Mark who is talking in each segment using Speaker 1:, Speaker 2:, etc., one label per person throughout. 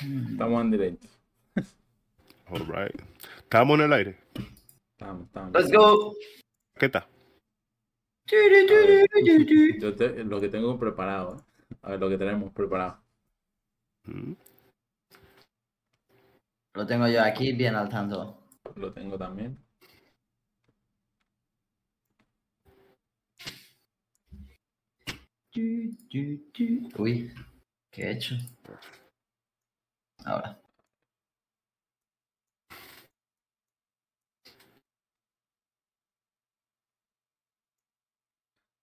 Speaker 1: Estamos en directo.
Speaker 2: Alright. Estamos en el aire.
Speaker 1: Estamos, estamos.
Speaker 3: Let's go.
Speaker 2: ¿Qué tal?
Speaker 1: Yo te- lo que tengo preparado. ¿eh? A ver, lo que tenemos preparado.
Speaker 2: Mm.
Speaker 3: Lo tengo yo aquí bien al tanto.
Speaker 1: Lo tengo también.
Speaker 3: Uy, ¿qué he hecho? Ahora.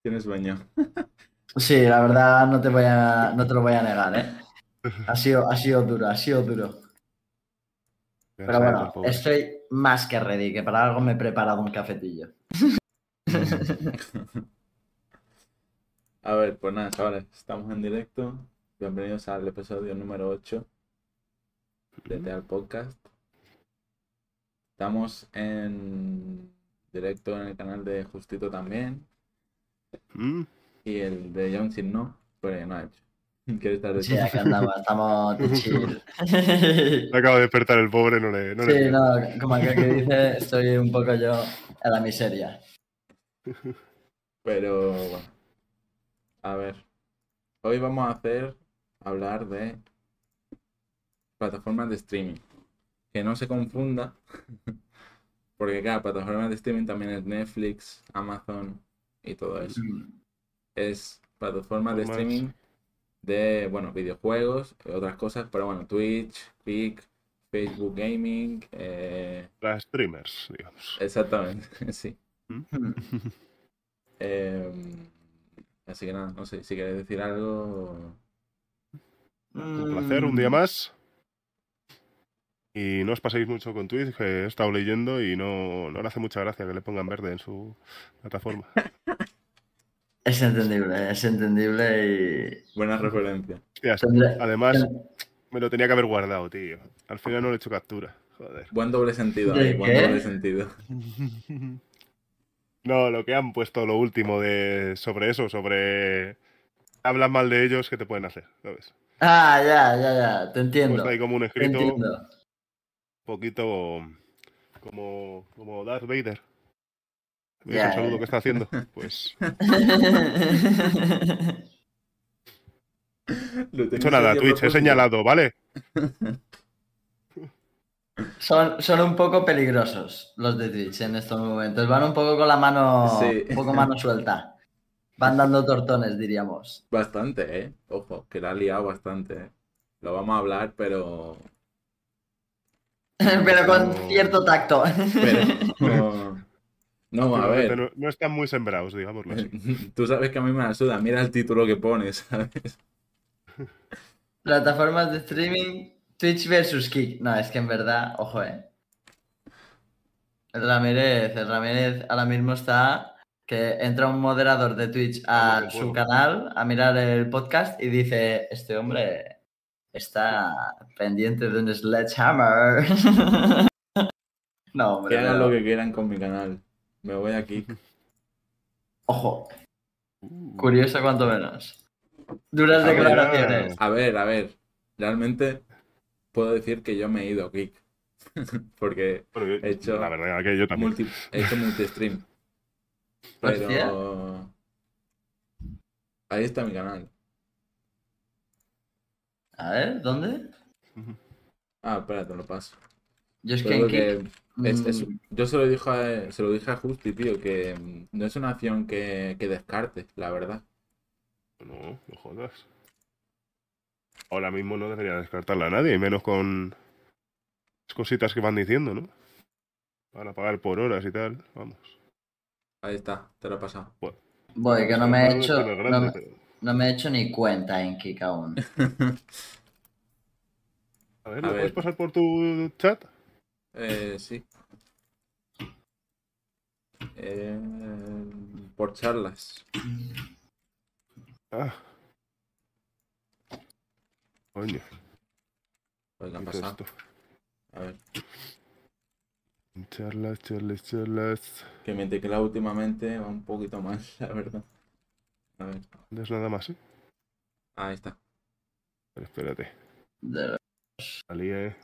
Speaker 1: Tienes sueño.
Speaker 3: Sí, la verdad no te voy a, no te lo voy a negar, ¿eh? Ha sido, ha sido duro, ha sido duro. Pero bueno, estoy más que ready, que para algo me he preparado un cafetillo.
Speaker 1: A ver, pues nada, chavales, estamos en directo. Bienvenidos al episodio número 8 de Teal Podcast. Estamos en directo en el canal de Justito también.
Speaker 2: Mm.
Speaker 1: Y el de John Sin no, pues no ha hecho. ¿Quieres estar de
Speaker 3: Sí, aquí andamos, estamos de chill.
Speaker 2: Me acabo de despertar el pobre, no le. No le
Speaker 3: Sí, no, como aquel que dice, estoy un poco yo en la miseria.
Speaker 1: Pero bueno. A ver. Hoy vamos a hacer hablar de plataformas de streaming. Que no se confunda. Porque claro, plataformas de streaming también es Netflix, Amazon y todo eso. Es plataformas de streaming de, bueno, videojuegos, y otras cosas, pero bueno, Twitch, Kick, Facebook Gaming, eh,
Speaker 2: Las streamers, digamos.
Speaker 1: exactamente, sí.
Speaker 2: Mm.
Speaker 1: Em, así que nada, no sé, si queréis decir algo.
Speaker 2: Un placer, un día
Speaker 3: Mm.
Speaker 2: más. Y no os paséis mucho con Twitch, que he estado leyendo y no, no le hace mucha gracia que le pongan verde en su plataforma.
Speaker 3: Es entendible, es entendible
Speaker 1: Buena referencia.
Speaker 2: Hostias, además, me lo tenía que haber guardado, tío. Al final no le he hecho captura. Joder.
Speaker 1: Buen doble sentido
Speaker 3: ¿De
Speaker 1: ahí, buen doble sentido.
Speaker 2: No, lo que han puesto lo último de sobre eso, sobre hablan mal de ellos, ¿qué te pueden hacer? ¿Sabes?
Speaker 3: Ah, ya, ya, ya, te entiendo.
Speaker 2: Puesto ahí como un
Speaker 3: Te
Speaker 2: escrito un
Speaker 3: entiendo.
Speaker 2: Poquito como, como Darth Vader. ¿Ves
Speaker 3: Ya,
Speaker 2: el saludo que está haciendo? Pues
Speaker 1: Lo
Speaker 2: he hecho nada, Twitch, he señalado, ¿vale?
Speaker 3: son, son un poco peligrosos los de Twitch en estos momentos. Van un poco con la mano,
Speaker 1: Sí.
Speaker 3: un poco mano suelta. Van dando tortones, diríamos.
Speaker 1: Bastante, ¿eh? Ojo, que la ha liado bastante, ¿eh? Lo vamos a hablar, pero.
Speaker 3: Pero con
Speaker 2: No.
Speaker 3: cierto tacto.
Speaker 1: pero no, no, a ver.
Speaker 2: No, no están muy sembrados, digámoslo así.
Speaker 1: Tú sabes que a mí me la suda. Mira el título que pones, ¿sabes?
Speaker 3: Plataformas de streaming, Twitch versus Kick. No, es que en verdad, ojo, eh. El Ramírez, el Ramírez ahora mismo está que entra un moderador de Twitch a su canal a mirar el podcast y dice, este hombre está pendiente de un sledgehammer. no, hombre.
Speaker 1: Que hagan
Speaker 3: no.
Speaker 1: lo que quieran con mi canal. Me voy aquí.
Speaker 3: Ojo,
Speaker 2: Uh,
Speaker 3: curioso cuanto menos. Duras
Speaker 1: A ver,
Speaker 3: declaraciones.
Speaker 1: A ver, a ver. Realmente puedo decir que yo me he ido a Kick. Porque
Speaker 2: yo-
Speaker 1: he hecho
Speaker 2: la verdad que yo también.
Speaker 1: multi, he hecho multi-stream. Pero.
Speaker 3: Hostia.
Speaker 1: Ahí está mi canal.
Speaker 3: A ver, ¿dónde?
Speaker 1: Ah, espérate, lo paso.
Speaker 3: Yo es que
Speaker 1: Pero
Speaker 3: en Kick...
Speaker 1: que es- es-
Speaker 3: mm,
Speaker 1: yo se lo dije a, se lo dije a Justi, tío, que mm, no es una acción que, que descarte, la verdad.
Speaker 2: No, no jodas. Ahora mismo no debería descartarla a nadie, y menos con las cositas que van diciendo, ¿no? Para pagar por horas y tal, vamos.
Speaker 1: Ahí está, te lo he pasado.
Speaker 3: Voy, que no me he hecho...
Speaker 2: no
Speaker 3: me- No me he hecho ni cuenta en Kik aún.
Speaker 2: A ver,
Speaker 1: A
Speaker 2: ¿lo
Speaker 1: ver.
Speaker 2: puedes pasar por tu chat?
Speaker 1: Eh, sí. Eh, por charlas.
Speaker 2: Ah. Coño,
Speaker 1: Pues, ¿qué ha
Speaker 2: ¿qué es
Speaker 1: pasado?
Speaker 2: esto?
Speaker 1: A ver,
Speaker 2: Charlas, charlas, charlas.
Speaker 1: que mi teclado últimamente va un poquito mal, la verdad. A ver,
Speaker 2: No es nada más, ¿eh?
Speaker 1: ahí está.
Speaker 2: Pero espérate.
Speaker 3: De los
Speaker 2: Salí, eh.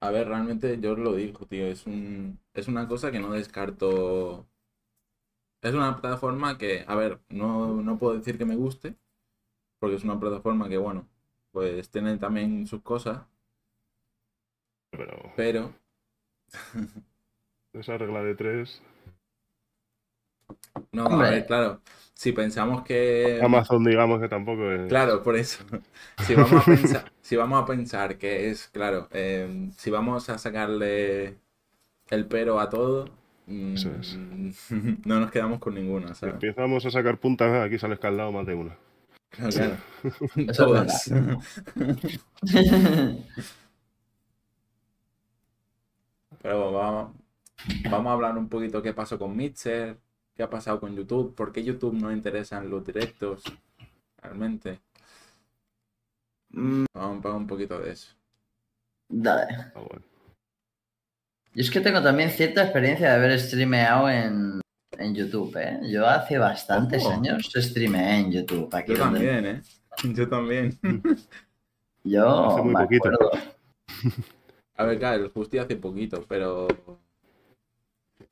Speaker 1: A ver, realmente yo os lo digo, tío. Es un. Es una cosa que no descarto. Es una plataforma que, a ver, no, no puedo decir que me guste. Porque es una plataforma que, bueno, pues tiene también sus cosas.
Speaker 2: Pero
Speaker 1: Pero.
Speaker 2: esa regla de tres.
Speaker 1: No, a ver, claro. Si pensamos que.
Speaker 2: Amazon, digamos que tampoco es.
Speaker 1: Claro, por eso. Si vamos a pensar, si vamos a pensar que es, claro, eh, si vamos a sacarle el pero a todo, mm,
Speaker 2: Eso es.
Speaker 1: no nos quedamos con ninguna,
Speaker 2: Si empezamos a sacar puntas, aquí sale escaldado más de una.
Speaker 1: Claro, claro.
Speaker 3: es
Speaker 1: Todas. Pero bueno, vamos, vamos a hablar un poquito qué pasó con Mixer, qué ha pasado con YouTube, por qué YouTube no interesa en los directos, realmente.
Speaker 3: Mm,
Speaker 1: Vamos a hablar un poquito de eso.
Speaker 3: Dale.
Speaker 2: Ah, bueno.
Speaker 3: Yo es que tengo también cierta experiencia de haber streameado en, en YouTube, ¿eh? Yo hace bastantes
Speaker 1: Ojo.
Speaker 3: años streameé en YouTube. Aquí
Speaker 1: Yo
Speaker 3: donde-
Speaker 1: también, ¿eh? Yo también.
Speaker 3: Yo
Speaker 2: Hace muy
Speaker 3: me
Speaker 2: poquito.
Speaker 3: acuerdo.
Speaker 1: A ver, claro, el Justi hace poquito, pero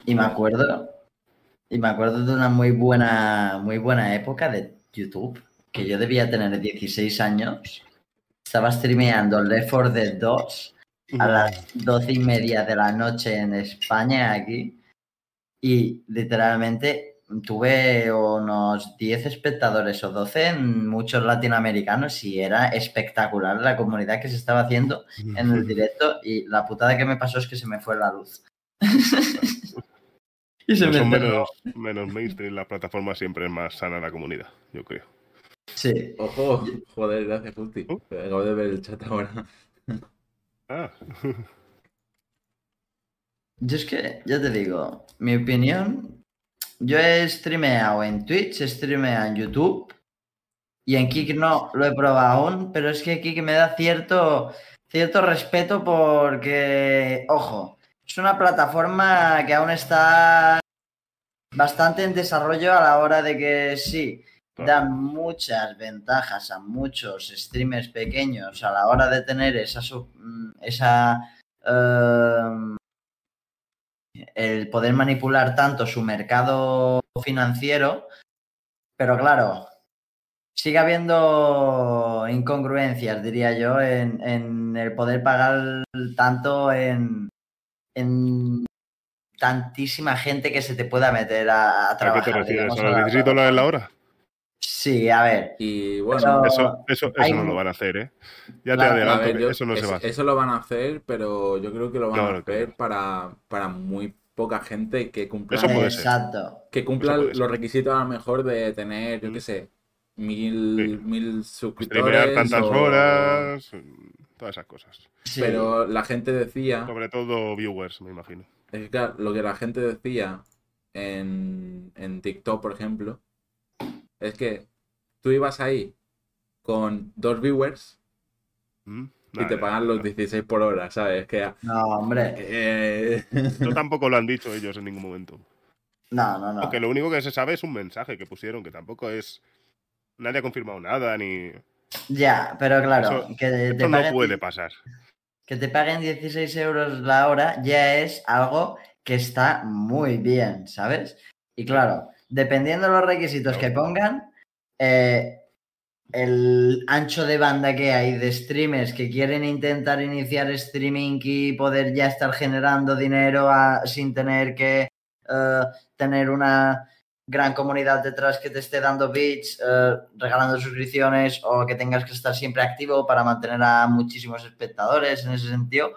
Speaker 3: Y me acuerdo. Y me acuerdo de una muy buena, muy buena época de YouTube. Que yo debía tener 16 años. Estaba streameando Left 4 Dead 2 a las doce y media de la noche en España, aquí. Y literalmente tuve unos 10 espectadores o 12 en muchos latinoamericanos y era espectacular la comunidad que se estaba haciendo en el directo y la putada que me pasó es que se me fue la luz. y se
Speaker 2: No
Speaker 3: me
Speaker 2: son
Speaker 3: cerró.
Speaker 2: menos, menos mainstream, las plataformas siempre es más sana la comunidad, yo creo.
Speaker 3: Sí.
Speaker 1: ojo, joder, gracias, Justi.
Speaker 2: ¿Oh?
Speaker 1: Acabo de ver el chat ahora.
Speaker 2: Ah,
Speaker 3: Yo es que, ya te digo, mi opinión, yo he streameado en Twitch, he streameado en YouTube y en Kik no lo he probado aún, pero es que Kik me da cierto, cierto respeto porque, ojo, es una plataforma que aún está bastante en desarrollo a la hora de que sí, dan muchas ventajas a muchos streamers pequeños a la hora de tener esa, mm, esa em, el poder manipular tanto su mercado financiero, pero claro, sigue habiendo incongruencias, diría yo, en, en el poder pagar tanto en, en tantísima gente que se te pueda meter a, a
Speaker 2: ¿A qué
Speaker 3: trabajar.
Speaker 2: te refieres?
Speaker 3: digamos,
Speaker 2: ¿A
Speaker 3: a
Speaker 2: los
Speaker 3: la
Speaker 2: 16 dólares la hora?
Speaker 3: Sí, a ver.
Speaker 1: Y bueno,
Speaker 2: Eso, eso, eso
Speaker 3: hay
Speaker 2: no lo van a hacer, ¿eh? Ya te
Speaker 3: Claro,
Speaker 2: adelanto
Speaker 1: ver, yo-
Speaker 2: eso no se va a hacer.
Speaker 1: eso lo van a hacer, pero yo creo que lo van
Speaker 2: No,
Speaker 1: a hacer para, para muy poca gente que cumpla,
Speaker 2: Eso puede ser.
Speaker 3: Exacto.
Speaker 1: que cumpla
Speaker 2: Eso puede ser.
Speaker 1: los requisitos a lo mejor de tener, yo
Speaker 2: Mm.
Speaker 1: qué sé, mil,
Speaker 2: Sí.
Speaker 1: mil suscriptores.
Speaker 2: Streamear tantas
Speaker 1: o-
Speaker 2: horas, todas esas cosas.
Speaker 3: Sí.
Speaker 1: Pero la gente decía,
Speaker 2: Sobre todo viewers, me imagino.
Speaker 1: es que, claro, lo que la gente decía en, en TikTok, por ejemplo, es que tú ibas ahí con dos viewers
Speaker 2: ¿Mm?
Speaker 1: y te pagan los 16 por hora, ¿sabes? Que,
Speaker 3: No, hombre.
Speaker 1: eh,
Speaker 2: No tampoco lo han dicho ellos en ningún momento.
Speaker 3: No, no, no.
Speaker 2: Porque lo único que se sabe es un mensaje que pusieron, que tampoco es. Nadie ha confirmado nada, ni.
Speaker 3: Ya, pero claro,
Speaker 2: Eso-
Speaker 3: que te,
Speaker 2: Esto no
Speaker 3: paguen,
Speaker 2: puede pasar.
Speaker 3: que te paguen 16 euros la hora ya es algo que está muy bien, ¿sabes? Y claro, dependiendo de los requisitos que pongan, eh, el ancho de banda que hay de streamers que quieren intentar iniciar streaming y poder ya estar generando dinero a- sin tener que eh, tener una gran comunidad detrás que te esté dando bits, eh, regalando suscripciones o que tengas que estar siempre activo para mantener a muchísimos espectadores en ese sentido.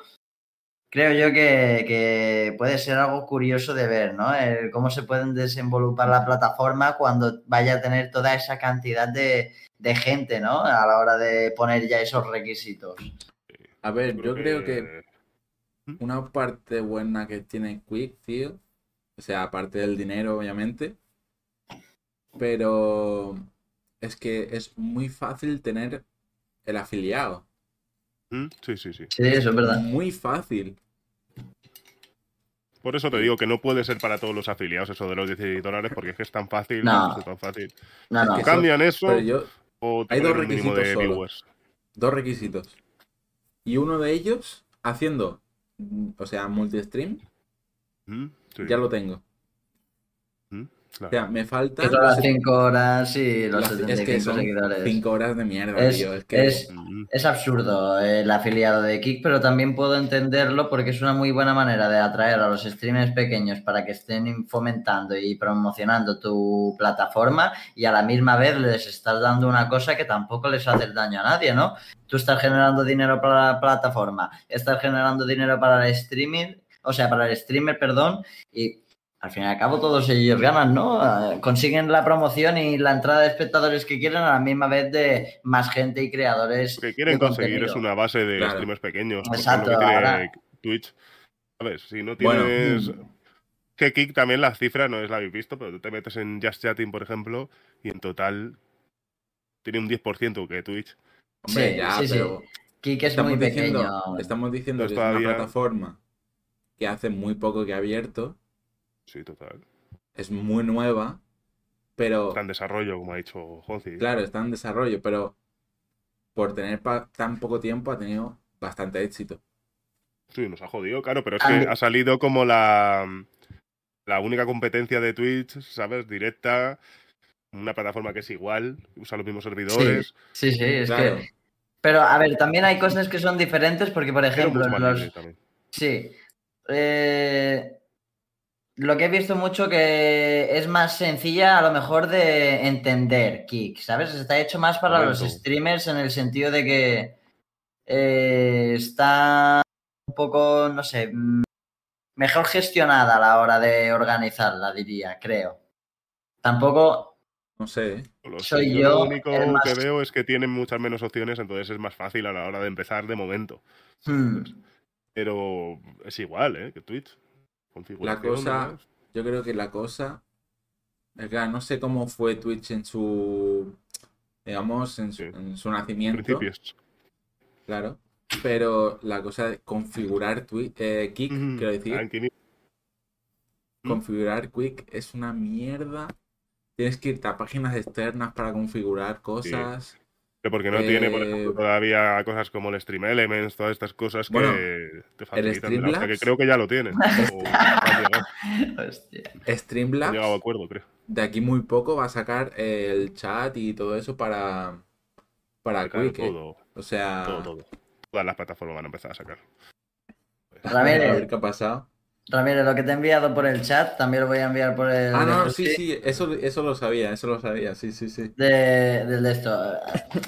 Speaker 3: Creo yo que, que puede ser algo curioso de ver, ¿no? El cómo se pueden desenvolupar la plataforma cuando vaya a tener toda esa cantidad de, de gente, ¿no? A la hora de poner ya esos requisitos.
Speaker 1: a ver, yo creo que
Speaker 2: ¿Mm?
Speaker 1: una parte buena que tiene Quick, tío, o sea, aparte del dinero, obviamente, pero es que es muy fácil tener el afiliado.
Speaker 2: ¿Mm? Sí, sí, sí.
Speaker 3: Sí, eso es verdad.
Speaker 1: Muy fácil.
Speaker 2: Por eso te digo que no puede ser para todos los afiliados eso de los 16 dólares, porque es que es tan fácil.
Speaker 3: No.
Speaker 2: es tan fácil.
Speaker 3: No,
Speaker 2: cambian eso
Speaker 1: Pero yo,
Speaker 2: o
Speaker 1: hay dos requisitos
Speaker 2: de
Speaker 1: solo. dos requisitos. y uno de ellos haciendo, o sea, multi-stream,
Speaker 2: ¿Mm? Sí.
Speaker 1: ya lo tengo. O sea, me falta...
Speaker 3: Que son las 5 horas y los
Speaker 1: las- es
Speaker 3: 75
Speaker 1: que son
Speaker 3: seguidores.
Speaker 1: 5 horas de mierda,
Speaker 3: Es-
Speaker 1: tío. Es que...
Speaker 3: es-
Speaker 2: Mm.
Speaker 3: Es absurdo el afiliado de Kik, pero también puedo entenderlo porque es una muy buena manera de atraer a los streamers pequeños para que estén fomentando y promocionando tu plataforma y a la misma vez les estás dando una cosa que tampoco les hace daño a nadie, ¿no? Tú estás generando dinero para la plataforma, estás generando dinero para el streaming, o sea, para el streamer, perdón, y al fin y al cabo todos ellos ganan, ¿no? Eh, Consiguen la promoción y la entrada de espectadores que quieren a la misma vez de más gente y creadores.
Speaker 2: Lo que quieren
Speaker 3: de
Speaker 2: conseguir
Speaker 3: contenido.
Speaker 2: es una base de
Speaker 1: Claro.
Speaker 2: streamers pequeños.
Speaker 3: Exacto,
Speaker 2: lo que tiene
Speaker 3: ahora-
Speaker 2: Twitch. ¿Sabes? Si no
Speaker 1: Bueno.
Speaker 2: tienes. Que Kick también las cifras no es la habéis visto, pero tú te metes en Just Chatting, por ejemplo, y en total tiene un 10% que Twitch.
Speaker 1: Hombre,
Speaker 3: Sí,
Speaker 1: ya,
Speaker 3: sí, sí.
Speaker 1: pero...
Speaker 3: Kik es
Speaker 1: estamos
Speaker 3: muy
Speaker 1: diciendo,
Speaker 3: pequeño.
Speaker 1: estamos diciendo
Speaker 2: Pues
Speaker 1: que es una plataforma que hace muy poco que ha abierto,
Speaker 2: Sí, total.
Speaker 1: es muy nueva, pero
Speaker 2: Está en desarrollo, como ha dicho Jonzi.
Speaker 1: claro, está en desarrollo, pero por tener tan poco tiempo ha tenido bastante éxito.
Speaker 2: Sí, nos ha jodido, claro, pero es que ha salido como la, la única competencia de Twitch, ¿sabes? Directa. Una plataforma que es igual, usa los mismos servidores.
Speaker 3: Sí, sí, es
Speaker 1: Claro,
Speaker 3: que. Pero a ver, también hay cosas que son diferentes porque, por ejemplo, los-. Sí. Eh, lo que he visto mucho que es más sencilla a lo mejor de entender Kik, ¿sabes? Está hecho más para los streamers en el sentido de que eh, está un poco, no sé, mm, mejor gestionada a la hora de organizarla, diría, creo. Tampoco,
Speaker 1: no sé. ¿eh?
Speaker 2: Lo
Speaker 3: Soy yo
Speaker 2: Lo único
Speaker 3: el más-
Speaker 2: que veo es que tienen muchas menos opciones, entonces es más fácil a la hora de empezar de momento.
Speaker 3: hmm,
Speaker 2: Pero es igual, ¿eh? Que Twitch. Configuración,
Speaker 1: cosa-. Yo creo que la cosa. No sé cómo fue Twitch en su. Digamos, en su,
Speaker 2: Sí.
Speaker 1: en su nacimiento.
Speaker 2: Principios.
Speaker 1: Claro. Pero la cosa de configurar Twitch, eh,
Speaker 2: Ujú.
Speaker 1: quiero decir,
Speaker 2: Ah,
Speaker 1: configurar Quick es una mierda. Tienes que irte a páginas externas para configurar cosas.
Speaker 2: Pero porque no tiene, por
Speaker 1: Eh,
Speaker 2: ejemplo, todavía cosas como el Stream Elements, todas estas cosas
Speaker 1: Bueno,
Speaker 2: que te facilitan.
Speaker 1: Streamlabs-
Speaker 2: O sea, que creo que ya lo tienen. o
Speaker 1: Streamlabs,
Speaker 2: llegado a acuerdo, creo.
Speaker 1: de aquí muy poco va a sacar el chat y todo eso para, para Quick. ¿eh?
Speaker 2: todo,
Speaker 1: O sea,
Speaker 2: todo, todo. Todas las plataformas van a empezar a sacar.
Speaker 1: a
Speaker 3: Ramírez,
Speaker 1: ver qué ha pasado.
Speaker 3: Ramírez, lo que te he enviado por el chat también lo voy a enviar por el.
Speaker 1: Ah, no, sí, sí, eso, eso lo sabía, eso lo sabía, sí, sí, sí.
Speaker 3: de, del de esto.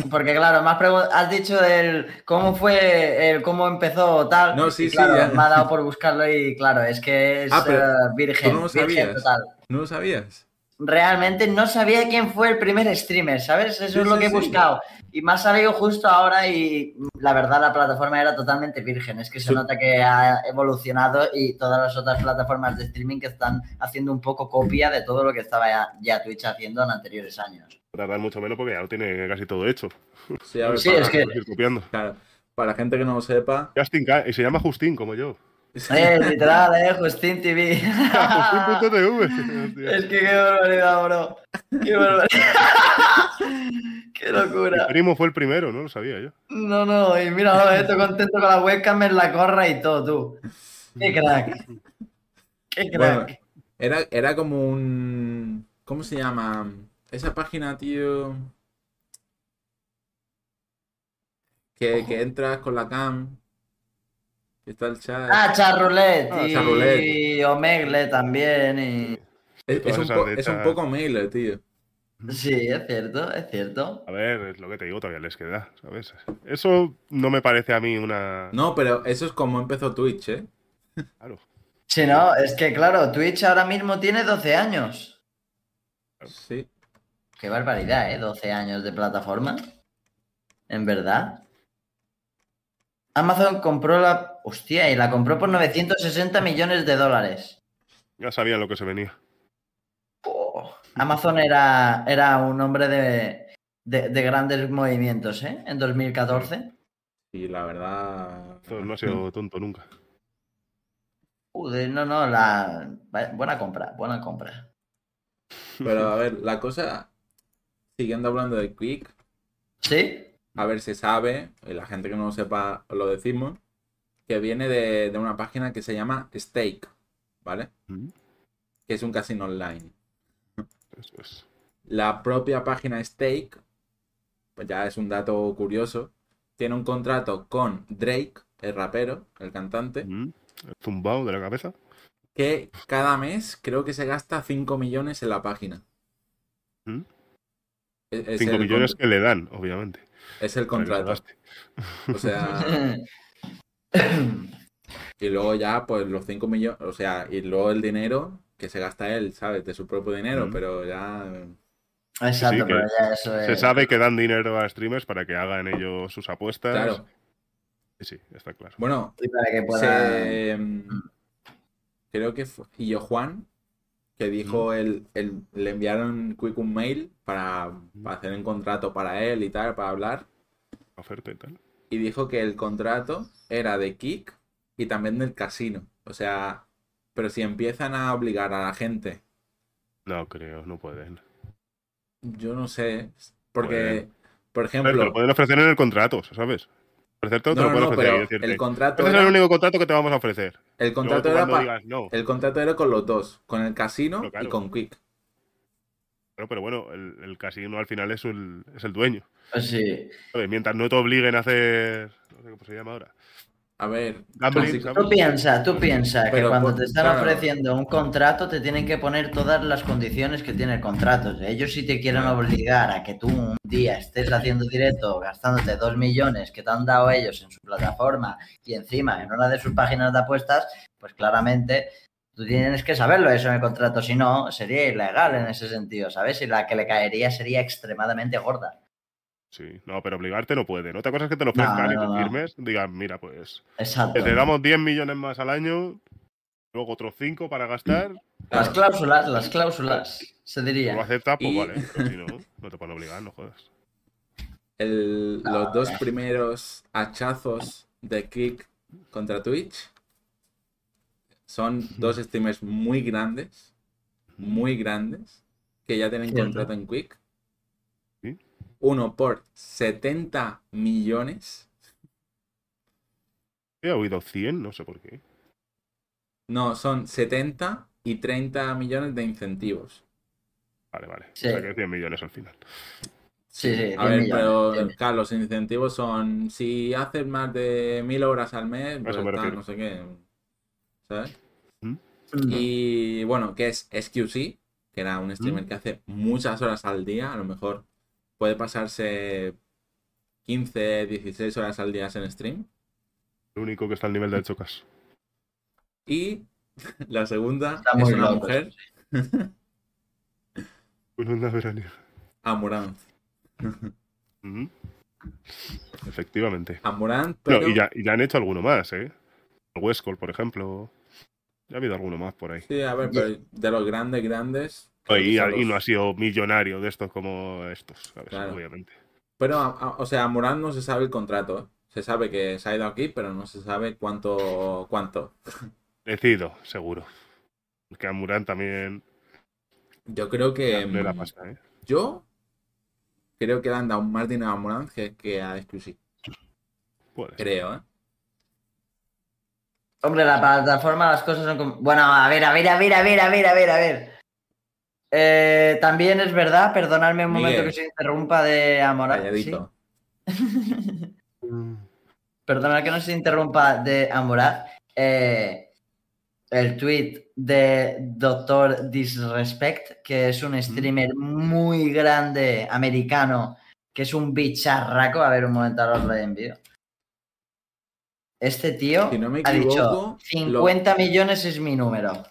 Speaker 3: Porque claro, me has, dicho del cómo fue, el cómo empezó tal.
Speaker 1: No, sí, sí,
Speaker 3: claro,
Speaker 1: ya.
Speaker 3: me ha dado por buscarlo y claro, es que es
Speaker 1: Ah, pero
Speaker 3: eh, virgen,
Speaker 1: no lo
Speaker 3: virgen
Speaker 1: sabías.
Speaker 3: total.
Speaker 1: ¿No lo sabías?
Speaker 3: Realmente no sabía quién fue el primer streamer, ¿sabes? Eso
Speaker 1: Sí,
Speaker 3: es lo
Speaker 1: sí,
Speaker 3: que he
Speaker 1: sí.
Speaker 3: buscado. Y me ha salido justo ahora y la verdad la plataforma era totalmente virgen. Es que se nota que ha evolucionado y todas las otras plataformas de streaming que están haciendo un poco copia de todo lo que estaba ya, ya Twitch haciendo en anteriores años.
Speaker 2: Tardar mucho menos porque ya lo tiene casi todo hecho.
Speaker 1: Sí, a ver,
Speaker 3: Sí,
Speaker 1: para,
Speaker 3: es que-
Speaker 2: copiando.
Speaker 1: claro, para la gente que no lo sepa.
Speaker 2: Justin se llama Justin, como yo.
Speaker 3: Eh, literal, eh, Justin TV.
Speaker 2: Justin.tv.
Speaker 3: Es que qué barbaridad, bro. Qué barbaridad. qué
Speaker 2: Mi
Speaker 3: locura.
Speaker 2: primo fue el primero, no lo sabía yo.
Speaker 3: No, no, y mira, estoy contento con la webcam en la corra y todo, tú. Qué crack. Qué
Speaker 1: Bueno,
Speaker 3: crack.
Speaker 1: era, era como un. ¿Cómo se llama? Esa página, tío. Que, que entras con la cam. Que Está el chat.
Speaker 3: Ah, Charroulette
Speaker 2: Ah,
Speaker 3: y
Speaker 1: Charroulette.
Speaker 3: Omegle también. Y...
Speaker 1: es, un po- es poco mailer, tío.
Speaker 3: Sí, es cierto, es cierto.
Speaker 2: A ver, es lo que te digo, todavía les queda, ¿sabes? Eso no me parece a mí una...
Speaker 1: No, pero eso es como empezó Twitch, ¿eh?
Speaker 2: Claro.
Speaker 3: Si no, es que claro, Twitch ahora mismo tiene 12 años.
Speaker 1: Sí.
Speaker 3: Qué barbaridad, ¿eh? 12 años de plataforma. En verdad. Amazon compró la... Hostia, y la compró por 960 millones de dólares.
Speaker 2: Ya sabían lo que se venía.
Speaker 3: Oh. Amazon era, era un hombre de, de- de grandes movimientos, ¿eh? En 2014.
Speaker 1: Y la verdad.
Speaker 2: Esto no ha sido tonto nunca.
Speaker 3: Joder, no, no, la... Buena compra, buena compra.
Speaker 1: Pero a ver, la cosa. Siguiendo hablando de Quick.
Speaker 3: ¿Sí?
Speaker 1: A ver, se sabe, y la gente que no lo sepa lo decimos, que viene de, de una página que se llama Stake, ¿vale?
Speaker 2: Mm,
Speaker 1: Que es un casino online.
Speaker 2: Eso es.
Speaker 1: La propia página Stake, pues ya es un dato curioso, tiene un contrato con Drake, el rapero, el cantante,
Speaker 2: Mm, el Zumbao de la cabeza.
Speaker 1: que cada mes creo que se gasta 5 millones en la página.
Speaker 2: Mm.
Speaker 1: Es- es
Speaker 2: 5
Speaker 1: el
Speaker 2: millones que le dan, obviamente.
Speaker 1: Es el contrato. O sea, y luego ya, pues los 5 millones, o sea, y luego el dinero que se gasta él, ¿sabes? De su propio dinero,
Speaker 2: Mm.
Speaker 1: pero ya.
Speaker 3: Exacto,
Speaker 2: Sí, que
Speaker 3: pero ya eso es.
Speaker 2: Se sabe que dan dinero a streamers para que hagan ellos sus apuestas.
Speaker 1: Claro.
Speaker 2: Sí, sí, está claro.
Speaker 1: Bueno,
Speaker 3: Y para que pueda.
Speaker 1: se, mm, creo que fue y yo Juan que dijo él, él- le enviaron Quick un mail para, para hacer un contrato para él y tal, para hablar,
Speaker 2: Oferta y tal.
Speaker 1: y dijo que el contrato era de Kick y también del casino. O sea, pero si empiezan a obligar a la gente,
Speaker 2: No creo, no pueden.
Speaker 1: yo no sé, porque,
Speaker 2: Pueden.
Speaker 1: por
Speaker 2: ver, te lo
Speaker 1: ejemplo,
Speaker 2: pueden ofrecer en el contrato, ¿sabes? Ofrecerte
Speaker 1: no, no, no,
Speaker 2: ofrecer
Speaker 1: pero el contrato
Speaker 2: Este es el
Speaker 1: era,
Speaker 2: único contrato que te vamos a ofrecer.
Speaker 1: el contrato era pa-
Speaker 2: digas no.
Speaker 1: el contrato era con los dos, con el casino
Speaker 2: Pero claro.
Speaker 1: y con Quick.
Speaker 2: Claro, pero bueno, el, el casino al final es el, es el dueño.
Speaker 3: Pues sí.
Speaker 2: ¿sabes? Mientras no te obliguen a hacer. No sé cómo se llama ahora.
Speaker 1: A ver,
Speaker 2: Gambling.
Speaker 3: Tú piensas, tú piensas que cuando te están
Speaker 1: claro.
Speaker 3: ofreciendo un contrato te tienen que poner todas las condiciones que tiene el contrato. Ellos si te quieren obligar a que tú un día estés haciendo directo gastándote dos millones que te han dado ellos en su plataforma y encima en una de sus páginas de apuestas, pues claramente tú tienes que saberlo eso en el contrato. Si no, sería ilegal en ese sentido, ¿sabes? Y la que le caería sería extremadamente gorda.
Speaker 2: Sí, no, pero obligarte no puede. ¿No te acuerdas que te lo ofrezcan
Speaker 3: No,
Speaker 2: y tú
Speaker 3: no.
Speaker 2: firmes? Digan, mira, pues.
Speaker 3: Exacto.
Speaker 2: te damos 10 millones más al año, luego otros 5 para gastar.
Speaker 3: Las cláusulas, las cláusulas, se
Speaker 2: Si
Speaker 3: diría.
Speaker 2: lo aceptas, pues
Speaker 1: Y-
Speaker 2: vale. Pero si no, no te pueden obligar, no jodas.
Speaker 1: El-
Speaker 3: No,
Speaker 1: los dos
Speaker 3: no.
Speaker 1: primeros hachazos de Kick contra Twitch son dos streamers muy grandes, muy grandes, que ya tienen contrato en Quick. Uno por 70 millones.
Speaker 2: He oído 100, no sé por qué.
Speaker 1: No, son 70 y 30 millones de incentivos.
Speaker 2: Vale, vale.
Speaker 3: Sí.
Speaker 2: O sea que 100 millones al final.
Speaker 3: Sí, sí,
Speaker 1: A
Speaker 3: 10
Speaker 1: ver,
Speaker 3: millones,
Speaker 1: pero
Speaker 3: 10
Speaker 1: claro, los incentivos son si haces más de mil horas al mes, pues
Speaker 2: refiero.
Speaker 1: no sé qué. ¿Sabes?
Speaker 3: Mm.
Speaker 1: Y bueno, que es SQC, que era un streamer
Speaker 2: Mm.
Speaker 1: que hace muchas horas al día, a lo mejor puede pasarse 15, 16 horas al día en stream.
Speaker 2: El único que está al nivel del Chocas.
Speaker 1: Y la segunda
Speaker 3: Está
Speaker 1: es una
Speaker 3: loco.
Speaker 1: mujer,
Speaker 2: Un onda veraniega.
Speaker 1: Amuranth.
Speaker 2: Ujú. Efectivamente.
Speaker 1: Amuranth,
Speaker 2: No,
Speaker 1: pero...
Speaker 2: y, ya, y ya han hecho alguno más, ¿eh? El Westcall, por ejemplo. Ya ha habido alguno más por ahí.
Speaker 1: Sí, a ver, pero de los grandes, grandes... que
Speaker 2: Y, no ha sido millonario de estos como estos, ¿sabes?
Speaker 1: Claro.
Speaker 2: Obviamente.
Speaker 1: Pero, a- a- o sea, a Morán no se sabe el contrato. ¿eh? Se sabe que se ha ido aquí, pero no se sabe cuánto. cuánto.
Speaker 2: Decido, seguro. Porque a Muran también
Speaker 1: Yo creo que.
Speaker 2: la
Speaker 1: mm,
Speaker 2: pasta, ¿eh?
Speaker 1: Yo creo que le han dado más dinero a Morán que, que a Exclusive.
Speaker 2: Puede.
Speaker 1: Creo, ¿eh?
Speaker 3: Hombre, la plataforma, las cosas son como... Bueno, a ver, a ver, a ver, a ver, a ver, a ver, a ver. Eh, también es verdad, perdonadme un momento que se interrumpa de Amorant.
Speaker 1: Calladito.
Speaker 2: Mm.
Speaker 3: Perdona que no se interrumpa de Amorant. Eh, el tweet de Doctor Disrespect, que es un streamer muy grande americano, que es un bicharraco. A ver, un momento, ahora os lo envío. Este tío
Speaker 1: Si no me
Speaker 3: ha dicho
Speaker 1: equivoco,
Speaker 3: 50 millones es mi número.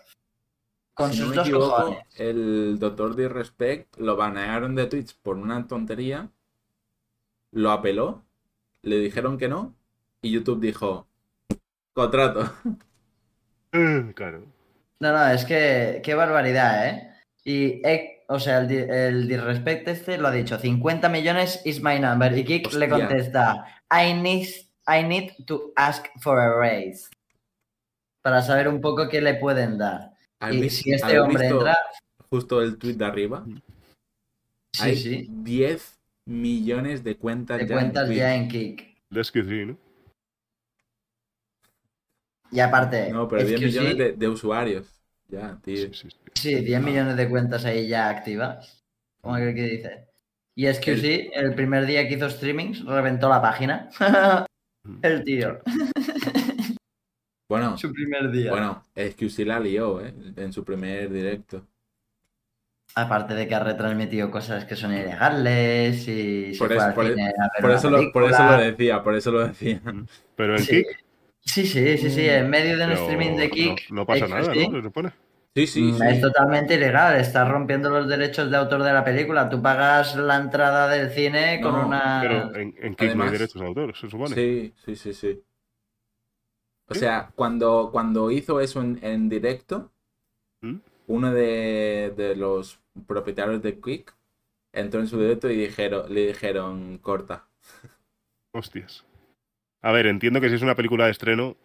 Speaker 3: Con
Speaker 1: Si no
Speaker 3: sus
Speaker 1: me
Speaker 3: dos
Speaker 1: equivoco,
Speaker 3: cojones.
Speaker 1: el doctor Disrespect lo banearon de Twitch por una tontería. Lo apeló. Le dijeron que no. Y YouTube dijo: Contrato.
Speaker 2: Eh, Claro.
Speaker 3: No, no, es que qué barbaridad, ¿eh? Y, eh, o sea, el, el disrespect este lo ha dicho, 50 millones is my number. Y Kik le contesta, I need, I need to ask for a raise. Para saber un poco qué le pueden dar.
Speaker 1: ¿Has
Speaker 3: Y si este hombre
Speaker 1: visto
Speaker 3: entra,
Speaker 1: Justo el tweet de arriba.
Speaker 3: sí,
Speaker 1: Hay
Speaker 3: sí.
Speaker 1: 10 millones de cuentas
Speaker 3: Te
Speaker 1: ya. en
Speaker 3: cuentas
Speaker 1: Twitch.
Speaker 3: ya en Kick.
Speaker 2: De SQ3, ¿no?
Speaker 3: Y aparte,
Speaker 1: No, pero 10
Speaker 3: SQC,
Speaker 1: millones de, de usuarios. Ya, tío.
Speaker 2: Sí, sí, sí.
Speaker 3: Sí, 10 millones de cuentas ahí ya activas. Como aquel que dice. Y SQC, el primer día que hizo streamings, reventó la página. el tío.
Speaker 1: Bueno,
Speaker 3: Su primer día.
Speaker 1: bueno, es que sí la lió, ¿eh? En su primer directo.
Speaker 3: Aparte de que ha retransmitido cosas que son ilegales y se
Speaker 1: Por eso- por
Speaker 3: cine a ver
Speaker 1: Por eso, lo, por eso
Speaker 3: película.
Speaker 1: lo decía, por eso lo decía.
Speaker 2: Pero en
Speaker 3: Sí.
Speaker 2: Kick
Speaker 3: Sí, sí, sí, sí. En medio de un
Speaker 2: pero
Speaker 3: streaming de
Speaker 2: no-
Speaker 3: Kick.
Speaker 2: no, pasa nada, ¿no? Se supone.
Speaker 1: Sí, sí,
Speaker 3: mm,
Speaker 1: sí.
Speaker 3: Es totalmente ilegal. Estás rompiendo los derechos de autor de la película. Tú pagas la entrada del cine con
Speaker 1: No,
Speaker 3: una.
Speaker 2: Pero en, en Kick no
Speaker 1: Además-
Speaker 2: hay derechos de autor, se supone.
Speaker 1: Sí, sí, sí, sí. O sea, cuando, cuando hizo eso en, en directo,
Speaker 2: ¿Mm?
Speaker 1: uno de, de los propietarios de Quick entró en su directo y dijeron, le dijeron corta.
Speaker 2: Hostias. A ver, entiendo que si es una película de estreno,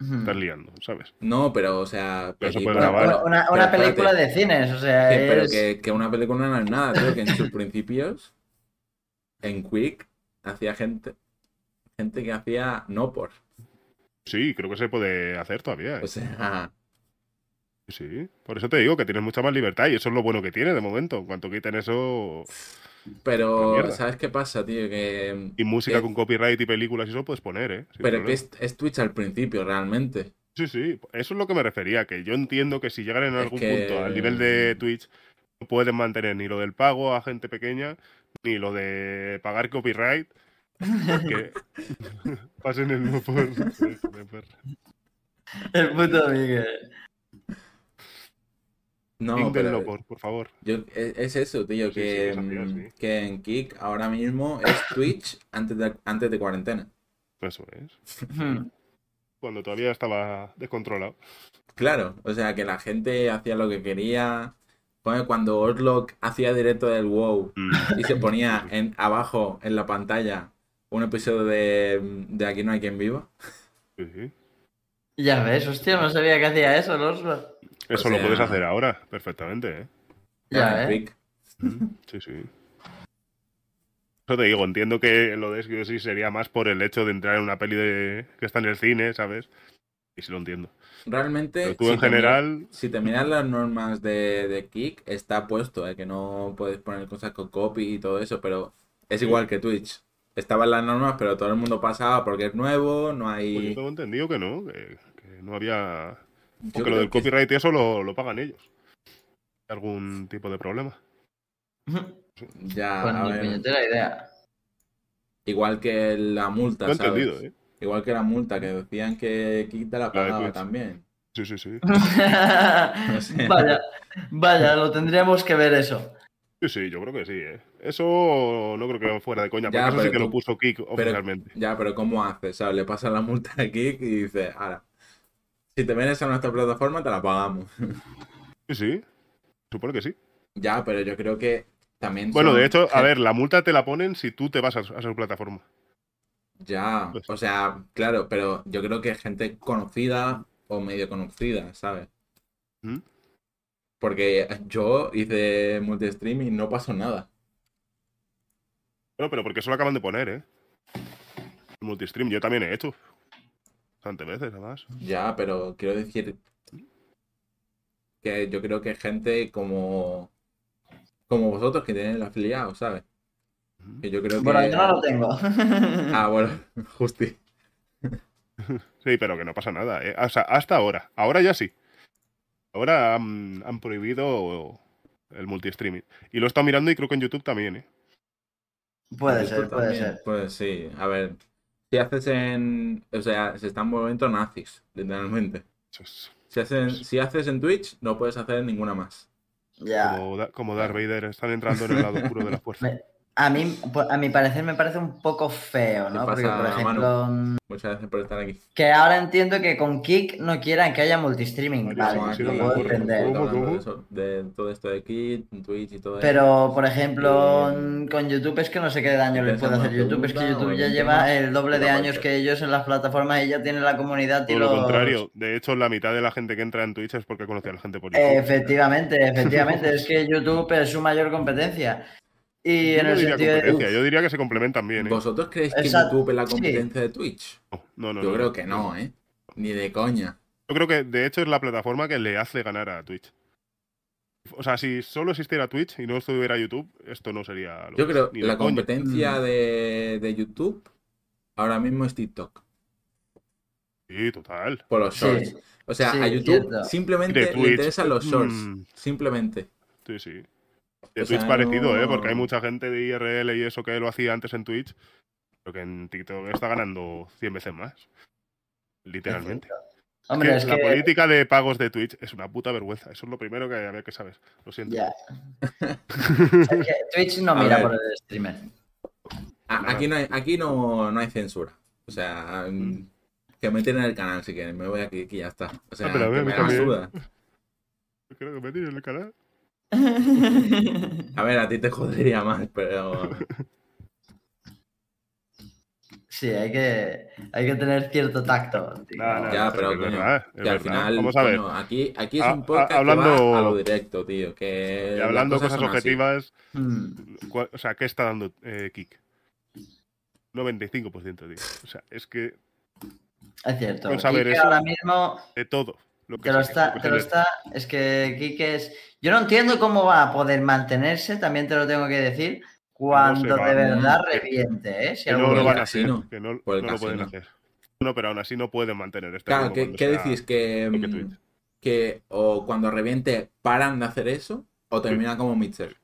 Speaker 2: estás liando, ¿sabes?
Speaker 1: No, pero, o sea,
Speaker 2: Pero se
Speaker 1: película-
Speaker 2: puede
Speaker 3: Una,
Speaker 2: grabar.
Speaker 3: una- una
Speaker 1: Pero espérate.
Speaker 3: película de cines, o sea,
Speaker 1: Que- pero que, que una película no es nada, tío, que en sus principios, en Quick, hacía gente, gente que hacía no por.
Speaker 2: Sí, creo que se puede hacer todavía. ¿eh?
Speaker 1: O sea,
Speaker 2: Sí, por eso te digo que tienes mucha más libertad y eso es lo bueno que tiene de momento. En cuanto quiten eso
Speaker 1: pero. ¿sabes qué pasa, tío? Que,
Speaker 2: y música
Speaker 1: Eh,
Speaker 2: con copyright y películas y eso puedes poner, ¿eh? Sin
Speaker 1: pero que es, es Twitch al principio, realmente.
Speaker 2: Sí, sí, eso es lo que me refería, que yo entiendo que si llegan en
Speaker 1: Es
Speaker 2: algún
Speaker 1: que-
Speaker 2: punto al nivel de Twitch no pueden mantener ni lo del pago a gente pequeña ni lo de pagar copyright que pasen el no por
Speaker 3: el puto Miguel.
Speaker 1: No, pero
Speaker 2: por, por favor.
Speaker 1: yo, es, es eso, tío,
Speaker 2: Sí,
Speaker 1: que,
Speaker 2: sí,
Speaker 1: mm, que en Kick ahora mismo es Twitch antes de, antes de cuarentena.
Speaker 2: Eso es.
Speaker 3: Hmm.
Speaker 2: Cuando todavía estaba descontrolado.
Speaker 1: Claro, o sea, que la gente hacía lo que quería. Pone Cuando Orlok hacía directo del WoW
Speaker 2: Mm.
Speaker 1: y se ponía en abajo en la pantalla un episodio de, de Aquí no hay quien viva.
Speaker 2: Sí, sí.
Speaker 3: Ya ves, hostia, no sabía que hacía eso, ¿no?
Speaker 2: Eso
Speaker 1: O
Speaker 2: lo puedes hacer ahora, perfectamente, ¿eh?
Speaker 3: Ya, ¿eh?
Speaker 1: Quick.
Speaker 2: Sí, sí. Eso te digo, entiendo que lo de sí sería más por el hecho de entrar en una peli de... que está en el cine, ¿sabes? Y sí lo entiendo.
Speaker 1: Realmente,
Speaker 2: Pero tú
Speaker 1: si
Speaker 2: en general,
Speaker 1: miras- si te miras las normas de, de Kick, está puesto, eh, que no puedes poner cosas con copy y todo eso, pero es igual que Twitch. Estaban las normas, pero todo el mundo pasaba porque es nuevo, no
Speaker 2: pues yo
Speaker 1: hay...
Speaker 2: tengo entendido que no, que, que no había... Porque lo del
Speaker 1: que-
Speaker 2: copyright y eso lo, lo pagan ellos. ¿Algún tipo de problema?
Speaker 1: Ya,
Speaker 3: Pues
Speaker 1: a ver,
Speaker 3: puñetera idea.
Speaker 1: igual que la multa,
Speaker 2: Lo he
Speaker 1: ¿sabes?
Speaker 2: entendido, ¿eh?
Speaker 1: Igual que la multa, que decían que te la
Speaker 2: La
Speaker 1: pagaba también.
Speaker 2: Sí, sí, sí.
Speaker 3: vaya, vaya, lo tendríamos que ver eso.
Speaker 2: Sí, sí, yo creo que sí, ¿eh? Eso no creo que fuera de coña, porque
Speaker 1: Ya,
Speaker 2: eso sí que lo puso Kik oficialmente.
Speaker 1: Ya, pero ¿cómo haces? ¿Sabes? Le pasas la multa a Kick y dices, ahora, si te vienes a nuestra plataforma, te la pagamos.
Speaker 2: Sí, sí. Supone que sí.
Speaker 1: ya, pero yo creo que también
Speaker 2: Bueno,
Speaker 1: son
Speaker 2: de hecho, a ver, la multa te la ponen si tú te vas a, a su plataforma.
Speaker 1: Ya,
Speaker 2: Pues-
Speaker 1: o sea, claro, pero yo creo que gente conocida o medio conocida, ¿sabes?
Speaker 2: ¿Mm?
Speaker 1: Porque yo hice multistream y no pasó nada.
Speaker 2: Bueno, pero porque eso lo acaban de poner, ¿eh? El multistream, yo también he hecho. Bastantes veces, además.
Speaker 1: Ya, pero quiero decir que yo creo que gente como como vosotros que tienen el afiliado, ¿sabes? Que yo creo que
Speaker 3: Bueno, yo no lo tengo.
Speaker 1: Ah, bueno, justi.
Speaker 2: Sí, pero que no pasa nada, ¿eh? O sea, hasta ahora. Ahora ya sí. Ahora han, han prohibido el multistreaming. Y lo he estado mirando y creo que en YouTube también, ¿eh?
Speaker 3: Puede ser, puede
Speaker 1: también,
Speaker 3: ser.
Speaker 1: Pues sí, a ver, si haces en, o sea, se están moviendo nazis, literalmente. Si haces, si haces en Twitch, no puedes hacer en ninguna más.
Speaker 3: Ya.
Speaker 2: como, como Darth Vader, están entrando en el lado oscuro de la fuerza.
Speaker 3: Me- A mí, a mi parecer, me parece un poco feo, ¿no?
Speaker 1: ¿Qué
Speaker 3: Porque, por ejemplo,
Speaker 1: Muchas gracias por estar aquí.
Speaker 3: que ahora entiendo que con Kick no quieran que haya multistreaming.
Speaker 2: Oye,
Speaker 3: Vale,
Speaker 2: sí,
Speaker 3: lo puedo entender.
Speaker 1: De, eso, de todo esto de Kit, Twitch y todo eso.
Speaker 3: Pero, por ejemplo,
Speaker 1: Eh,
Speaker 3: con YouTube es que no sé qué daño le
Speaker 1: ¿tienes
Speaker 3: puede hacer YouTube. Es que YouTube ya lleva el doble de años que ellos en las plataformas y ya tiene la comunidad y
Speaker 2: Todo lo contrario. De hecho, la mitad de la gente que entra en Twitch es porque conoce a la gente por YouTube.
Speaker 3: Efectivamente, efectivamente. es que YouTube es su mayor competencia. Y
Speaker 2: Yo
Speaker 3: en
Speaker 2: no
Speaker 3: el
Speaker 2: diría
Speaker 3: sentido de.
Speaker 2: yo diría que se complementan bien. ¿eh?
Speaker 1: ¿Vosotros creéis que
Speaker 3: Exacto,
Speaker 1: YouTube es la
Speaker 3: sí.
Speaker 1: competencia de Twitch?
Speaker 2: No, no,
Speaker 1: Yo
Speaker 2: no.
Speaker 1: creo que no, ¿eh? Ni de coña.
Speaker 2: Yo creo que de hecho es la plataforma que le hace ganar a Twitch. O sea, si solo existiera Twitch y no estuviera YouTube, esto no sería lo
Speaker 1: Yo
Speaker 2: que
Speaker 1: creo que la
Speaker 2: coña.
Speaker 1: competencia
Speaker 3: Mm.
Speaker 1: de, de YouTube ahora mismo es TikTok.
Speaker 2: Sí, total.
Speaker 1: Por los
Speaker 3: Sí.
Speaker 1: shorts. O sea,
Speaker 3: Sí,
Speaker 1: a YouTube
Speaker 3: cierto.
Speaker 1: Simplemente le interesan los shorts.
Speaker 2: mm.
Speaker 1: Simplemente.
Speaker 2: Sí, sí. De
Speaker 1: O
Speaker 2: Twitch
Speaker 1: sea,
Speaker 2: parecido, ¿eh? Porque hay mucha gente de IRL y eso que lo hacía antes en Twitch, pero que en TikTok está ganando 100 veces más. Literalmente.
Speaker 3: Hombre,
Speaker 2: Que
Speaker 3: es
Speaker 2: la
Speaker 3: que.
Speaker 2: política de pagos de Twitch es una puta vergüenza. Eso es lo primero que había que saber. Lo siento.
Speaker 3: Ya. Es que Twitch no mira
Speaker 1: ver.
Speaker 3: por el streamer.
Speaker 1: A-
Speaker 2: Nada.
Speaker 1: aquí no hay, aquí no, no hay censura. O sea, mm, que me tiren el canal si quieren. Me voy aquí y ya está. O sea,
Speaker 2: Ah, pero a mí-
Speaker 1: que me suda.
Speaker 2: Creo que me tiene en el canal.
Speaker 1: A ver, a ti te jodería más, pero.
Speaker 3: Sí, hay que, hay que tener cierto tacto.
Speaker 1: Ya, pero
Speaker 2: es
Speaker 1: coño,
Speaker 2: verdad, es
Speaker 1: que al final,
Speaker 2: Vamos a ver.
Speaker 1: coño, aquí, aquí es
Speaker 2: A-
Speaker 1: un podcast
Speaker 2: a- hablando-
Speaker 1: que va a lo directo, tío. Que
Speaker 2: Y hablando cosas,
Speaker 1: son así.
Speaker 2: objetivas,
Speaker 3: Mm,
Speaker 2: ¿cuál- o sea, ¿qué está dando eh, Kik? 95%, tío. O sea, es que
Speaker 3: es cierto.
Speaker 2: Con saber
Speaker 3: Kike
Speaker 2: eso-
Speaker 3: ahora mismo
Speaker 2: de todo. Lo que
Speaker 3: te lo, está, te lo está. Es que Kike es. Yo no entiendo cómo va a poder mantenerse, también te lo tengo que decir, cuando de verdad reviente, ¿eh? Si
Speaker 2: que no lo van a hacer. Que no,
Speaker 1: Por el
Speaker 2: no lo pueden
Speaker 1: casino.
Speaker 2: hacer. No, pero aún así no pueden mantener este
Speaker 1: Claro, ¿qué, decís? Que, mm, que o cuando reviente paran de hacer eso o termina como Mitchell.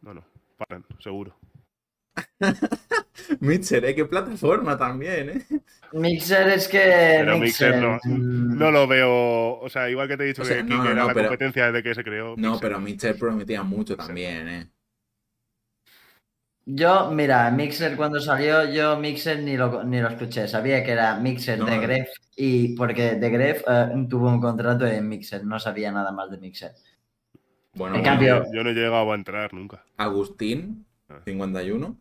Speaker 2: No, no, paran, seguro.
Speaker 1: Mitchell, ¿eh? Qué plataforma también, ¿eh?
Speaker 3: Mixer es que.
Speaker 2: Pero Mixer no, no lo veo. O sea, igual que te he dicho
Speaker 1: O sea,
Speaker 2: que
Speaker 1: no, no,
Speaker 2: era
Speaker 1: no,
Speaker 2: la
Speaker 1: pero-
Speaker 2: competencia desde que se creó.
Speaker 1: No,
Speaker 2: Mixer.
Speaker 1: pero Mitchell prometía mucho también, ¿eh?
Speaker 3: Yo, mira, Mixer cuando salió, yo Mixer ni lo, ni lo escuché. Sabía que era Mixer
Speaker 1: No,
Speaker 3: de. Gref y porque de Gref eh, tuvo un contrato en Mixer, no sabía nada más de Mixer.
Speaker 1: Bueno,
Speaker 3: En
Speaker 1: bueno,
Speaker 3: cambio-
Speaker 2: Yo no he llegado a entrar nunca.
Speaker 1: Agustín,
Speaker 2: Ah.
Speaker 1: 51,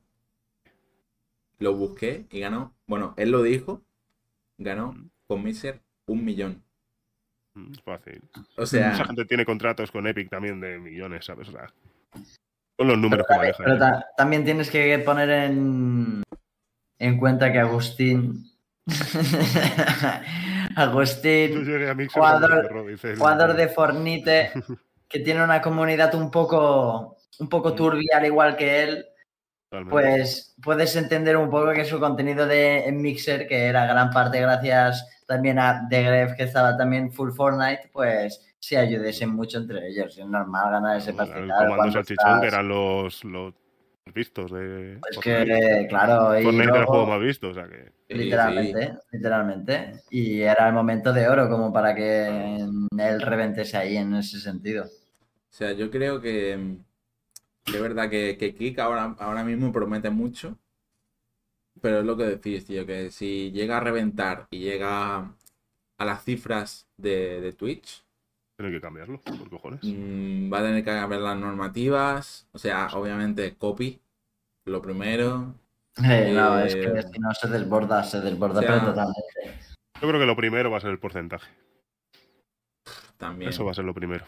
Speaker 1: lo busqué y ganó. Bueno, él lo dijo, ganó con Mitchell un millón.
Speaker 2: Mm, Es fácil.
Speaker 1: O
Speaker 2: Esa
Speaker 1: sea,
Speaker 2: gente tiene contratos con Epic también de millones, ¿sabes? O sea, son los números
Speaker 3: Pero,
Speaker 2: que
Speaker 3: también,
Speaker 2: manejan.
Speaker 3: pero
Speaker 2: ¿eh?
Speaker 3: ta- también tienes que poner en, en cuenta que Agustín. Agustín, jugador-
Speaker 2: dice
Speaker 3: jugador de Fornite, que tiene una comunidad un poco, un poco turbia, al igual que él.
Speaker 2: Totalmente.
Speaker 3: Pues puedes entender un poco que su contenido de en Mixer, que era gran parte gracias también a The Gref, que estaba también full Fortnite, pues se ayudesen mucho entre ellos. Es normal ganar ese
Speaker 2: el
Speaker 3: pastizal.
Speaker 2: comando
Speaker 3: cuando
Speaker 2: salchichón,
Speaker 3: estás-
Speaker 2: que eran los, los vistos de.
Speaker 3: Es
Speaker 2: Fortnite.
Speaker 3: que, claro, y
Speaker 2: Fortnite era el
Speaker 3: luego-
Speaker 2: juego más visto, o sea que.
Speaker 1: sí,
Speaker 3: literalmente, literalmente. Y era el momento de oro como para que él reventese ahí en ese sentido.
Speaker 1: O sea, yo creo que, es verdad que, que Kik ahora, ahora mismo promete mucho. Pero es lo que decís, tío, que si llega a reventar y llega a las cifras de, de Twitch,
Speaker 2: Tienen que cambiarlo, por cojones.
Speaker 1: mm, va a tener que cambiar las normativas. O sea, obviamente copy, lo primero.
Speaker 3: Eh, no,
Speaker 1: Eh,
Speaker 3: es que si no se desborda, se desborda
Speaker 1: o sea,
Speaker 3: pero totalmente.
Speaker 2: Yo creo que lo primero va a ser el porcentaje.
Speaker 1: También.
Speaker 2: Eso va a ser lo primero.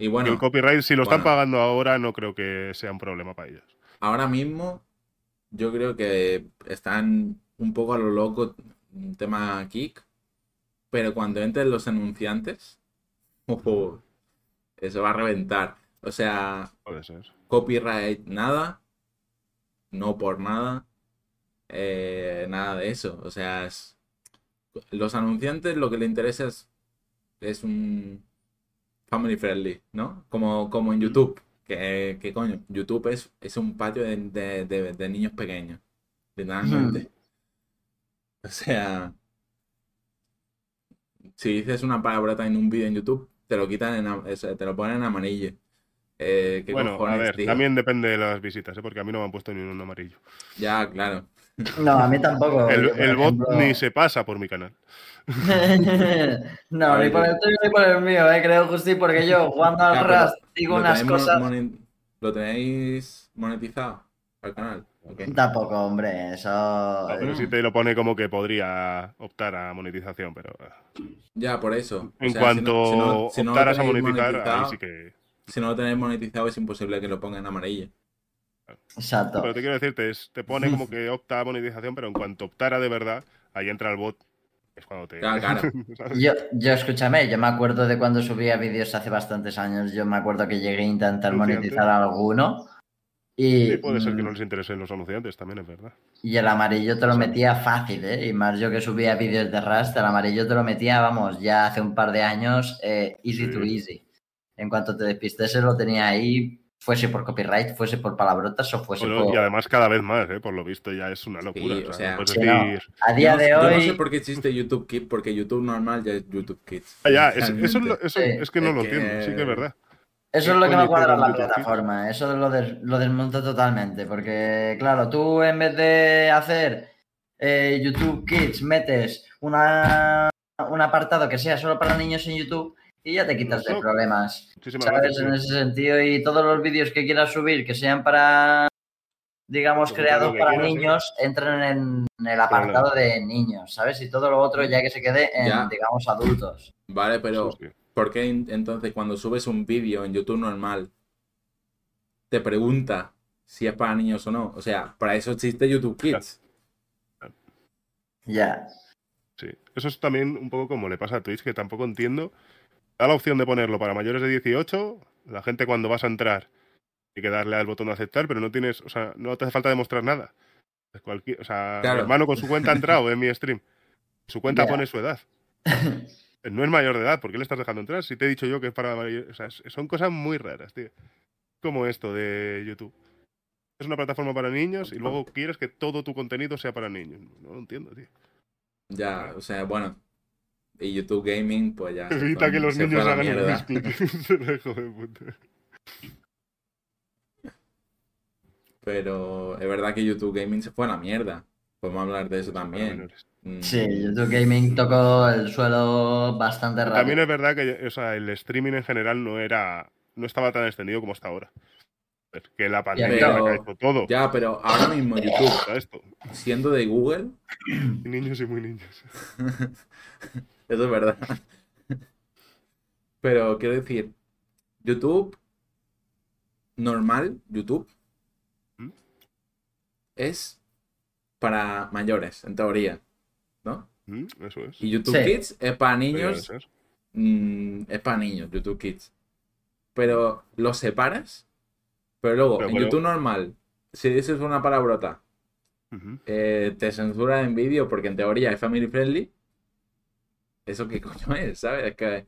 Speaker 1: Y bueno,
Speaker 2: el copyright, si lo están pagando ahora, no creo que sea un problema para ellos.
Speaker 1: ahora mismo yo creo que están un poco a lo loco en tema Kik, pero cuando entren los anunciantes, ojo, eso va a reventar. O sea,
Speaker 2: Puede ser.
Speaker 1: copyright nada, no por nada, eh, nada de eso. O sea, es- los anunciantes lo que le interesa es, es un family friendly, ¿no? Como, como en YouTube, que, que coño, YouTube es, es un patio de, de- de- de niños pequeños, literalmente. O sea, si dices una palabrota en un vídeo en YouTube, te lo quitan en, te lo ponen en amarillo. Eh, ¿qué
Speaker 2: Bueno, a ver,
Speaker 1: tío?
Speaker 2: también depende de las visitas, ¿eh? porque a mí no me han puesto ni un amarillo.
Speaker 1: Ya, claro.
Speaker 3: No, a mí tampoco.
Speaker 2: El, bot
Speaker 3: ejemplo-
Speaker 2: ni se pasa por mi canal.
Speaker 3: no, ni por el tuyo ni por el mío, eh, creo, Justi, porque yo jugando al
Speaker 1: pero
Speaker 3: Rust digo
Speaker 1: ¿Lo
Speaker 3: unas cosas.
Speaker 1: ¿Lo tenéis monetizado al canal?
Speaker 3: Tampoco, hombre, eso.
Speaker 2: No, pero sí te lo pone como que podría optar a monetización, pero eh,
Speaker 1: Ya, por eso. O
Speaker 2: en
Speaker 1: sea,
Speaker 2: cuanto
Speaker 1: si no- si no- si no lo
Speaker 2: optaras a monetizar, ahí sí que...
Speaker 1: Si no lo tenéis monetizado, es imposible que lo pongan en amarillo.
Speaker 3: Exacto.
Speaker 2: Pero te quiero decir, te, es- te pone como que opta a monetización, pero en cuanto optara de verdad, ahí entra el bot. Es cuando te.
Speaker 1: Claro, claro.
Speaker 2: ¿sabes?
Speaker 3: Yo, yo escúchame, yo me acuerdo de cuando subía vídeos hace bastantes años, yo me acuerdo que llegué a intentar monetizar alguno y,
Speaker 2: Sí, puede ser que
Speaker 3: mm,
Speaker 2: no les interesen los anunciantes, también es verdad.
Speaker 3: y el amarillo te lo metía fácil, ¿eh? Y más yo que subía vídeos de Rust, el amarillo te lo metía, vamos, ya hace un par de años, eh, easy
Speaker 2: Sí.
Speaker 3: to easy. En cuanto te despistese lo tenía ahí, fuese por copyright, fuese por palabrotas o fuese
Speaker 2: Bueno,
Speaker 3: por...
Speaker 2: y además cada vez más, ¿eh? por lo visto ya es una locura.
Speaker 1: Sí,
Speaker 2: o sea, no
Speaker 3: no. A día
Speaker 1: yo
Speaker 3: de
Speaker 1: yo
Speaker 3: hoy...
Speaker 1: no sé por qué existe YouTube Kids, porque YouTube normal ya es YouTube Kids.
Speaker 2: Ah, ya, es, eso, es,
Speaker 1: Realmente.
Speaker 2: lo- eso
Speaker 3: Sí.
Speaker 2: es que no
Speaker 1: Es
Speaker 2: lo
Speaker 1: que-
Speaker 2: entiendo, sí que es verdad.
Speaker 3: Eso
Speaker 2: ¿Qué
Speaker 3: es lo que me cuadra la
Speaker 2: Kids?
Speaker 3: plataforma, eso lo, des- lo desmonta totalmente, porque claro, tú en vez de hacer eh, YouTube Kids metes una, un apartado que sea solo para niños en YouTube y ya te quitas de problemas,
Speaker 2: Muchísimas
Speaker 3: ¿sabes?
Speaker 2: gracias.
Speaker 3: En ese sentido y todos los vídeos que quieras subir que sean para, digamos, creados para
Speaker 2: quieras, sí.
Speaker 3: niños, entran en el apartado de niños, ¿sabes? Y todo lo otro ya que se quede en,
Speaker 1: Ya.
Speaker 3: digamos, adultos.
Speaker 1: Vale, pero. ¿por qué en- entonces cuando subes un vídeo en YouTube normal te pregunta si es para niños o no? O sea, para eso existe YouTube Kids.
Speaker 3: Ya.
Speaker 2: Sí. Eso es también un poco como le pasa a Twitch, que tampoco entiendo. Da la opción de ponerlo para mayores de 18, la gente cuando vas a entrar hay que darle al botón de aceptar, pero no tienes, o sea, no te hace falta demostrar nada. Cualquier, o sea,
Speaker 1: Claro.
Speaker 2: mi hermano con su cuenta ha entrado en mi stream. Su cuenta pone su edad. No es mayor de edad, ¿por qué le estás dejando entrar? Si te he dicho yo que es para mayor- o sea, son cosas muy raras, tío. Como esto de YouTube. Es una plataforma para niños y luego quieres que todo tu contenido sea para niños. No lo entiendo, tío.
Speaker 1: Ya, o sea, bueno. Y YouTube Gaming, pues ya.
Speaker 2: Evita que los niños hagan clips. Hijo de puta.
Speaker 1: Pero es verdad que YouTube Gaming se fue a la mierda. Podemos hablar de eso también. Mm,
Speaker 3: Sí, YouTube Gaming tocó el suelo bastante rápido.
Speaker 2: También es verdad que o sea, el streaming en general no era no estaba tan extendido como está ahora. Es que la pandemia
Speaker 1: pero-
Speaker 2: todo.
Speaker 1: Ya, pero ahora mismo YouTube, siendo de Google,
Speaker 2: niños y muy niños.
Speaker 1: Eso es verdad. Pero quiero decir, YouTube normal, YouTube,
Speaker 2: ¿Mm?
Speaker 1: es para mayores, en teoría, ¿no?
Speaker 2: Mm, Eso es.
Speaker 1: Y YouTube
Speaker 3: Sí.
Speaker 1: Kids es para niños, mm, es para niños, YouTube Kids. Pero los separas, pero luego
Speaker 2: Pero
Speaker 1: en YouTube normal, si dices una palabrota, eh, te censura en vídeo porque en teoría es family friendly. ¿Eso qué coño es? ¿Sabes? Es que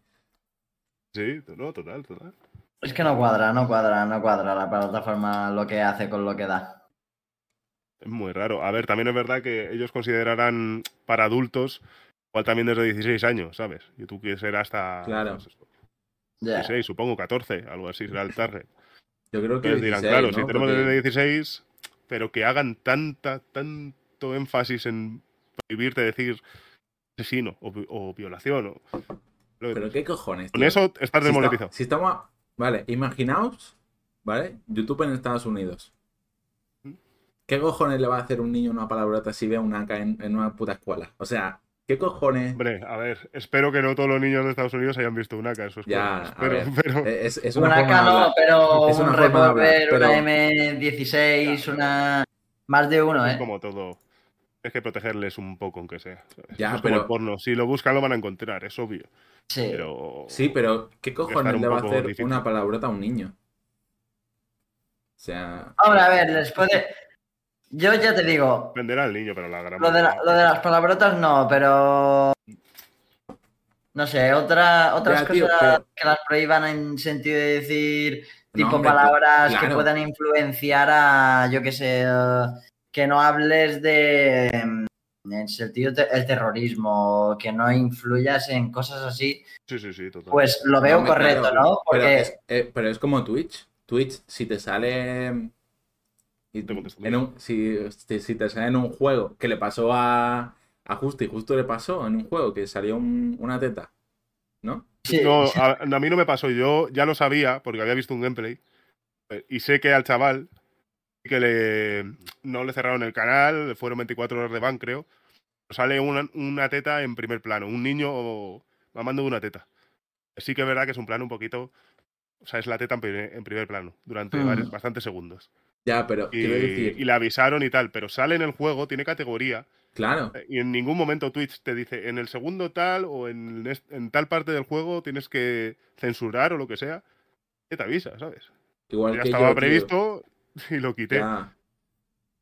Speaker 2: Sí, no, total, total.
Speaker 3: Es que no cuadra, no cuadra, no cuadra la plataforma lo que hace con lo que da.
Speaker 2: Es muy raro. A ver, también es verdad que ellos considerarán para adultos, igual también desde 16 años, ¿sabes? YouTube quiere ser hasta
Speaker 1: Claro.
Speaker 2: pues,
Speaker 3: Ya.
Speaker 2: 16, supongo, 14, algo así será el target.
Speaker 1: yo creo que
Speaker 2: Entonces dirán,
Speaker 1: 16,
Speaker 2: claro,
Speaker 1: ¿no?
Speaker 2: si tenemos
Speaker 1: Porque-
Speaker 2: desde 16, pero que hagan tanta, tanto énfasis en prohibirte decir asesino o, vi- o violación. O...
Speaker 1: Pero qué cojones.
Speaker 2: Con eso estás desmonetizado.
Speaker 1: Si estamos. Vale, imaginaos, ¿vale? YouTube en Estados Unidos.
Speaker 2: ¿Mm?
Speaker 1: ¿Qué cojones le va a hacer un niño una palabrota si ve una AK en, en una puta escuela? O sea, ¿qué cojones?
Speaker 2: Hombre, a ver, espero que no todos los niños de Estados Unidos hayan visto una AK en su escuela.
Speaker 1: Ya, a
Speaker 2: Espero,
Speaker 1: ver.
Speaker 2: pero...
Speaker 1: Eh, Es, es una
Speaker 3: K no,
Speaker 1: hablar.
Speaker 3: pero
Speaker 1: Es una
Speaker 3: un revólver,
Speaker 1: pero-
Speaker 3: una M16, una... Más de uno,
Speaker 2: Es
Speaker 3: ¿eh?
Speaker 2: como todo. Tienes que protegerles un poco, aunque sea. ¿sabes?
Speaker 1: Ya,
Speaker 2: Eso es como
Speaker 1: pero-
Speaker 2: el porno. Si lo buscan, lo van a encontrar, es obvio.
Speaker 3: Sí.
Speaker 2: Pero.
Speaker 1: Sí, pero ¿qué cojones le va a hacer
Speaker 2: difícil.
Speaker 1: una palabrota a un niño? O sea.
Speaker 3: Hombre, a ver, les puede... Yo ya te digo,
Speaker 2: Venderá al niño, pero la gran.
Speaker 3: lo de, la-
Speaker 2: mayoría-
Speaker 3: lo de las palabrotas no, pero... No sé, otra, otras
Speaker 1: Ya, tío,
Speaker 3: cosas
Speaker 1: pero-
Speaker 3: que las prohíban en sentido de decir tipo
Speaker 1: hombre,
Speaker 3: palabras que puedan influenciar a, yo qué sé, que no hables de, mm, en sentido te- el terrorismo, que no influyas en cosas así,
Speaker 2: Sí, sí, sí, total.
Speaker 3: pues lo veo correcto,
Speaker 1: claro,
Speaker 3: ¿no?
Speaker 1: Pero es, eh, pero es como Twitch. Twitch, si te sale. y-
Speaker 2: Te contesto.
Speaker 1: en un- si, si- si te sale en un juego que le pasó a, a Justo y justo le pasó en un juego que salió un- una teta, ¿no?
Speaker 3: sí,
Speaker 2: No, a, a mí no me pasó. Yo ya lo sabía porque había visto un gameplay. eh, Y sé que al chaval que le no le cerraron el canal, le fueron 24 horas de ban, creo. Sale una, una teta en primer plano, un niño mamando una teta. Sí que es verdad que es un plano un poquito. O sea, es la teta en primer, en primer plano durante
Speaker 3: Mm.
Speaker 2: varios- bastantes segundos.
Speaker 1: Ya, pero quiero
Speaker 2: y,
Speaker 1: decir,
Speaker 2: y le avisaron y tal, pero sale en el juego, tiene categoría
Speaker 1: claro,
Speaker 2: eh, y en ningún momento Twitch te dice en el segundo tal o en, en tal parte del juego tienes que censurar o lo que sea. Que te avisa, ¿sabes?
Speaker 1: igual
Speaker 2: ya
Speaker 1: que
Speaker 2: estaba
Speaker 1: yo,
Speaker 2: previsto y lo quité.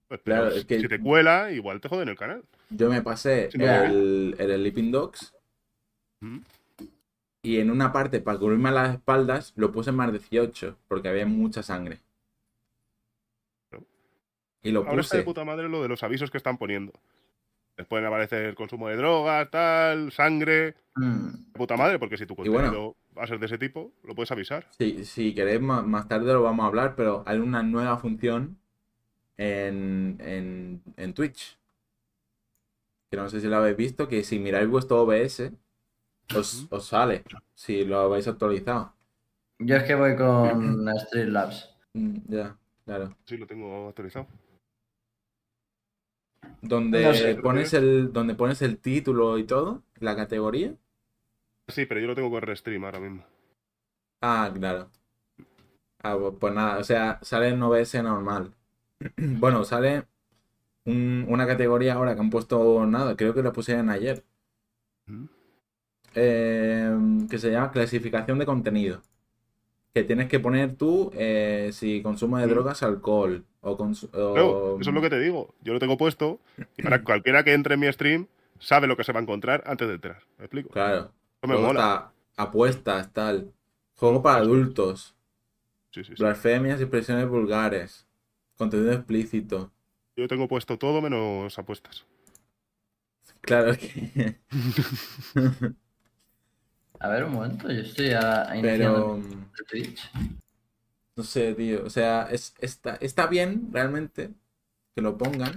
Speaker 2: Pues,
Speaker 1: Claro,
Speaker 2: pero
Speaker 1: es que-
Speaker 2: Si te cuela, igual te joden el canal.
Speaker 1: Yo me pasé
Speaker 2: no,
Speaker 1: el, el Sleeping Dogs
Speaker 2: Mm.
Speaker 1: y en una parte, para cubrirme las espaldas, lo puse en más 18 porque había mucha sangre. Y lo
Speaker 2: Ahora está de
Speaker 1: puse.
Speaker 2: puta madre lo de los avisos que están poniendo. Les pueden aparecer consumo de drogas, tal, sangre.
Speaker 3: Mm.
Speaker 2: De puta madre, porque si tu
Speaker 1: Y bueno.
Speaker 2: Va a ser de ese tipo, lo puedes avisar.
Speaker 1: Si, si queréis, más, tarde lo vamos a hablar, pero hay una nueva función en, en, en Twitch. Que no sé si lo habéis visto, que si miráis vuestro OBS, os, os sale, si lo habéis actualizado.
Speaker 3: Yo es que voy con Streamlabs.
Speaker 1: Mm, Ya, claro.
Speaker 2: Sí, lo tengo actualizado.
Speaker 1: Donde
Speaker 3: No sé,
Speaker 1: pones el, donde pones el título y todo, la categoría.
Speaker 2: Sí, pero yo lo tengo con Restream ahora mismo.
Speaker 1: Ah, claro. Ah, pues nada, o sea, sale en OBS normal. Bueno, sale un- una categoría ahora que han puesto nada, creo que la pusieron ayer,
Speaker 2: Mm.
Speaker 1: eh, que se llama clasificación de contenido. Que tienes que poner tú eh, si consumo de
Speaker 2: Mm.
Speaker 1: drogas, alcohol o, cons- o-
Speaker 2: Claro, eso es lo que te digo. Yo lo tengo puesto y para cualquiera que entre en mi stream sabe lo que se va a encontrar antes de entrar. ¿Me explico?
Speaker 1: Claro,
Speaker 2: me mola.
Speaker 1: está apuestas, tal, juego para adultos,
Speaker 2: Sí, sí, sí.
Speaker 1: blasfemias y expresiones vulgares, contenido explícito.
Speaker 2: Yo tengo puesto todo menos apuestas.
Speaker 1: Claro, es que...
Speaker 3: A ver, un momento, yo estoy a, iniciando
Speaker 1: Pero...
Speaker 3: el Twitch.
Speaker 1: No sé, tío. O sea, es, está, está bien realmente que lo pongan.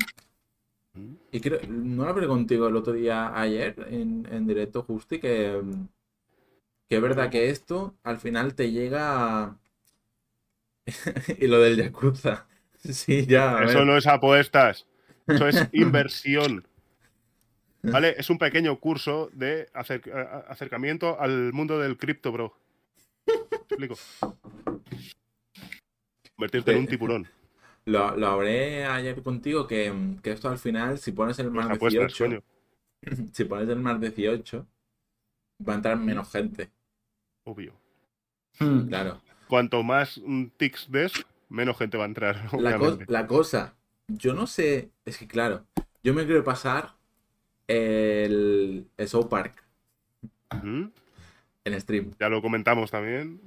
Speaker 1: Y creo, no lo hablé contigo el otro día, ayer, en, en directo, Justi, que, que es verdad que esto al final te llega a... y lo del Yakuza. Sí, ya.
Speaker 2: Eso
Speaker 1: ver.
Speaker 2: no es apuestas. Eso es inversión. ¿Vale? Es un pequeño curso de acercamiento al mundo del cripto, bro. ¿Me explico? Convertirte en un tiburón.
Speaker 1: Lo, lo hablé ayer contigo que, que esto al final, si pones el más
Speaker 2: apuestas,
Speaker 1: 18,
Speaker 2: coño.
Speaker 1: si pones el más 18, va a entrar menos gente.
Speaker 2: Obvio.
Speaker 3: Hmm.
Speaker 1: Claro.
Speaker 2: Cuanto más mm, tics des, menos gente va a entrar,
Speaker 1: La, co- la cosa, yo no sé, es que claro, yo me quiero pasar el, el South Park
Speaker 2: Ujú.
Speaker 1: en stream.
Speaker 2: Ya lo comentamos también.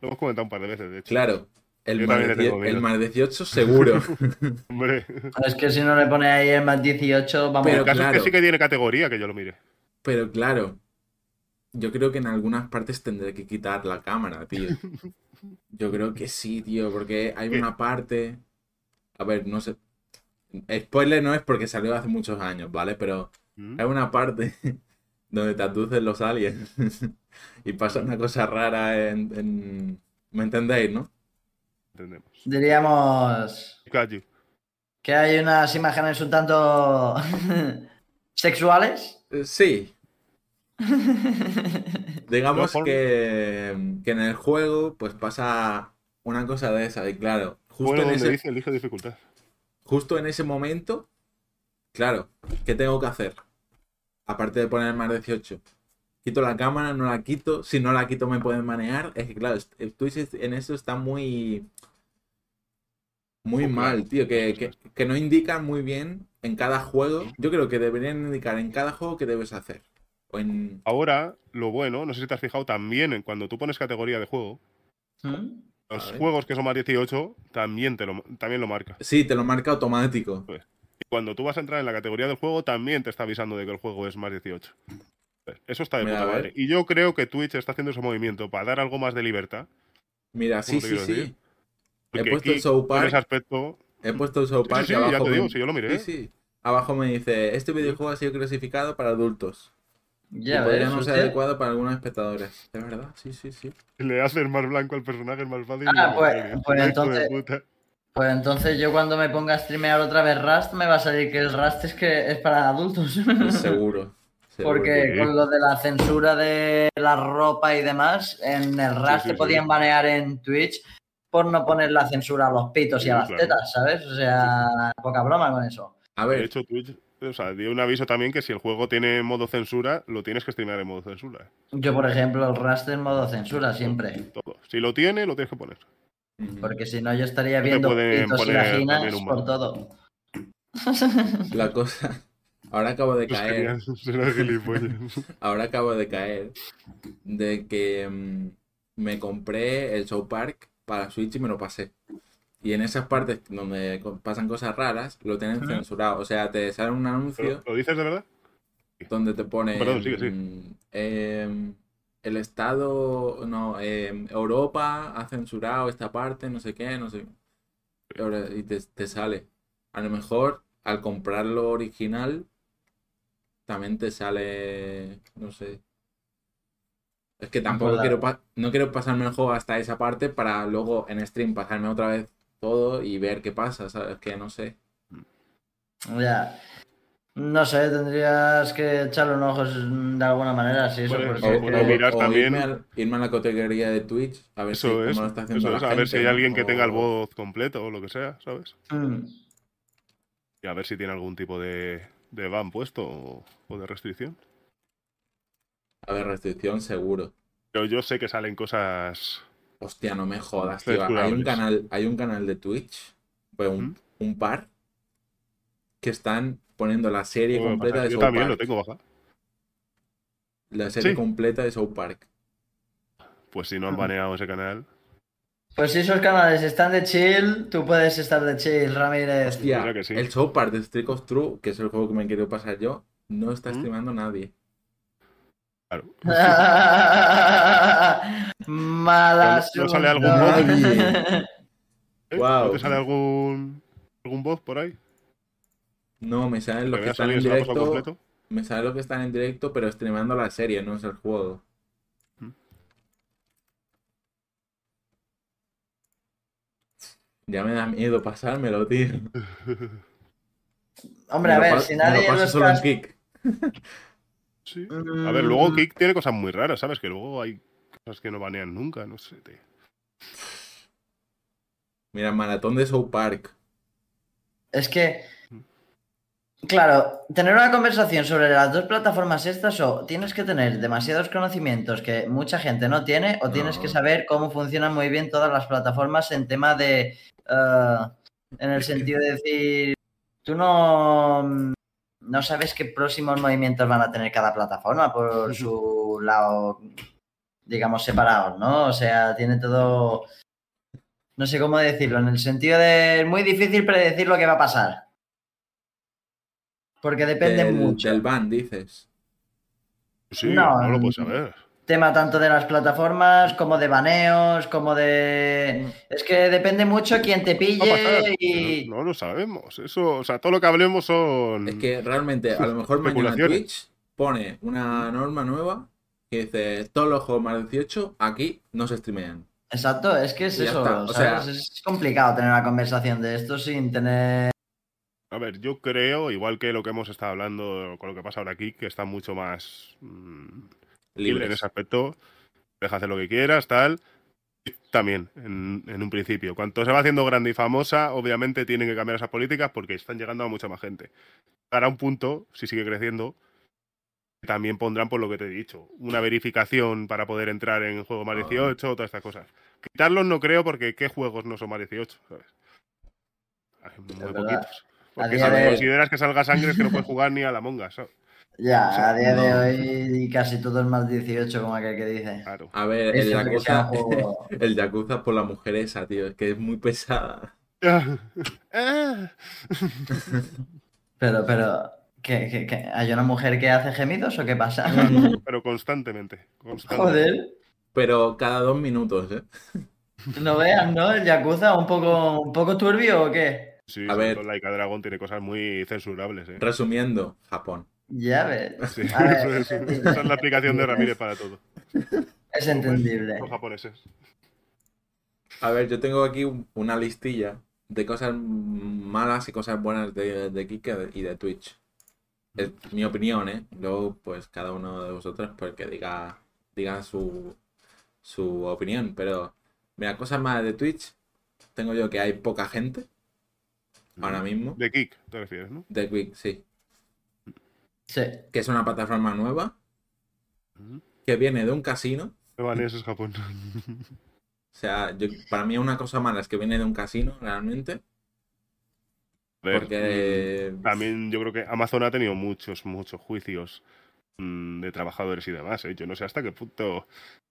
Speaker 2: Lo hemos comentado un par de veces, de hecho.
Speaker 1: Claro, el, más,
Speaker 2: también le tengo
Speaker 1: 18 el
Speaker 2: miedo.
Speaker 1: más 18 seguro.
Speaker 2: Hombre,
Speaker 3: Es que si no le pone ahí el más 18, vamos.
Speaker 1: Pero
Speaker 2: el caso es
Speaker 1: claro.
Speaker 2: que sí que tiene categoría, que yo lo mire.
Speaker 1: Pero claro, yo creo que en algunas partes tendré que quitar la cámara, tío. Yo creo que sí, tío, porque hay
Speaker 2: ¿Qué?
Speaker 1: una parte... A ver, no sé... Spoiler no es porque salió hace muchos años, ¿vale? Pero
Speaker 2: ¿Mm?
Speaker 1: Hay una parte donde te aducen los aliens y pasa una cosa rara en, en- ¿Me entendéis, no?
Speaker 2: Entendemos.
Speaker 3: Diríamos que hay unas imágenes un tanto sexuales.
Speaker 1: Eh, Sí, digamos que, que en el juego pues pasa una cosa de esa y claro, justo
Speaker 2: Bueno,
Speaker 1: en ese,
Speaker 2: dice elige dificultad.
Speaker 1: justo en ese momento, claro, ¿qué tengo que hacer? Aparte de poner más 18. Quito la cámara, no la quito. Si no la quito me pueden manejar. Es que claro, el Twitch en eso está muy... Muy mal, tío. Que, que, que no indican muy bien en cada juego. Yo creo que deberían indicar en cada juego qué debes hacer. O en...
Speaker 2: Ahora, lo bueno, no sé si te has fijado también en cuando tú pones categoría de juego,
Speaker 3: ¿Mm?
Speaker 2: los juegos que son más 18 también, te lo, también lo marca.
Speaker 1: Sí, te lo marca automático.
Speaker 2: Y cuando tú vas a entrar en la categoría del juego, también te está avisando de que el juego es más 18. Pues, Eso está de
Speaker 1: Mira,
Speaker 2: puta madre. Y yo creo que Twitch está haciendo ese movimiento para dar algo más de libertad.
Speaker 1: Mira, sí, sí, sí.
Speaker 2: decir?
Speaker 1: He puesto
Speaker 2: aquí,
Speaker 1: el South
Speaker 2: en
Speaker 1: Park.
Speaker 2: ese aspecto.
Speaker 1: He puesto el South
Speaker 2: Sí,
Speaker 1: Park
Speaker 2: sí,
Speaker 1: y
Speaker 2: sí, ya
Speaker 1: abajo
Speaker 2: te
Speaker 1: me-
Speaker 2: digo, si yo lo miré.
Speaker 1: Sí, sí. Abajo me dice, este videojuego ha sido clasificado para adultos.
Speaker 3: Ya
Speaker 1: y podría no ser adecuado para algunos espectadores. ¿De verdad? Sí, sí, sí.
Speaker 2: Le haces más blanco al personaje, es más fácil.
Speaker 3: Ah, pues- pues entonces-. Pues entonces yo cuando me ponga a streamear otra vez Rust me va a salir que el Rust es que es para adultos.
Speaker 1: Seguro. seguro.
Speaker 3: Porque
Speaker 2: Sí.
Speaker 3: con lo de la censura de la ropa y demás, en el Rust
Speaker 2: sí,
Speaker 3: te
Speaker 2: sí.
Speaker 3: podían banear en Twitch por no poner la censura a los pitos y a las
Speaker 2: claro.
Speaker 3: tetas, ¿sabes? O sea, poca broma con eso.
Speaker 1: A
Speaker 2: De
Speaker 1: ver,
Speaker 2: hecho, Twitch, o sea, dio un aviso también que si el juego tiene modo censura, lo tienes que streamear en modo censura.
Speaker 3: Yo, por ejemplo, el Rust en modo censura siempre.
Speaker 2: Todo. Si lo tiene, lo tienes que poner.
Speaker 3: Porque si no, yo estaría
Speaker 2: No
Speaker 3: viendo
Speaker 2: pueden
Speaker 3: pitos y vaginas por todo.
Speaker 1: la cosa. Ahora acabo de caer. Ahora acabo de caer de que mm, me compré el Show Park para Switch y me lo pasé. Y en esas partes donde pasan cosas raras, lo tienen censurado. O sea, te sale un
Speaker 2: ¿Pero
Speaker 1: anuncio
Speaker 2: ¿Lo dices de verdad?
Speaker 1: donde te pone
Speaker 2: Perdón, sigue, sigue.
Speaker 1: em, el Estado, no, em, Europa ha censurado esta parte, no sé qué, no sé. Y te, te sale. A lo mejor al comprarlo original también te sale, no sé. Es que tampoco quiero, no quiero pasarme el juego hasta esa parte para luego en stream pasarme otra vez todo y ver qué pasa, ¿sabes? Que no sé.
Speaker 3: Ya. No sé, tendrías que echarle un ojo de alguna manera, sí, eso.
Speaker 2: Puedes-
Speaker 3: porque-
Speaker 2: Sí,
Speaker 1: O,
Speaker 2: bueno,
Speaker 1: o-
Speaker 2: mirar
Speaker 1: o
Speaker 2: también-
Speaker 1: irme, al- irme a la categoría de Twitch a ver si
Speaker 2: Eso
Speaker 1: cómo
Speaker 2: es.
Speaker 1: lo está haciendo
Speaker 2: Eso
Speaker 1: la
Speaker 2: es, a ver si hay alguien que tenga el voz completo o lo que sea, ¿sabes?
Speaker 3: Mm.
Speaker 2: Y a ver si tiene algún tipo de, de ban puesto o, o de restricción.
Speaker 1: A ver, restricción seguro.
Speaker 2: Pero yo sé que salen cosas.
Speaker 1: Hostia, no me jodas, tío. Hay un canal, hay un canal de Twitch, pues un,
Speaker 2: ¿Mm?
Speaker 1: un par, que están poniendo la serie
Speaker 2: Bueno,
Speaker 1: completa
Speaker 2: pasa-
Speaker 1: de
Speaker 2: yo
Speaker 1: South
Speaker 2: también lo
Speaker 1: Park.
Speaker 2: tengo bajado.
Speaker 1: La serie
Speaker 2: Sí.
Speaker 1: completa de South Park.
Speaker 2: Pues si no han baneado ese canal.
Speaker 3: Pues si esos canales están de chill, tú puedes estar de chill, Ramírez.
Speaker 1: Hostia,
Speaker 2: Mira que sí.
Speaker 1: el South Park de Streak of True, que es el juego que me quiero pasar yo, no está
Speaker 2: ¿Mm?
Speaker 1: streamando nadie.
Speaker 2: Claro.
Speaker 3: Mala
Speaker 2: ¿No- no sale algún
Speaker 3: suerte.
Speaker 1: mod?
Speaker 2: ¿Eh?
Speaker 1: Guau.
Speaker 2: ¿No te sale algún. algún voz por ahí?
Speaker 1: No, me salen
Speaker 2: ¿Que
Speaker 1: los que están en directo. Me sale los que están en directo, pero streamando la serie, no es el juego. Ya me da miedo pasármelo, tío.
Speaker 3: Hombre,
Speaker 1: Me
Speaker 3: a
Speaker 1: lo
Speaker 3: ver, si
Speaker 1: me
Speaker 3: nadie
Speaker 1: lo paso solo en Kick.
Speaker 2: Sí.
Speaker 3: Mm,
Speaker 2: A ver, luego Kick tiene cosas muy raras, ¿sabes? Que luego hay cosas que no banean nunca, no sé, tío.
Speaker 1: Mira, maratón de South Park.
Speaker 3: Es que, claro, tener una conversación sobre las dos plataformas estas o tienes que tener demasiados conocimientos que mucha gente no tiene o tienes
Speaker 1: No.
Speaker 3: que saber cómo funcionan muy bien todas las plataformas en tema de, eh, en el sentido de decir, tú no, no sabes qué próximos movimientos van a tener cada plataforma por su lado, digamos, separados, ¿no? O sea, tiene todo... No sé cómo decirlo, en el sentido de es muy difícil predecir lo que va a pasar. Porque depende
Speaker 1: del,
Speaker 3: mucho.
Speaker 1: del ban, dices.
Speaker 2: Sí,
Speaker 3: No,
Speaker 2: no, lo puedes saber.
Speaker 3: Tema tanto de las plataformas como de baneos, como de... Es que depende mucho quién te pille y...
Speaker 2: No lo sabemos. Eso, o sea, todo lo que hablemos son.
Speaker 1: Es que realmente, a lo mejor mañana. Twitch pone una norma nueva que dice todos los juegos más de 18 aquí no se streamean.
Speaker 3: Exacto, es que es eso, Es complicado tener una conversación de esto sin tener...
Speaker 2: A ver, yo creo, igual que lo que hemos estado hablando con lo que pasa ahora aquí, que está mucho más mm, libre en ese aspecto. Deja hacer lo que quieras, tal. También, en, en un principio. Cuanto se va haciendo grande y famosa, obviamente tienen que cambiar esas políticas porque están llegando a mucha más gente. Hará un punto, si sigue creciendo, también pondrán por lo que te he dicho. Una verificación para poder entrar en juego más
Speaker 1: Ah.
Speaker 2: 18, todas estas cosas. Quitarlos no creo porque ¿qué juegos no son más 18? ¿sabes? Hay muy poquitos. Porque si
Speaker 3: de-
Speaker 2: consideras que salga sangre es que no puedes jugar ni a la monga, ¿sabes?
Speaker 3: Ya, a día de hoy casi todo es más 18 como aquel que dice.
Speaker 2: Claro.
Speaker 1: A ver, el Yakuza,
Speaker 3: juego-
Speaker 1: el Yakuza por la mujer esa, tío, es que es muy pesada.
Speaker 3: Pero, pero, ¿qué, qué- qué? ¿Hay una mujer que hace gemidos o qué pasa?
Speaker 2: Pero constantemente. constantemente.
Speaker 3: Joder,
Speaker 1: Pero cada dos minutos, ¿eh?
Speaker 3: no veas, ¿no? El Yakuza un poco, un poco turbio o qué?
Speaker 2: Sí,
Speaker 1: A ver.
Speaker 2: Laika Dragon tiene cosas muy censurables. ¿eh?
Speaker 1: Resumiendo, Japón.
Speaker 3: Ya ves.
Speaker 2: Sí,
Speaker 3: A ver,
Speaker 2: eso es- esa es la aplicación de Ramírez para todo.
Speaker 3: Es entendible.
Speaker 2: Los japoneses.
Speaker 1: A ver, yo tengo aquí un- una listilla de cosas malas y cosas buenas de, de Kike y de Twitch. Es mi opinión, ¿eh? Luego, pues cada uno de vosotros, pues que diga, diga su, su opinión. Pero, mira, cosas malas de Twitch. tengo yo que hay poca gente ahora mismo.
Speaker 2: De Kick, te refieres, ¿no?
Speaker 1: De Quick, sí.
Speaker 3: Sí.
Speaker 1: Que es una plataforma nueva que viene de un casino.
Speaker 2: Taiwanés es Japón.
Speaker 1: O sea, yo- para mí una cosa mala es que viene de un casino, realmente.
Speaker 2: A ver,
Speaker 1: Porque.
Speaker 2: mm, También yo creo que Amazon ha tenido muchos, muchos juicios mm, de trabajadores y demás. ¿eh? Yo no sé hasta qué punto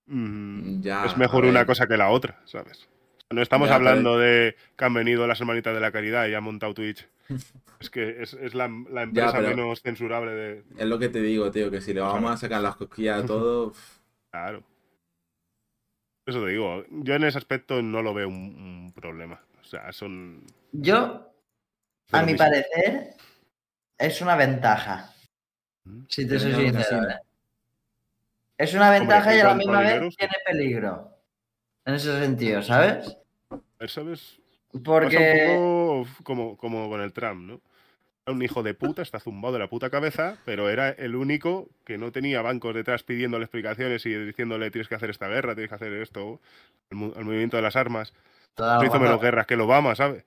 Speaker 2: mm,
Speaker 1: Ya,
Speaker 2: es mejor una cosa que la otra, ¿sabes? No estamos
Speaker 1: Ya,
Speaker 2: hablando de que han venido las hermanitas de la caridad y han montado Twitch. es que es, es la, la empresa
Speaker 1: pero-
Speaker 2: menos censurable de...
Speaker 1: Es lo que te digo, tío, que si le vamos a sacar las cosquillas a todo.
Speaker 2: Claro. Eso te digo, yo en ese aspecto no lo veo un, un problema. O sea, son...
Speaker 3: Yo,
Speaker 2: son
Speaker 3: a mi
Speaker 2: mismo.
Speaker 3: parecer, es una ventaja.
Speaker 2: Mm.
Speaker 3: Si te soy sincero. ¿eh? Es una ventaja y a la misma vez tiene peligro. En ese sentido, ¿sabes?
Speaker 2: ¿Sabes?
Speaker 3: Porque.
Speaker 2: un poco como, como con el Trump, ¿no? Era un hijo de puta, está zumbado de la puta cabeza, pero era el único que no tenía bancos detrás pidiéndole explicaciones y diciéndole tienes que hacer esta guerra, tienes que hacer esto, el, movimiento de las armas.
Speaker 3: Toda
Speaker 2: No hizo menos guerras que el Obama, ¿sabes?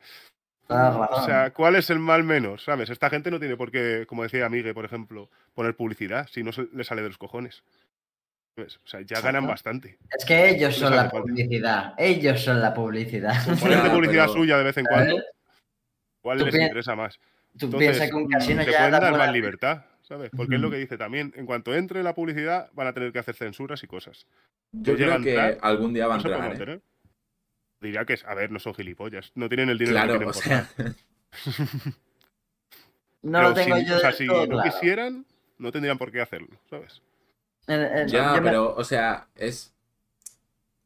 Speaker 2: O sea, ¿cuál es el mal menos? ¿Sabes? Esta gente no tiene por qué, como decía Migue, por ejemplo, poner publicidad si no se le sale de los cojones. ¿Sabes? O sea, ya ganan
Speaker 3: Exacto.
Speaker 2: bastante.
Speaker 3: Es que ellos son la
Speaker 2: falta.
Speaker 3: publicidad. Ellos son la publicidad.
Speaker 2: Ponerte
Speaker 1: Ya,
Speaker 2: publicidad
Speaker 1: pero-
Speaker 2: suya de vez en cuando, ¿cuál les interesa más?
Speaker 3: Tú
Speaker 2: Entonces,
Speaker 3: piensas que un casino
Speaker 2: te
Speaker 3: ya
Speaker 2: pueden
Speaker 3: da
Speaker 2: dar más libertad, ¿sabes? Porque es lo que dice también. En cuanto entre la publicidad, van a tener que hacer censuras y cosas.
Speaker 1: Yo creo
Speaker 2: a
Speaker 1: que algún día va a
Speaker 2: No
Speaker 1: entrar, ¿eh?
Speaker 2: mantener. Diría que, es- a ver, no son gilipollas. No tienen el dinero
Speaker 1: Claro,
Speaker 2: que
Speaker 1: o sea,
Speaker 3: No
Speaker 2: Pero
Speaker 3: lo tengo
Speaker 2: si,
Speaker 3: yo
Speaker 2: o sea, si
Speaker 3: todo
Speaker 2: no
Speaker 3: claro.
Speaker 2: quisieran, no tendrían por qué hacerlo, ¿sabes?
Speaker 3: En- en-
Speaker 1: ya,
Speaker 3: me-
Speaker 1: pero, o sea, es.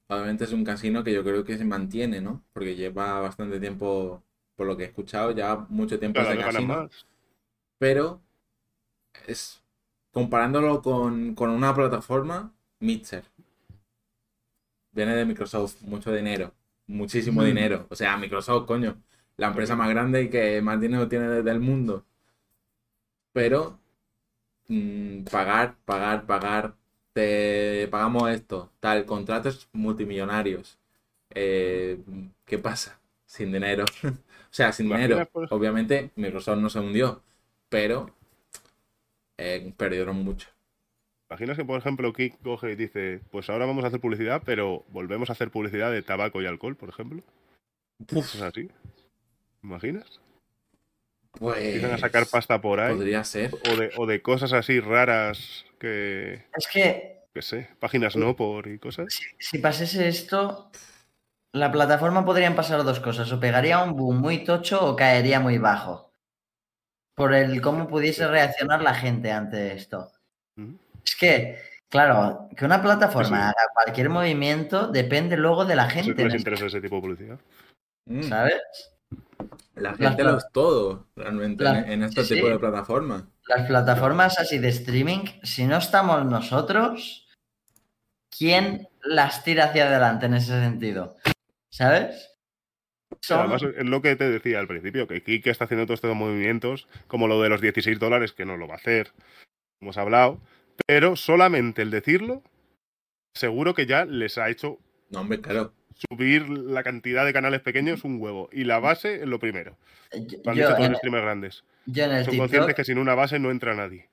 Speaker 1: Obviamente es un casino que yo creo que se mantiene, ¿no? Porque lleva bastante tiempo, por lo que he escuchado, ya mucho tiempo
Speaker 2: Cada
Speaker 1: ese casino. Pero es comparándolo con, con una plataforma, Mixer. Viene de Microsoft, mucho dinero, muchísimo
Speaker 3: Mm.
Speaker 1: dinero. O sea, Microsoft, coño, la empresa más grande y que más dinero tiene desde el mundo. Pero mm, pagar, pagar, pagar, te pagamos esto, tal, contratos multimillonarios. Eh, ¿qué pasa? Sin dinero. o sea, sin
Speaker 2: ¿Imaginas,
Speaker 1: dinero. Obviamente, Microsoft no se hundió, pero eh, perdieron mucho.
Speaker 2: Imaginas que, por ejemplo, Kik coge y dice, pues ahora vamos a hacer publicidad, pero volvemos a hacer publicidad de tabaco y alcohol, por ejemplo.
Speaker 1: Uf,
Speaker 2: ¿Es así? ¿Imaginas?
Speaker 1: Pues
Speaker 2: Empiezan a sacar pasta por ahí.
Speaker 1: podría ser.
Speaker 2: O de, o de cosas así raras que,
Speaker 3: Es que
Speaker 2: qué sé, páginas no por y cosas.
Speaker 3: si, si pasase esto, la plataforma podrían pasar dos cosas. O pegaría un boom muy tocho o caería muy bajo. Por el cómo pudiese reaccionar la gente ante esto.
Speaker 2: Ujú.
Speaker 3: Es que, claro, que una plataforma
Speaker 2: Sí,
Speaker 3: haga cualquier movimiento depende luego de la
Speaker 2: No sé
Speaker 3: gente.
Speaker 2: qué les
Speaker 3: en
Speaker 2: interesa ese tipo de publicidad.
Speaker 1: Mm,
Speaker 3: ¿Sabes?
Speaker 1: La
Speaker 3: Las
Speaker 1: gente
Speaker 3: pla-
Speaker 1: lo es todo, realmente,
Speaker 3: La-
Speaker 1: en, en este
Speaker 3: sí,
Speaker 1: tipo
Speaker 3: sí.
Speaker 1: de plataformas.
Speaker 3: Las plataformas así de streaming, si no estamos nosotros, ¿quién las tira hacia adelante en ese sentido? ¿Sabes? Son-
Speaker 2: Además, es lo que te decía al principio, que Kik está haciendo todos estos movimientos, como lo de los 16 dólares, que no lo va a hacer, hemos hablado, pero solamente el decirlo, seguro que ya les ha hecho
Speaker 1: No, hombre, claro.
Speaker 2: Subir la cantidad de canales pequeños un huevo. Y la base es lo primero. han
Speaker 3: yo
Speaker 2: todos los streamers grandes.
Speaker 3: yo en el
Speaker 2: Son
Speaker 3: TikTok,
Speaker 2: conscientes que sin una base no entra nadie.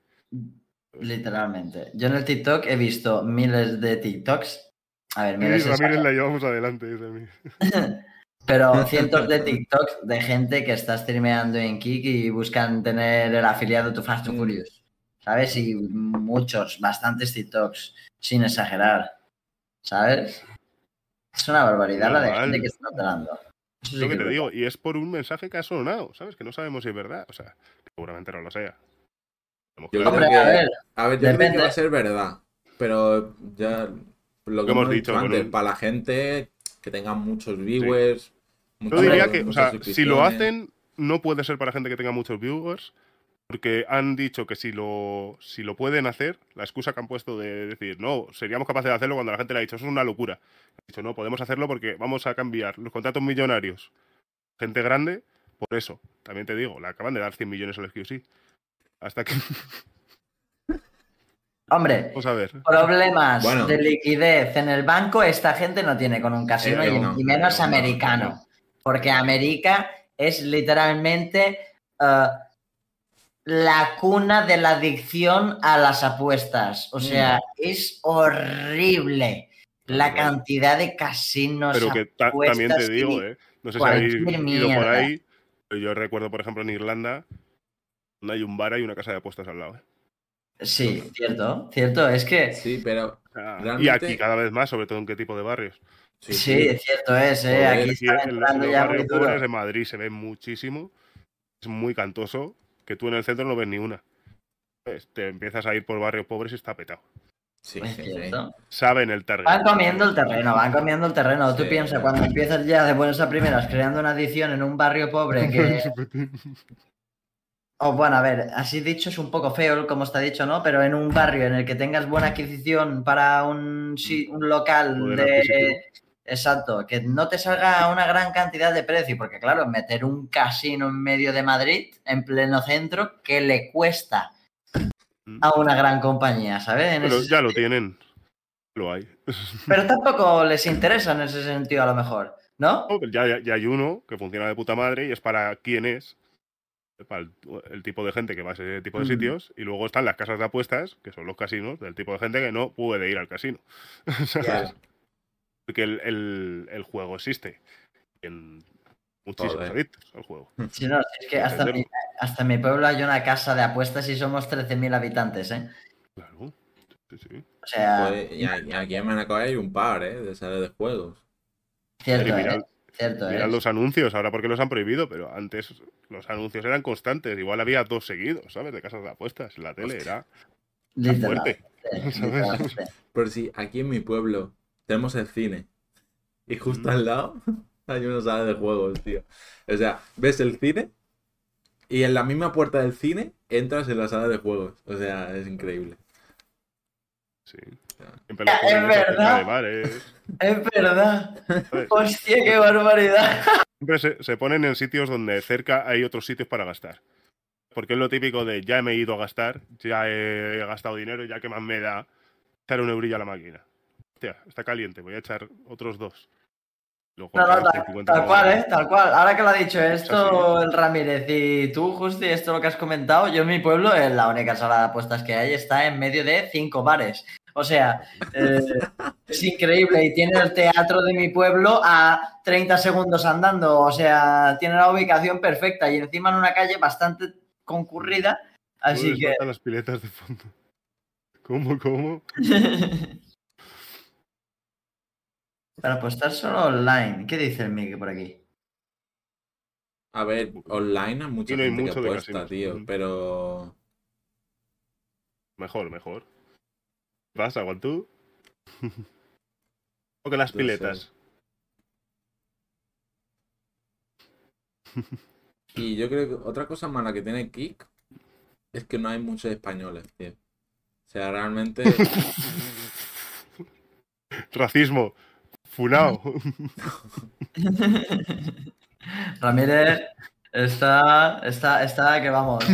Speaker 3: literalmente, yo en el TikTok he visto miles de TikToks. A ver, miles es
Speaker 2: Ramírez la llevamos adelante, dice a mí.
Speaker 3: Pero cientos de TikToks de gente que está streameando en Kik y buscan tener el afiliado to Fast and
Speaker 1: Mm.
Speaker 3: Furious. ¿Sabes? Y muchos, bastantes TikToks, sin exagerar. ¿Sabes? Es una barbaridad la de
Speaker 2: Normal.
Speaker 3: gente que está. Eso sí
Speaker 2: lo que te digo, y es por un mensaje que ha sonado, ¿sabes? Que no sabemos si es verdad. O sea, que seguramente no lo sea.
Speaker 1: Yo
Speaker 2: claro.
Speaker 3: Hombre,
Speaker 1: creo
Speaker 3: a
Speaker 1: que-
Speaker 3: ver,
Speaker 1: A ver, yo creo que va a ser verdad, pero ya lo que
Speaker 2: Hemos
Speaker 1: hemos
Speaker 2: dicho,
Speaker 1: antes,
Speaker 2: un-
Speaker 1: para la gente que tenga muchos viewers.
Speaker 2: Yo
Speaker 1: muchas-
Speaker 2: diría que, o sea, si lo hacen, no puede ser para gente que tenga muchos viewers, porque han dicho que si lo, si lo pueden hacer, la excusa que han puesto de decir, no, seríamos capaces de hacerlo cuando la gente le ha dicho, eso es una locura. Han dicho, no, podemos hacerlo porque vamos a cambiar los contratos millonarios. Gente grande, por eso. También te digo, le acaban de dar 100 millones al SQC. Hasta que,
Speaker 3: hombre,
Speaker 2: vamos a ver.
Speaker 3: problemas
Speaker 1: Bueno.
Speaker 3: de liquidez en el banco esta gente no tiene con un casino
Speaker 1: Eh,
Speaker 3: y,
Speaker 1: no,
Speaker 3: y menos
Speaker 1: no, no,
Speaker 3: americano. Porque América es literalmente eh, la cuna de la adicción a las apuestas. O sea, es horrible la cantidad de casinos.
Speaker 2: Pero que ta- también te digo, ¿eh? No sé si habéis ido por ahí. pero yo recuerdo, por ejemplo, en Irlanda, donde hay un bar y una casa de apuestas al lado. ¿eh?
Speaker 3: Sí, cierto, cierto. Es que
Speaker 1: Sí, pero.
Speaker 2: Y aquí cada vez más, sobre todo en qué tipo de barrios.
Speaker 1: Sí,
Speaker 3: sí, cierto es, ¿eh? Aquí
Speaker 2: Aquí
Speaker 3: están
Speaker 2: en, en
Speaker 3: entrando
Speaker 2: los
Speaker 3: ya muy
Speaker 2: barrios
Speaker 3: duro.
Speaker 2: de Madrid se ve muchísimo. Es muy cantoso que tú en el centro no ves ni una. Pues te empiezas a ir por barrios pobres y está petado.
Speaker 1: sí,
Speaker 3: Es
Speaker 1: sí,
Speaker 3: cierto.
Speaker 2: Saben el target.
Speaker 3: Van comiendo el terreno, van comiendo el terreno. Tú piensas, cuando empiezas ya de buenas a primeras creando una adicción en un barrio pobre que... O bueno, a ver, así dicho es un poco feo como está dicho, ¿no? Pero en un barrio en el que tengas buena adquisición para un, si- un local
Speaker 2: Poder
Speaker 3: de... Exacto, que no te salga una gran cantidad de precio, porque claro, meter un casino en medio de Madrid, en pleno centro, que le cuesta a una gran compañía, ¿sabes? En
Speaker 2: Pero ya lo tienen. Lo hay.
Speaker 3: Pero tampoco les interesa en ese sentido, a lo mejor, ¿no?
Speaker 2: No, ya, ya- ya hay uno que funciona de puta madre y es para quién es. Para el, el tipo de gente que va a ese tipo de
Speaker 3: Mm.
Speaker 2: sitios. Y luego están las casas de apuestas, que son los casinos, del tipo de gente que no puede ir al casino. ¿Sabes? Porque el, el- el juego existe. En muchísimos
Speaker 1: Joder.
Speaker 2: adictos al juego.
Speaker 3: Si no, si es que hasta mi, hasta en mi pueblo hay una casa de apuestas y somos 13.000 habitantes, ¿eh?
Speaker 2: Claro. Sí, sí.
Speaker 3: O sea,
Speaker 1: Pues, y aquí en Manacor hay un par, ¿eh? De sala de juegos.
Speaker 3: cierto,
Speaker 2: Y mirad,
Speaker 3: ¿eh? Cierto,
Speaker 2: mirad
Speaker 3: ¿eh?
Speaker 2: los anuncios, ahora porque los han prohibido, pero antes los anuncios eran constantes. Igual había dos seguidos, ¿sabes? De casas de apuestas. En la tele era
Speaker 3: Literalmente,
Speaker 2: fuerte.
Speaker 1: Pero sí, aquí en mi pueblo tenemos el cine. Y justo
Speaker 2: Mm.
Speaker 1: al lado hay una sala de juegos, tío. O sea, ves el cine y en la misma puerta del cine entras en la sala de juegos. O sea, es increíble.
Speaker 2: Sí. Siempre
Speaker 3: Ya,
Speaker 2: lo ponen
Speaker 3: es verdad.
Speaker 2: tienda de bares,
Speaker 3: Es verdad.
Speaker 2: ¿sabes?
Speaker 3: Hostia, qué barbaridad.
Speaker 2: Siempre se, se ponen en sitios donde cerca hay otros sitios para gastar. Porque es lo típico de ya me he ido a gastar, ya he gastado dinero, ya que más me da echar un eurillo a la máquina. Hostia, está caliente, voy a echar otros dos. Luego
Speaker 3: No, no,
Speaker 2: otra vez
Speaker 3: tal,
Speaker 2: 50
Speaker 3: tal cual. ¿eh? Tal cual. Ahora que lo ha dicho esto el Ramírez y tú, Justi, esto lo que has comentado, yo en mi pueblo, en la única sala de apuestas que hay, está en medio de cinco bares. O sea, eh, es increíble. Y tiene el teatro de mi pueblo a 30 segundos andando. O sea, tiene la ubicación perfecta y encima en una calle bastante concurrida. Así que...
Speaker 2: las piletas de fondo. ¿Cómo, cómo?
Speaker 3: Para apostar solo online. ¿Qué dice el Miki por aquí?
Speaker 1: A ver, online hay mucha
Speaker 2: Y no hay
Speaker 1: gente
Speaker 2: mucho
Speaker 1: que
Speaker 2: de
Speaker 1: apuesta, tío. Pero
Speaker 2: Mejor, mejor. ¿Qué pasa, Guantú? o que las
Speaker 1: No sé.
Speaker 2: piletas.
Speaker 1: Y yo creo que otra cosa mala que tiene Kik es que no hay muchos españoles, tío. O sea, realmente.
Speaker 2: Racismo. Funao.
Speaker 3: Ramírez está, está, está que vamos.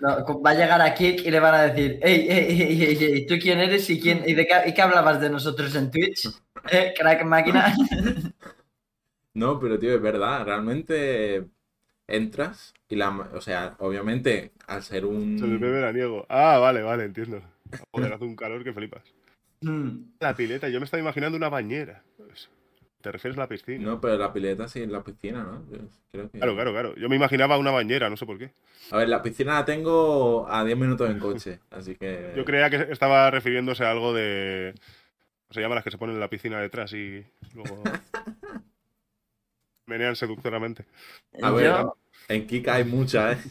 Speaker 3: no, va a llegar a Kik y le van a decir, ey, ey, ey, ey, ey, ¿tú quién eres y quién y de qué, y qué hablabas de nosotros en Twitch? ¿Eh, crack máquina.
Speaker 1: No, pero tío, es verdad. Realmente entras y la. O sea, obviamente, al ser un.
Speaker 2: Se veraniego. Ah, vale, vale, entiendo. Joder, hace un calor que flipas.
Speaker 3: Mm,
Speaker 2: La pileta, yo me estaba imaginando una bañera. Pues, ¿Te refieres a la piscina?
Speaker 1: No, pero la pileta sí en la piscina, ¿no? Yo creo que...
Speaker 2: Claro, claro, claro. Yo me imaginaba una bañera, no sé por qué.
Speaker 1: A ver, la piscina la tengo a 10 minutos en coche, así que...
Speaker 2: Yo creía que estaba refiriéndose a algo de. ¿Cómo se llama? Las que se ponen en la piscina detrás y luego. menean seductoramente.
Speaker 1: A ver,
Speaker 3: yo-
Speaker 1: en Kika hay muchas, ¿eh?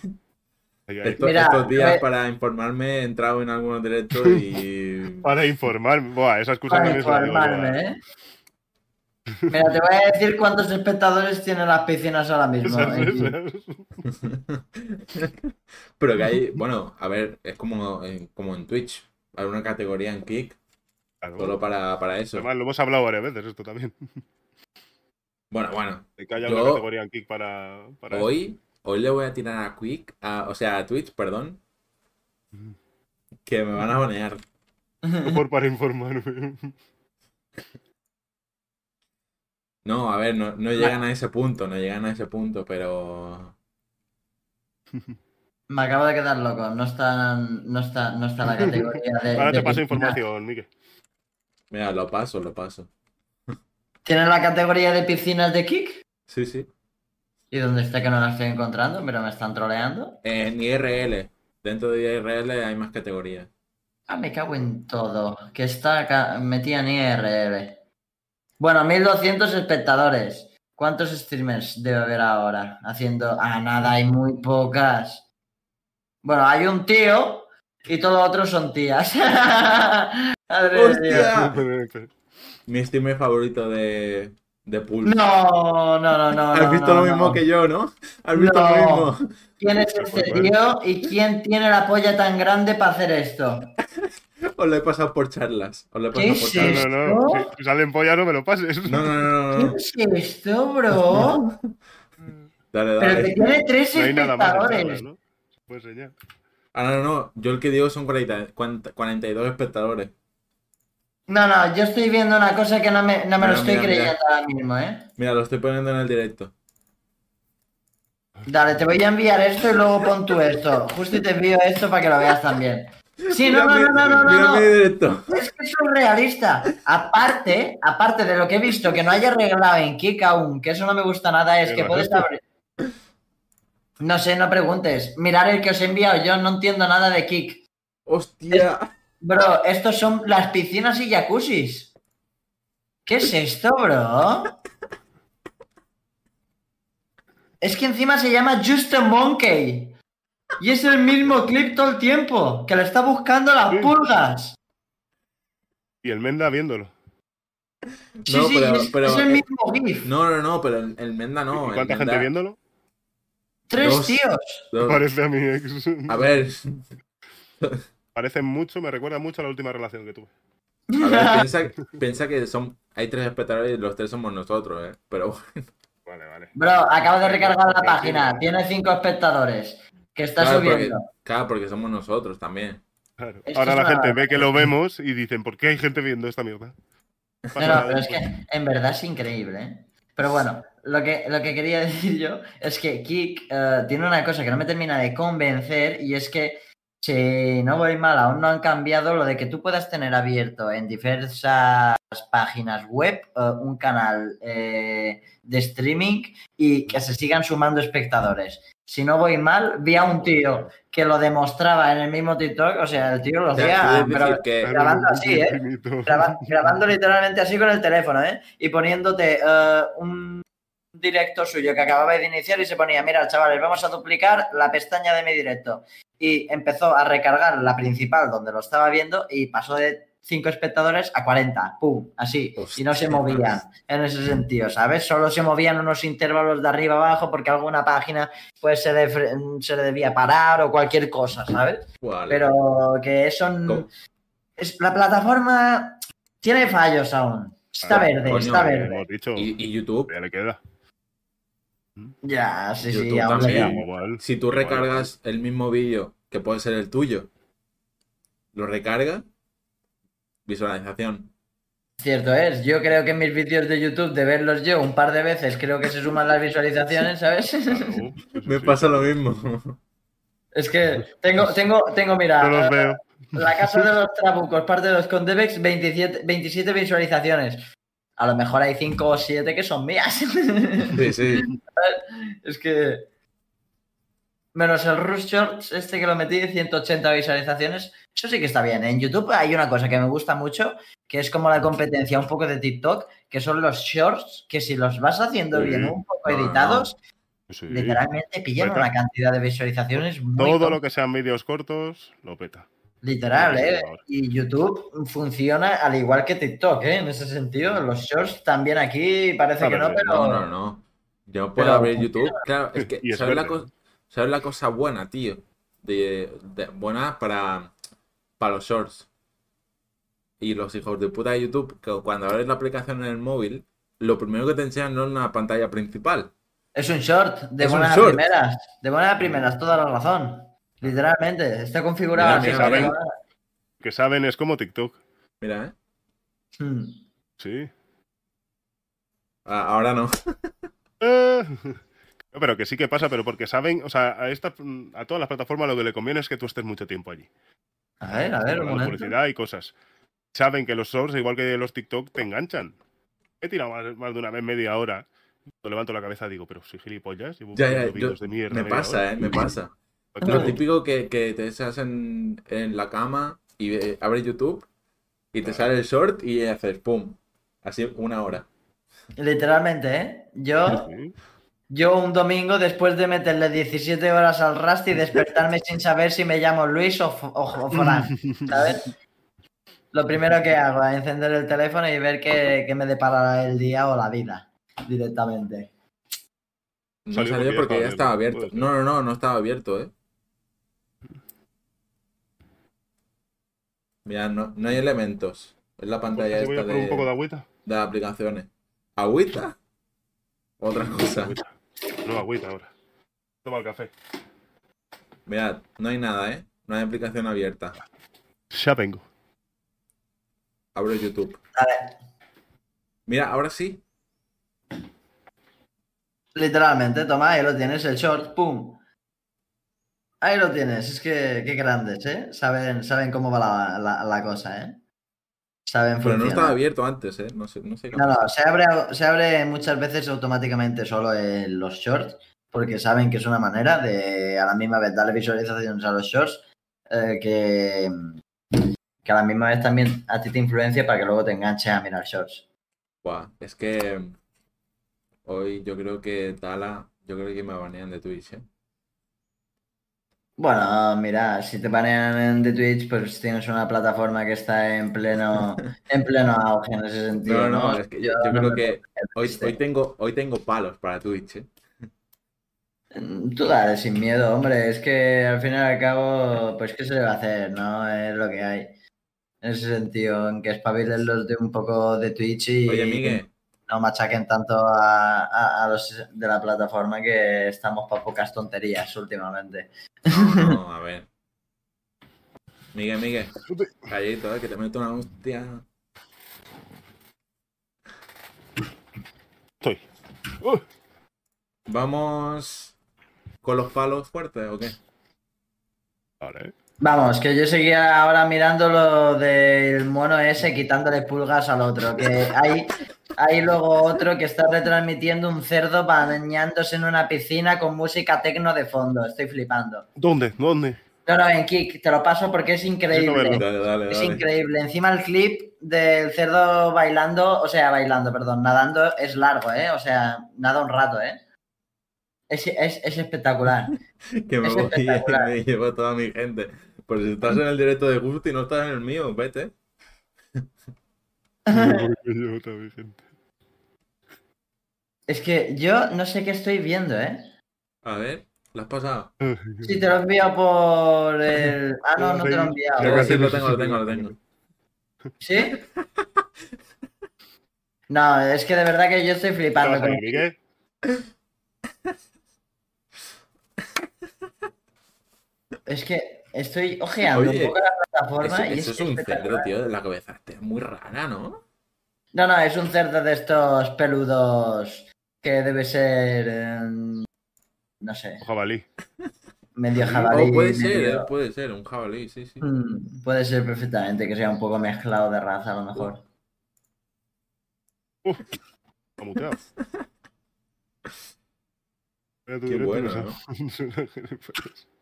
Speaker 2: Ahí.
Speaker 1: Estos,
Speaker 3: Mira,
Speaker 1: estos días
Speaker 3: eh,
Speaker 1: para informarme he entrado en algunos directos y...
Speaker 2: Para informarme. Buah, esa excusa
Speaker 3: para
Speaker 2: la
Speaker 3: informarme, ¿eh? Mira, te voy a decir cuántos espectadores tienen las piscinas ahora mismo.
Speaker 2: Esas.
Speaker 1: Pero que hay, bueno, a ver, es como en, como en Twitch. Hay una categoría en
Speaker 2: Claro.
Speaker 1: solo para, para eso.
Speaker 2: Además, lo hemos hablado varias veces esto también.
Speaker 1: Bueno, bueno,
Speaker 2: De que haya
Speaker 1: Yo-
Speaker 2: una categoría en Kick para. para
Speaker 1: hoy, hoy le voy a tirar a Quick, a- o sea, a Twitch, perdón, que me van a banear.
Speaker 2: Por para informarme.
Speaker 1: No, a ver, no, no llegan a ese punto, no llegan a ese punto, pero.
Speaker 3: Me acabo de quedar loco. No está, no está, no está la categoría de.
Speaker 2: Ahora
Speaker 3: de
Speaker 2: te paso
Speaker 3: piscina.
Speaker 2: información, Miguel.
Speaker 1: Mira, lo paso, lo paso.
Speaker 3: ¿Tiene la categoría de piscinas de Kik?
Speaker 1: Sí, sí.
Speaker 3: ¿Y dónde está que no la estoy encontrando? Pero me están troleando.
Speaker 1: En IRL. Dentro de IRL hay más categorías.
Speaker 3: Ah, me cago en todo. Que está acá, metida en IRL. Bueno, 1200 espectadores. ¿Cuántos streamers debe haber ahora? Haciendo. Ah, nada, hay muy pocas. Bueno, hay un tío y todos los otros son tías. Madre.
Speaker 1: Mi streamer favorito de, de.
Speaker 3: No, no, no, no.
Speaker 1: Has visto
Speaker 3: no,
Speaker 1: lo mismo
Speaker 3: no.
Speaker 1: que yo, ¿no? Has visto
Speaker 3: No.
Speaker 1: lo mismo.
Speaker 3: ¿Quién es este tío y quién tiene la polla tan grande para hacer esto?
Speaker 1: Os lo he pasado por charlas. Os lo he
Speaker 3: ¿Qué
Speaker 1: por
Speaker 3: es
Speaker 1: charlas.
Speaker 2: No, no, no.
Speaker 3: ¿Esto?
Speaker 2: Si salen pollas no me lo pases.
Speaker 1: No, no, no, no,
Speaker 3: ¿Qué es esto, bro?
Speaker 1: Dale,
Speaker 3: Pero que
Speaker 1: dale.
Speaker 3: tiene tres
Speaker 2: No hay nada más charlas, ¿no? Puedes enseñar.
Speaker 1: Ah, no, no, no. Yo el que digo son 40 40 42 espectadores.
Speaker 3: No, no, yo estoy viendo una cosa que no me, no me lo estoy
Speaker 1: mira,
Speaker 3: creyendo
Speaker 1: mira.
Speaker 3: ahora mismo, ¿eh?
Speaker 1: Mira, lo estoy poniendo en el directo.
Speaker 3: Dale, te voy a enviar esto y luego pon tú esto. Justo y te envío esto para que lo veas también. Sí, no, no, no, no, no, no,
Speaker 1: directo.
Speaker 3: Es que es surrealista. Aparte, aparte de lo que he visto que no haya arreglado en Kik aún, que eso no me gusta nada, es
Speaker 2: ¿Qué
Speaker 3: que puedes abrir. No sé, no preguntes. Mirar el que os he enviado, yo no entiendo nada de Kik.
Speaker 1: Hostia.
Speaker 3: Bro, estos son las piscinas y jacuzzis. ¿Qué es esto, bro? Es que encima se llama Just a Monkey. Y es el mismo clip todo el tiempo, que lo está buscando las
Speaker 2: Sí.
Speaker 3: pulgas.
Speaker 2: Y el Menda viéndolo.
Speaker 3: Sí,
Speaker 1: No,
Speaker 3: sí,
Speaker 1: pero-
Speaker 3: es,
Speaker 1: pero-
Speaker 3: es el mismo GIF.
Speaker 1: No, no, no, pero el, el Menda no.
Speaker 2: ¿Y
Speaker 1: el
Speaker 2: cuánta
Speaker 1: Menda-
Speaker 2: gente viéndolo?
Speaker 3: Tres
Speaker 1: dos.
Speaker 3: tíos.
Speaker 1: dos.
Speaker 2: Parece a mi ex.
Speaker 1: A ver,
Speaker 2: Parece mucho, me recuerda mucho a la última relación que tuve.
Speaker 1: a ver, piensa, piensa que son, hay tres espectadores y los tres somos nosotros, ¿eh? Pero
Speaker 2: Vale, vale.
Speaker 3: Bro, acabo de recargar la página. Tiene cinco espectadores. Que está
Speaker 1: claro, porque,
Speaker 3: subiendo.
Speaker 1: claro, porque somos nosotros también.
Speaker 2: Claro. Ahora la gente ve que lo vemos y dicen, ¿por qué hay gente viendo esta mierda?
Speaker 3: No,
Speaker 2: Pasa
Speaker 3: no, pero es
Speaker 2: pues.
Speaker 3: que en verdad es increíble, ¿eh? Pero bueno, lo que, lo que quería decir yo es que Kik eh, tiene una cosa que no me termina de convencer y es que, si no voy mal, aún no han cambiado lo de que tú puedas tener abierto en diversas páginas web eh, un canal eh, de streaming y que se sigan sumando espectadores. Si no voy mal, vi a un tío que lo demostraba en el mismo TikTok, o sea, el tío lo hacía,
Speaker 1: decir que-
Speaker 3: grabando así, ¿eh? graba- grabando literalmente así con el teléfono, ¿eh? Y poniéndote eh, un directo suyo que acababa de iniciar y se ponía, mira, chavales, vamos a duplicar la pestaña de mi directo. Y empezó a recargar la principal donde lo estaba viendo y pasó de 5 espectadores a 40, pum, así. Y no se movían en ese sentido, ¿sabes? Solo se movían unos intervalos de arriba abajo porque alguna página pues se le, se le debía parar o cualquier cosa, ¿sabes?
Speaker 1: Vale.
Speaker 3: Pero que eso... n-
Speaker 1: ¿Cómo?
Speaker 3: Es, la plataforma tiene fallos aún. Está verde,
Speaker 1: coño,
Speaker 3: está verde.
Speaker 1: ¿Y, y YouTube?
Speaker 2: ya le queda.
Speaker 3: Ya, sí, sí,
Speaker 1: YouTube
Speaker 3: aún le
Speaker 1: también.
Speaker 2: Igual.
Speaker 1: Si tú
Speaker 2: igual.
Speaker 1: recargas el mismo vídeo, que puede ser el tuyo, lo recargas, visualización.
Speaker 3: Cierto es, yo creo que en mis vídeos de YouTube, de verlos yo un par de veces, creo que se suman las visualizaciones, ¿sabes?
Speaker 2: Claro, sí, sí,
Speaker 1: Me
Speaker 2: sí.
Speaker 1: pasa lo mismo.
Speaker 3: Es que tengo, tengo, tengo, mira,
Speaker 2: No los veo.
Speaker 3: la casa de los trabucos, parte de los Condebex, 27, 27 visualizaciones. A lo mejor hay 5 o 7 que son mías.
Speaker 1: Sí, sí.
Speaker 3: Es que. Menos el Rush Shorts, este que lo metí, 180 visualizaciones. Eso sí que está bien. En YouTube hay una cosa que me gusta mucho, que es como la competencia un poco de TikTok, que son los shorts, que si los vas haciendo
Speaker 2: Sí.
Speaker 3: bien, un poco
Speaker 1: No,
Speaker 3: editados, literalmente pillan una cantidad de visualizaciones muy
Speaker 2: Todo
Speaker 3: top.
Speaker 2: lo que sean vídeos cortos, lo peta.
Speaker 3: Literal,
Speaker 2: Sí,
Speaker 3: ¿eh? Y YouTube funciona al igual que TikTok, ¿eh? En ese sentido, los shorts también aquí parece
Speaker 2: A
Speaker 3: que no, pero...
Speaker 1: No, no, no. Yo puedo
Speaker 3: Pero-
Speaker 1: abrir YouTube. Claro, es que ¿sabes, la ¿sabes la cosa buena, tío? De, de- buena para, para los shorts. Y los hijos de puta de YouTube, que cuando abres la aplicación en el móvil, lo primero que te enseñan no es una pantalla principal.
Speaker 3: Es un short, de
Speaker 1: Es un
Speaker 3: buenas
Speaker 1: short.
Speaker 3: primeras. De buenas primeras, toda la razón. Literalmente, está configurado
Speaker 1: Mira, mira.
Speaker 3: ¿sabes?
Speaker 2: Que saben, es como TikTok.
Speaker 1: Mira, ¿eh?
Speaker 3: Hmm.
Speaker 2: Sí.
Speaker 1: A- Ahora no.
Speaker 2: Eh, Pero que sí que pasa, pero porque saben, o sea, a, esta, a todas las plataformas lo que le conviene es que tú estés mucho tiempo allí.
Speaker 3: A ver, a ver, un
Speaker 2: Con publicidad y cosas. Saben que los shorts, igual que los TikTok, te enganchan. He tirado más, más de una vez media hora. Cuando levanto la cabeza digo, pero soy gilipollas. Llevo
Speaker 1: Ya, ya, yo-
Speaker 2: vídeos de mierda
Speaker 1: Me pasa,
Speaker 2: hora".
Speaker 1: eh, me pasa.
Speaker 2: Pues
Speaker 1: Lo típico que, que te estás en, en la cama y eh, abres YouTube y te sale el short y haces pum. Así una hora.
Speaker 3: Literalmente, ¿eh? Yo, yo un domingo, después de meterle 17 horas al Rust y despertarme sin saber si me llamo Luis o, o, o Fran, ¿sabes? Lo primero que hago es encender el teléfono y ver qué, qué me depara el día o la vida, directamente.
Speaker 1: No
Speaker 2: Salió porque ya estaba abierto.
Speaker 1: No, no, no, no estaba abierto, eh. Mira, no, no hay elementos. Es la pantalla
Speaker 2: Pues voy a
Speaker 1: esta
Speaker 2: por un poco de
Speaker 1: de,
Speaker 2: agüita.
Speaker 1: de aplicaciones. ¿Agüita? Otra cosa.
Speaker 2: Agüita. No, agüita ahora. Toma el café.
Speaker 1: Mirad, no hay nada, ¿eh? No hay aplicación abierta.
Speaker 2: Ya vengo.
Speaker 1: Abro YouTube.
Speaker 3: A ver,
Speaker 1: Mira, ahora sí.
Speaker 3: literalmente, toma, ahí lo tienes, el short, ¡pum! Ahí lo tienes, es que qué grandes, ¿eh? Saben, saben cómo va la, la- la cosa, ¿eh? Saben
Speaker 1: Pero no estaba abierto antes, ¿eh? No sé, no sé qué
Speaker 3: No, no, se abre, se abre muchas veces automáticamente solo en los shorts, porque saben que es una manera de a la misma vez darle visualizaciones a los shorts, eh, que, que a la misma vez también a ti te influencia para que luego te enganches a mirar shorts.
Speaker 1: Buah, es que hoy yo creo que Tala, yo creo que me banean de Twitch, ¿eh?
Speaker 3: Bueno, mira, si te banean de Twitch, pues tienes una plataforma que está en pleno, en pleno auge en ese sentido.
Speaker 1: No, no,
Speaker 3: ¿no?
Speaker 1: es que yo,
Speaker 3: Yo
Speaker 1: yo
Speaker 3: no
Speaker 1: creo que hoy, hoy tengo, hoy tengo palos para Twitch, ¿eh?
Speaker 3: Mm, Tú dale sin miedo, hombre. Es que al fin y al cabo, pues qué se le va a hacer, ¿no? Es lo que hay. En ese sentido, en que espabilen los de un poco de Twitch y
Speaker 1: Oye, Miguel,
Speaker 3: no machaquen tanto a, a- a los de la plataforma que estamos para pocas tonterías últimamente.
Speaker 1: no, no, a ver. Miguel, Miguel, callito, ¿eh? Que te meto una hostia.
Speaker 2: Estoy. Uh,
Speaker 1: ¿Vamos con los palos fuertes o qué?
Speaker 2: vale.
Speaker 3: Vamos, que yo seguía ahora mirando lo del mono ese quitándole pulgas al otro. Que hay, hay luego otro que está retransmitiendo un cerdo bañándose en una piscina con música tecno de fondo. Estoy flipando.
Speaker 2: ¿Dónde? ¿Dónde?
Speaker 3: No, no, en Kik, te lo paso porque es increíble.
Speaker 2: verlo.
Speaker 1: Dale, dale,
Speaker 3: Es
Speaker 1: dale.
Speaker 3: increíble. Encima el clip del cerdo bailando, o sea, bailando, perdón, nadando es largo, ¿eh? O sea, nada un rato, ¿eh? Es, es, es espectacular.
Speaker 1: Que me
Speaker 3: Es
Speaker 1: voy y
Speaker 3: espectacular.
Speaker 1: me llevo toda mi gente. Pues si estás en el directo de Gusto y no estás en el mío, vete.
Speaker 3: Es que yo no sé qué estoy viendo, ¿eh?
Speaker 1: A ver, ¿la has pasado?
Speaker 3: Sí, te lo he enviado por el. Ah, no, no te lo he enviado.
Speaker 1: Creo que sí, lo tengo, lo tengo, lo tengo.
Speaker 3: ¿Sí? No, es que de verdad que yo estoy
Speaker 2: ¿Qué
Speaker 3: flipando. con-
Speaker 2: Miguel?
Speaker 3: Es que estoy ojeando
Speaker 1: Oye,
Speaker 3: un poco la plataforma
Speaker 1: Eso,
Speaker 3: y
Speaker 1: eso
Speaker 3: es
Speaker 1: es un cerdo, tío, de la cabeza. Este es muy rara, ¿no?
Speaker 3: No, no, es un cerdo de estos peludos que debe ser. em, no sé,
Speaker 2: O jabalí.
Speaker 3: medio
Speaker 2: Oh,
Speaker 3: jabalí.
Speaker 1: Puede ser,
Speaker 3: medio-
Speaker 1: eh, puede ser, un jabalí, sí, sí.
Speaker 3: Mm, Puede ser perfectamente que sea un poco mezclado de raza, a lo mejor.
Speaker 2: Está muteado. Mira tu
Speaker 1: Qué bueno, ¿no?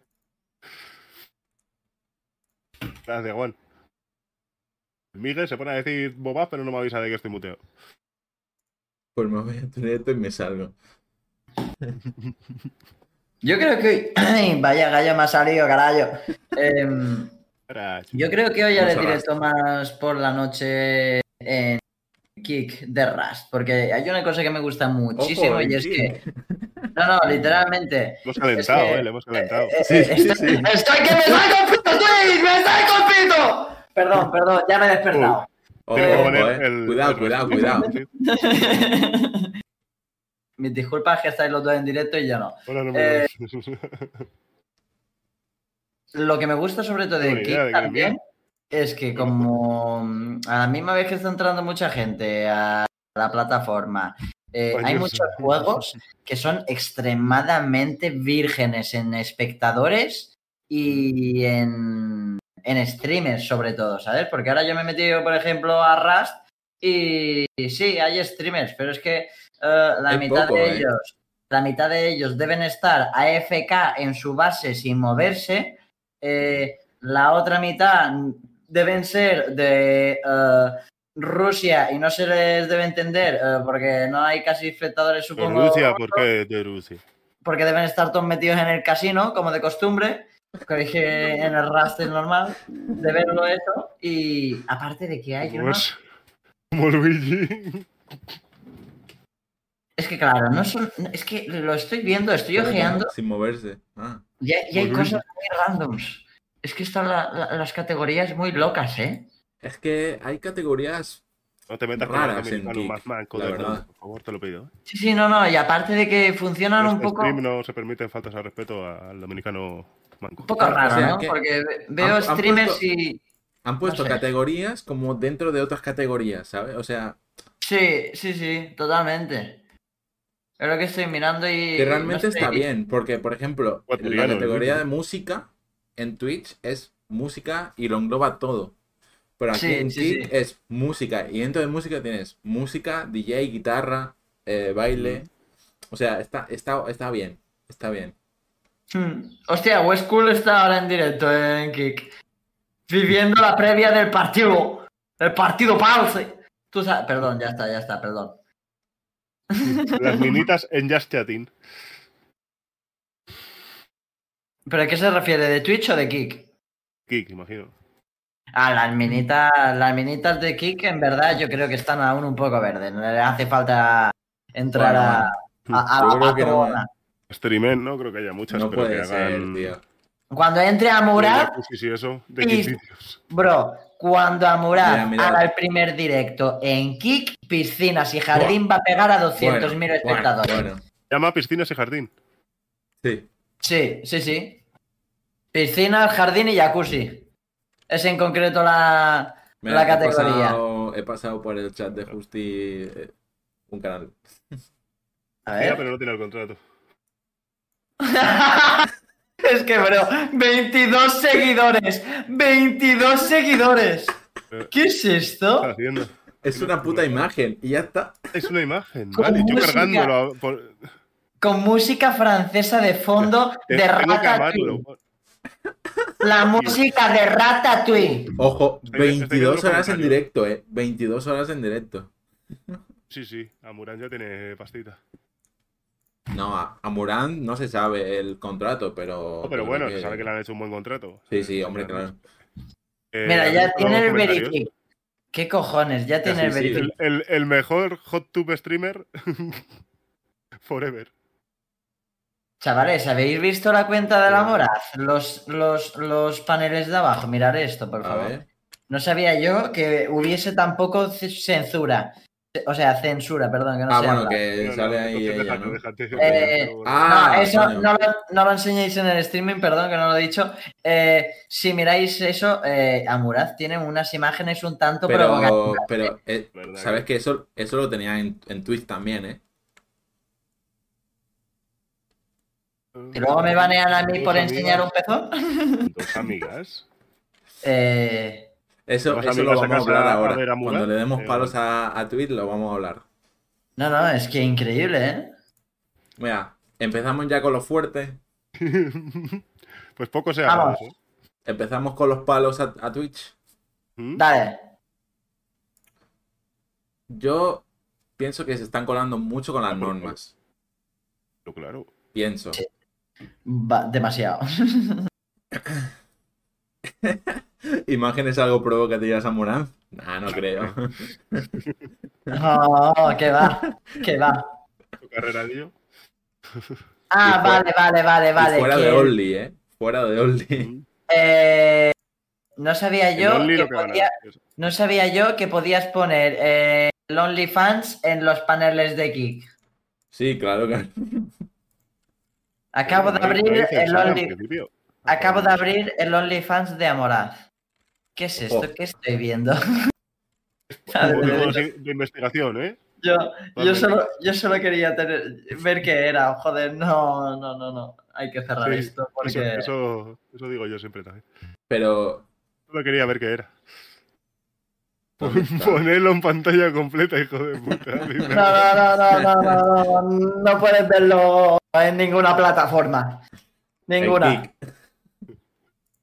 Speaker 2: Gracias, Juan. Miguel se pone a decir bobas, pero no me avisa de que estoy muteado.
Speaker 1: Pues me voy a tu directo y me salgo.
Speaker 3: Yo creo que hoy. Vaya gallo me ha salido, carajo. Em, yo creo que hoy haré directo más por la noche en Kick de Rust, porque hay una cosa que me gusta muchísimo
Speaker 1: Ojo,
Speaker 3: y es que. No, no, literalmente.
Speaker 2: Hemos calentado,
Speaker 3: Es que-
Speaker 2: eh, le hemos calentado.
Speaker 3: Eh,
Speaker 1: Sí,
Speaker 3: eh,
Speaker 1: sí,
Speaker 3: estoy,
Speaker 1: sí.
Speaker 3: estoy que me salgo el pito, Twitch, me salgo el pito. Perdón, perdón, ya me he despertado.
Speaker 1: Ojo,
Speaker 2: Tengo que
Speaker 1: ojo,
Speaker 2: poner
Speaker 1: eh.
Speaker 2: el-
Speaker 1: Cuidado,
Speaker 2: el
Speaker 1: cuidado, cuidado.
Speaker 3: Mis disculpas que estáis los dos en directo y yo no.
Speaker 2: Ahora no me
Speaker 3: Eh. Lo que me gusta sobre todo de
Speaker 2: que
Speaker 3: también es que como mm, a la misma vez que está entrando mucha gente a la plataforma, Eh, hay muchos juegos que son extremadamente vírgenes en espectadores y en, en streamers sobre todo, ¿sabes? Porque ahora yo me he metido, por ejemplo, a Rust y, sí, hay streamers, pero es que eh, la mitad
Speaker 1: poco,
Speaker 3: de
Speaker 1: ¿eh?
Speaker 3: ellos, la mitad de ellos deben estar AFK en su base sin moverse, eh, la otra mitad deben ser de Rusia y no se les debe entender eh, porque no hay casi espectadores,
Speaker 2: ¿De
Speaker 3: supongo.
Speaker 2: Rusia? ¿Por qué de Rusia?
Speaker 3: Porque deben estar todos metidos en el casino, como de costumbre. Que dije en el raster normal de verlo eso. Y aparte de que hay
Speaker 2: Como
Speaker 3: unos.
Speaker 2: es- Como Luigi.
Speaker 3: Es que claro, no son. Es que lo estoy viendo, estoy
Speaker 1: Pero
Speaker 3: ojeando.
Speaker 1: Sin moverse. Ah.
Speaker 3: y, hay- y hay
Speaker 2: Como
Speaker 3: cosas muy randoms. Es que están la- la- las categorías muy locas, ¿eh?
Speaker 1: Es que hay categorías.
Speaker 2: No te metas con el
Speaker 1: Raras en
Speaker 2: americano
Speaker 1: Kick,
Speaker 2: más manco del
Speaker 1: verdad.
Speaker 2: Por favor, te lo pido. ¿eh?
Speaker 3: Sí, sí, no, no. Y aparte de que funcionan un poco.
Speaker 2: stream no se permiten faltas al respeto al dominicano manco.
Speaker 3: Un poco raro,
Speaker 1: O sea,
Speaker 3: ¿no?
Speaker 1: que
Speaker 3: Porque ve- veo
Speaker 1: han- han
Speaker 3: streamers
Speaker 1: puesto-
Speaker 3: y.
Speaker 1: Han puesto
Speaker 3: sé.
Speaker 1: categorías como dentro de otras categorías, ¿sabes? O sea,
Speaker 3: Sí, sí, sí, totalmente. Es lo que estoy mirando y.
Speaker 1: que
Speaker 3: no
Speaker 1: realmente
Speaker 3: sé,
Speaker 1: está bien, porque, por ejemplo, la categoría de música en Twitch es música y lo engloba todo. Pero aquí
Speaker 3: Sí,
Speaker 1: en
Speaker 3: sí,
Speaker 1: Kick
Speaker 3: sí.
Speaker 1: es música, y dentro de música tienes música, DJ, guitarra, eh, baile. O sea, está, está, está bien, está bien.
Speaker 3: Hmm. Hostia, West Cool está ahora en directo en Kick. Viviendo la previa del partido. El partido Pause. Tú sabes. Perdón, ya está, ya está, perdón.
Speaker 2: Las minitas en Just Chatting.
Speaker 3: ¿Pero a qué se refiere? ¿De Twitch o de Kick?
Speaker 2: Kick, imagino.
Speaker 3: Ah, las minitas, las minitas de Kick en verdad yo creo que están aún un poco verdes. No le hace falta entrar
Speaker 1: Bueno,
Speaker 3: a, a- a
Speaker 1: Yo que no,
Speaker 3: patrona.
Speaker 2: Streamen, no creo que haya muchas,
Speaker 1: No
Speaker 2: pero
Speaker 1: puede
Speaker 2: que
Speaker 1: ser,
Speaker 2: hagan...
Speaker 1: tío.
Speaker 3: Cuando entre a Murad,
Speaker 2: Sí, sí, eso. De
Speaker 3: Y-. Bro, cuando a
Speaker 1: mira.
Speaker 3: haga el primer directo en Kick, piscinas y jardín va a pegar a 200.000
Speaker 1: Bueno,
Speaker 3: espectadores.
Speaker 1: Bueno, bueno.
Speaker 2: Llama piscinas y jardín.
Speaker 1: Sí.
Speaker 3: Sí, sí, sí. Piscinas, jardín y jacuzzi. Es en concreto la,
Speaker 1: Mira,
Speaker 3: la
Speaker 1: he
Speaker 3: categoría.
Speaker 1: pasado, he pasado por el chat de Justi eh, un canal.
Speaker 3: A
Speaker 2: Mira,
Speaker 3: ver.
Speaker 2: pero no tiene el contrato.
Speaker 3: es que, bro, 22 seguidores. 22 seguidores. ¿Qué es
Speaker 2: ¿Qué
Speaker 3: esto?
Speaker 2: haciendo?
Speaker 1: Es una puta imagen y ya está.
Speaker 2: Es una imagen.
Speaker 3: Con
Speaker 2: Vale, yo
Speaker 3: música.
Speaker 2: cargándolo. a- por-
Speaker 3: Con música francesa de fondo de
Speaker 2: Tengo que
Speaker 3: Ratatouille.
Speaker 2: amarlo.
Speaker 3: La música de Ratatouille.
Speaker 1: Ojo,
Speaker 2: Estoy- estoy
Speaker 1: 22
Speaker 2: viendo
Speaker 1: horas en directo, eh. 22 horas en directo.
Speaker 2: Sí, sí. Amurán ya tiene pastita.
Speaker 1: No, a, a Murán no se sabe el contrato, pero.
Speaker 2: No, pero bueno, se sabe que le han hecho un buen contrato.
Speaker 1: Sí, sí, hombre, claro.
Speaker 2: Eh,
Speaker 3: Mira,
Speaker 2: ¿has
Speaker 3: ya tiene el verific. ¿Qué cojones? Ya tiene el
Speaker 1: sí, sí.
Speaker 3: verific.
Speaker 2: El, el- el mejor hot tube streamer forever.
Speaker 3: Chavales, ¿habéis visto la cuenta de la Moraz? Los, los, los paneles de abajo. Mirar esto, por favor. No sabía yo que hubiese tampoco censura. O sea, censura, perdón, que no
Speaker 1: Ah,
Speaker 3: se
Speaker 1: bueno,
Speaker 3: habla.
Speaker 1: que sale ahí
Speaker 3: Eh.
Speaker 1: Ah,
Speaker 3: no, eso no lo, no lo enseñéis en el streaming, perdón que no lo he dicho. Eh, si miráis eso, eh, Amuraz tiene unas imágenes un tanto
Speaker 1: Pero,
Speaker 3: provocativas.
Speaker 1: pero eh,
Speaker 2: Verdad
Speaker 1: sabes
Speaker 2: que-
Speaker 1: que eso, eso lo tenía en, en Twitch también, ¿eh?
Speaker 3: Y luego me banean a mí por
Speaker 2: amigas-
Speaker 3: enseñar un pezón.
Speaker 2: Dos amigas.
Speaker 3: Eh,
Speaker 1: Eso,
Speaker 2: ¿Vas
Speaker 1: eso lo vamos a hablar
Speaker 2: a
Speaker 1: ahora.
Speaker 2: a?
Speaker 1: Cuando le demos
Speaker 2: Eh,
Speaker 1: palos a, a Twitch, lo vamos a hablar.
Speaker 3: no, no, es que increíble, ¿eh?
Speaker 1: Mira, empezamos ya con lo fuerte.
Speaker 2: pues poco se. ¿eh?
Speaker 1: Empezamos con los palos a, a Twitch.
Speaker 2: ¿Mm?
Speaker 3: Dale.
Speaker 1: Yo pienso que se están colando mucho con las normas.
Speaker 2: Pero claro.
Speaker 1: Pienso.
Speaker 3: Va- demasiado.
Speaker 1: ¿Imágenes algo provocativas a Morán? Nah, no creo.
Speaker 3: Oh, que va, que va.
Speaker 2: Tu carrera, tío.
Speaker 3: Ah,
Speaker 1: fuera-
Speaker 3: vale, vale, vale, vale.
Speaker 1: fuera
Speaker 3: que-
Speaker 1: de Only, ¿eh? Fuera de Only.
Speaker 3: Eh, no sabía yo que podía- no sabía yo que podías poner eh, el OnlyFans en los paneles de Kick.
Speaker 1: Sí, claro que.
Speaker 3: Acabo de abrir el Only, acabo de abrir el OnlyFans de Amoraz. ¿Qué es esto?
Speaker 1: Ojo.
Speaker 3: ¿Qué estoy viendo?
Speaker 2: De investigación, ¿eh?
Speaker 3: Yo, solo, yo solo quería tener, ver qué era. Joder, no, no, no, no. Hay que cerrar
Speaker 2: Sí,
Speaker 3: esto porque.
Speaker 2: Eso, eso, eso digo yo siempre también.
Speaker 1: Pero.
Speaker 2: Solo quería ver qué era. Ponerlo en pantalla completa, hijo de puta.
Speaker 3: No, no, no, no, no, no, no puedes verlo en ninguna plataforma. Ninguna.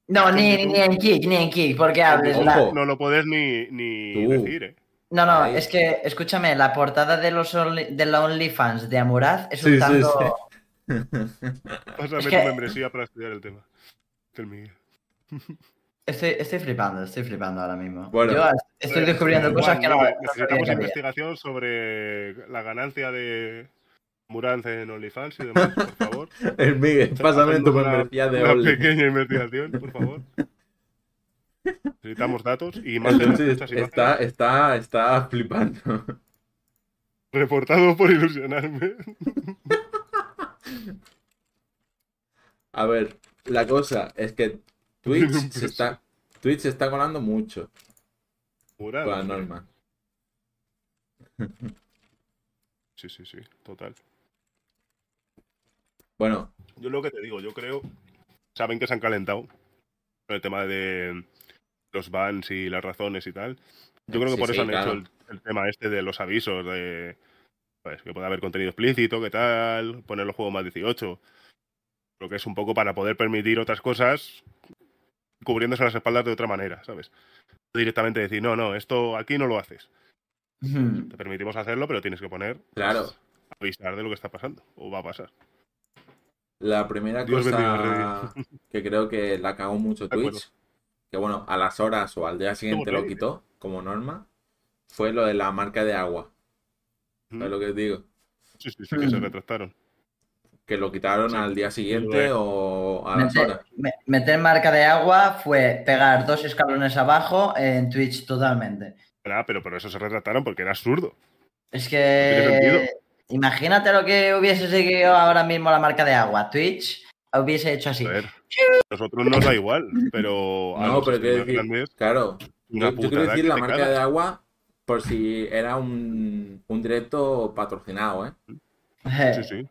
Speaker 3: No, ni, ni, ni en Kick, ni en Kick, porque hables.
Speaker 2: No lo puedes ni, ni decir, ¿eh?
Speaker 3: No, no, es que, escúchame, la portada de los Only- de la OnlyFans de Amuraz es
Speaker 1: Sí,
Speaker 3: un
Speaker 1: sí,
Speaker 3: tanto.
Speaker 2: Pásame
Speaker 3: Es
Speaker 2: tu
Speaker 3: que-
Speaker 2: membresía para estudiar el tema. Del Miguel.
Speaker 3: Estoy, estoy flipando, estoy flipando ahora mismo.
Speaker 1: Bueno.
Speaker 3: Yo estoy descubriendo
Speaker 2: Eh,
Speaker 3: cosas que no.
Speaker 2: Necesitamos investigación sobre la ganancia de Murance en OnlyFans y demás, por favor.
Speaker 1: El Miguel, pásame tu membresía de
Speaker 2: una
Speaker 1: Oli.
Speaker 2: pequeña investigación, por favor. Necesitamos datos y.
Speaker 1: Sí,
Speaker 2: muchas imágenes.
Speaker 1: está, está, está flipando.
Speaker 2: Reportado por ilusionarme.
Speaker 1: A ver, la cosa es que Twitch se está, Twitch se está colando mucho con la norma.
Speaker 2: Sí, sí, sí, total.
Speaker 1: Bueno,
Speaker 2: Yo lo que te digo, yo creo. Saben que se han calentado con el tema de los bans y las razones y tal. Yo creo que
Speaker 1: Sí,
Speaker 2: por eso
Speaker 1: sí,
Speaker 2: han
Speaker 1: claro.
Speaker 2: hecho el, el tema este de los avisos de pues, que puede haber contenido explícito, que tal, poner los juegos más 18. Creo que es un poco para poder permitir otras cosas cubriéndose las espaldas de otra manera, ¿sabes? Directamente decir, no, no, esto aquí no lo haces. Te permitimos hacerlo, pero tienes que poner,
Speaker 1: claro,
Speaker 2: avisar de lo que está pasando o va a pasar.
Speaker 1: la primera
Speaker 2: Dios
Speaker 1: cosa que creo que la cagó mucho
Speaker 2: acuerdo.
Speaker 1: Twitch, que bueno, a las horas o al día siguiente lo quitó como norma, fue lo de la marca de agua. ¿Sabes lo que os digo?
Speaker 2: Sí, sí, sí, que se retractaron.
Speaker 1: Que lo quitaron
Speaker 2: Sí.
Speaker 1: al día siguiente o a las
Speaker 3: Meter,
Speaker 1: horas.
Speaker 3: meter marca de agua fue pegar dos escalones abajo en Twitch totalmente.
Speaker 2: Nada, pero por eso se retractaron, porque era absurdo.
Speaker 3: Es que imagínate lo que hubiese seguido ahora mismo la marca de agua. Twitch hubiese hecho así.
Speaker 2: A ver, nosotros nos da igual, pero a
Speaker 1: No, pero quiero decir,
Speaker 2: grandes,
Speaker 1: claro, yo, yo quiero decir
Speaker 2: que
Speaker 1: la marca de agua por si era un, un directo patrocinado, ¿eh?
Speaker 3: Eh,
Speaker 2: Sí, sí.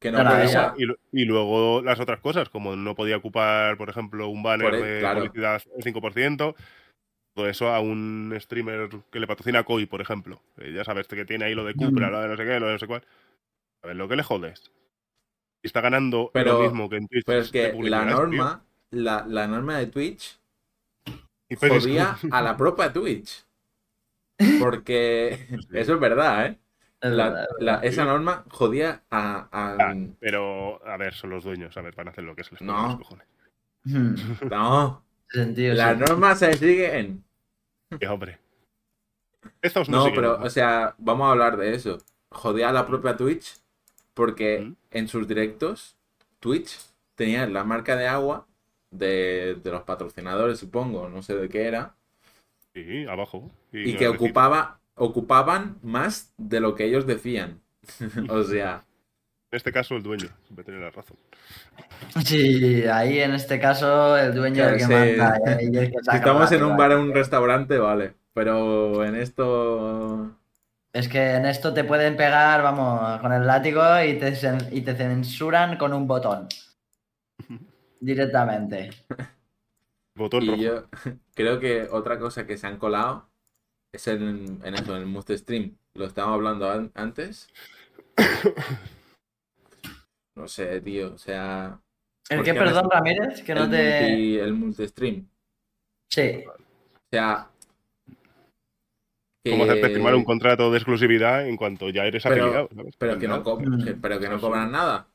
Speaker 1: Que no
Speaker 3: no,
Speaker 1: podía-
Speaker 3: esa-
Speaker 2: Y, luego las otras cosas, como no podía ocupar, por ejemplo, un banner
Speaker 1: Por e-
Speaker 2: de
Speaker 1: claro.
Speaker 2: publicidad el 5%, todo eso a un streamer que le patrocina a Koi, por ejemplo. Eh, ya sabes que tiene ahí lo de Cupra,
Speaker 3: Mm.
Speaker 2: lo de no sé qué, lo de no sé cuál. A ver, lo que le jodes. Y está ganando
Speaker 1: Pero-
Speaker 2: lo mismo que en Twitch.
Speaker 1: Pero es que la norma, la, la norma de Twitch
Speaker 2: Y
Speaker 1: jodía a la propia Twitch. Porque eso es verdad, ¿eh? La- la- esa norma jodía a, a-
Speaker 2: Ah, pero, a ver, son los dueños, a ver, van a hacer lo que se les
Speaker 1: No.
Speaker 2: los cojones.
Speaker 3: Hmm,
Speaker 1: No,
Speaker 3: sentido,
Speaker 1: las
Speaker 3: sí.
Speaker 1: normas se siguen.
Speaker 2: Eh, hombre. Estos no,
Speaker 1: No,
Speaker 2: siguen
Speaker 1: pero, o sea, vamos a hablar de eso. Jodía a la propia Twitch porque
Speaker 2: Mm.
Speaker 1: en sus directos, Twitch tenía la marca de agua de, de los patrocinadores, supongo, no sé de qué era,
Speaker 2: Sí, abajo.
Speaker 1: y que ocupaba, ocupaban más de lo que ellos decían. o sea,
Speaker 2: En este caso, el dueño, siempre tiene la razón.
Speaker 3: Sí, ahí en este caso el dueño
Speaker 1: Claro,
Speaker 3: es el
Speaker 1: sí.
Speaker 3: que manda. eh, y el que
Speaker 1: si estamos en un bar o un restaurante, vale. Pero en esto.
Speaker 3: Es que en esto te pueden pegar, vamos, con el látigo y te, y te censuran con un botón. Directamente.
Speaker 2: Botón
Speaker 1: Y
Speaker 2: rojo.
Speaker 1: yo creo que otra cosa que se han colado es en, en eso, en el Must Stream. Lo estábamos hablando an- antes. No sé, tío. O sea.
Speaker 3: ¿El
Speaker 1: ¿por
Speaker 3: que,
Speaker 1: qué
Speaker 3: perdón? Ramírez? Que no
Speaker 1: el,
Speaker 3: te.
Speaker 1: multi, el multi-stream.
Speaker 3: Sí.
Speaker 1: O sea.
Speaker 2: Cómo hacerte
Speaker 1: que-
Speaker 2: firmar un contrato de exclusividad en cuanto ya eres
Speaker 1: Pero-
Speaker 2: afiliado. ¿sabes?
Speaker 1: Pero que no, que- pero que no cobran nada.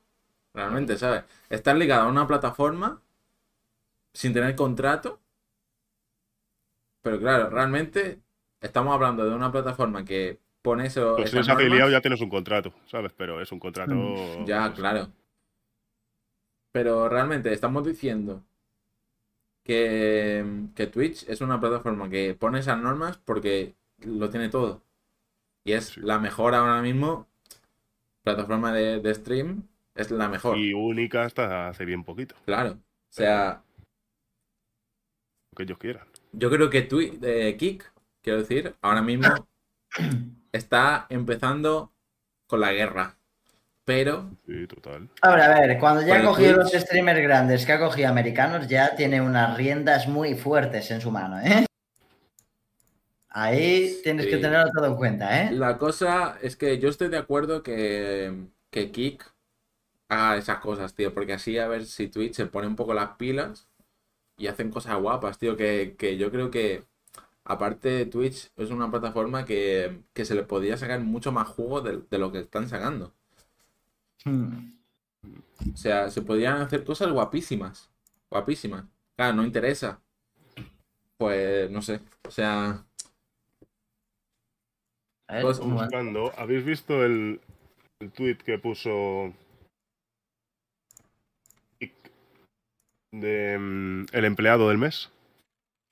Speaker 1: Realmente, ¿sabes? Estás ligado a una plataforma sin tener contrato. Pero claro, realmente estamos hablando de una plataforma que pone eso.
Speaker 2: Pues si eres afiliado ya tienes un contrato, ¿sabes? Pero es un contrato...
Speaker 1: Mm, Ya,
Speaker 2: pues,
Speaker 1: claro. Pero realmente estamos diciendo que, que Twitch es una plataforma que pone esas normas porque lo tiene todo. Y es
Speaker 2: Sí.
Speaker 1: la mejor ahora mismo. Plataforma de, de stream es la mejor.
Speaker 2: Y única hasta hace bien poquito,
Speaker 1: Claro. O sea,
Speaker 2: lo que ellos quieran.
Speaker 1: yo creo que Twitch, eh, Kick, quiero decir, ahora mismo está empezando con la guerra. Pero,
Speaker 2: Sí, total.
Speaker 3: Ahora, a ver, cuando ya ha cogido
Speaker 1: Twitch-
Speaker 3: los streamers grandes que ha cogido americanos, ya tiene unas riendas muy fuertes en su mano, ¿eh? Ahí tienes que tenerlo todo en cuenta, ¿eh?
Speaker 1: la cosa es que yo estoy de acuerdo que, que Kik haga esas cosas, tío. Porque así a ver si Twitch se pone un poco las pilas y hacen cosas guapas, tío. Que, que yo creo que, aparte de Twitch, es una plataforma que, que se le podría sacar mucho más jugo de, de lo que están sacando.
Speaker 3: Hmm.
Speaker 1: O sea, se podrían hacer cosas guapísimas. Guapísimas. Claro, no interesa. Pues no sé. O sea,
Speaker 3: A ver,
Speaker 1: Pues.
Speaker 2: Buscando, ¿habéis visto el, el tweet que puso de mm, el empleado del mes?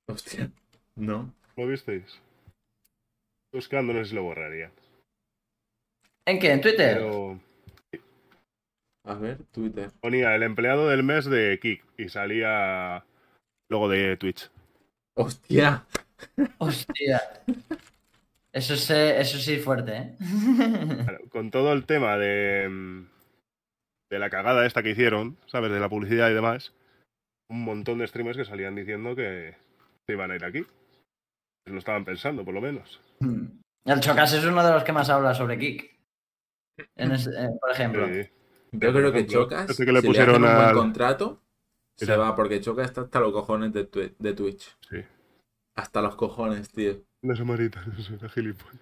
Speaker 1: hostia. No.
Speaker 2: ¿Lo visteis? Buscando, no sé si lo borraría.
Speaker 3: ¿En qué? ¿En Twitter?
Speaker 2: Pero
Speaker 1: A ver, Twitter.
Speaker 2: ponía el empleado del mes de Kik y salía luego de Twitch.
Speaker 1: Hostia.
Speaker 3: Hostia. Eso, sí, eso sí es fuerte, ¿eh?
Speaker 2: Claro, con todo el tema de, mm, de la cagada esta que hicieron, ¿sabes? De la publicidad y demás, un montón de streamers que salían diciendo que se iban a ir aquí. Lo estaban pensando, por lo menos.
Speaker 3: El Chocas es uno de los que más habla sobre Kik. En ese- eh, por ejemplo.
Speaker 2: Sí.
Speaker 1: Yo creo que Chocas,
Speaker 2: que le
Speaker 1: si
Speaker 2: pusieron
Speaker 1: le hacen un buen contrato, se va, porque Chocas está hasta los cojones de, Twi- de Twitch.
Speaker 2: Sí.
Speaker 1: Hasta los cojones, tío.
Speaker 2: Una samarita, es una gilipollas.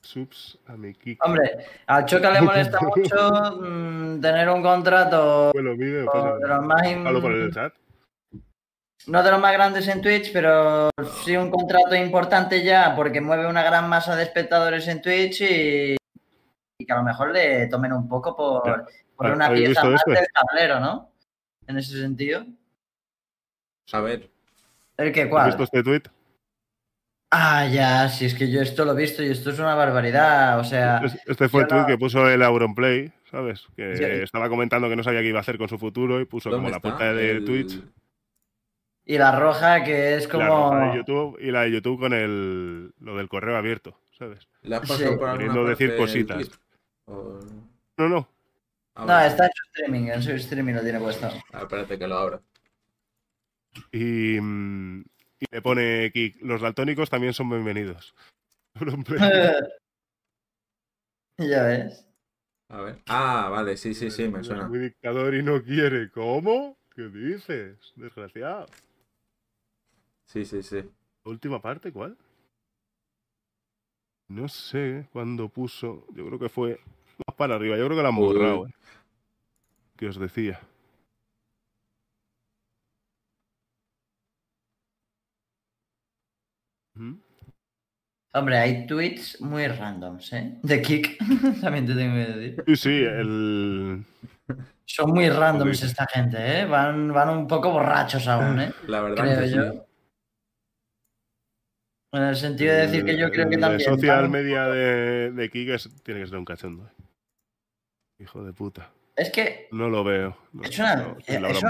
Speaker 2: Subs a mi Kik.
Speaker 3: Hombre, al Choca le molesta mucho mm, tener un contrato
Speaker 2: Bueno, vídeo,
Speaker 3: de
Speaker 2: pasa.
Speaker 3: los más in-
Speaker 2: por el chat.
Speaker 3: No de los más grandes en Twitch, pero sí un contrato importante ya, porque mueve una gran masa de espectadores en Twitch y, y que a lo mejor le tomen un poco por, por una
Speaker 2: ¿Habéis
Speaker 3: pieza más
Speaker 2: este?
Speaker 3: del tablero, ¿no? En ese sentido.
Speaker 1: A ver,
Speaker 3: ¿El que
Speaker 2: ¿Has
Speaker 3: cuál?
Speaker 2: visto este tweet?
Speaker 3: Ah, ya, si es que yo esto lo he visto y esto es una barbaridad. O sea,
Speaker 2: Es- Este fue el tweet
Speaker 3: no-
Speaker 2: que puso el Auronplay, ¿sabes? Que
Speaker 3: Yo-
Speaker 2: estaba comentando que no sabía qué iba a hacer con su futuro y puso
Speaker 1: ¿dónde
Speaker 2: como la puerta de
Speaker 1: El-
Speaker 2: Twitch,
Speaker 3: y la roja que es
Speaker 2: la
Speaker 3: como.
Speaker 2: roja de YouTube y la de YouTube con el lo del correo abierto, ¿sabes?
Speaker 1: ¿Le has
Speaker 3: Sí.
Speaker 1: pasado por alguna
Speaker 2: Queriendo decir cositas.
Speaker 1: O-
Speaker 2: No, no.
Speaker 1: Ah,
Speaker 3: No, está en su streaming, en su streaming lo tiene puesto.
Speaker 1: Ah, espérate que lo abra.
Speaker 2: Y, mm, y le pone Kik, los daltónicos también son bienvenidos.
Speaker 3: Ya ves.
Speaker 1: A ver. Ah, vale, sí, sí, sí, me
Speaker 2: Es
Speaker 1: suena.
Speaker 2: muy dictador y no quiere. ¿Cómo? ¿Qué dices? Desgraciado.
Speaker 1: Sí, sí, sí.
Speaker 2: ¿Última parte cuál? No sé cuándo puso. Yo creo que fue más para arriba. Yo creo que la han borrado. eh. Que os decía. ¿Mm?
Speaker 3: Hombre, hay tweets muy randoms, ¿eh? De Kick, también te tengo que decir.
Speaker 2: Sí, sí, el.
Speaker 3: Son muy randoms esta gente, ¿eh? Van, van un poco borrachos aún, ¿eh?
Speaker 1: La verdad
Speaker 3: Creo
Speaker 1: que sí.
Speaker 3: En el sentido de decir que yo creo que
Speaker 2: el
Speaker 3: también.
Speaker 2: social
Speaker 3: van-
Speaker 2: media de, de Kik es- tiene que ser un cachondo. eh. Hijo de puta.
Speaker 3: Es que
Speaker 2: No lo veo. No,
Speaker 3: Es una-
Speaker 2: no,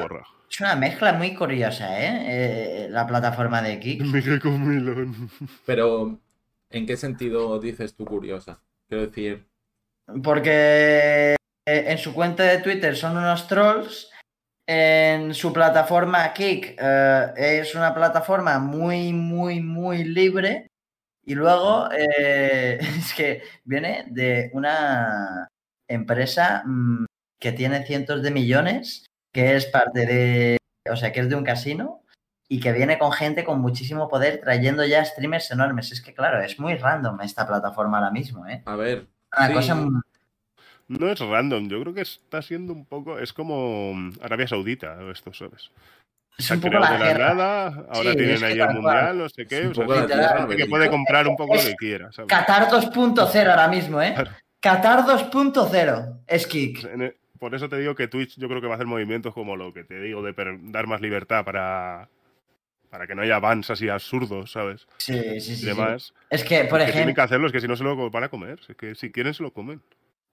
Speaker 2: borrado.
Speaker 3: es una mezcla muy curiosa, ¿eh? Eh, la plataforma de Kick.
Speaker 2: Miguel con Milón.
Speaker 1: Pero, ¿en qué sentido dices tú curiosa? Quiero decir,
Speaker 3: Porque eh, en su cuenta de Twitter son unos trolls. En su plataforma Kick eh, es una plataforma muy, muy, muy libre. Y luego eh, es que viene de una empresa mm, que tiene cientos de millones, que es parte de, o sea, que es de un casino y que viene con gente con muchísimo poder trayendo ya streamers enormes. Es que claro, es muy random esta plataforma ahora mismo, ¿eh?
Speaker 1: a ver.
Speaker 3: Una
Speaker 1: sí,
Speaker 3: cosa muy-
Speaker 2: No es random, yo creo que está siendo un poco. Es como mm, Arabia Saudita, esto, ¿sabes?
Speaker 3: Es
Speaker 2: Se
Speaker 3: un
Speaker 2: han
Speaker 3: poco
Speaker 2: creado
Speaker 3: la
Speaker 2: de la
Speaker 3: guerra.
Speaker 2: nada, ahora
Speaker 3: Sí,
Speaker 2: tienen
Speaker 3: es que
Speaker 2: ahí el mundial, no sé qué.
Speaker 1: Es un
Speaker 2: O sea, que puede comprar un poco lo
Speaker 3: Es
Speaker 2: que quiera, ¿sabes?
Speaker 3: Qatar 2.0 ahora mismo, ¿eh?
Speaker 2: Claro.
Speaker 3: Qatar 2.0 es Kick.
Speaker 2: En e- Por eso te digo que Twitch yo creo que va a hacer movimientos como lo que te digo de dar más libertad para, para que no haya bans así absurdos, ¿sabes?
Speaker 3: Sí, sí, sí.
Speaker 2: Y
Speaker 3: sí.
Speaker 2: demás.
Speaker 3: Es que, por
Speaker 2: que tienen
Speaker 3: ejemplo,
Speaker 2: que hacerlo, es que si no se lo van a comer. Es que si quieren se lo comen.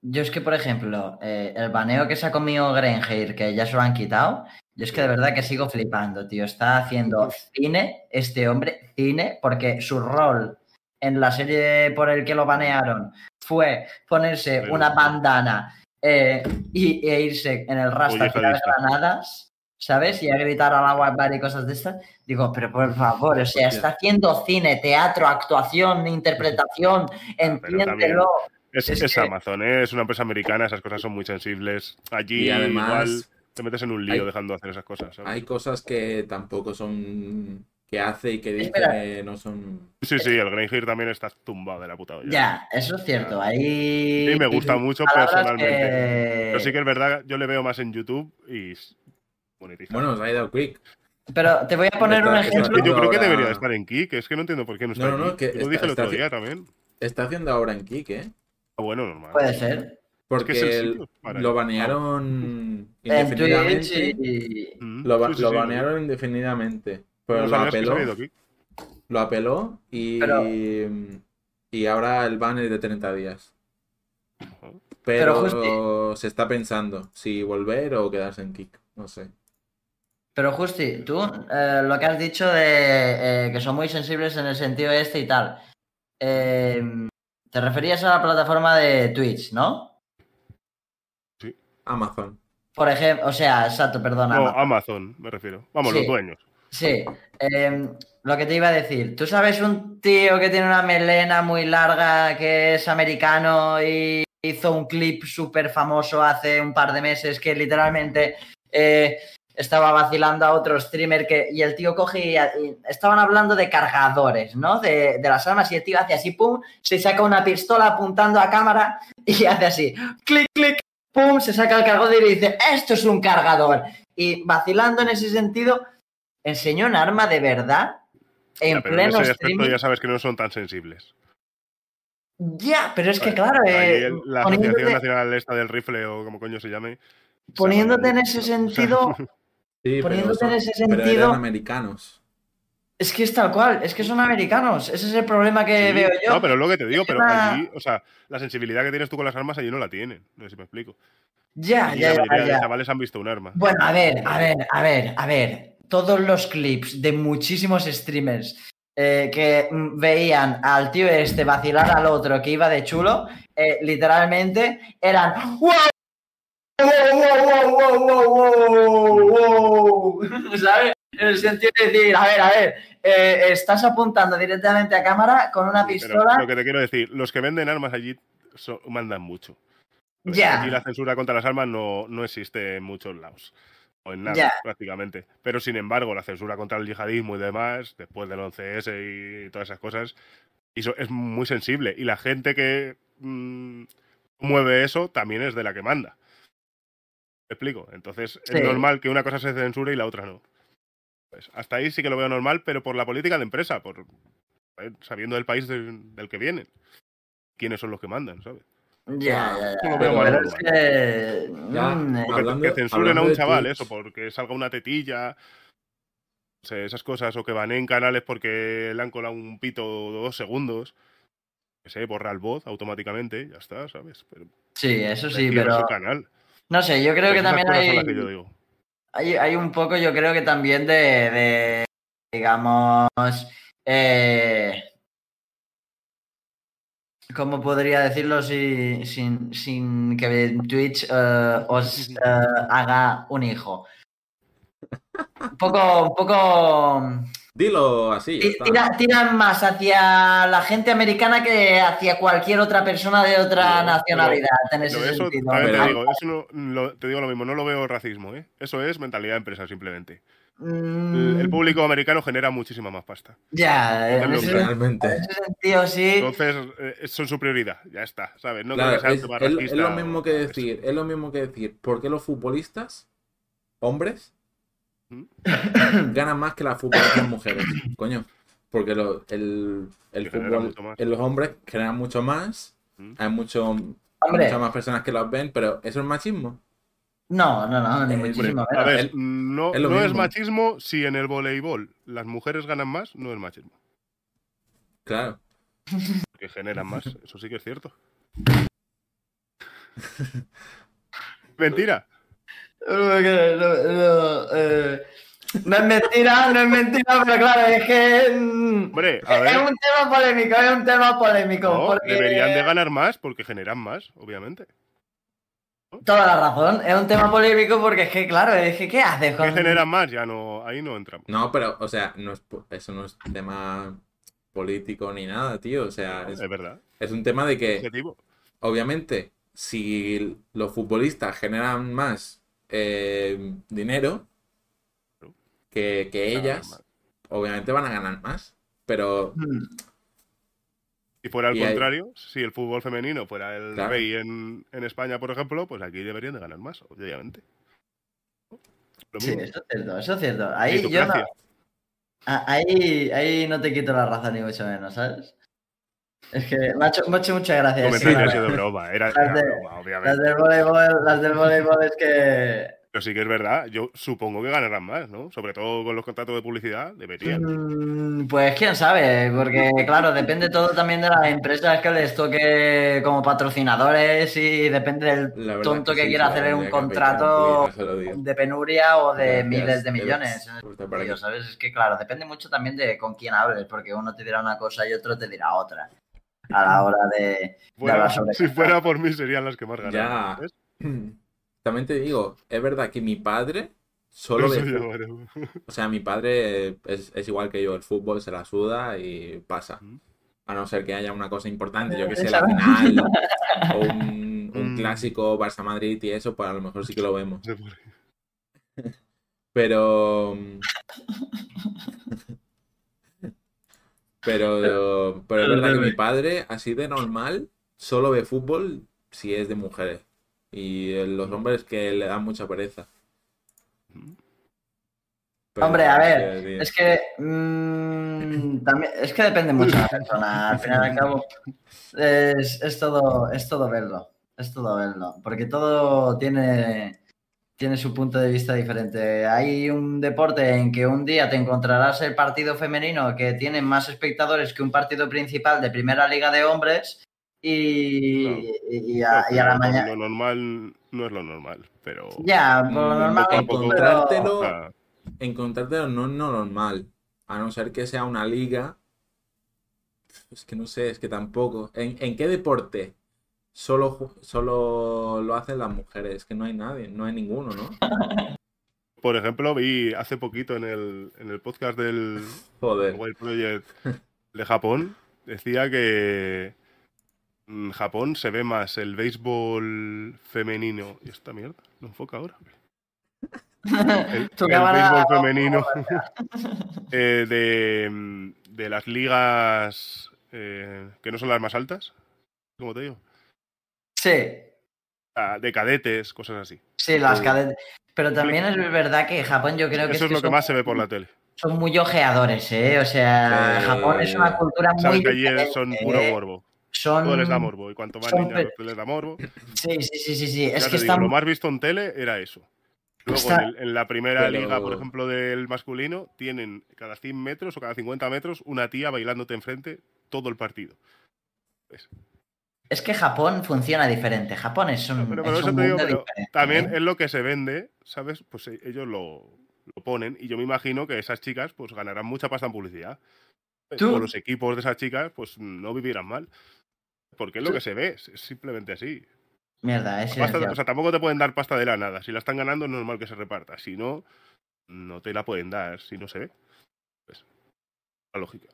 Speaker 3: Yo es que, por ejemplo, eh, el baneo que se ha comido Grenheir, que ya se lo han quitado, Yo es que de verdad que sigo flipando, tío. Está haciendo cine, este hombre, cine, porque su rol en la serie por el que lo banearon fue ponerse
Speaker 2: Pero-
Speaker 3: una bandana eh, y, e irse en el rastro a tirar granadas, ¿sabes? Y a gritar al agua y cosas de estas. Digo, pero por favor, o sea, está haciendo cine, teatro, actuación, interpretación, entiéndelo.
Speaker 2: Es,
Speaker 3: Es
Speaker 2: es
Speaker 3: que-
Speaker 2: Amazon, ¿eh? es una empresa americana, esas cosas son muy sensibles. Allí
Speaker 1: Y además
Speaker 2: igual te metes en un lío
Speaker 1: hay-
Speaker 2: dejando de hacer esas cosas. ¿sabes?
Speaker 1: hay cosas que tampoco son. que hace y que dice
Speaker 3: Espera.
Speaker 1: que no son.
Speaker 2: Sí, sí, el Grindr también está tumbado de la puta olla.
Speaker 3: Ya, eso es cierto. Ahí.
Speaker 2: Sí, me gusta mucho personalmente.
Speaker 3: que-
Speaker 2: Pero sí que es verdad, yo le veo más en YouTube y.
Speaker 1: Bueno, se ha ido quick.
Speaker 3: Pero te voy a poner
Speaker 1: Está-
Speaker 3: un ejemplo.
Speaker 2: Es que yo creo que
Speaker 1: ahora-
Speaker 2: debería de estar en Kik, es que no entiendo por qué no está
Speaker 1: No, no, no,
Speaker 2: aquí.
Speaker 1: que
Speaker 2: Lo
Speaker 1: está-
Speaker 2: dije el otro día también.
Speaker 1: Está haciendo ahora en Kik, ¿eh?
Speaker 2: Ah, bueno, normal.
Speaker 3: Puede ser.
Speaker 1: Porque
Speaker 2: es el-
Speaker 1: lo banearon
Speaker 3: En Twitch
Speaker 1: indefinidamente.
Speaker 3: y.
Speaker 2: Mm,
Speaker 1: Lo, ba-
Speaker 2: sí, sí,
Speaker 1: lo
Speaker 2: sí.
Speaker 1: banearon indefinidamente. Pero lo apeló. Lo apeló y.
Speaker 3: Pero-
Speaker 1: Y ahora el ban es de 30 días. Pero,
Speaker 3: Pero
Speaker 1: se está pensando si volver o quedarse en Kik. No sé.
Speaker 3: Pero Justi, tú eh, lo que has dicho de eh, que son muy sensibles en el sentido este y tal. eh, te referías a la plataforma de Twitch, ¿no?
Speaker 1: Amazon.
Speaker 3: Por ejemplo, o sea, exacto, perdona.
Speaker 2: No,
Speaker 3: Amazon.
Speaker 2: Amazon, me refiero. Vamos,
Speaker 3: Sí.
Speaker 2: los dueños.
Speaker 3: Sí, em, lo que te iba a decir. ¿Tú sabes un tío que tiene una melena muy larga, que es americano y hizo un clip súper famoso hace un par de meses que literalmente eh, estaba vacilando a otro streamer que, y el tío coge y, y estaban hablando de cargadores, ¿no? De, de las armas y el tío hace así, pum, se saca una pistola apuntando a cámara y hace así, clic, clic, pum, se saca el cargador y dice, esto es un cargador. Y vacilando en ese sentido, enseñó un arma de verdad en
Speaker 2: Ya, pero en
Speaker 3: pleno
Speaker 2: ese
Speaker 3: streaming.
Speaker 2: ya sabes que no son tan sensibles.
Speaker 3: Ya, pero es que
Speaker 2: Vale,
Speaker 3: claro, eh,
Speaker 2: el- la Asociación Nacional esta del Rifle o como coño se llame.
Speaker 3: poniéndote en ese sentido,
Speaker 1: Sí,
Speaker 3: Poniéndote
Speaker 1: pero
Speaker 3: en ese
Speaker 1: pero
Speaker 3: sentido-
Speaker 1: eran americanos.
Speaker 3: es que es tal cual, es que son americanos. Ese es el problema que
Speaker 2: sí,
Speaker 3: veo yo.
Speaker 2: No, pero es lo que te digo, pero
Speaker 3: Una-
Speaker 2: allí, o sea, la sensibilidad que tienes tú con las armas allí no la tienen. No sé si me explico.
Speaker 3: Ya,
Speaker 2: Allí
Speaker 3: ya,
Speaker 2: la
Speaker 3: ya,
Speaker 2: de
Speaker 3: ya.
Speaker 2: chavales han visto un arma.
Speaker 3: Bueno, a ver, a ver, a ver, a ver. Todos los clips de muchísimos streamers eh, que mm, veían al tío este vacilar al otro que iba de chulo, eh, literalmente eran ¡Wow! ¡Wow, wow, wow, wow, wow, wow! ¿Sabes? En el sentido de decir, a ver, a ver, eh, estás apuntando directamente a cámara con una
Speaker 2: Pero
Speaker 3: pistola.
Speaker 2: lo que te quiero decir, los que venden armas allí so- mandan mucho. Pues
Speaker 3: Ya.
Speaker 2: Aquí la censura contra las armas no, no existe en muchos lados. O en nada,
Speaker 3: Ya.
Speaker 2: prácticamente. Pero sin embargo, la censura contra el yihadismo y demás, después del 11S y todas esas cosas, eso es muy sensible. Y la gente que mm, mueve eso también es de la que manda. ¿Me explico? Entonces
Speaker 3: Sí.
Speaker 2: es normal que una cosa se censure y la otra no. Pues hasta ahí sí que lo veo normal, pero por la política de empresa, por eh, sabiendo del país del, del que vienen. ¿Quiénes son los que mandan, sabes?
Speaker 3: Ya, ya, ya.
Speaker 2: Veo
Speaker 3: Pero
Speaker 2: mal
Speaker 3: es
Speaker 2: normal.
Speaker 3: que,
Speaker 1: Ya,
Speaker 3: mm,
Speaker 2: Porque
Speaker 1: Hablando-
Speaker 2: que censuren a un
Speaker 1: de
Speaker 2: chaval, eso, porque salga una tetilla, o sea, esas cosas, o que baneen canales porque le han colado un pito dos segundos, que sé, borra el voz automáticamente, ya está, ¿sabes? Pero,
Speaker 3: Sí, eso sí, pero
Speaker 2: su canal.
Speaker 3: No sé, yo creo que
Speaker 2: Pues
Speaker 3: también hay,
Speaker 2: las que yo digo.
Speaker 3: hay, hay un poco, yo creo que también de, de, digamos, eh, ¿cómo podría decirlo si- sin, sin que Twitch eh, os eh, haga un hijo? Un poco, un poco
Speaker 1: Dilo así.
Speaker 3: tira- tiran más hacia la gente americana que hacia cualquier otra persona de otra
Speaker 2: No,
Speaker 3: nacionalidad en ese
Speaker 2: Pero eso,
Speaker 3: sentido.
Speaker 2: te digo, eso no, lo- te digo lo mismo, no lo veo racismo, ¿eh? Eso es mentalidad de empresa, simplemente. El,
Speaker 3: Mm,
Speaker 2: el público americano genera muchísima más pasta.
Speaker 3: ya, en
Speaker 2: Hacerlo
Speaker 3: ese,
Speaker 1: Realmente.
Speaker 3: en ese sentido sí.
Speaker 2: Entonces, eh, son su prioridad, ya está, ¿sabes? No
Speaker 1: Claro,
Speaker 2: creo que sea
Speaker 1: es,
Speaker 2: tema
Speaker 1: es- es lo mismo que decir, es lo mismo que decir, ¿por qué los futbolistas, hombres. Ganan más que las futbolistas mujeres? Coño, porque lo- el, el fútbol, en los hombres generan mucho más,
Speaker 2: ¿Mm?
Speaker 1: hay mucho,
Speaker 3: Hombre.
Speaker 1: muchas más personas que los ven, pero ¿eso es machismo?
Speaker 3: No, no, no, ni
Speaker 1: Eh,
Speaker 3: muchísimo
Speaker 2: A ver,
Speaker 1: El-
Speaker 2: no,
Speaker 1: es
Speaker 2: no es machismo si en el voleibol las mujeres ganan más, no es machismo.
Speaker 1: Claro.
Speaker 2: Que generan más, eso sí que es cierto. Mentira.
Speaker 3: Porque no, no, eh, no es mentira, no es mentira, pero claro, es que
Speaker 2: Hombre, a
Speaker 3: es
Speaker 2: ver,
Speaker 3: un tema polémico, es un tema polémico.
Speaker 2: no,
Speaker 3: porque...
Speaker 2: deberían de ganar más porque generan más, obviamente.
Speaker 3: Toda la razón, es un tema polémico porque es que, claro, es que ¿qué haces
Speaker 2: ¿Qué
Speaker 3: con...?
Speaker 2: generan más? Ya no, ahí no entramos.
Speaker 1: No, pero, o sea, no es, eso no es tema político ni nada, tío. O sea, es,
Speaker 2: Es verdad.
Speaker 1: es un tema de que,
Speaker 2: Objetivo.
Speaker 1: obviamente, si los futbolistas generan más eh, dinero que, que ellas, obviamente van a ganar más. Pero
Speaker 3: Mm,
Speaker 2: Si fuera al
Speaker 1: Y hay-
Speaker 2: contrario, si el fútbol femenino fuera el
Speaker 1: Claro.
Speaker 2: rey en, en España, por ejemplo, pues aquí deberían de ganar más, obviamente. Lo
Speaker 3: Sí, eso es cierto, eso es cierto. Ahí yo no, ahí, ahí no te quito la razón ni mucho menos, ¿sabes? Es que me ha hecho, me ha hecho mucha gracia.
Speaker 2: Comentario
Speaker 3: eso,
Speaker 2: ha
Speaker 3: la
Speaker 2: sido de
Speaker 3: verdad.
Speaker 2: broma, era,
Speaker 3: Las
Speaker 2: era
Speaker 3: de-
Speaker 2: broma,
Speaker 3: Las
Speaker 2: obviamente.
Speaker 3: del voleibol, las del voleibol es que...
Speaker 2: Pero sí que es verdad, yo supongo que ganarán más, ¿no? Sobre todo con los contratos de publicidad, deberían.
Speaker 3: Mm, Pues quién sabe, porque claro, depende todo también de las empresas que les toque como patrocinadores y depende del tonto que,
Speaker 1: sí,
Speaker 3: quiera hacer un contrato de penuria o de
Speaker 1: Gracias,
Speaker 3: miles de millones.
Speaker 1: aquí.
Speaker 3: Tío, ¿sabes? Es que claro, depende mucho también de con quién hables, porque uno te dirá una cosa y otro te dirá otra. A la hora de... Hablar sobre
Speaker 2: si
Speaker 3: esto.
Speaker 2: fuera por mí serían las que más ganan.
Speaker 1: Ya.
Speaker 2: ¿ves?
Speaker 1: También te digo, es verdad que mi padre solo ve. O sea, mi padre es, es igual que yo, el fútbol se la suda y pasa.
Speaker 2: Mm.
Speaker 1: A no ser que haya una cosa importante, yo que sé, la final o un, un
Speaker 2: Mm.
Speaker 1: clásico Barça-Madrid y eso, pues a lo mejor sí que lo vemos. Pero. Pero, pero es verdad que mi padre, así de normal, solo ve fútbol si es de mujeres. Y los hombres que le dan mucha pereza. Pero,
Speaker 3: Hombre, a ver. Es que mm, también, es que depende mucho de la persona. Al final y al cabo, es, es todo, es todo verlo. Es todo verlo. Porque todo tiene, tiene su punto de vista diferente. Hay un deporte en que un día te encontrarás el partido femenino que tiene más espectadores que un partido principal de primera liga de hombres. Y,
Speaker 2: Claro.
Speaker 3: y- a, y a la
Speaker 2: Lo-
Speaker 3: mañana.
Speaker 2: Lo normal no es lo normal, pero.
Speaker 3: Ya, por lo normal. pero-
Speaker 1: encontrártelo, encontrártelo no es no normal. A no ser que sea una liga. Es que no sé, es que tampoco. ¿En, en qué deporte solo, solo lo hacen las mujeres? Es que no hay nadie, no hay ninguno, ¿no?
Speaker 2: por ejemplo, vi hace poquito en el, en el podcast del
Speaker 1: Joder.
Speaker 2: Wild Project de Japón, decía que en Japón se ve más el béisbol femenino. ¿Y esta mierda? ¿No enfoca ahora? El, el béisbol femenino eh, de, mm, de las ligas eh, que no son las más altas, ¿cómo te digo?
Speaker 3: Sí,
Speaker 2: Ah, de cadetes, cosas así.
Speaker 3: Sí, las
Speaker 1: Sí.
Speaker 3: cadenas. Pero también es verdad que Japón yo creo que,
Speaker 2: Eso es
Speaker 3: que
Speaker 2: lo que
Speaker 3: son,
Speaker 2: más se ve por la tele.
Speaker 3: son muy ojeadores, ¿eh? O sea,
Speaker 1: Sí.
Speaker 3: Japón es una cultura muy
Speaker 2: que allí son puro
Speaker 3: ¿eh?
Speaker 2: morbo.
Speaker 3: Son...
Speaker 2: Todo les da morbo. Y cuanto más
Speaker 3: son
Speaker 2: niñas
Speaker 3: pe-
Speaker 2: les da morbo.
Speaker 3: Sí, sí, sí, sí, sí. Es que
Speaker 2: digo,
Speaker 3: están...
Speaker 2: lo más visto en tele era eso. Luego
Speaker 3: Está-
Speaker 2: en, el- en la primera
Speaker 1: Pero-
Speaker 2: liga, por ejemplo, del masculino, tienen cada 100 metros o cada 50 metros una tía bailándote enfrente todo el partido.
Speaker 3: Es que Japón funciona diferente. Japón es un,
Speaker 2: pero- pero
Speaker 3: es un
Speaker 2: digo,
Speaker 3: mundo
Speaker 2: pero
Speaker 3: diferente.
Speaker 2: También
Speaker 3: ¿eh?
Speaker 2: es lo que se vende, ¿sabes? Pues eh, ellos lo, lo ponen y yo me imagino que esas chicas pues ganarán mucha pasta en publicidad.
Speaker 3: Tú-
Speaker 2: O los equipos de esas chicas pues no vivirán mal. Porque es lo
Speaker 3: Tú-
Speaker 2: que se ve, es simplemente así.
Speaker 3: Mierda, es
Speaker 2: Pasta- o sea, tampoco te pueden dar pasta de la nada. Si la están ganando es normal que se reparta. Si no, no te la pueden dar si no se ve. Pues, la lógica.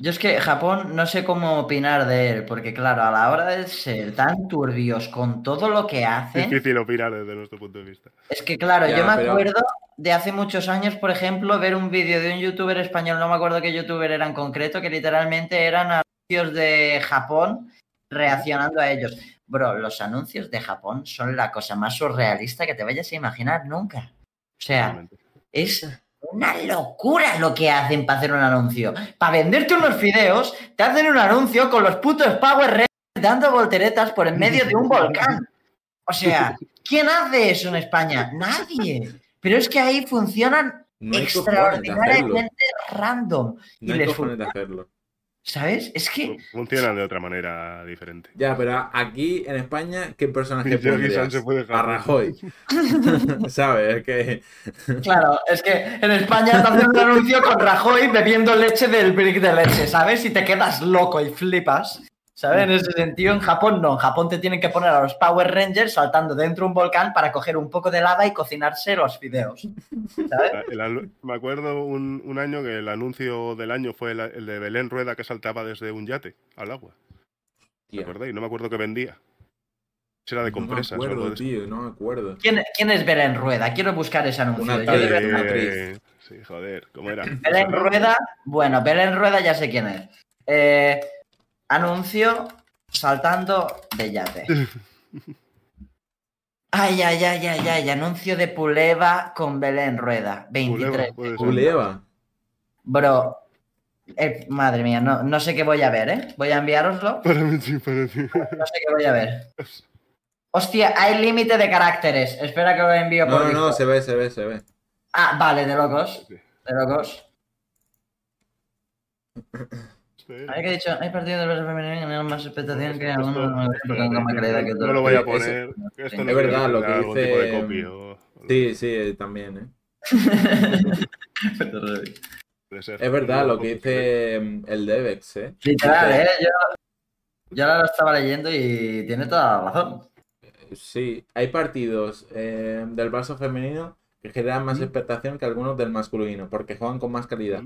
Speaker 3: Yo es que Japón no sé cómo opinar de él, porque claro, a la hora de ser tan turbios con todo lo que hacen,
Speaker 2: Difícil opinar desde nuestro punto de vista.
Speaker 3: es que claro,
Speaker 1: Ya,
Speaker 3: yo me
Speaker 1: pero-
Speaker 3: acuerdo de hace muchos años, por ejemplo, ver un vídeo de un youtuber español, no me acuerdo qué youtuber era en concreto, que literalmente eran anuncios de Japón reaccionando a ellos. Bro, los anuncios de Japón son la cosa más surrealista que te vayas a imaginar nunca. O sea,
Speaker 2: Realmente.
Speaker 3: es una locura lo que hacen para hacer un anuncio. Para venderte unos fideos, te hacen un anuncio con los putos Power Rangers dando volteretas por en medio de un volcán. O sea, ¿quién hace eso en España? Nadie. Pero es que ahí funcionan
Speaker 1: No
Speaker 3: extraordinariamente random. Y
Speaker 1: hay
Speaker 3: les
Speaker 1: de hacerlo.
Speaker 3: ¿Sabes? Es que.
Speaker 2: Funcionan de otra manera diferente.
Speaker 1: Ya, pero aquí en España, ¿qué personaje pondrías?
Speaker 2: Puede dejar.
Speaker 1: A Rajoy. ¿Sabes? Es que.
Speaker 3: Claro, es que en España te hacen un anuncio con Rajoy bebiendo leche del brick de leche, ¿sabes? Y te quedas loco y flipas. ¿Sabes? En ese sentido, en Japón no. En Japón te tienen que poner a los Power Rangers saltando dentro de un volcán para coger un poco de lava y cocinarse los fideos. ¿Sabes?
Speaker 2: El me acuerdo un, un año que el anuncio del año fue el, el de Belén Rueda que saltaba desde un yate al agua. ¿Te acordáis? No me acuerdo qué vendía. Esa Era de compresas.
Speaker 1: No me acuerdo, tío, no me acuerdo.
Speaker 3: ¿Quién, quién es Belén Rueda? Quiero buscar ese anuncio.
Speaker 1: Una
Speaker 3: Yo verdad-
Speaker 1: actriz.
Speaker 2: Sí, joder, ¿cómo era?
Speaker 3: Belén Rueda, bueno, Belén Rueda ya sé quién es. Eh, anuncio saltando de yate. Ay, ay, ay, ay, ay, anuncio de Puleva con Belén Rueda, 23.
Speaker 2: Puleva.
Speaker 3: Bro, eh, madre mía, no, no sé qué voy a ver, ¿eh? Voy a enviároslo,
Speaker 2: Para mí sí, para ti.
Speaker 3: no sé qué voy a ver. Hostia, hay límite de caracteres. Espera que lo envío por
Speaker 1: No, no, no, se ve, se ve, se ve.
Speaker 3: Ah, vale, de locos, de locos. Hay que dicho, hay partidos del Barça femenino que tienen más expectación que
Speaker 2: Esto-
Speaker 3: alguno
Speaker 2: espérate,
Speaker 3: con más calidad que
Speaker 2: no
Speaker 3: otros.
Speaker 2: lo voy a poner.
Speaker 3: Es
Speaker 2: no
Speaker 1: verdad, lo que dice- Sí, sí, también, ¿eh? Es verdad lo
Speaker 2: No,
Speaker 1: que dice el Devex, ¿eh?
Speaker 3: Literal, ¿eh? Yo, yo ahora lo estaba leyendo y tiene toda la razón.
Speaker 1: Sí, hay partidos eh, del Barça femenino que generan más expectación que algunos del masculino, porque juegan con más calidad.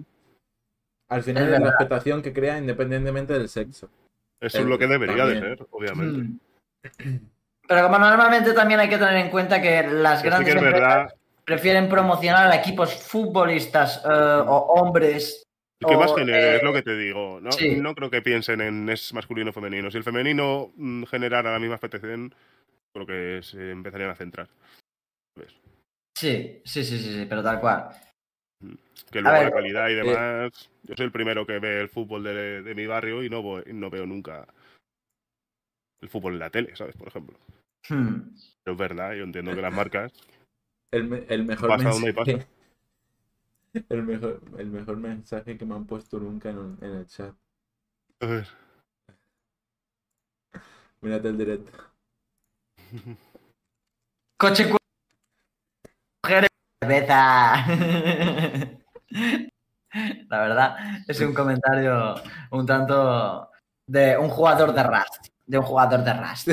Speaker 1: Al final
Speaker 3: Es
Speaker 1: es la expectación que crea independientemente del sexo.
Speaker 2: Eso es lo que debería de ser, obviamente.
Speaker 3: Mm. Pero como normalmente también hay que tener en cuenta que las
Speaker 2: sí
Speaker 3: grandes
Speaker 2: que es
Speaker 3: empresas
Speaker 2: verdad.
Speaker 3: prefieren promocionar a equipos futbolistas eh, o hombres.
Speaker 2: ¿Y qué más genere?
Speaker 3: eh,
Speaker 2: es lo que te digo. No,
Speaker 3: sí.
Speaker 2: no creo que piensen en es masculino o femenino. Si el femenino mm, generara la misma expectación, creo que se empezarían a centrar.
Speaker 3: Sí, sí, sí, sí, sí, pero tal cual.
Speaker 2: Que luego
Speaker 3: ver,
Speaker 2: la calidad y
Speaker 1: eh,
Speaker 2: demás. Yo soy el primero que ve el fútbol de, de mi barrio y no, voy- no veo nunca el fútbol en la tele, ¿sabes? Por ejemplo.
Speaker 3: Hmm.
Speaker 2: Pero es verdad, yo entiendo que las marcas.
Speaker 1: El, el mejor
Speaker 2: Pasa donde hay
Speaker 1: mensaje. El mejor, el mejor mensaje que me han puesto nunca en, un- en el chat.
Speaker 2: A ver.
Speaker 1: Mírate el directo.
Speaker 3: Coche cerveza. La verdad, es un comentario un tanto de un jugador de Rust. De un jugador de Rust.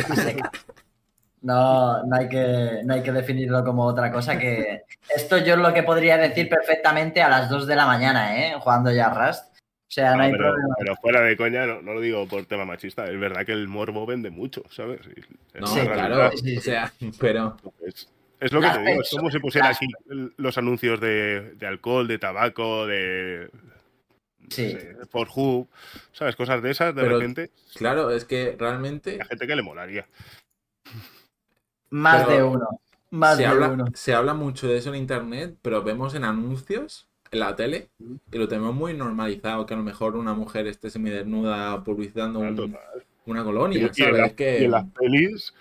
Speaker 3: No, no, hay que, no hay que definirlo como otra cosa que. Esto yo es lo que podría decir perfectamente a las 2 de la mañana, ¿eh? Jugando ya Rust. O sea, no,
Speaker 2: No,
Speaker 3: hay
Speaker 2: pero,
Speaker 3: problema.
Speaker 2: pero fuera de coña, no, no lo digo por tema machista. Es verdad que el morbo vende mucho, ¿sabes? Es
Speaker 1: No,
Speaker 3: Sí,
Speaker 1: claro.
Speaker 3: sí,
Speaker 1: O sea, pero.
Speaker 2: Es, es lo que te digo, es como si pusieran aquí los anuncios de, de alcohol, de tabaco, de. no
Speaker 3: Sí.
Speaker 2: sé, por Hub, ¿sabes? Cosas de esas, de
Speaker 1: Pero-
Speaker 2: repente,
Speaker 1: Claro, es que realmente
Speaker 2: hay gente que le molaría.
Speaker 3: Más
Speaker 1: pero
Speaker 3: de uno. Más
Speaker 1: se
Speaker 3: de
Speaker 1: habla,
Speaker 3: uno.
Speaker 1: se habla mucho de eso en internet, pero vemos en anuncios, en la tele, y lo tenemos muy normalizado, que a lo mejor una mujer esté semidesnuda publicitando un- una
Speaker 2: Y,
Speaker 1: colonia,
Speaker 2: y en
Speaker 1: ¿sabes?
Speaker 2: las-
Speaker 1: Es que...
Speaker 2: y en las pelis,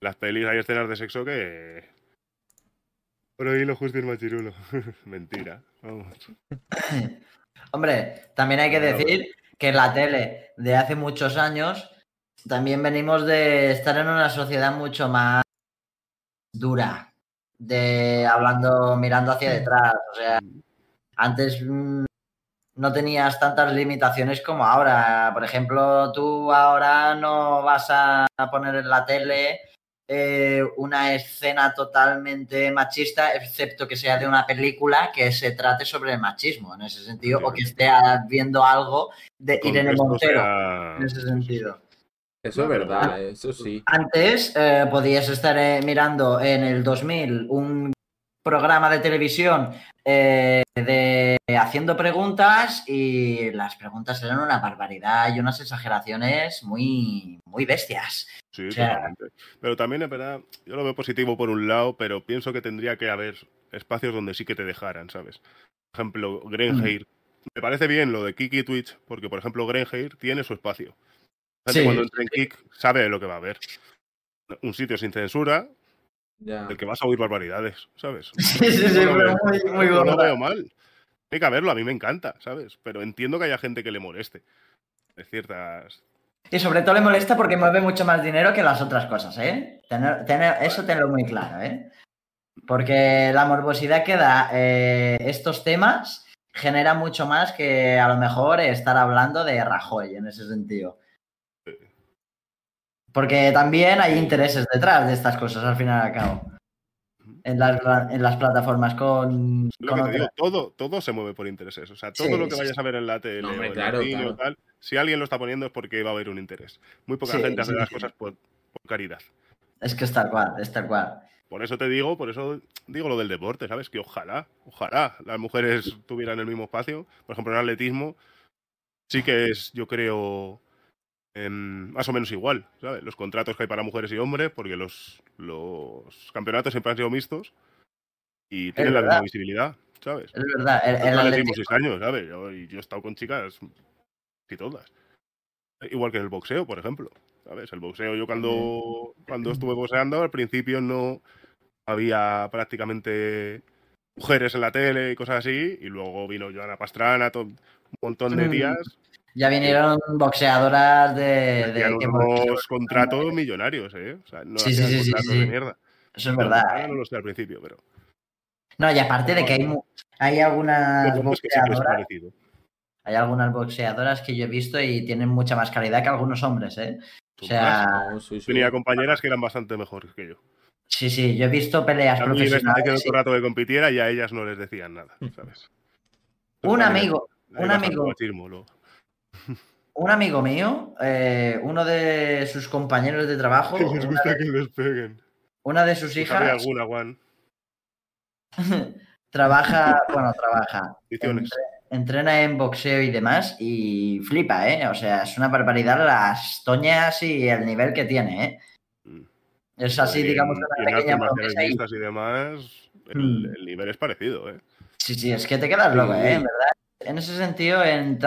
Speaker 2: las pelis hay escenas de sexo que. Por ahí lo justo el machirulo. Mentira. Vamos.
Speaker 3: Hombre, también hay que decir que la tele de hace muchos años también venimos de estar en una sociedad mucho más dura, de hablando, mirando hacia detrás. O sea, antes mm, no tenías tantas limitaciones como ahora. Por ejemplo, tú ahora no vas a poner en la tele eh, una escena totalmente machista, excepto que sea de una película que se trate sobre el machismo, en ese sentido, o que esté viendo algo de
Speaker 2: Con
Speaker 3: Irene Montero,
Speaker 2: sea-
Speaker 3: en ese sentido.
Speaker 1: Eso es verdad, eso sí.
Speaker 3: Antes eh, podías estar eh, mirando en el 2000 un programa de televisión eh, de haciendo preguntas y las preguntas eran una barbaridad y unas exageraciones muy, muy bestias.
Speaker 2: Sí,
Speaker 3: O sea-
Speaker 2: totalmente. Pero también es verdad, yo lo veo positivo por un lado, pero pienso que tendría que haber espacios donde sí que te dejaran, ¿sabes? Por ejemplo, Grenheir. Me parece bien lo de Kiki Twitch, porque por ejemplo Grenheir tiene su espacio. La gente
Speaker 3: Sí.
Speaker 2: cuando entra en Kik sabe lo que va a ver. Un sitio sin censura,
Speaker 1: Ya.
Speaker 2: del que vas a oír barbaridades, ¿sabes?
Speaker 3: Sí, sí, sí,
Speaker 2: No lo
Speaker 3: pero muy, muy
Speaker 2: no lo veo mal. Hay que verlo, a mí me encanta, ¿sabes? Pero entiendo que haya gente que le moleste. de ciertas.
Speaker 3: Y sobre todo le molesta porque mueve mucho más dinero que las otras cosas, ¿eh? Tener, tener- eso tenlo muy claro, ¿eh? Porque la morbosidad que da eh, estos temas genera mucho más que a lo mejor estar hablando de Rajoy en ese sentido. Porque también hay intereses detrás de estas cosas, al fin y al cabo. En las, en las plataformas con,
Speaker 2: Lo
Speaker 3: con
Speaker 2: que te digo,
Speaker 3: otras.
Speaker 2: todo, todo se mueve por intereses. O sea, todo
Speaker 3: Sí,
Speaker 2: lo que
Speaker 3: sí,
Speaker 2: vayas a ver en la tele
Speaker 1: No, hombre,
Speaker 2: o en
Speaker 1: claro,
Speaker 2: el cine
Speaker 1: claro.
Speaker 2: o tal, si alguien lo está poniendo es porque va a haber un interés. Muy poca
Speaker 3: Sí,
Speaker 2: gente hace
Speaker 3: sí,
Speaker 2: las
Speaker 3: sí.
Speaker 2: cosas por, por caridad.
Speaker 3: Es que es tal cual, es tal cual.
Speaker 2: Por eso te digo, por eso digo lo del deporte, ¿sabes? Que ojalá, ojalá las mujeres tuvieran el mismo espacio. Por ejemplo, en atletismo sí que es, yo creo, más o menos igual, ¿sabes? Los contratos que hay para mujeres y hombres, porque los, los campeonatos siempre han sido mixtos y tienen la misma visibilidad, ¿sabes?
Speaker 3: Es verdad. El, el
Speaker 2: atletismo seis años, ¿sabes? Yo, he estado con chicas y todas. Igual que en el boxeo, por ejemplo. ¿Sabes? El boxeo, yo cuando, cuando estuve boxeando, al principio no había prácticamente mujeres en la tele y cosas así, y luego vino Joana Pastrana, un montón de
Speaker 3: Mm,
Speaker 2: tías,
Speaker 3: Ya vinieron boxeadoras de. de que-
Speaker 2: unos contratos millonarios, ¿eh? O sea, no
Speaker 3: Sí, sí, sí, sí,
Speaker 2: de mierda.
Speaker 3: Eso es verdad.
Speaker 2: ahora
Speaker 3: ¿eh?
Speaker 2: no lo sé al principio, pero
Speaker 3: No, y aparte de que hay, hay algunas
Speaker 2: que
Speaker 3: boxeadoras,
Speaker 2: parecido.
Speaker 3: hay algunas boxeadoras que yo he visto y tienen mucha más calidad que algunos hombres, ¿eh? O sea,
Speaker 1: No, sí, sí.
Speaker 2: Tenía compañeras que eran bastante mejores que yo.
Speaker 3: sí, sí, yo he visto peleas
Speaker 2: A mí
Speaker 3: profesionales.
Speaker 2: todo el rato que compitiera y a ellas no les decían nada, ¿sabes?
Speaker 3: Un amigo, un amigo,
Speaker 2: machismo.
Speaker 3: un amigo mío, eh, uno de sus compañeros de trabajo, una,
Speaker 2: que les peguen.
Speaker 3: una de sus
Speaker 2: ¿Sabe
Speaker 3: hijas,
Speaker 2: alguna, Juan?
Speaker 3: trabaja, bueno, trabaja, entre- entrena en boxeo y demás y flipa, ¿eh? O sea, es una barbaridad las toñas y el nivel que tiene, ¿eh?
Speaker 2: Mm.
Speaker 3: Es así,
Speaker 2: Y en-
Speaker 3: digamos,
Speaker 2: y
Speaker 3: una
Speaker 2: en
Speaker 3: pequeña
Speaker 2: y demás, el,
Speaker 3: Mm.
Speaker 2: el nivel es parecido, ¿eh?
Speaker 3: Sí, sí, es que te quedas loco, ¿eh? En verdad. En ese sentido, en,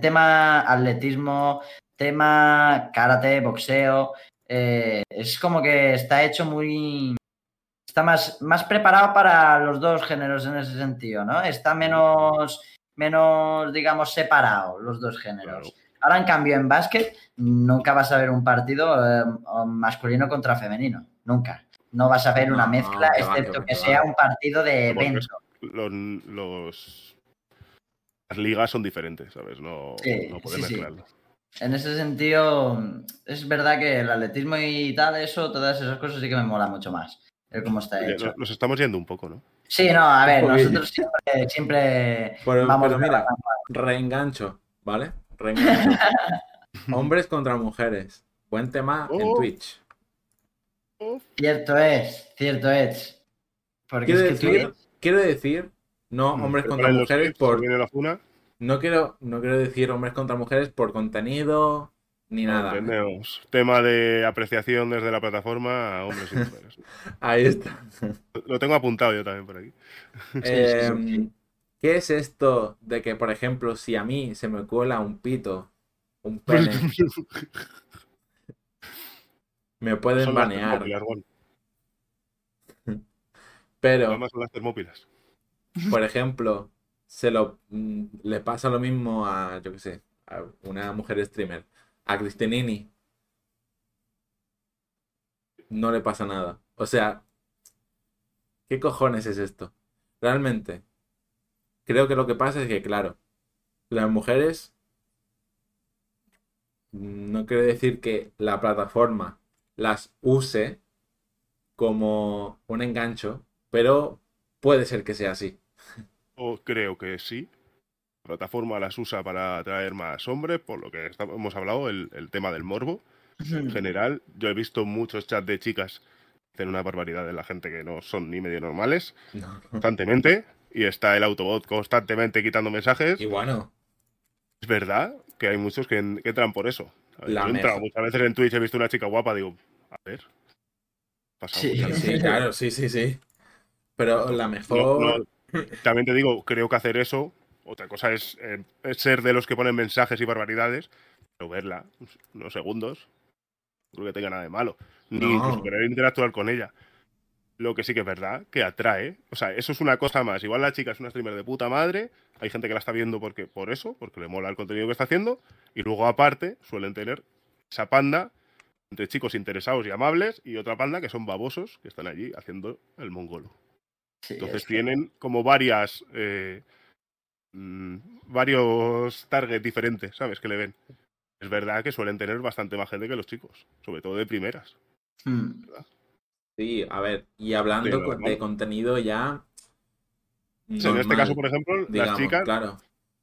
Speaker 3: tema atletismo, tema karate, boxeo, eh, es como que está hecho muy... Está más, más preparado para los dos géneros en ese sentido, ¿no? Está menos, menos digamos, separado los dos géneros.
Speaker 2: Claro.
Speaker 3: Ahora, en cambio, en básquet, nunca vas a ver un partido eh, masculino contra femenino. Nunca. No vas a ver una
Speaker 1: No,
Speaker 3: mezcla,
Speaker 1: va,
Speaker 3: excepto
Speaker 1: que
Speaker 3: sea un partido de evento.
Speaker 2: los- Las ligas son diferentes, ¿sabes? No,
Speaker 3: Sí,
Speaker 2: no puedes
Speaker 3: sí, sí.
Speaker 2: mezclarlo.
Speaker 3: En ese sentido, es verdad que el atletismo y tal, eso, todas esas cosas sí que me mola mucho más. El cómo está hecho.
Speaker 2: nos, nos estamos yendo un poco, ¿no?
Speaker 3: Sí, no, a ver, nosotros siempre, siempre
Speaker 1: Pero,
Speaker 3: vamos
Speaker 1: pero mira, reengancho, ¿vale? Reengancho. Hombres contra mujeres. Buen tema en. Twitch.
Speaker 3: Cierto es, cierto es. Porque
Speaker 1: Quiero
Speaker 3: es que
Speaker 1: decir,
Speaker 3: Twitch-
Speaker 1: quiero decir, no
Speaker 2: Mm,
Speaker 1: hombres contra mujeres
Speaker 2: clips,
Speaker 1: por.
Speaker 2: viene la funa.
Speaker 1: No quiero, no quiero decir hombres contra mujeres por contenido ni nada.
Speaker 2: Entendemos. Tema de apreciación desde la plataforma a hombres y mujeres.
Speaker 1: Ahí está.
Speaker 2: Lo tengo apuntado yo también por aquí.
Speaker 1: Em, ¿Qué es esto de que, por ejemplo, si a mí se me cuela un pito, un pene, me pueden banear? Pero,
Speaker 2: Además son las termópilas.
Speaker 1: Por ejemplo, se lo mm, le pasa lo mismo a, yo qué sé, a una mujer streamer, a Cristinini. No le pasa nada. O sea, ¿qué cojones es esto? Realmente, creo que lo que pasa es que, claro, las mujeres no quiere decir que la plataforma las use como un engancho, pero puede ser que sea así.
Speaker 2: O creo que sí. La plataforma las usa para atraer más hombres, por lo que hemos hablado, el, el tema del morbo. En general, yo he visto muchos chats de chicas que hacen una barbaridad de la gente que no son ni medio normales,
Speaker 1: No.
Speaker 2: constantemente, y está el autobot constantemente quitando mensajes.
Speaker 1: Y bueno,
Speaker 2: Es verdad que hay muchos que, en- que entran por eso. Ver, yo he entrado muchas veces en Twitch, he visto una chica guapa, digo, a ver.
Speaker 3: Sí.
Speaker 1: sí, claro, sí, sí, sí. Pero la
Speaker 2: No,
Speaker 1: mejor.
Speaker 2: no, también te digo, creo que hacer eso, otra cosa es, eh, es ser de los que ponen mensajes y barbaridades, pero verla unos segundos, no creo que tenga nada de malo. Ni
Speaker 1: No.
Speaker 2: incluso querer interactuar con ella. Lo que sí que es verdad, que atrae. O sea, eso es una cosa más. Igual la chica es una streamer de puta madre. Hay gente que la está viendo porque, por eso, porque le mola el contenido que está haciendo. Y luego, aparte, suelen tener esa panda entre chicos interesados y amables y otra panda que son babosos que están allí haciendo el mongolo.
Speaker 3: Sí,
Speaker 2: Entonces
Speaker 3: es que-
Speaker 2: tienen como varias. eh, mm, varios targets diferentes, ¿sabes? Que le ven. Es verdad que suelen tener bastante más gente que los chicos, sobre todo de primeras.
Speaker 3: Hmm.
Speaker 1: Sí, a ver, y hablando
Speaker 2: Sí,
Speaker 1: de contenido ya.
Speaker 2: En este caso, por ejemplo, las chicas
Speaker 1: Claro.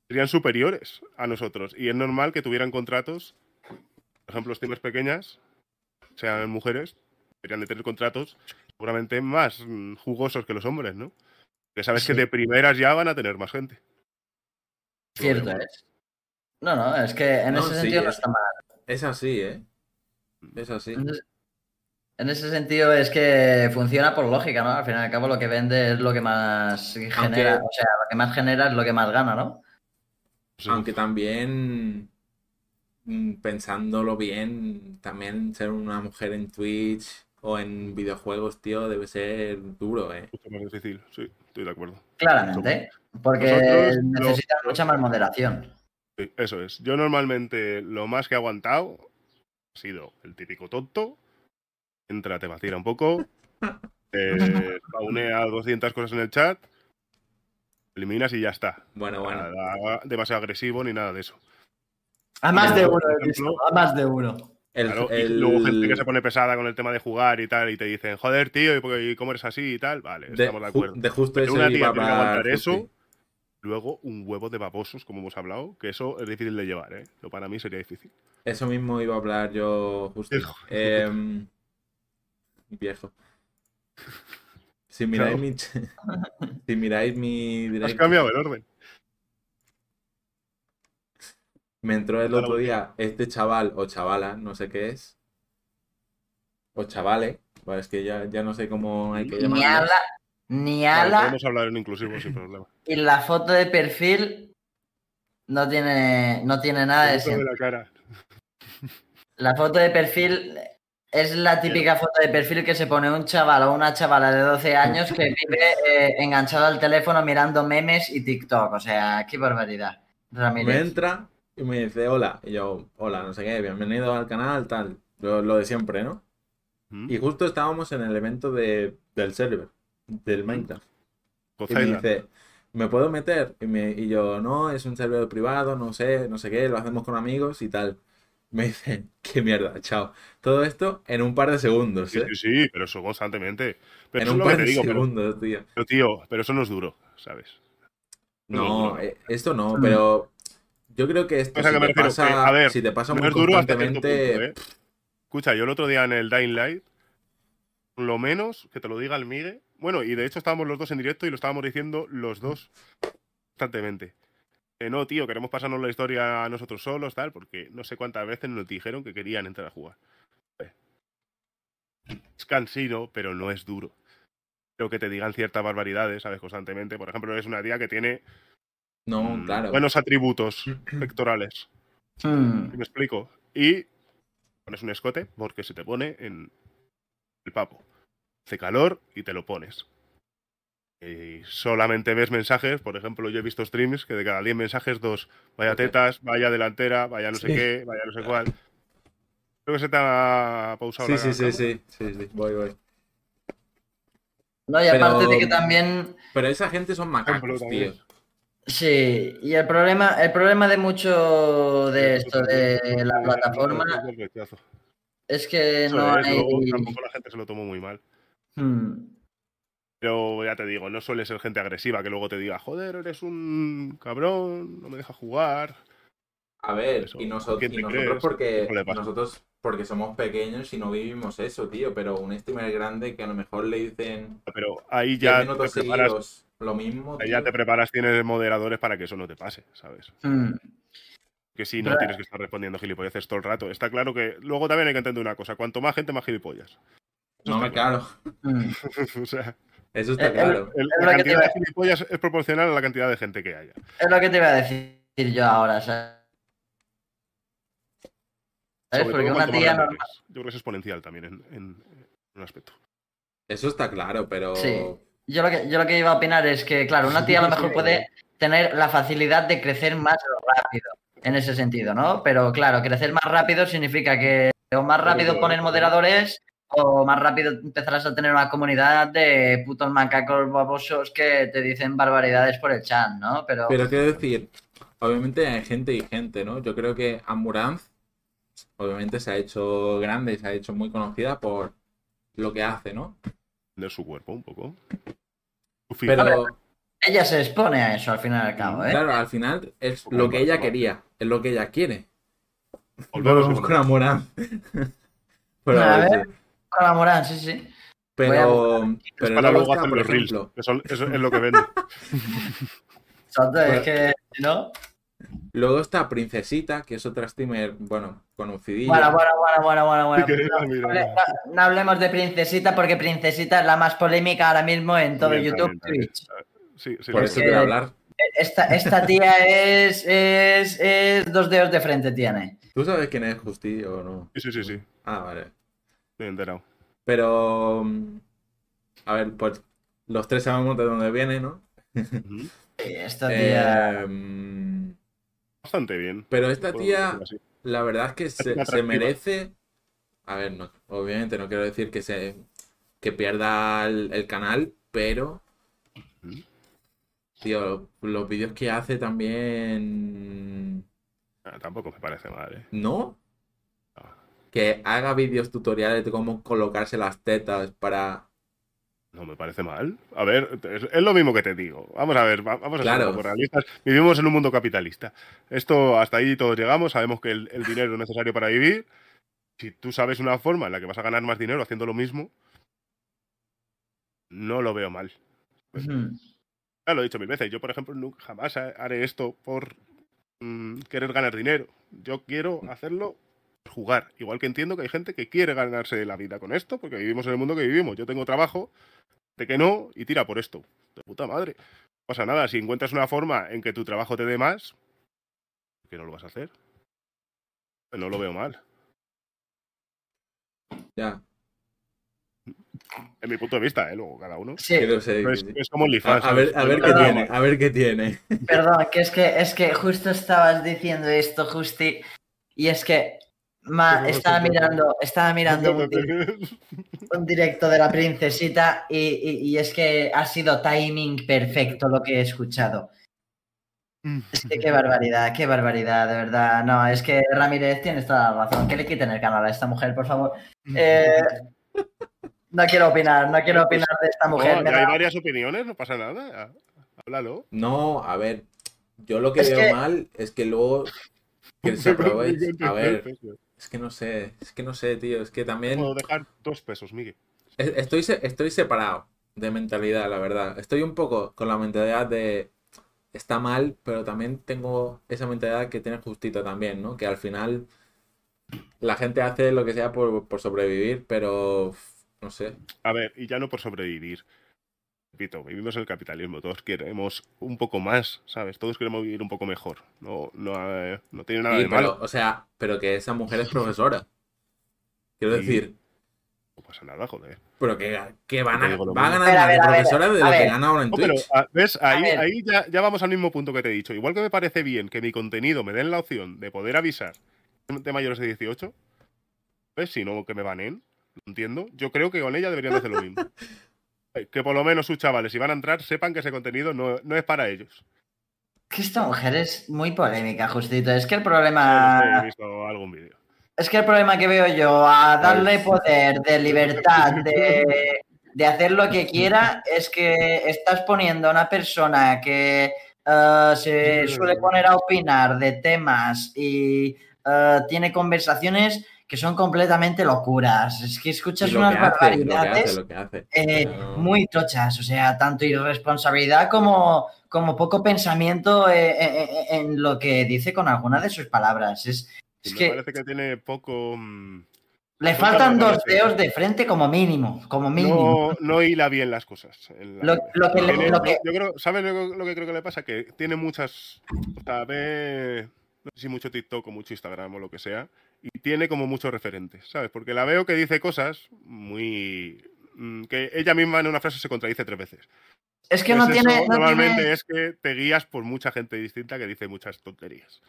Speaker 2: serían superiores a nosotros. Y es normal que tuvieran contratos, por ejemplo, streamers pequeñas, sean mujeres, deberían de tener contratos seguramente más mm, jugosos que los hombres, ¿no? Que sabes que de primeras ya van a tener más gente.
Speaker 3: Cierto es. No, no, es que en
Speaker 1: No,
Speaker 3: ese
Speaker 1: sí,
Speaker 3: sentido no
Speaker 1: es-
Speaker 3: está mal.
Speaker 1: Es así, ¿eh? Es así.
Speaker 3: En ese- En ese sentido es que funciona por lógica, ¿no? Al fin y al cabo lo que vende es lo que más genera, o sea, lo que más genera es lo que más gana, ¿no?
Speaker 1: Aunque también, mm, pensándolo bien, también ser una mujer en Twitch o en videojuegos, tío, debe ser duro, ¿eh?
Speaker 2: Mucho más difícil, sí, estoy de acuerdo.
Speaker 3: Claramente, porque
Speaker 2: Nosotros lo-
Speaker 3: necesitan mucha más moderación.
Speaker 2: Sí, eso es. Yo normalmente lo más que he aguantado ha sido el típico tonto. Entra, te vacila un poco. Eh, spawnea 200 cosas en el chat. Eliminas y ya está.
Speaker 1: Bueno, bueno.
Speaker 2: Nada demasiado agresivo ni nada de eso.
Speaker 3: A más de uno, he
Speaker 2: ejemplo,
Speaker 3: visto, a más de uno.
Speaker 1: El,
Speaker 2: Claro, y
Speaker 1: el-
Speaker 2: luego gente que se pone pesada con el tema de jugar y tal, y te dicen, joder, tío, ¿y, cómo eres así y tal? Vale,
Speaker 1: de,
Speaker 2: estamos de acuerdo.
Speaker 1: de justo
Speaker 2: Pero una tía tiene que aguantar eso. Luego, un huevo de babosos, como hemos hablado, que eso es difícil de llevar, ¿eh? Lo para mí sería difícil.
Speaker 1: Eso mismo iba a hablar yo justo. Em, viejo. Si miráis
Speaker 2: Claro.
Speaker 1: mi si miráis mi
Speaker 2: Has cambiado el orden.
Speaker 1: Me entró el otro día este chaval o chavala, no sé qué es. O chavale, pues es que ya, ya no sé cómo hay que
Speaker 3: Ni
Speaker 1: llamarlo.
Speaker 3: ala, ni
Speaker 2: Vale,
Speaker 3: ala,
Speaker 2: podemos hablar en inclusivo sin problema.
Speaker 3: y la foto de perfil no tiene, no tiene nada de
Speaker 2: Foto de la cara.
Speaker 3: La foto de perfil es la típica foto de perfil que se pone un chaval o una chavala de 12 años que vive eh, enganchado al teléfono mirando memes y TikTok. O sea, qué barbaridad.
Speaker 1: Me
Speaker 3: Ramírez.
Speaker 1: entra y me dice hola. Y yo, hola, no sé qué, bienvenido al canal, tal. Lo, lo de siempre, ¿no?
Speaker 2: ¿Mm?
Speaker 1: Y justo estábamos en el evento de, del server, del Minecraft. Y me dice, ¿me puedo meter? Y, me, y yo, no, es un servidor privado, no sé, no sé qué, lo hacemos con amigos y tal. Me dice, qué mierda, chao. Todo esto en un par de segundos,
Speaker 2: Sí,
Speaker 1: ¿eh?
Speaker 2: sí, sí, pero eso constantemente. Pero
Speaker 1: En
Speaker 2: eso es
Speaker 1: un par de
Speaker 2: digo, pero,
Speaker 1: segundos, tío.
Speaker 2: pero, tío, pero eso no es duro, ¿sabes?
Speaker 1: No,
Speaker 2: no.
Speaker 1: eh, esto no,
Speaker 3: Mm.
Speaker 1: pero yo creo que esto,
Speaker 2: O sea,
Speaker 1: si
Speaker 2: que me
Speaker 1: te
Speaker 2: refiero
Speaker 1: pasa,
Speaker 2: que, a ver,
Speaker 1: si te pasa muy
Speaker 2: es duro
Speaker 1: constantemente,
Speaker 2: punto, ¿eh? Escucha, yo el otro día en el Dying Light, lo menos que te lo diga el Migue. Bueno, y de hecho estábamos los dos en directo y lo estábamos diciendo los dos constantemente. Eh, no, tío, queremos pasarnos la historia a nosotros solos, tal, porque no sé cuántas veces nos dijeron que querían entrar a jugar. Es cansino, pero no es duro. Creo que te digan ciertas barbaridades, ¿sabes? Constantemente. Por ejemplo, eres una tía que tiene
Speaker 1: no,
Speaker 2: mm,
Speaker 1: claro.
Speaker 2: buenos atributos pectorales.
Speaker 3: Hmm.
Speaker 2: ¿Me explico? Y pones un escote porque se te pone en el papo. Hace calor y te lo pones. Y solamente ves mensajes, por ejemplo, yo he visto streams que de cada 10 mensajes, dos, vaya tetas, vaya delantera, vaya no sé
Speaker 1: Sí.
Speaker 2: qué, vaya no sé cuál. Creo que se te ha pausado
Speaker 1: Sí,
Speaker 2: la
Speaker 1: sí, sí, sí, sí, sí, voy, voy.
Speaker 3: No, y
Speaker 1: Pero-
Speaker 3: aparte de que también
Speaker 1: Pero esa gente son macacos, tío.
Speaker 3: Sí, y el problema, el problema de mucho de esto, de la plataforma, es que no
Speaker 2: es,
Speaker 3: hay...
Speaker 2: tampoco la gente se lo tomó muy mal.
Speaker 3: Hmm.
Speaker 2: Pero ya te digo, no suele ser gente agresiva que luego te diga, joder, eres un cabrón, no me dejas jugar.
Speaker 1: A ver,
Speaker 2: Eso.
Speaker 1: y, nosotros
Speaker 2: ¿Quién
Speaker 1: y
Speaker 2: te
Speaker 1: nosotros
Speaker 2: crees?
Speaker 1: porque nosotros porque somos pequeños y no vivimos eso, tío, pero un streamer grande que a lo mejor le dicen
Speaker 2: Pero ahí
Speaker 1: 10
Speaker 2: ya te
Speaker 1: minutos
Speaker 2: preparas,
Speaker 1: seguidos lo mismo,
Speaker 2: ahí ya te preparas, tienes moderadores para que eso no te pase, ¿sabes?
Speaker 3: Hmm.
Speaker 2: Que si no tienes que estar respondiendo gilipolleces todo el rato. Está claro que luego también hay que entender una cosa, cuanto más gente, más gilipollas. Eso
Speaker 1: No me claro,
Speaker 3: Hmm.
Speaker 2: o sea,
Speaker 1: eso está
Speaker 3: Eh, eh,
Speaker 1: claro.
Speaker 2: el-
Speaker 3: Es
Speaker 2: la
Speaker 3: lo que te
Speaker 2: cantidad
Speaker 3: iba
Speaker 2: de
Speaker 3: a-
Speaker 2: gilipollas es proporcional a la cantidad de gente que haya.
Speaker 3: Es lo que te iba a decir yo ahora, ¿sabes? ¿Sabes?
Speaker 2: Sobre
Speaker 3: Porque una tía normal...
Speaker 2: Yo creo que es exponencial también en, en- en un aspecto.
Speaker 1: Eso está claro, pero.
Speaker 3: Sí. Yo lo, que, yo lo que iba a opinar es que, claro, una tía a lo mejor puede tener la facilidad de crecer más rápido en ese sentido, ¿no? Pero claro, crecer más rápido significa que o más rápido poner moderadores o más rápido empezarás a tener una comunidad de putos macacos babosos que te dicen barbaridades por el chat, ¿no? Pero,
Speaker 1: Pero quiero decir, obviamente hay gente y gente, ¿no? Yo creo que Amuranz, obviamente se ha hecho grande y se ha hecho muy conocida por lo que hace, ¿no?
Speaker 2: De su cuerpo un poco.
Speaker 1: Pero,
Speaker 3: ella se expone a eso al final y al cabo, ¿eh?
Speaker 1: claro, al final es lo que ella quería, es lo que ella quiere.
Speaker 2: Volvemos
Speaker 1: Vamos
Speaker 2: a-
Speaker 1: con Amuranz. Pero,
Speaker 3: A ver. Con la Morán, sí, sí.
Speaker 1: pero,
Speaker 2: Es
Speaker 1: pero
Speaker 2: para
Speaker 1: luego por
Speaker 2: los reels. eso es lo que vende.
Speaker 3: Exacto, es que, ¿no?
Speaker 1: Luego está Princesita, que es otra streamer, bueno, conocidilla.
Speaker 3: Bueno, bueno, bueno, bueno, bueno, bueno. No, hablemos de Princesita porque Princesita es la más polémica ahora mismo en todo YouTube, Twitch.
Speaker 2: también. Sí, sí,
Speaker 1: Por eso quiero hablar.
Speaker 3: Esta, esta tía es, es, es dos dedos de frente tiene.
Speaker 1: ¿Tú sabes quién es Justi o no?
Speaker 2: Sí, sí, sí, sí.
Speaker 1: Ah, vale.
Speaker 2: Estoy enterado.
Speaker 1: Pero. mm, A ver, pues los tres sabemos de dónde viene, ¿no?
Speaker 3: Sí, esta tía.
Speaker 1: Eh, mm,
Speaker 2: Bastante bien.
Speaker 1: pero esta tía, la verdad es que se, merece. A ver, no, obviamente no quiero decir que se que pierda el, el canal, pero. Tío, los vídeos que hace también.
Speaker 2: Ah, tampoco me parece mal, ¿eh?
Speaker 1: ¿No?
Speaker 2: Ah.
Speaker 1: Que haga vídeos tutoriales de cómo colocarse las tetas para.
Speaker 2: No me parece mal. A ver, es, lo mismo que te digo. Vamos a ver, va- vamos a ser un poco realistas. Vivimos en un mundo capitalista. Esto, hasta ahí todos llegamos, sabemos que el, el dinero es necesario para vivir. Si tú sabes una forma en la que vas a ganar más dinero haciendo lo mismo, no lo veo mal.
Speaker 3: Ujú.
Speaker 2: Ya lo he dicho mil veces. Yo, por ejemplo, nunca jamás ha- haré esto por mm, querer ganar dinero. Yo quiero hacerlo jugar. Igual que entiendo que hay gente que quiere ganarse la vida con esto, porque vivimos en el mundo que vivimos. Yo tengo trabajo, de que no, y tira por esto. De puta madre. No pasa nada. Si encuentras una forma en que tu trabajo te dé más, ¿por qué no lo vas a hacer? No lo veo mal.
Speaker 1: Ya.
Speaker 2: En mi punto de vista, ¿eh? Luego cada uno.
Speaker 3: Sí,
Speaker 2: Pero es, es como
Speaker 1: A,
Speaker 2: OnlyFans.
Speaker 1: a ver, a ver qué tiene, a ver qué tiene.
Speaker 3: perdón, que es que es que justo estabas diciendo esto, Justi, y es que ma, estaba mirando, estaba mirando un, di- un directo de la princesita y, y- y es que ha sido timing perfecto lo que he escuchado. Es que qué barbaridad, qué barbaridad, de verdad. No, es que Ramírez tienes toda la razón. Que le quiten el canal a esta mujer, por favor. Eh, no quiero opinar, no quiero opinar de esta mujer.
Speaker 2: No,
Speaker 3: me
Speaker 2: ya hay
Speaker 3: da-
Speaker 2: varias opiniones, no pasa nada. Háblalo.
Speaker 1: No, a ver, yo lo que
Speaker 3: Es
Speaker 1: veo
Speaker 3: que-
Speaker 1: mal es que luego que se aproveche. A ver, es que no sé, es que no sé, tío, es que también
Speaker 2: Puedo dejar dos pesos, Miguel.
Speaker 1: es- estoy, estoy separado de mentalidad, la verdad. Estoy un poco con la mentalidad de está mal, pero también tengo esa mentalidad que tiene Justito también, ¿no? Que al final la gente hace lo que sea por, por sobrevivir, pero no sé.
Speaker 2: A ver, y ya no por sobrevivir. Repito, vivimos en el capitalismo, todos queremos un poco más, ¿sabes? Todos queremos vivir un poco mejor. No, no, eh, no tiene nada
Speaker 1: Sí,
Speaker 2: de
Speaker 1: pero,
Speaker 2: malo.
Speaker 1: o sea, pero que esa mujer es profesora. Quiero
Speaker 2: Sí.
Speaker 1: decir,
Speaker 2: No pasa nada, joder.
Speaker 1: pero que, que van a, va a ganar
Speaker 3: A
Speaker 1: más
Speaker 3: ver,
Speaker 1: de
Speaker 3: a ver,
Speaker 1: profesora de lo que gana ahora en
Speaker 2: No, pero,
Speaker 1: Twitch.
Speaker 2: ah, ¿ves? Ahí, ahí ya, ya vamos al mismo punto que te he dicho. Igual que me parece bien que mi contenido me den la opción de poder avisar de mayores de 18, ¿ves? Si no, que me banen. Lo entiendo. Yo creo que con ella deberían hacer lo mismo. Eh, Que por lo menos sus chavales, si van a entrar, sepan que ese contenido no, no es para ellos.
Speaker 3: Que esta mujer es muy polémica, Justito. Es que el
Speaker 2: No sé,
Speaker 3: problema.
Speaker 2: he visto algún vídeo.
Speaker 3: Es que el problema que veo yo a darle poder de libertad, de, de hacer lo que quiera, es que estás poniendo a una persona que eh, se suele poner a opinar de temas y eh, tiene conversaciones que son completamente locuras. Es que escuchas unas barbaridades eh, muy tochas, o sea, tanto irresponsabilidad como, como poco pensamiento eh, eh, en lo que dice con alguna de sus palabras. Es, es
Speaker 2: me
Speaker 3: que
Speaker 2: parece que tiene poco. mm,
Speaker 3: le faltan dos dedos de frente como mínimo, como mínimo.
Speaker 2: No, no hila bien las cosas.
Speaker 3: Lo- lo que le-
Speaker 2: Tiene-
Speaker 3: lo que-
Speaker 2: Yo creo, ¿sabes lo, lo que creo que le pasa? Que tiene muchas. O sea, ve. No sé si mucho TikTok o mucho Instagram o lo que sea. Y tiene como muchos referentes, ¿sabes? Porque la veo que dice cosas muy. mm, que ella misma en una frase se contradice tres veces.
Speaker 3: Es que
Speaker 2: Pues
Speaker 3: no
Speaker 2: eso
Speaker 3: tiene, no
Speaker 2: normalmente
Speaker 3: tiene-
Speaker 2: es que te guías por mucha gente distinta que dice muchas tonterías.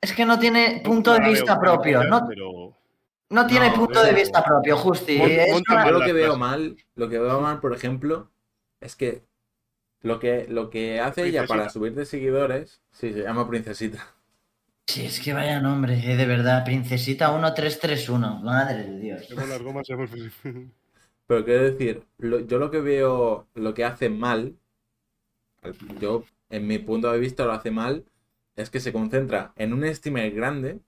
Speaker 3: es que no tiene punto
Speaker 2: No
Speaker 3: de vista propio. No,
Speaker 2: pero
Speaker 3: no tiene
Speaker 1: No,
Speaker 3: punto de vista propio, Justi.
Speaker 1: Yo lo que veo mal, lo que veo mal, por ejemplo, es que lo que, lo que hace ella para subir de seguidores, sí, se llama princesita.
Speaker 3: Sí, es que vaya nombre, eh, de verdad. Princesita 1331. Madre de Dios.
Speaker 2: las gomas
Speaker 1: Pero quiero decir, lo- yo lo que veo, lo que hace mal, al- yo en mi punto de vista lo hace mal, es que se concentra en un streamer grande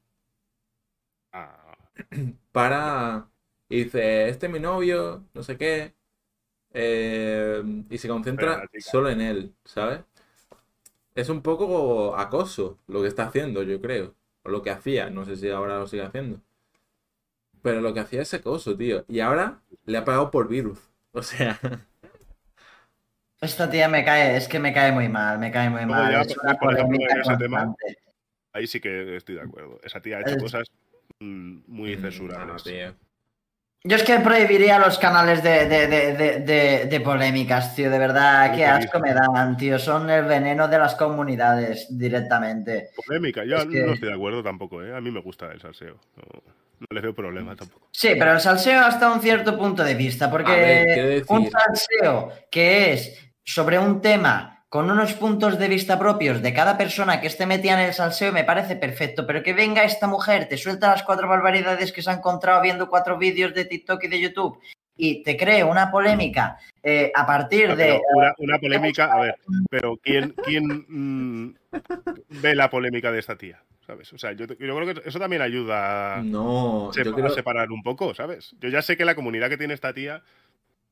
Speaker 2: Ah,
Speaker 1: para... Y dice, este es mi novio, no sé qué. eh, y se concentra solo en él, ¿sabes? Es un poco acoso lo que está haciendo, yo creo. O lo que hacía, no sé si ahora lo sigue haciendo. Pero lo que hacía es acoso, tío. Y ahora le ha pagado por virus. O sea,
Speaker 3: Esta tía me cae, es que me cae muy mal, me cae muy mal.
Speaker 2: ya,
Speaker 3: es una
Speaker 2: por ejemplo,
Speaker 3: polémica
Speaker 2: en ese tema, ahí sí que estoy de acuerdo. Esa tía ha hecho
Speaker 3: Es-
Speaker 2: cosas mm, muy
Speaker 1: no,
Speaker 2: censurables.
Speaker 1: tío.
Speaker 3: Yo es que prohibiría los canales de, de, de, de, de- de polémicas, tío. De verdad, qué asco me dan, tío. Son el veneno de las comunidades directamente.
Speaker 2: Polémica, yo
Speaker 3: Es que-
Speaker 2: no estoy de acuerdo tampoco, ¿eh? A mí me gusta el salseo. No, no le veo problema tampoco.
Speaker 3: Sí, pero el salseo hasta un cierto punto de vista, porque
Speaker 1: ver,
Speaker 3: un salseo que es sobre un tema con unos puntos de vista propios de cada persona que esté metida en el salseo me parece perfecto, pero que venga esta mujer, te suelta las cuatro barbaridades que se ha encontrado viendo cuatro vídeos de TikTok y de YouTube y te cree una polémica eh, a partir
Speaker 2: Ah,
Speaker 3: de...
Speaker 2: una, una polémica, a ver, pero ¿quién, quién mm, ve la polémica de esta tía? ¿Sabes? O sea, yo, yo creo que eso también ayuda a,
Speaker 1: No,
Speaker 2: sepa-
Speaker 1: yo
Speaker 2: a
Speaker 1: creo...
Speaker 2: separar un poco, ¿sabes? Yo ya sé que la comunidad que tiene esta tía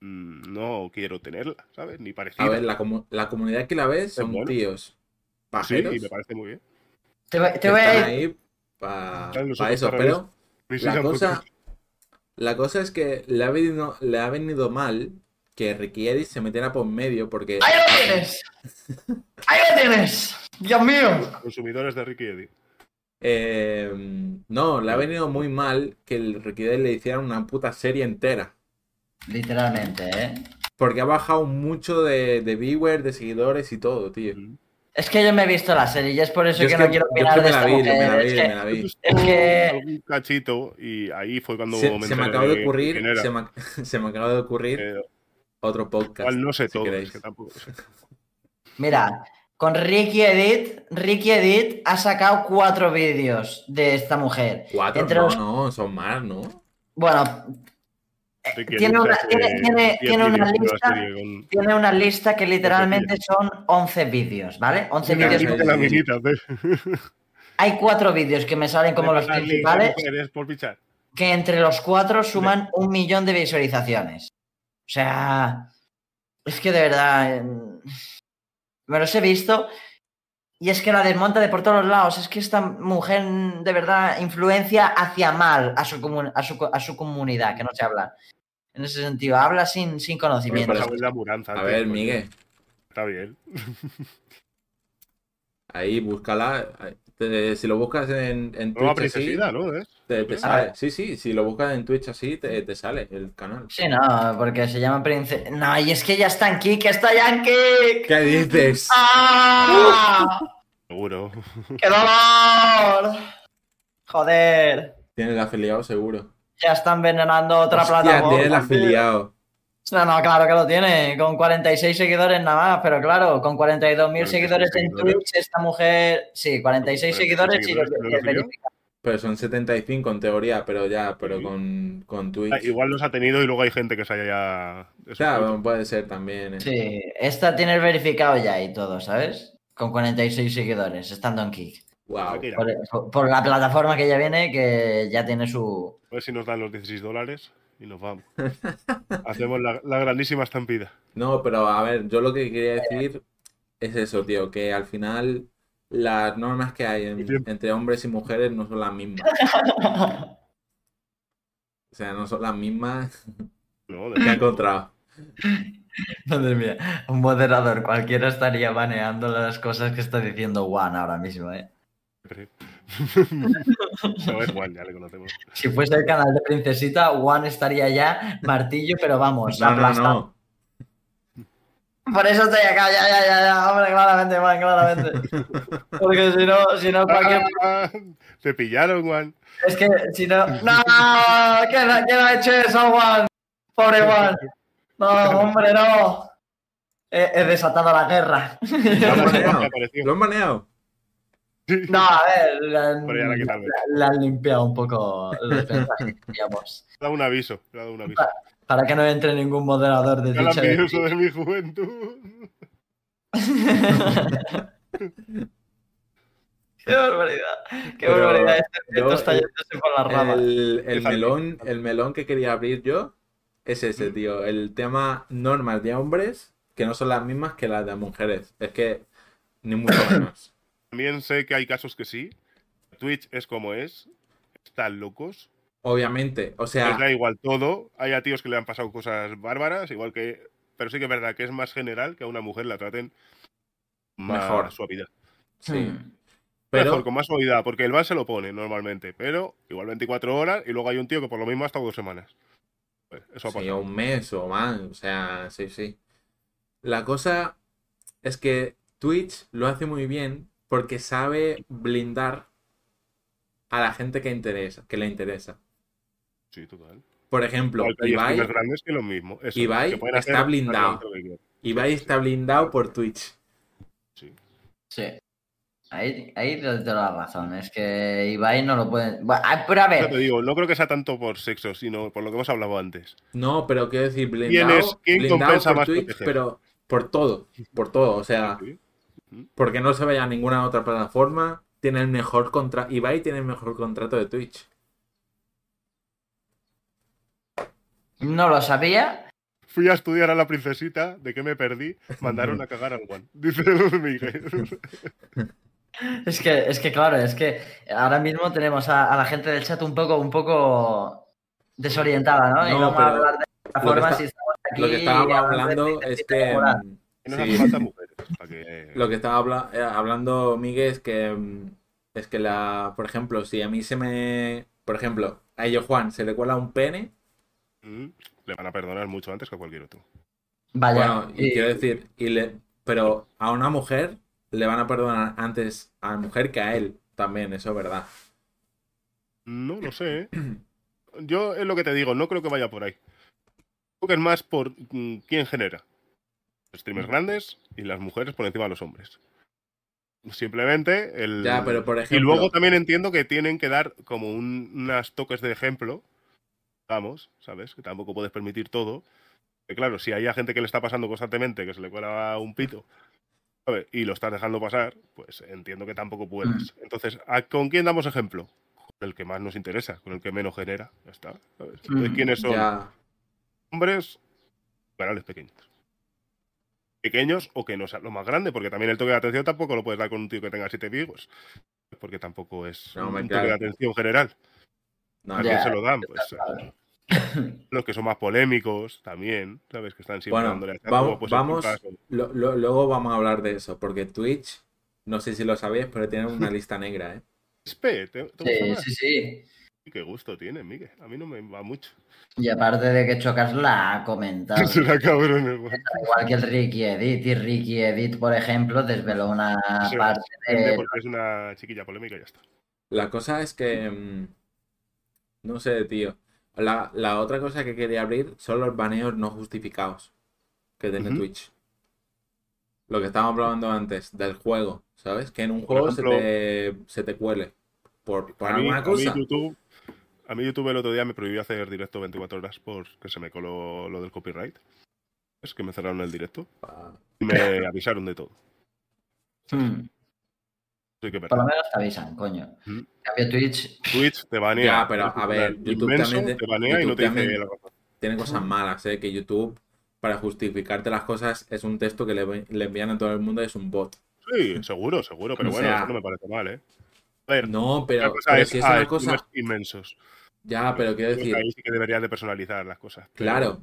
Speaker 2: no quiero tenerla, ¿sabes? Ni parecida.
Speaker 1: A ver, la, comu- la comunidad que la ves son
Speaker 2: bueno.
Speaker 1: tíos
Speaker 2: sí,
Speaker 1: pajeros
Speaker 2: y me parece muy bien.
Speaker 3: Te, te voy a ir...
Speaker 1: ahí para eso, pero la cosa, la cosa es que le ha venido, le ha venido mal que Ricky Edith se metiera por medio porque
Speaker 3: ¡Ahí lo tienes! ¡Ahí lo tienes! ¡Dios mío!
Speaker 2: Consumidores de Ricky Eddy.
Speaker 1: eh, no, le ha venido muy mal que el Ricky Edith le hiciera una puta serie entera.
Speaker 3: Literalmente, ¿eh?
Speaker 1: Porque ha bajado mucho de, de viewers, de seguidores y todo, tío.
Speaker 3: Es que yo me he visto la serie y es por eso
Speaker 1: Yo
Speaker 3: que,
Speaker 1: es
Speaker 3: no
Speaker 1: que-
Speaker 3: quiero opinar
Speaker 1: que
Speaker 3: de
Speaker 1: me la
Speaker 3: esta
Speaker 1: vi, me
Speaker 3: mujer.
Speaker 1: la vi,
Speaker 3: es que-
Speaker 1: me la vi.
Speaker 3: Es que-
Speaker 2: algún cachito y ahí fue cuando
Speaker 1: Se,
Speaker 2: me
Speaker 1: se me acaba de ocurrir, se me, se me acaba de ocurrir
Speaker 2: Eh,
Speaker 1: otro podcast.
Speaker 2: igual no sé
Speaker 1: si
Speaker 2: todo,
Speaker 1: queréis.
Speaker 2: es que tampoco sé.
Speaker 3: Mira, con Ricky Edit, Ricky Edit ha sacado cuatro vídeos de esta mujer.
Speaker 1: Cuatro,
Speaker 3: Entre
Speaker 1: no,
Speaker 3: los-
Speaker 1: no, son más, ¿no?
Speaker 3: Bueno, tiene, una, tiene, tiene-
Speaker 2: 10
Speaker 3: tiene una lista.
Speaker 2: con-
Speaker 3: Tiene una lista que literalmente son 11 vídeos, ¿vale? 11
Speaker 1: Mira,
Speaker 3: vídeos.
Speaker 2: ¿eh?
Speaker 3: Hay cuatro vídeos que me salen como los principales,
Speaker 2: por
Speaker 3: que entre los cuatro suman un millón de visualizaciones. O sea, es que de verdad, eh, me los he visto y es que la desmonta de por todos los lados. Es que esta mujer de verdad influencia hacia mal a su, a su, a su comunidad, que no se habla. En ese sentido, habla sin, sin conocimiento.
Speaker 1: A ver. Miguel,
Speaker 2: Está bien.
Speaker 1: ahí búscala. te- si lo buscas en, en
Speaker 2: Nueva
Speaker 1: Twitch así,
Speaker 2: ¿no? ¿Es?
Speaker 1: te, te
Speaker 2: ¿Sí?
Speaker 1: sale. Sí, sí, si lo buscas en Twitch así, te, te sale el canal.
Speaker 3: Sí, no, porque se llama Prince. No, y es que ya está en Kick, está ya en Kick.
Speaker 1: ¿Qué dices?
Speaker 3: ¡Ah!
Speaker 2: Seguro.
Speaker 3: ¡Qué dolor! Joder.
Speaker 1: Tienes el afiliado seguro.
Speaker 3: Ya está envenenando otra
Speaker 1: Hostia,
Speaker 3: plataforma.
Speaker 1: tiene el afiliado.
Speaker 3: No, no, claro que lo tiene. Con 46 seguidores nada más, pero claro, con 42.000
Speaker 2: 46
Speaker 3: seguidores en. Twitch, esta mujer. Sí, 46
Speaker 2: 46
Speaker 3: seguidores y
Speaker 2: seguidores,
Speaker 3: los-
Speaker 2: ¿no
Speaker 3: y
Speaker 2: lo
Speaker 3: el
Speaker 2: afilió?
Speaker 3: verificado.
Speaker 1: Pero son 75 en teoría, pero ya, pero
Speaker 2: Sí.
Speaker 1: con, con
Speaker 2: Ah,
Speaker 1: Twitch.
Speaker 2: Igual los ha tenido y luego hay gente que se haya ya.
Speaker 1: Claro, puede ser también. eh.
Speaker 3: Sí, esta tiene el verificado ya y todo, ¿sabes? Con 46 seguidores, estando en Kick.
Speaker 1: Wow.
Speaker 2: Ya.
Speaker 3: Por, la plataforma que ya viene, que ya tiene su.
Speaker 2: A ver si nos dan los 16 dólares y nos vamos. Hacemos la, la grandísima estampida.
Speaker 1: No, pero a ver, yo lo que quería decir es eso, tío, que al final las normas que hay en- entre hombres y mujeres no son las mismas. O sea, no son las mismas
Speaker 2: ¿no?
Speaker 1: que he
Speaker 2: De-
Speaker 1: encontrado.
Speaker 3: Madre mía, un moderador cualquiera estaría baneando las cosas que está diciendo Juan ahora mismo, ¿eh?
Speaker 2: Pre. no es Juan, ya le conocemos.
Speaker 3: Si fuese el canal de Princesita, Juan estaría ya martillo, pero vamos,
Speaker 1: No,
Speaker 3: aplastado.
Speaker 1: no.
Speaker 3: Por eso estoy acá, ya, ya, ya, ya, hombre, claramente, Juan, claramente. Porque si no, si no, cualquier...
Speaker 2: Ah, Te pillaron, Juan.
Speaker 3: Es que si no... ¡No! ¿Quién, ha- quién ha hecho eso, Juan? Pobre Juan. No, hombre, no. He, he desatado la guerra.
Speaker 1: Lo han baneado. Lo han baneado.
Speaker 3: No, a ver, le han,
Speaker 2: Pero ya la quitan.
Speaker 3: le han limpiado un poco los mensajes, digamos.
Speaker 2: Le he dado un aviso. Le he dado un aviso.
Speaker 3: Para que no entre ningún moderador de
Speaker 2: El
Speaker 3: Twitch.
Speaker 2: envidioso de mi juventud.
Speaker 3: Qué barbaridad. Qué
Speaker 1: Pero
Speaker 3: barbaridad. Este
Speaker 1: yo,
Speaker 3: objeto está yéndose por las ramas.
Speaker 1: El, el melón, el melón que quería abrir yo es ese, tío. El tema normas de hombres que no son las mismas que las de mujeres. Es que ni mucho menos.
Speaker 2: También sé que hay casos que sí. Twitch es como es. Están locos.
Speaker 1: Obviamente, o
Speaker 2: Les
Speaker 1: sea,
Speaker 2: da igual todo. Hay a tíos que le han pasado cosas bárbaras, igual que. Pero sí que es verdad que es más general que a una mujer la traten más
Speaker 1: Mejor.
Speaker 2: suavidad.
Speaker 1: sí.
Speaker 3: Hmm.
Speaker 2: Mejor,
Speaker 1: Pero,
Speaker 2: con más suavidad, porque el ban se lo pone normalmente, pero igual 24 horas y luego hay un tío que por lo mismo ha estado dos semanas. Pues eso ha
Speaker 1: sí, un mes o más, o sea, sí, sí. La cosa es que Twitch lo hace muy bien porque sabe blindar a la gente que interesa, que le interesa.
Speaker 2: Sí, total.
Speaker 1: Por ejemplo,
Speaker 2: hay
Speaker 1: Ibai,
Speaker 2: streamers grandes que lo mismo. Eso,
Speaker 1: Ibai
Speaker 2: que
Speaker 1: está
Speaker 2: hacer
Speaker 1: blindado. Ibai está blindado por Twitch.
Speaker 2: Sí.
Speaker 3: Sí. Ahí, ahí te doy la razón. Es que Ibai no lo puede. Bueno, ah, pero a
Speaker 2: te
Speaker 3: ver.
Speaker 2: digo, no creo que sea tanto por sexo, sino por lo que hemos hablado antes.
Speaker 1: No, pero quiero decir,
Speaker 2: ¿Quién
Speaker 1: blindado,
Speaker 2: es- quién
Speaker 1: blindado
Speaker 2: compensa
Speaker 1: por
Speaker 2: más
Speaker 1: Twitch,
Speaker 2: proteger?
Speaker 1: pero por todo, por todo. O sea,
Speaker 2: Sí.
Speaker 1: Porque no se vaya a ninguna otra plataforma. Tiene el mejor contrato. Ibai tiene el mejor contrato de Twitch.
Speaker 3: No lo sabía.
Speaker 2: Fui a estudiar a la princesita, ¿de qué me perdí? Mandaron a cagar al Juan. Dice Miguel.
Speaker 3: Es que, es que claro, es que ahora mismo tenemos a, a la gente del chat un poco, un poco desorientada, ¿no? y
Speaker 1: No,
Speaker 3: vamos a
Speaker 1: pero
Speaker 3: hablar de plataformas
Speaker 1: está-
Speaker 3: y estamos aquí.
Speaker 1: Lo que estábamos
Speaker 3: hablando
Speaker 1: es que. Mm,
Speaker 2: Que nos
Speaker 1: sí,
Speaker 2: hace falta mujeres. Que-
Speaker 1: Lo que estaba habla- eh, hablando Miguel es que mm, es que la, por ejemplo, si a mí se me, por ejemplo, a ello Juan se le cuela un pene,
Speaker 2: Mm, Le van a perdonar mucho antes que a cualquier otro.
Speaker 3: Vaya.
Speaker 1: bueno, y
Speaker 3: y-
Speaker 1: quiero decir, y le, pero a una mujer le van a perdonar antes a la mujer que a él, también, eso es verdad.
Speaker 2: No lo sé. ¿eh? Yo es lo que te digo, no creo que vaya por ahí. Creo que es más por mm, quién genera. Los streamers grandes y las mujeres por encima de los hombres. Simplemente el.
Speaker 1: Ya, pero por
Speaker 2: Y luego también entiendo que tienen que dar como un, unas toques de ejemplo. Vamos, ¿sabes? Que tampoco puedes permitir todo. Que claro, si hay a gente que le está pasando constantemente, que se le cuela un pito, ¿sabes? Y lo estás dejando pasar, pues entiendo que tampoco puedes. Entonces, ¿a- ¿con quién damos ejemplo? Con el que más nos interesa, con el que menos genera. Ya está. ¿sabes? Entonces,
Speaker 3: Mm,
Speaker 2: ¿quiénes son?
Speaker 1: ya,
Speaker 2: Hombres, canales pequeños. Pequeños o que no sea lo más grande, porque también el toque de atención tampoco lo puedes dar con un tío que tenga siete amigos. Porque tampoco es
Speaker 1: No,
Speaker 2: un toque de atención general.
Speaker 1: no,
Speaker 2: ¿A
Speaker 1: no.
Speaker 2: quién
Speaker 3: Ya,
Speaker 2: se lo dan? Pues
Speaker 3: claro.
Speaker 2: los que son más polémicos también, ¿sabes? Que están siempre
Speaker 1: Bueno,
Speaker 2: dándole a
Speaker 1: vamos-
Speaker 2: pues,
Speaker 1: vamos-
Speaker 2: caso.
Speaker 1: Lo- lo- luego vamos a hablar de eso, porque Twitch, no sé si lo sabéis, pero tiene una lista negra, ¿eh?
Speaker 2: Espe, ¿te, te gusta
Speaker 3: Sí, sí, sí.
Speaker 2: Qué gusto tiene, Miguel. A mí no me va mucho.
Speaker 3: Y aparte de que Chocas la ha comentado.
Speaker 2: Será cabrón el Juan.
Speaker 3: Igual que el Ricky Edit. Y Ricky Edit, por ejemplo, desveló una parte de.
Speaker 2: Porque es una chiquilla polémica y ya está.
Speaker 1: La cosa es que. mm, No sé, tío. La, la otra cosa que quería abrir son los baneos no justificados que tiene. Twitch. Lo que estábamos hablando antes, del juego, ¿sabes? Que en un
Speaker 2: Por
Speaker 1: juego
Speaker 2: ejemplo-
Speaker 1: se, te, se te cuele. Por, por
Speaker 2: a, mí,
Speaker 1: alguna
Speaker 2: a mí
Speaker 1: cosa.
Speaker 2: YouTube, a mí YouTube el otro día me prohibió hacer directo 24 horas porque se me coló lo del copyright. Es que me cerraron el directo
Speaker 1: Ah,
Speaker 2: y me avisaron de todo.
Speaker 3: Hmm,
Speaker 2: que
Speaker 3: Por lo menos te avisan, coño.
Speaker 2: Mm.
Speaker 3: En cambio, Twitch.
Speaker 2: Twitch te banea.
Speaker 1: Ya, pero, a ver, YouTube
Speaker 2: inmenso,
Speaker 1: también te-
Speaker 2: te banea y no te dice
Speaker 1: también-
Speaker 2: la razón.
Speaker 1: Tiene cosas malas, ¿eh? Que YouTube, para justificarte las cosas, es un texto que le, le envían a todo el mundo, es un bot.
Speaker 2: Sí, seguro, seguro, pero
Speaker 1: O
Speaker 2: bueno,
Speaker 1: sea-
Speaker 2: eso no me parece mal, ¿eh? A ver,
Speaker 1: No, pero,
Speaker 2: cosa
Speaker 1: pero
Speaker 2: es
Speaker 1: si es una cosa.
Speaker 2: streamers inmensos.
Speaker 1: Ya, pero quiero decir,
Speaker 2: ahí sí que deberías de personalizar las cosas. Pero
Speaker 1: claro.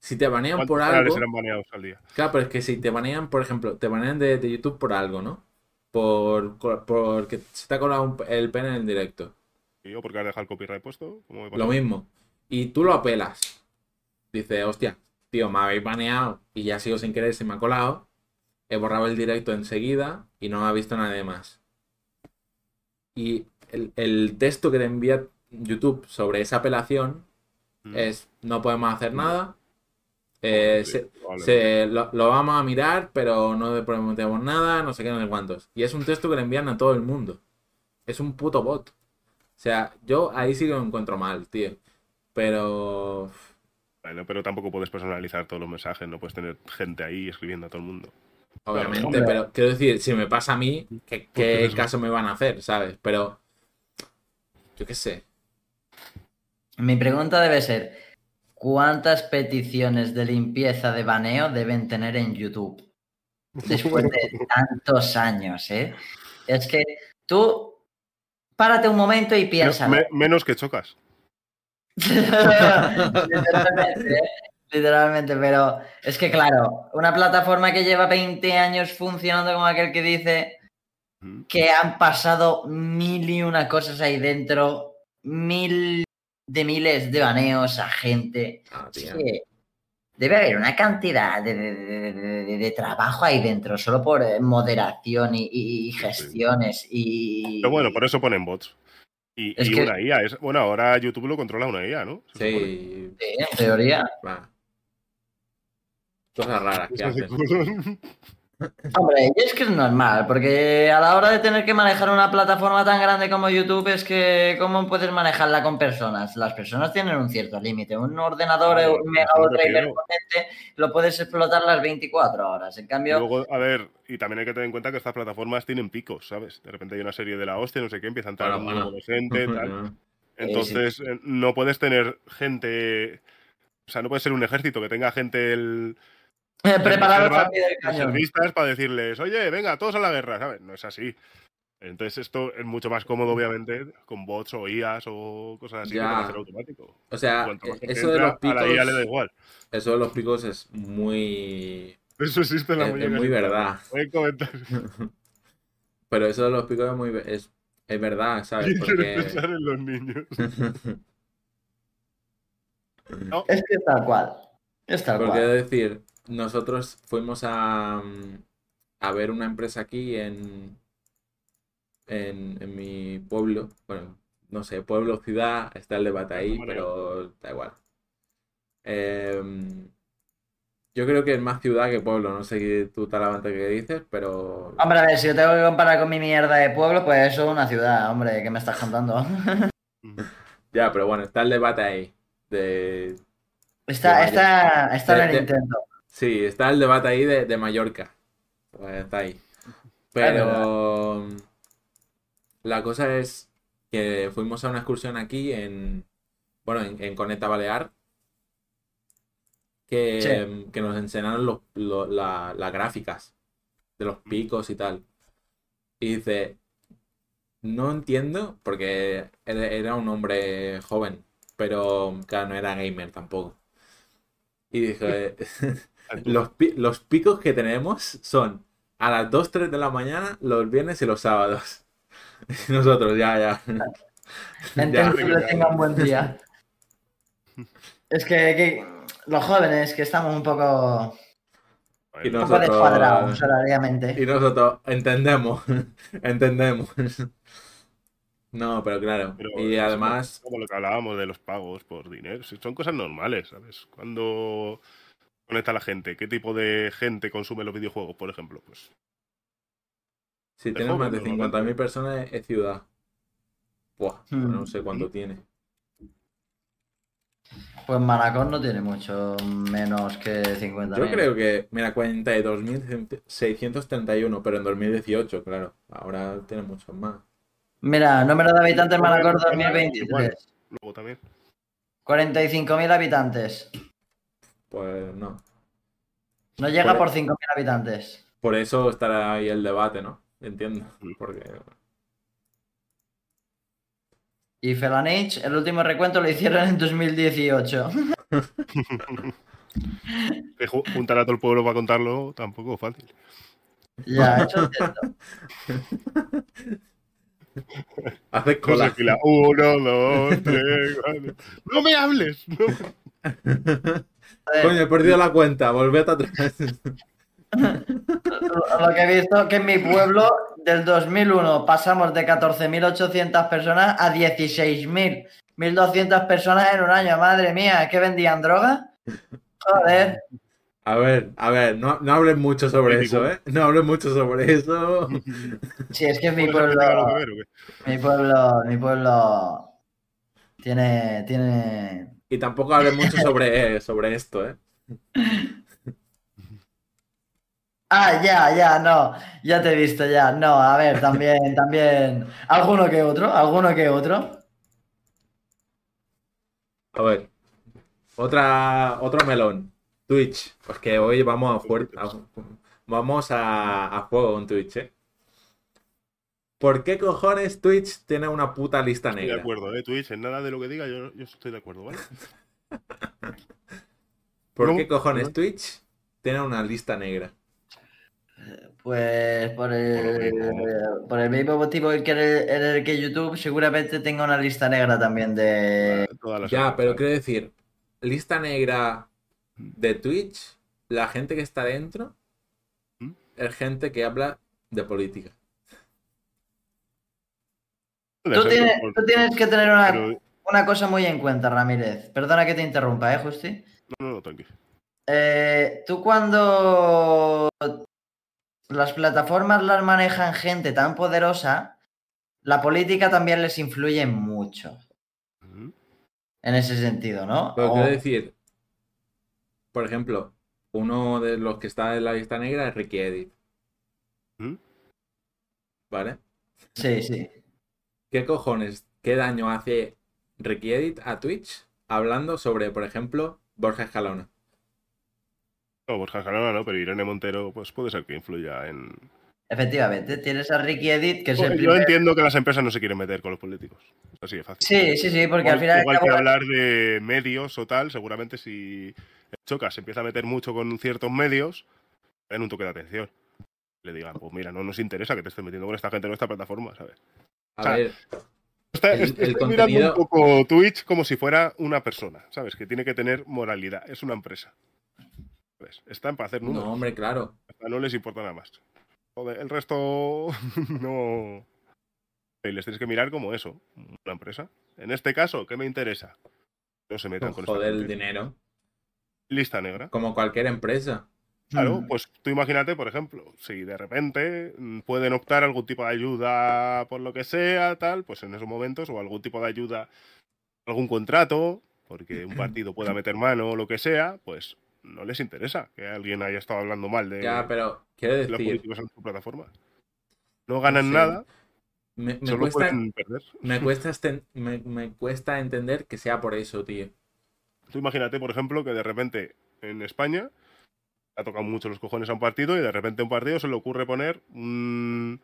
Speaker 1: Si te banean
Speaker 2: ¿Cuántos
Speaker 1: por algo.
Speaker 2: serán baneados al día?
Speaker 1: Claro, pero es que si te banean, por ejemplo, te banean de, de YouTube por algo, ¿no? por, por- porque se te ha colado un- el pene en el directo.
Speaker 2: ¿Y yo por qué has dejado el copyright puesto? ¿Cómo me?
Speaker 1: Lo mismo. Y tú lo apelas. Dice, hostia, tío, me habéis baneado y ya sigo sin querer, se me ha colado. He borrado el directo enseguida y no ha visto nadie más. Y el, el texto que te envía YouTube sobre esa apelación
Speaker 2: Mm.
Speaker 1: es, no podemos hacer nada. eh,
Speaker 2: Sí,
Speaker 1: se-
Speaker 2: vale.
Speaker 1: se- lo, lo vamos a mirar, pero no le prometemos nada, no sé qué, no sé cuántos. Y es un texto que le envían a todo el mundo. Es un puto bot. O sea, yo ahí sí que lo encuentro mal, tío. Pero.
Speaker 2: Bueno, pero tampoco puedes personalizar todos los mensajes, no puedes tener gente ahí escribiendo a todo el mundo.
Speaker 1: Obviamente, pero quiero decir, si me pasa a mí, ¿qué, qué
Speaker 2: eso.
Speaker 1: caso me van a hacer, sabes? Pero. Yo qué sé.
Speaker 3: Mi pregunta debe ser: ¿cuántas peticiones de limpieza de baneo deben tener en YouTube? Después de tantos años, ¿eh? Es que tú párate un momento y piensa.
Speaker 2: Me- menos que chocas.
Speaker 3: literalmente, ¿eh? literalmente, pero es que claro, una plataforma que lleva 20 años funcionando como aquel que dice que han pasado mil y una cosas ahí dentro, mil de miles de baneos a gente. Es
Speaker 1: tío.
Speaker 3: que debe haber una cantidad de, de- de- de- de trabajo ahí dentro, solo por eh, moderación y, y- y gestiones y...
Speaker 2: Pero bueno, por eso ponen bots. Y,
Speaker 3: Es
Speaker 2: y
Speaker 3: que-
Speaker 2: una IA. Es, bueno, ahora YouTube lo controla una IA, ¿no?
Speaker 1: Sí.
Speaker 3: Sí, en teoría.
Speaker 1: Va. Cosas raras que hacen.
Speaker 3: Hombre, y es que es normal, porque a la hora de tener que manejar una plataforma tan grande como YouTube, es que ¿cómo puedes manejarla con personas? Las personas tienen un cierto límite. Un ordenador
Speaker 2: Claro,
Speaker 3: un mega hiperpotente lo puedes explotar las 24 horas. En cambio,
Speaker 2: Luego, a ver, y también hay que tener en cuenta que estas plataformas tienen picos, ¿sabes? De repente hay una serie de la hostia, no sé qué, empieza a entrar un
Speaker 1: bueno.
Speaker 2: gente, tal. Entonces, eh, no puedes tener gente. O sea, no puede ser un ejército que tenga gente el,
Speaker 3: preparar
Speaker 2: reserva,
Speaker 3: al pie del cañón.
Speaker 2: reservistas para decirles, oye, venga, todos a la guerra, ¿sabes? No es así. Entonces, esto es mucho más cómodo, obviamente, con bots o IAs o cosas así
Speaker 1: Ya.
Speaker 2: que pueden hacer automático.
Speaker 1: O sea,
Speaker 2: gente
Speaker 1: eso de los picos.
Speaker 2: A la IA le da igual.
Speaker 1: Eso de los picos es muy.
Speaker 2: Eso existe en la
Speaker 1: Es- es muy verdad.
Speaker 2: Pueden comentar.
Speaker 1: Pero eso de los picos es muy. Es, es verdad, ¿sabes?
Speaker 2: ¿Quién quiere
Speaker 1: Porque.
Speaker 2: pensar en los niños? No,
Speaker 3: Es que es tal cual. Es tal
Speaker 1: Porque
Speaker 3: cual.
Speaker 1: es decir, nosotros fuimos a, mm, a ver una empresa aquí en, en, en mi pueblo. Bueno, no sé, pueblo, ciudad, está el debate ahí, pero da igual. Em, yo creo que es más ciudad que pueblo, no sé qué tú Talavante que dices, pero
Speaker 3: Hombre, a ver, si yo tengo que comparar con mi mierda de pueblo, pues eso es una ciudad, hombre, ¿qué me estás contando?
Speaker 1: ya, pero bueno, está el debate ahí. De,
Speaker 3: Está,
Speaker 1: De
Speaker 3: está, está en el
Speaker 1: de-
Speaker 3: Nintendo.
Speaker 1: Sí, está el debate ahí de, de Mallorca. Pues está ahí. Pero la cosa es que fuimos a una excursión aquí en, bueno, en, en Coneta Balear, que, que nos enseñaron los, lo- la- las gráficas de los picos y tal. Y dice, no entiendo, porque era, era un hombre joven, pero claro, no era gamer tampoco. Y dije, los, pi- los picos que tenemos son a las 2, 3 de la mañana, los viernes y los sábados. Y nosotros, ya, ya.
Speaker 3: Entonces tengan buen día. Es que, que los jóvenes que estamos un poco,
Speaker 1: Y
Speaker 3: un
Speaker 2: Bueno,
Speaker 3: poco
Speaker 1: Nosotros-
Speaker 3: descuadrados horariamente.
Speaker 1: Y nosotros, entendemos, entendemos. No, pero claro.
Speaker 2: pero
Speaker 1: Y además,
Speaker 2: Como lo que hablábamos de los pagos por dinero. Son cosas normales, ¿sabes? Cuando conecta la gente, ¿qué tipo de gente consume los videojuegos, por ejemplo? Pues
Speaker 1: si
Speaker 2: de
Speaker 1: tienes más de
Speaker 2: joven, normalmente.
Speaker 1: 50.000 personas, es ciudad. Buah,
Speaker 3: Hmm.
Speaker 1: no sé cuánto tiene.
Speaker 3: Pues Manacor no tiene mucho menos que 50.
Speaker 1: Yo creo que, mira, 42.631, pero en 2018, claro. Ahora tiene muchos más.
Speaker 3: Mira, número de habitantes Manacor
Speaker 2: igual,
Speaker 3: 2023.
Speaker 2: igual. luego también.
Speaker 3: 45.000 habitantes.
Speaker 1: Pues no.
Speaker 3: No llega
Speaker 1: Por-
Speaker 3: por 5.000 habitantes.
Speaker 1: Por eso estará ahí el debate, ¿no? Entiendo.
Speaker 2: Mm.
Speaker 1: Porque
Speaker 3: Y Felanich, el último recuento lo hicieron en 2018.
Speaker 2: Que ju- juntar a todo el pueblo para contarlo tampoco es fácil.
Speaker 3: Ya, eso es cierto.
Speaker 1: Hace
Speaker 2: No
Speaker 1: cola.
Speaker 2: Uno, dos, tres, cuatro. ¡No me hables! No.
Speaker 1: Coño, he perdido la cuenta, volved atrás.
Speaker 3: Lo lo que he visto que en mi pueblo del 2001 pasamos de 14.800 personas a 16.000. 1.200 personas en un año, madre mía, ¿qué vendían droga? Joder,
Speaker 1: A ver, a ver, no, no hables mucho sobre eso, ¿eh? No hables mucho sobre eso.
Speaker 3: si es que mi
Speaker 2: ¿Puedes explicar algo que
Speaker 3: pueblo, mi pueblo, mi pueblo tiene, tiene,
Speaker 1: Y tampoco hables mucho sobre, sobre esto, ¿eh?
Speaker 3: Ah, ya, ya, no, ya te he visto, ya, no, a ver, también, también, alguno que otro, alguno que otro.
Speaker 1: A ver. Otra, otro melón. Twitch. Pues que hoy vamos a fuerte. Vamos a, a fuego con Twitch, ¿eh? ¿Por qué cojones Twitch tiene una puta lista
Speaker 2: Estoy de
Speaker 1: negra?
Speaker 2: acuerdo, ¿eh? Twitch, en nada de lo que diga, yo, yo estoy de acuerdo, ¿vale?
Speaker 1: ¿Por
Speaker 2: No,
Speaker 1: qué cojones
Speaker 2: no.
Speaker 1: Twitch tiene una lista negra?
Speaker 3: Pues por el,
Speaker 2: mismo.
Speaker 3: por el mismo motivo que en el, en el que YouTube seguramente tenga una lista negra también de...
Speaker 2: Todas las
Speaker 1: Ya, pero quiero decir, lista negra de Twitch, la gente que está dentro
Speaker 2: ¿Mm?
Speaker 1: es gente que habla de política.
Speaker 3: Tú tienes,
Speaker 2: pero-
Speaker 3: tú tienes que tener una,
Speaker 2: pero-
Speaker 3: una cosa muy en cuenta, Ramírez. Perdona que te interrumpa, ¿eh, Justi?
Speaker 2: No, no, no, tranquilo.
Speaker 3: Eh, tú cuando las plataformas las manejan gente tan poderosa, la política también les influye mucho en ese sentido, ¿no?
Speaker 1: Pero
Speaker 3: O-
Speaker 1: quiero decir, por ejemplo, uno de los que está en la lista negra es Ricky Edit.
Speaker 2: ¿Mm?
Speaker 1: ¿Vale?
Speaker 3: Sí, sí.
Speaker 1: ¿Qué cojones, qué daño hace Ricky Edit a Twitch hablando sobre, por ejemplo, Borja Escalona?
Speaker 2: No, Borja Escalona no, pero Irene Montero, pues puede ser que influya en.
Speaker 3: Efectivamente, tienes a Ricky Edit, que es el
Speaker 2: Yo
Speaker 3: primer...
Speaker 2: entiendo que las empresas no se quieren meter con los políticos. Así de fácil.
Speaker 3: Sí, sí, sí, porque
Speaker 2: igual,
Speaker 3: al final...
Speaker 2: igual que hablar de medios o tal, seguramente si Choca se empieza a meter mucho con ciertos medios, den un toque de atención. Le digan, pues mira, no nos interesa que te estés metiendo con esta gente en esta plataforma, ¿sabes?
Speaker 1: A ver,
Speaker 2: Está,
Speaker 1: El-
Speaker 2: est-
Speaker 1: el
Speaker 2: estoy mirando un poco Twitch como si fuera una persona, ¿sabes? Que tiene que tener moralidad. Es una empresa. ¿Sabes? Están para hacer números.
Speaker 1: no, hombre, claro.
Speaker 2: No les importa nada más. Joder, el resto no. Y les tienes que mirar como eso, una empresa. En este caso, ¿qué me interesa? No se metan con esta
Speaker 1: Joder, el dinero.
Speaker 2: Lista negra.
Speaker 1: Como cualquier empresa.
Speaker 2: Claro,
Speaker 3: Mm.
Speaker 2: pues tú imagínate, por ejemplo, si de repente mm, pueden optar algún tipo de ayuda por lo que sea, tal, pues en esos momentos, o algún tipo de ayuda, algún contrato, porque un partido pueda meter mano o lo que sea, pues no les interesa que alguien haya estado hablando mal de
Speaker 1: Ya, pero quiero
Speaker 2: los
Speaker 1: decir,
Speaker 2: políticos en su plataforma. No ganan nada,
Speaker 1: me, me
Speaker 2: solo
Speaker 1: cuesta,
Speaker 2: pueden perder.
Speaker 1: me, cuesta esten- me, me cuesta entender que sea por eso, tío.
Speaker 2: Tú imagínate, por ejemplo, que de repente en España ha tocado mucho los cojones a un partido y de repente a un partido se le ocurre poner un-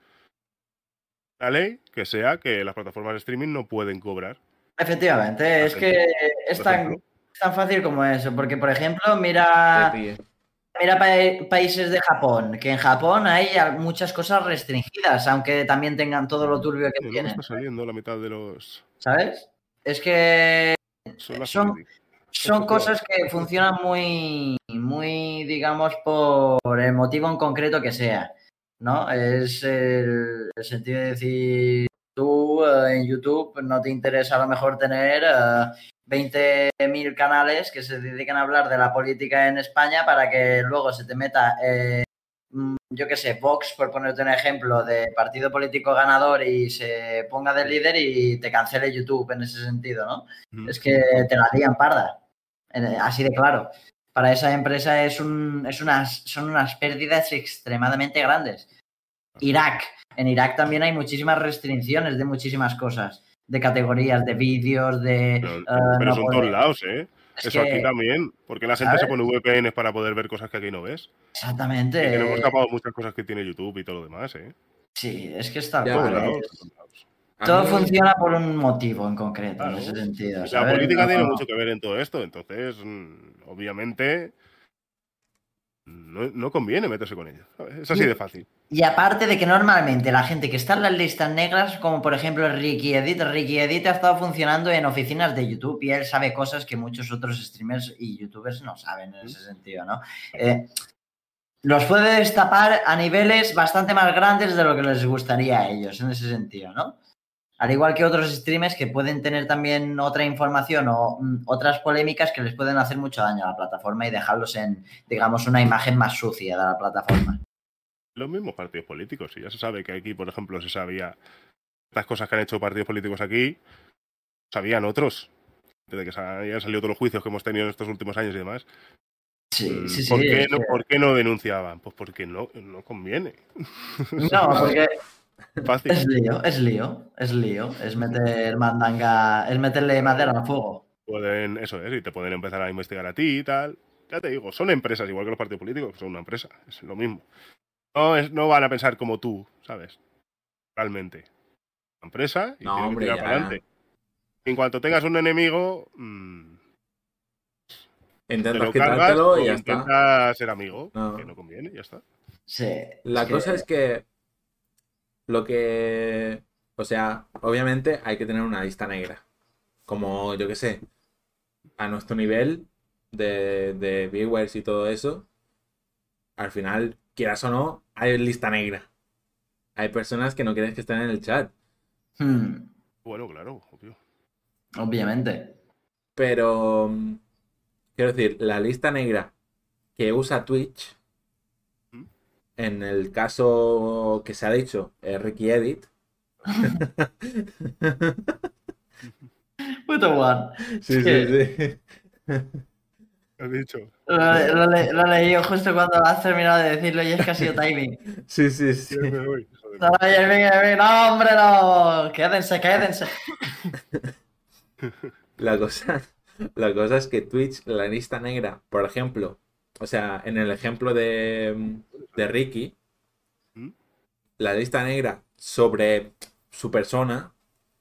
Speaker 2: una ley que sea que las plataformas de streaming no pueden cobrar.
Speaker 3: Efectivamente, es
Speaker 2: gente,
Speaker 3: que es tan, tan fácil como eso, porque por ejemplo, mira, mira pa- países de Japón, que en Japón hay muchas cosas restringidas, aunque también tengan todo lo turbio que
Speaker 2: Sí, no
Speaker 3: tienen,
Speaker 2: está saliendo la mitad de los.
Speaker 3: ¿sabes? Es que
Speaker 2: Son las
Speaker 3: Son-. Son cosas que funcionan muy, muy, digamos, por el motivo en concreto que sea, ¿no? Es el, el sentido de decir, tú eh, en YouTube no te interesa a lo mejor tener eh, 20.000 canales que se dedican a hablar de la política en España para que luego se te meta, eh, yo qué sé, Vox, por ponerte un ejemplo, de partido político ganador y se ponga de líder y te cancele YouTube en ese sentido, ¿no? Es que te la lían parda. Así de claro. Para esa empresa es un, es unas, son unas pérdidas extremadamente grandes. Irak. En Irak también hay muchísimas restricciones de muchísimas cosas. De categorías, de vídeos, de...
Speaker 2: Pero, pero
Speaker 3: no
Speaker 2: son
Speaker 3: poder-
Speaker 2: todos lados, ¿eh?
Speaker 3: Es
Speaker 2: Eso
Speaker 3: que-
Speaker 2: aquí también. Porque la gente se pone VPNs para poder ver cosas que aquí no ves.
Speaker 3: Exactamente.
Speaker 2: Y tenemos escapado muchas cosas que tiene YouTube y todo lo demás, ¿eh?
Speaker 3: Sí, es que está
Speaker 1: Ya,
Speaker 3: Todo
Speaker 1: mí-
Speaker 3: funciona por un motivo en concreto,
Speaker 2: Claro.
Speaker 3: en ese sentido.
Speaker 2: La
Speaker 3: ¿sabes?
Speaker 2: política
Speaker 3: No-
Speaker 2: tiene mucho que ver en todo esto, entonces, mm, obviamente, no, no conviene meterse con ellos. Es así de fácil.
Speaker 3: Y aparte de que normalmente la gente que está en las listas negras, como por ejemplo Ricky Edit, Ricky Edit ha estado funcionando en oficinas de YouTube y él sabe cosas que muchos otros streamers y youtubers no saben en ese sentido, ¿no? Eh, los puede destapar a niveles bastante más grandes de lo que les gustaría a ellos en ese sentido, ¿no? Al igual que otros streamers que pueden tener también otra información o mm, otras polémicas que les pueden hacer mucho daño a la plataforma y dejarlos en, digamos, una imagen más sucia de la plataforma.
Speaker 2: Los mismos partidos políticos. Y ya se sabe que aquí, por ejemplo, se sabía las cosas que han hecho partidos políticos aquí, sabían otros. Desde que hayan salido todos los juicios que hemos tenido en estos últimos años y demás.
Speaker 3: Sí,
Speaker 2: Mm,
Speaker 3: sí, sí.
Speaker 2: ¿Por, qué no, por qué no denunciaban? Pues porque no, no conviene.
Speaker 3: No, porque
Speaker 2: Fácil.
Speaker 3: es lío, es lío, es lío. Es meter mandanga, es meterle madera al fuego.
Speaker 2: Pueden, eso es, y te pueden empezar a investigar a ti y tal. Ya te digo, son empresas, igual que los partidos políticos, son una empresa, es lo mismo. No, es, no van a pensar como tú, ¿sabes? Realmente. Una empresa y
Speaker 1: No,
Speaker 2: tienen que
Speaker 1: hombre,
Speaker 2: tirar para adelante. En cuanto tengas un enemigo, mm,
Speaker 1: Intentas
Speaker 2: cargas
Speaker 1: quitártelo y ya está.
Speaker 2: intentas ser amigo,
Speaker 1: No.
Speaker 2: que no conviene, ya está.
Speaker 3: Sí.
Speaker 1: La
Speaker 3: es que-
Speaker 1: cosa es que lo que, o sea, obviamente hay que tener una lista negra. Como, yo qué sé, a nuestro nivel de, de viewers y todo eso, al final, quieras o no, hay lista negra. Hay personas que no quieres que estén en el chat.
Speaker 3: Hmm,
Speaker 2: Bueno, claro, obvio.
Speaker 3: obviamente.
Speaker 1: Pero, mm, quiero decir, la lista negra que usa Twitch. En el caso que se ha dicho, eh, Ricky Edit,
Speaker 3: Puto one.
Speaker 1: Sí,
Speaker 3: Sí.
Speaker 1: sí, sí.
Speaker 2: Has dicho.
Speaker 3: Lo, lo le- lo leí yo justo cuando has terminado de decirlo y es que ha sido timing.
Speaker 1: Sí, sí, sí.
Speaker 2: Me voy,
Speaker 3: no, hombre, no. Quédense, quédense.
Speaker 1: La cosa, la cosa es que Twitch, la lista negra, por ejemplo, o sea, en el ejemplo de, de Ricky, la lista negra sobre su persona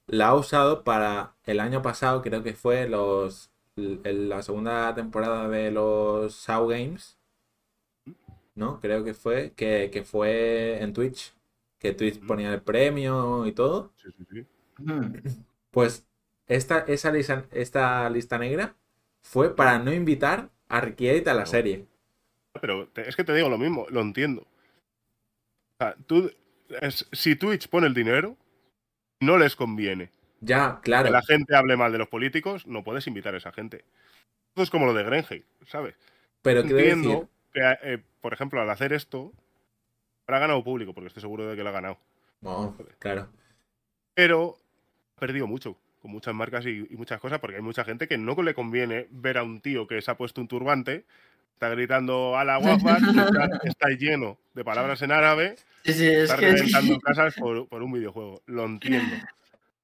Speaker 1: la ha usado para el año pasado, creo que fue los la segunda temporada de los Show Games, ¿no? Creo que fue, que, que fue en Twitch, que Twitch ponía el premio y todo.
Speaker 2: Sí, sí, sí.
Speaker 1: Pues esta, esa lista, esta lista negra fue para no invitar a Ricky Edit a la serie.
Speaker 2: Pero te- es que te digo lo mismo, lo entiendo. O sea, tú, es- si Twitch pone el dinero, no les conviene.
Speaker 1: Ya,
Speaker 2: Que
Speaker 1: claro.
Speaker 2: la gente hable mal de los políticos, no puedes invitar a esa gente. Esto es como lo de Grenheim, ¿sabes?
Speaker 1: Pero
Speaker 2: Entiendo
Speaker 1: decir,
Speaker 2: que, eh, por ejemplo, al hacer esto, habrá ganado público, porque estoy seguro de que lo ha ganado.
Speaker 1: no, claro.
Speaker 2: Pero ha perdido mucho, con muchas marcas y, y muchas cosas, porque hay mucha gente que no le conviene ver a un tío que se ha puesto un turbante, está gritando a la guapa, está, está lleno de palabras en árabe,
Speaker 3: Sí, sí, es
Speaker 2: está
Speaker 3: que.
Speaker 2: reventando casas por, por un videojuego. Lo entiendo.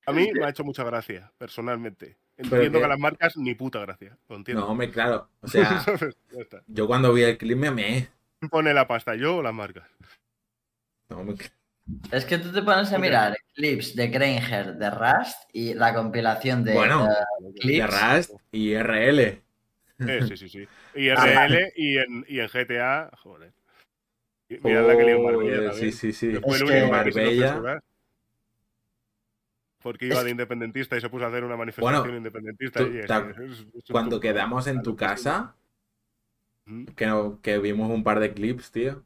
Speaker 2: A mí me ha hecho mucha gracia, personalmente. Entiendo
Speaker 1: que-
Speaker 2: que a las marcas ni puta gracia. Lo entiendo.
Speaker 1: No, hombre, claro. O sea, yo cuando vi el clip me amé.
Speaker 2: ¿Quién pone la pasta, yo o las marcas?
Speaker 1: No, hombre,
Speaker 3: Es que tú te pones a mirar clips de Granger de Rust y la compilación de.
Speaker 1: Bueno,
Speaker 3: eh,
Speaker 1: de. Rust y RL.
Speaker 2: Eh, sí, sí, sí. Y RL y en, y en GTA, joder. Y Mirad la que en Marbella.
Speaker 1: Sí, sí, sí.
Speaker 2: Que
Speaker 3: Es
Speaker 1: Marbella-.
Speaker 2: Porque iba
Speaker 3: Es-
Speaker 2: de independentista y se puso a hacer una manifestación
Speaker 1: Bueno,
Speaker 2: independentista.
Speaker 1: tú-
Speaker 2: y es-
Speaker 1: ta-
Speaker 2: es- es un
Speaker 1: Cuando quedamos en tu casa,
Speaker 2: Mm,
Speaker 1: que, no- que vimos un par de clips, tío.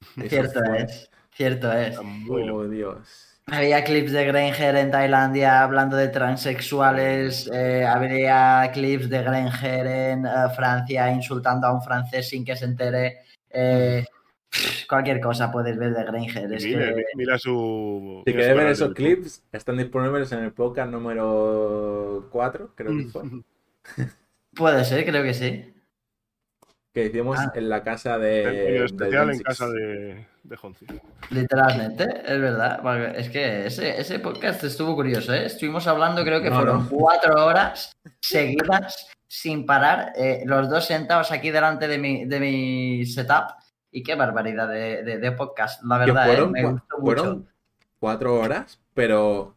Speaker 1: Eso
Speaker 3: Cierto
Speaker 1: fue-
Speaker 3: es, cierto es.
Speaker 1: Oh, Dios.
Speaker 3: Había clips de Granger en Tailandia hablando de transexuales, eh, habría clips de Granger en eh, Francia insultando a un francés sin que se entere. eh, cualquier cosa puedes ver de Granger. Es
Speaker 2: Mira,
Speaker 3: que,
Speaker 2: mira su.
Speaker 1: Si queréis ver esos clips, están disponibles en el podcast número 4, creo que fue.
Speaker 3: Puede ser, creo que sí.
Speaker 1: Que hicimos
Speaker 3: Ah.
Speaker 1: en la casa
Speaker 2: En
Speaker 1: de.
Speaker 2: el especial en casa de, de Honzi.
Speaker 3: Literalmente, es verdad. Es que ese, ese podcast estuvo curioso, ¿eh? Estuvimos hablando, creo que
Speaker 1: No,
Speaker 3: fueron
Speaker 1: no.
Speaker 3: cuatro horas seguidas sin parar, eh, los dos sentados aquí delante de mi, de mi setup. Y qué barbaridad de, de- de podcast, la verdad, ¿eh?
Speaker 1: fueron,
Speaker 3: me
Speaker 1: cua-
Speaker 3: gustó mucho.
Speaker 1: fueron cuatro horas, pero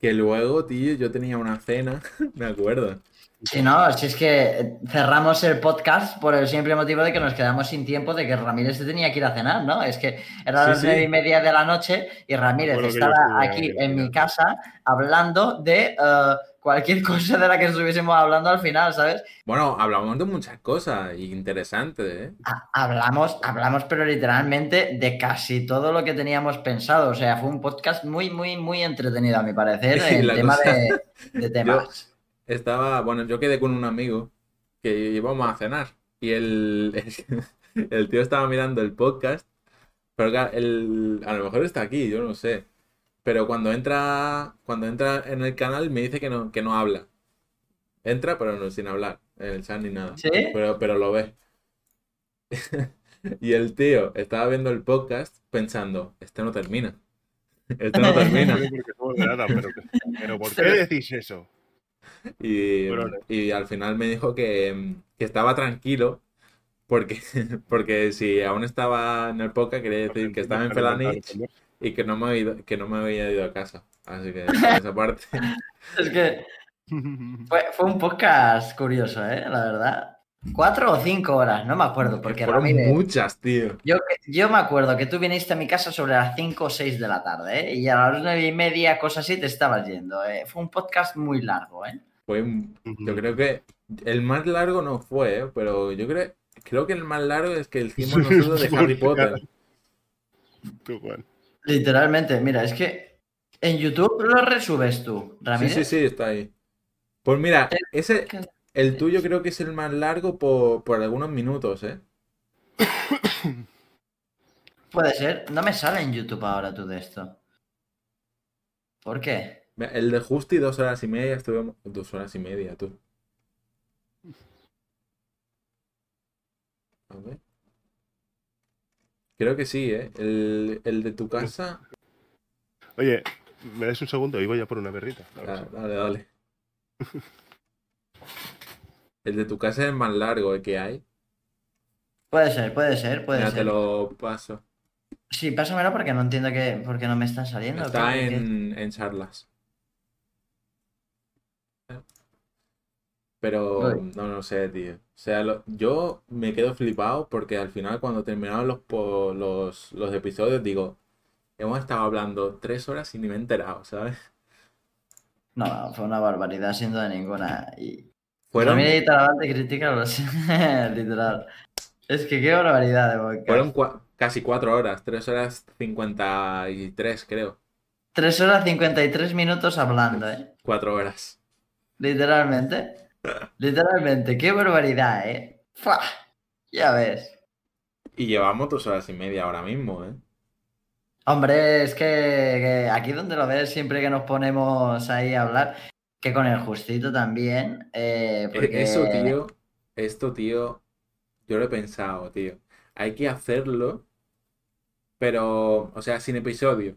Speaker 1: Que luego, tío, yo tenía una cena, me acuerdo.
Speaker 3: Si no, si es que cerramos el podcast por el simple motivo de que nos quedamos sin tiempo de que Ramírez se tenía que ir a cenar, ¿no? Es que era
Speaker 1: Sí,
Speaker 3: las
Speaker 1: sí.
Speaker 3: nueve y media de la noche y Ramírez estaba aquí en mi casa hablando de eh, cualquier cosa de la que estuviésemos hablando al final, ¿sabes?
Speaker 1: Bueno, hablamos de muchas cosas interesantes, ¿eh?
Speaker 3: Ha- Hablamos, hablamos, pero literalmente de casi todo lo que teníamos pensado. O sea, fue un podcast muy, muy, muy entretenido, a mi parecer, en tema
Speaker 1: cosa-
Speaker 3: de, de temas.
Speaker 1: Estaba, bueno, yo quedé con un amigo que íbamos a cenar y el, el tío estaba mirando el podcast, pero claro, el, a lo mejor está aquí, yo no sé. Pero cuando entra, cuando entra en el canal me dice que no, que no habla. Entra, pero no sin hablar, en el chat ni nada.
Speaker 3: ¿Sí?
Speaker 1: Pero, pero lo ve. Y el tío estaba viendo el podcast pensando, este no termina. Este no termina.
Speaker 2: Pero, pero ¿por qué decís eso?
Speaker 1: Y, y al final me dijo que, que estaba tranquilo porque, porque si aún estaba en el podcast quería decir que estaba en Felanich y que no me había ido, que no me había ido a casa. Así que por esa parte.
Speaker 3: Es que fue, fue un podcast curioso, ¿eh? La verdad. Cuatro o cinco horas, no me acuerdo, porque
Speaker 1: fueron
Speaker 3: Ramírez,
Speaker 1: muchas, tío.
Speaker 3: yo, yo me acuerdo que tú viniste a mi casa sobre las cinco o seis de la tarde, ¿eh? Y a las nueve y media, cosas así, te estabas yendo, ¿eh? Fue un podcast muy largo, ¿eh?
Speaker 1: Fue, un- yo creo que el más largo no fue, ¿eh? pero yo creo, creo que el más largo es que hicimos nosotros de Harry Potter.
Speaker 3: Literalmente, mira, es que en YouTube lo resubes tú,
Speaker 1: Sí,
Speaker 3: Ramírez.
Speaker 1: sí, sí, está ahí. Pues mira, ese, el tuyo creo que es el más largo por, por algunos minutos, ¿eh?
Speaker 3: Puede ser. No me sale en YouTube ahora tú de esto. ¿Por qué?
Speaker 1: El de Justi, dos horas y media, estuvimos. Dos horas y media, tú. A ver. Creo que sí, ¿eh? El, el de tu casa.
Speaker 2: Oye, ¿me das un segundo? Y voy a por una berrita.
Speaker 1: Ah, dale, dale. El de tu casa es el más largo ¿eh? que hay.
Speaker 3: Puede ser, puede ser, puede
Speaker 1: Mira,
Speaker 3: ser.
Speaker 1: te lo paso.
Speaker 3: Sí, pásamelo porque no entiendo que, por qué no me están saliendo.
Speaker 1: Está
Speaker 3: ¿Qué- qué-
Speaker 1: en, en charlas. Pero no, no sé, tío. O sea, lo- yo me quedo flipado porque al final cuando terminaron los, po- los, los episodios digo, hemos estado hablando tres horas y ni me he enterado, ¿sabes?
Speaker 3: No, fue una barbaridad sin duda ninguna. Y
Speaker 1: Fueron,
Speaker 3: Ramírez y Talavante critican los... Literal. Es que qué barbaridad de podcast.
Speaker 1: fueron cua- casi cuatro horas, tres horas cincuenta y tres, creo.
Speaker 3: 3 horas 53 minutos hablando, ¿eh?
Speaker 1: Cuatro horas.
Speaker 3: Literalmente. Literalmente, qué barbaridad, ¿eh? ¡Fua! Ya ves.
Speaker 1: Y llevamos dos horas y media ahora mismo, ¿eh?
Speaker 3: Hombre, es que, que aquí donde lo ves, siempre que nos ponemos ahí a hablar, que con el justito también, eh,
Speaker 1: E-
Speaker 3: porque...
Speaker 1: Eso, tío, esto, tío, yo lo he pensado, tío. Hay que hacerlo, pero, o sea, sin episodio.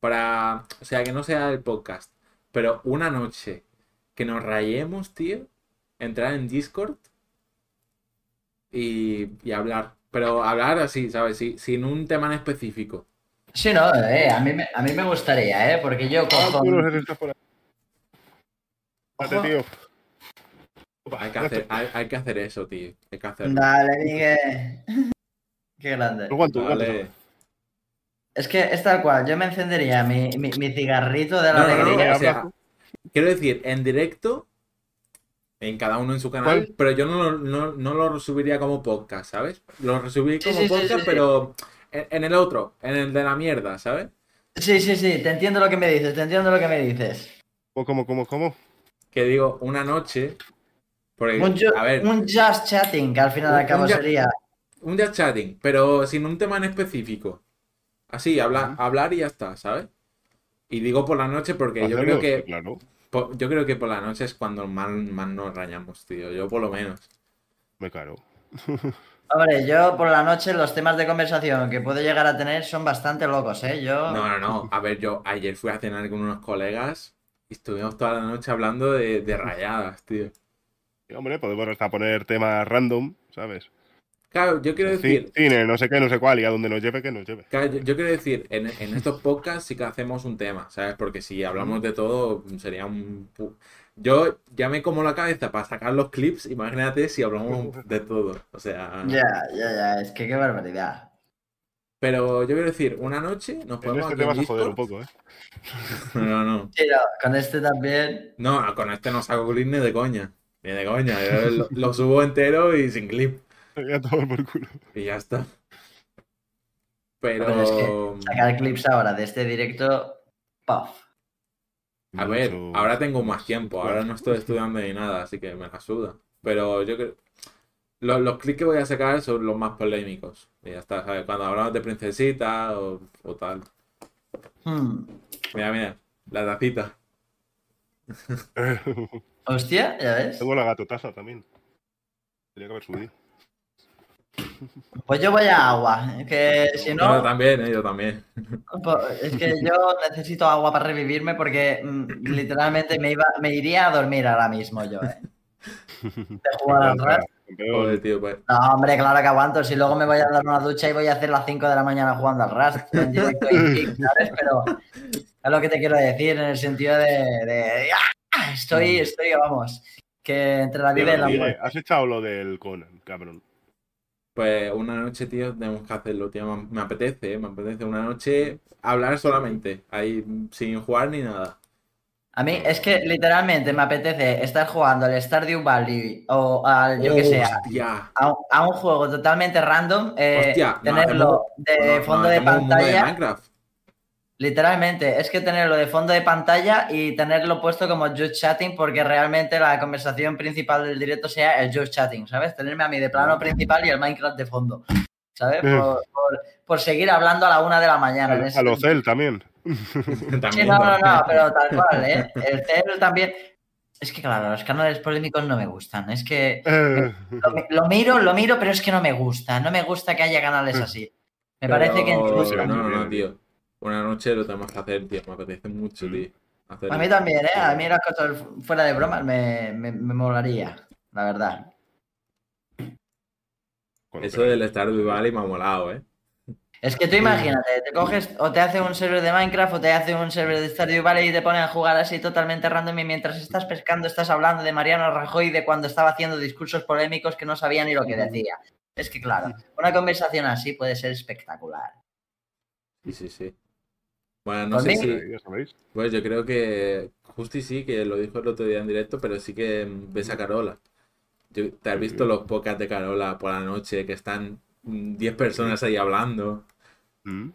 Speaker 1: Para, o sea, que no sea el podcast, pero una noche que nos rayemos, tío, entrar en Discord y, y hablar. Pero hablar así, ¿sabes? Sí, sin un tema en específico.
Speaker 3: Sí, no, eh, a mí, me, a mí me gustaría, ¿eh? Porque yo
Speaker 2: Ah,
Speaker 3: con...
Speaker 2: tú no estás por ahí. Espérate,
Speaker 3: Ojo.
Speaker 2: tío.
Speaker 1: Hay que hacer, hay, hay que hacer eso, tío. Hay que hacerlo.
Speaker 3: Dale, Miguel. Qué grande.
Speaker 2: Aguanto.
Speaker 1: Vale.
Speaker 3: Es que es tal cual, yo me encendería mi, mi, mi cigarrito de la
Speaker 1: No, no, no,
Speaker 3: alegría.
Speaker 1: o sea, quiero decir, en directo, en cada uno en su canal,
Speaker 2: ¿Cuál?
Speaker 1: pero yo no, lo- no, no lo subiría como podcast, ¿sabes? Lo resubiría
Speaker 3: Sí,
Speaker 1: como
Speaker 3: sí, sí,
Speaker 1: podcast,
Speaker 3: sí, sí.
Speaker 1: pero en, en el otro, en el de la mierda, ¿sabes?
Speaker 3: Sí, sí, sí, te entiendo lo que me dices, te entiendo lo que me dices.
Speaker 2: ¿Cómo, cómo, cómo, cómo?
Speaker 1: Que digo, una noche, porque,
Speaker 3: Un,
Speaker 1: a ver,
Speaker 3: un just chatting, que al final
Speaker 1: Un-
Speaker 3: al cabo
Speaker 1: un
Speaker 3: sería...
Speaker 1: un just chatting, pero sin un tema en específico. Así, habla- hablar y ya está, ¿sabes? Y digo por la noche porque yo creo que
Speaker 2: Claro,
Speaker 1: yo creo que por la noche es cuando más, más nos rayamos, tío. Yo por lo menos.
Speaker 2: me caro.
Speaker 3: Hombre, yo por la noche los temas de conversación que puedo llegar a tener son bastante locos, ¿eh? Yo...
Speaker 1: No, no, no. A ver, yo ayer fui a cenar con unos colegas y estuvimos toda la noche hablando de, de rayadas, tío.
Speaker 2: Y, hombre, podemos hasta poner temas random, ¿sabes?
Speaker 1: Claro, yo quiero
Speaker 2: Ci-
Speaker 1: decir,
Speaker 2: Cine, no sé qué, no sé cuál, y a donde nos lleve, que nos lleve.
Speaker 1: claro, yo, yo quiero decir, en, en estos podcasts sí que hacemos un tema, ¿sabes? Porque si hablamos de todo, sería un... Yo ya me como la cabeza para sacar los clips, imagínate si hablamos de todo. O sea...
Speaker 3: Ya, ya, ya, es que qué barbaridad.
Speaker 1: Pero yo quiero decir, una noche nos
Speaker 2: En
Speaker 1: podemos
Speaker 2: este
Speaker 1: aquí
Speaker 2: te
Speaker 1: en
Speaker 2: vas a joder un poco, ¿eh?
Speaker 1: No, no.
Speaker 3: Sí, no, con este también.
Speaker 1: No, con este no saco clip ni de coña. Ni de coña. Yo lo, lo subo entero y sin clip.
Speaker 2: Ya todo por culo.
Speaker 1: Y ya está. Pero...
Speaker 3: Pero es Sacar clips ahora de este directo. Puff.
Speaker 1: A ver, ahora tengo más tiempo, ahora no estoy estudiando ni nada, así que me la suda. Pero yo creo. Los, los clics que voy a sacar son los más polémicos. Y ya está, ¿sabes? Cuando hablamos de princesita o, o tal.
Speaker 3: Hmm.
Speaker 1: Mira, mira, la tacita.
Speaker 3: Hostia, ya ves.
Speaker 2: Tengo la gatotaza también. Tenía que haber subido.
Speaker 3: Pues yo voy a agua. Es que si
Speaker 1: Yo
Speaker 3: no,
Speaker 1: también, eh, yo también.
Speaker 3: pues, es que yo necesito agua para revivirme porque mm, literalmente me iba, me iría a dormir ahora mismo yo, ¿eh? De jugar al.
Speaker 1: Joder, tío, pues.
Speaker 3: No, hombre, claro que aguanto. Si luego me voy a dar una ducha y voy a hacer las 5 de la mañana jugando al Rust en directo y kick, ¿sabes? Pero es lo que te quiero decir en el sentido de. de- ¡Ah! Estoy, estoy, vamos. Que entre la vida y la muerte.
Speaker 2: Has echado lo del Conan, cabrón.
Speaker 1: Pues una noche, tío, tenemos que hacerlo, tío. Me, apetece, eh, me apetece una noche hablar solamente, ahí sin jugar ni nada.
Speaker 3: A mí es que literalmente me apetece estar jugando al Stardew Valley o al, yo que sé, a, un- juego totalmente random, eh,
Speaker 1: Hostia, no
Speaker 3: tenerlo de
Speaker 1: No, no,
Speaker 3: fondo de
Speaker 1: hacemos un mundo de
Speaker 3: pantalla.
Speaker 1: Minecraft.
Speaker 3: Literalmente, es que tenerlo de fondo de pantalla y tenerlo puesto como just chatting porque realmente la conversación principal del directo sea el just chatting, ¿sabes? Tenerme a mí de plano principal y el Minecraft de fondo, ¿sabes?
Speaker 2: Eh.
Speaker 3: Por, por- por seguir hablando a la una de la mañana.
Speaker 2: A,
Speaker 3: ese
Speaker 2: a lo Cel también.
Speaker 3: Sí, no, no, no,
Speaker 1: también.
Speaker 3: pero tal cual, ¿eh? El Cel también. Es que, claro, los canales polémicos no me gustan. Es que
Speaker 2: Eh,
Speaker 3: lo, lo miro, lo miro, pero es que no me gusta. No me gusta que haya canales así. Me
Speaker 1: Pero-
Speaker 3: parece que.
Speaker 1: No, no, no, tío. Una noche lo tenemos que hacer, tío. Me apetece mucho,
Speaker 2: Mm.
Speaker 1: tío.
Speaker 3: A mí también, ¿eh? A mí las cosas fuera de bromas me, me, me molaría, la verdad.
Speaker 1: Eso del Stardew Valley me ha molado, ¿eh?
Speaker 3: Es que tú imagínate, te coges o te hace un server de Minecraft o te hace un server de Stardew Valley y te ponen a jugar así totalmente random y mientras estás pescando estás hablando de Mariano Rajoy de cuando estaba haciendo discursos polémicos que no sabía ni lo que decía. Es que claro, una conversación así puede ser espectacular.
Speaker 1: Sí, sí, sí. Bueno, no sé si.
Speaker 2: Ya sabéis.
Speaker 1: Pues yo creo que Justi sí, que lo dijo el otro día en directo, pero sí que mm, ves a Carola. Yo- ¿Te has visto los podcasts de Carola por la noche que están mm, 10 personas ahí hablando?
Speaker 2: Mm.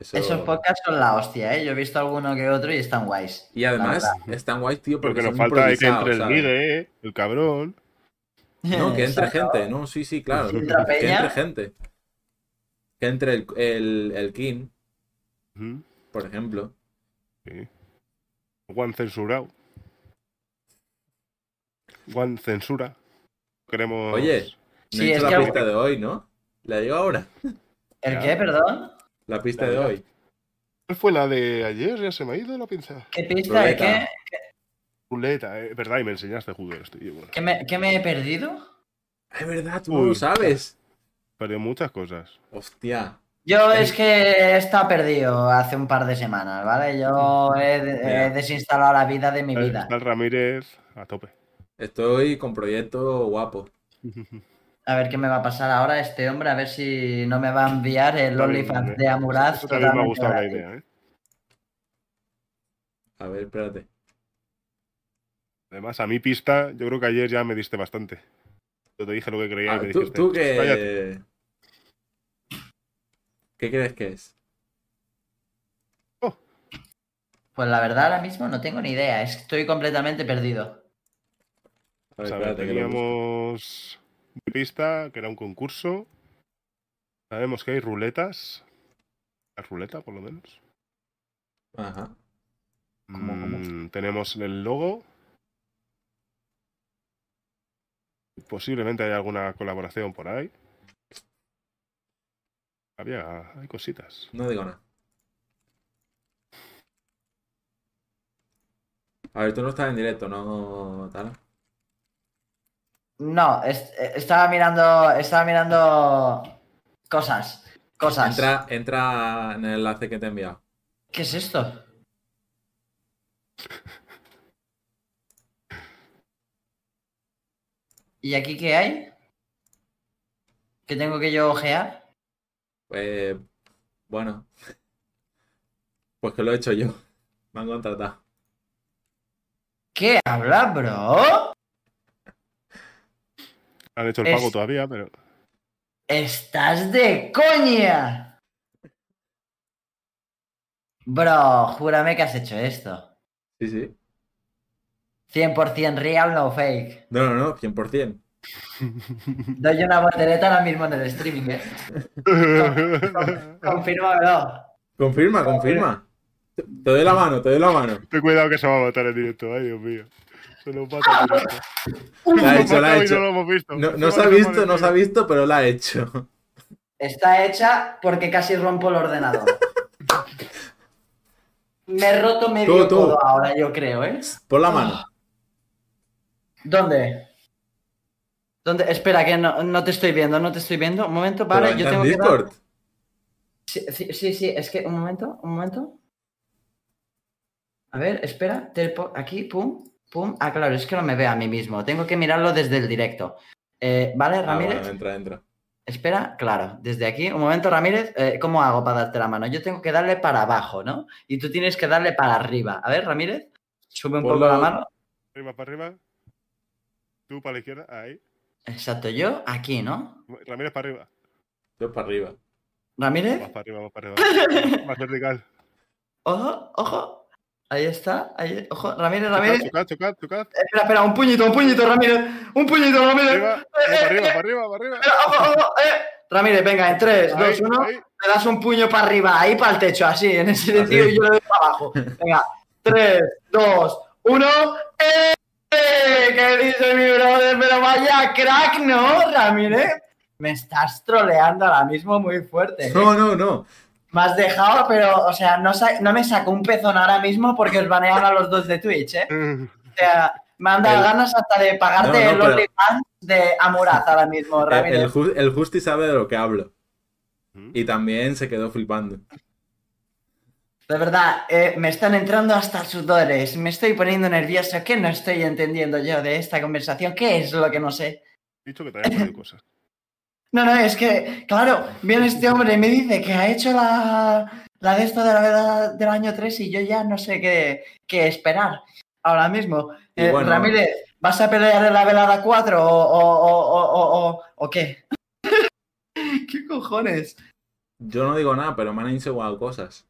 Speaker 1: Eso...
Speaker 3: Esos podcasts son la hostia, ¿eh? Yo he visto alguno que otro y están guays.
Speaker 1: Y además están guays, tío, porque
Speaker 2: Porque nos
Speaker 1: son
Speaker 2: falta ahí que entre el. Migue, eh, el cabrón.
Speaker 1: No, que entre
Speaker 3: Exacto.
Speaker 1: gente, no, sí, sí, claro. Que
Speaker 3: peña.
Speaker 1: entre gente. Que entre el, el, el King,
Speaker 2: Mm.
Speaker 1: Por ejemplo.
Speaker 2: Sí. Juan censurado. Juan censura. Queremos.
Speaker 1: Oye, No
Speaker 3: Sí,
Speaker 1: he
Speaker 3: es que
Speaker 1: la
Speaker 3: algo-
Speaker 1: pista de hoy, ¿no? La digo ahora.
Speaker 3: ¿El qué, perdón?
Speaker 1: La pista de hoy.
Speaker 2: ¿Cuál fue la de ayer? Ya se me ha ido la pinza.
Speaker 3: ¿Qué pista de qué?
Speaker 2: Ruleta, eh, verdad, y me enseñaste a jugar esto. y bueno,
Speaker 3: ¿Qué me, qué me he perdido?
Speaker 1: Es verdad, tú no lo sabes.
Speaker 2: perdí muchas cosas.
Speaker 1: Hostia.
Speaker 3: Yo es que he estado perdido hace un par de semanas, ¿vale? Yo he, desinstalado la vida de mi vida.
Speaker 2: Está el Ramírez a tope.
Speaker 1: Estoy con proyecto guapo.
Speaker 3: A ver qué me va a pasar ahora este hombre, a ver si no me va a enviar el
Speaker 2: Está
Speaker 3: OnlyFans de Amuraz.
Speaker 2: Eso también me ha gustado la idea, ¿eh?
Speaker 1: A ver, espérate.
Speaker 2: Además, a mi pista, yo creo que ayer ya me diste bastante. Yo te dije lo que creía
Speaker 1: Ah,
Speaker 2: y me
Speaker 1: tú,
Speaker 2: dijiste.
Speaker 1: tú
Speaker 2: "Cállate".
Speaker 1: ¿Qué crees que es?
Speaker 3: Pues la verdad ahora mismo no tengo ni idea, estoy completamente perdido.
Speaker 1: A ver,
Speaker 2: a
Speaker 1: que
Speaker 2: teníamos mi pista, que era un concurso. Sabemos que hay ruletas. La ruleta, por lo menos.
Speaker 1: Ajá.
Speaker 3: ¿Cómo, cómo?
Speaker 2: Mm, tenemos el logo. Posiblemente hay alguna colaboración por ahí. Había, hay cositas.
Speaker 1: No digo nada. A ver, tú no estás en directo, ¿no, Tala?
Speaker 3: No, es- eh, estaba mirando. Estaba mirando. Cosas. Cosas.
Speaker 1: Entra, entra en el enlace que te he enviado.
Speaker 3: ¿Qué es esto? ¿Y aquí qué hay? ¿Qué tengo que yo ojear?
Speaker 1: Pues, bueno. Pues que lo he hecho yo. Me han contratado.
Speaker 3: ¿Qué habla, bro?
Speaker 2: Han hecho el
Speaker 3: Es-
Speaker 2: pago todavía, pero.
Speaker 3: ¡Estás de coña! Bro, júrame que has hecho esto.
Speaker 1: Sí, sí.
Speaker 3: 100% real, no fake.
Speaker 1: No, no, no, 100%.
Speaker 3: Doy una voltereta ahora mismo en el streaming, ¿eh? Confírmamelo.
Speaker 1: Confirma, confirma. Te doy la mano, te doy la mano.
Speaker 2: Ten cuidado que se va a matar en directo, ay Dios mío. Se lo mata.
Speaker 1: La ha hecho, la ha hecho.
Speaker 2: No lo hemos visto.
Speaker 1: No, no se ha visto, no se ha visto, pero la ha hecho.
Speaker 3: Está hecha porque casi rompo el ordenador. Me he roto medio
Speaker 1: tú.
Speaker 3: codo ahora, yo creo, ¿eh?
Speaker 1: Pon la mano.
Speaker 3: ¿Dónde? ¿Dónde? Espera, que no, no te estoy viendo, no te estoy viendo. Un momento,
Speaker 1: Pero
Speaker 3: vale, yo tengo que dar-
Speaker 1: Discord.
Speaker 3: Sí, sí, sí, sí, es que un momento, un momento. A ver, espera, telepo- aquí, pum, pum. Ah, claro, es que no me veo a mí mismo. Tengo que mirarlo desde el directo. Eh, ¿Vale,
Speaker 1: Ah,
Speaker 3: Ramírez?
Speaker 1: bueno, entra, entra.
Speaker 3: Espera, claro, desde aquí. Un momento, Ramírez. eh, ¿Cómo hago para darte la mano? Yo tengo que darle para abajo, ¿no? Y tú tienes que darle para arriba. A ver, Ramírez. Sube un poco la mano.
Speaker 2: Arriba para arriba. Tú para la izquierda, ahí.
Speaker 3: Exacto, yo aquí, ¿no?
Speaker 2: Ramírez para arriba.
Speaker 1: Yo para arriba.
Speaker 2: Más
Speaker 3: Ramírez.
Speaker 2: para arriba, más para arriba. Más vertical.
Speaker 3: Ojo, ojo. Ahí está. Ahí, ojo, Ramírez, Ramírez.
Speaker 2: chocad, chocad, chocad.
Speaker 3: Espera, espera, un puñito, un puñito, Ramírez. Un puñito, Ramírez.
Speaker 2: Arriba, no, para arriba, para arriba, para arriba.
Speaker 3: Ojo, ojo, eh. Ramírez, venga, en 3, 2,
Speaker 2: Ahí,
Speaker 3: 1.
Speaker 2: ahí.
Speaker 3: Le das un puño para arriba, ahí para el techo, así, en ese sentido, y yo le doy para abajo. Venga, 3, 2, 1. ¡Eh! ¿Qué dice mi brother? Pero vaya crack, ¿no, Ramírez? Me estás troleando ahora mismo muy fuerte. ¿eh?
Speaker 1: No, no, no.
Speaker 3: Me has dejado, pero, o sea, no, sa- no me saco un pezón ahora mismo porque os banean a los dos de Twitch, ¿eh? O sea, me han dado
Speaker 1: El-
Speaker 3: ganas hasta de pagarte
Speaker 1: No, no,
Speaker 3: el
Speaker 1: pero-
Speaker 3: OnlyFans de Amuraz ahora mismo, Ramírez.
Speaker 1: el, Ju- el Justi sabe de lo que hablo.
Speaker 2: Mm.
Speaker 1: Y también se quedó flipando.
Speaker 3: De verdad, eh, me están entrando hasta sudores, me estoy poniendo nervioso. ¿Qué no estoy entendiendo yo de esta conversación? ¿Qué es lo que no sé?
Speaker 2: He dicho que te había cosas.
Speaker 3: No, no, es que, claro, viene este hombre y me dice que ha hecho la, la de esto de la veda del año 3 y yo ya no sé qué, qué esperar ahora mismo. Eh,
Speaker 1: bueno.
Speaker 3: Ramírez, ¿vas a pelear en la velada 4 o, o, o, o, o- o qué? ¿Qué cojones?
Speaker 1: Yo no digo nada, pero me han insinuado cosas.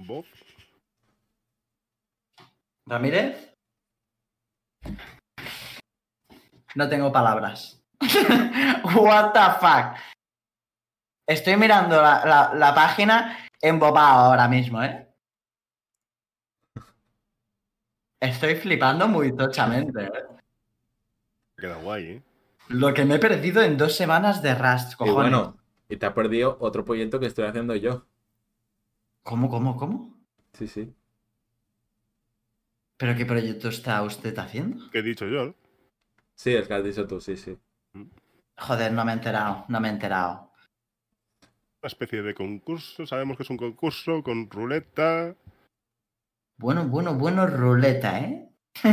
Speaker 2: Bob,
Speaker 3: ¿Ramírez? No tengo palabras. What the fuck? Estoy mirando la, la- la página embobado ahora mismo, ¿eh? Estoy flipando muy tochamente, ¿eh?
Speaker 2: queda guay, ¿eh?
Speaker 3: Lo que me he perdido en dos semanas de Rust,
Speaker 1: Y
Speaker 3: cojones.
Speaker 1: bueno, y te has perdido otro proyecto que estoy haciendo yo.
Speaker 3: ¿Cómo, cómo, cómo?
Speaker 1: Sí, sí.
Speaker 3: ¿Pero qué proyecto está usted haciendo?
Speaker 2: ¿Qué he dicho yo? ¿no?
Speaker 1: Sí, el que has dicho tú, sí, sí.
Speaker 3: Joder, no me he enterado, no me he enterado.
Speaker 2: Una especie de concurso. Sabemos que es un concurso con ruleta.
Speaker 3: Bueno, bueno, bueno, ruleta, ¿eh?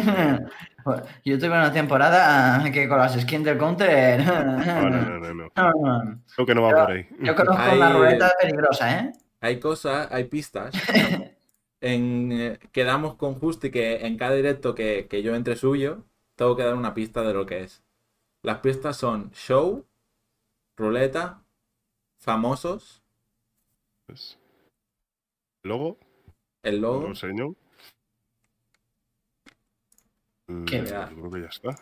Speaker 3: Yo tuve una temporada que con las skins del counter.
Speaker 2: No, no, no, no. no. Creo que no va
Speaker 3: Pero-
Speaker 2: por ahí.
Speaker 3: Yo conozco una ruleta peligrosa, ¿eh?
Speaker 1: Hay cosas, hay pistas. En, eh, quedamos con Justi que en cada directo que, que yo entre suyo, tengo que dar una pista de lo que es. Las pistas son show, ruleta, famosos,
Speaker 2: Pues, Luego,
Speaker 1: el
Speaker 2: lo
Speaker 1: logo.
Speaker 2: enseño. Mm,
Speaker 3: Qué
Speaker 2: yo
Speaker 1: bien.
Speaker 2: creo que ya está.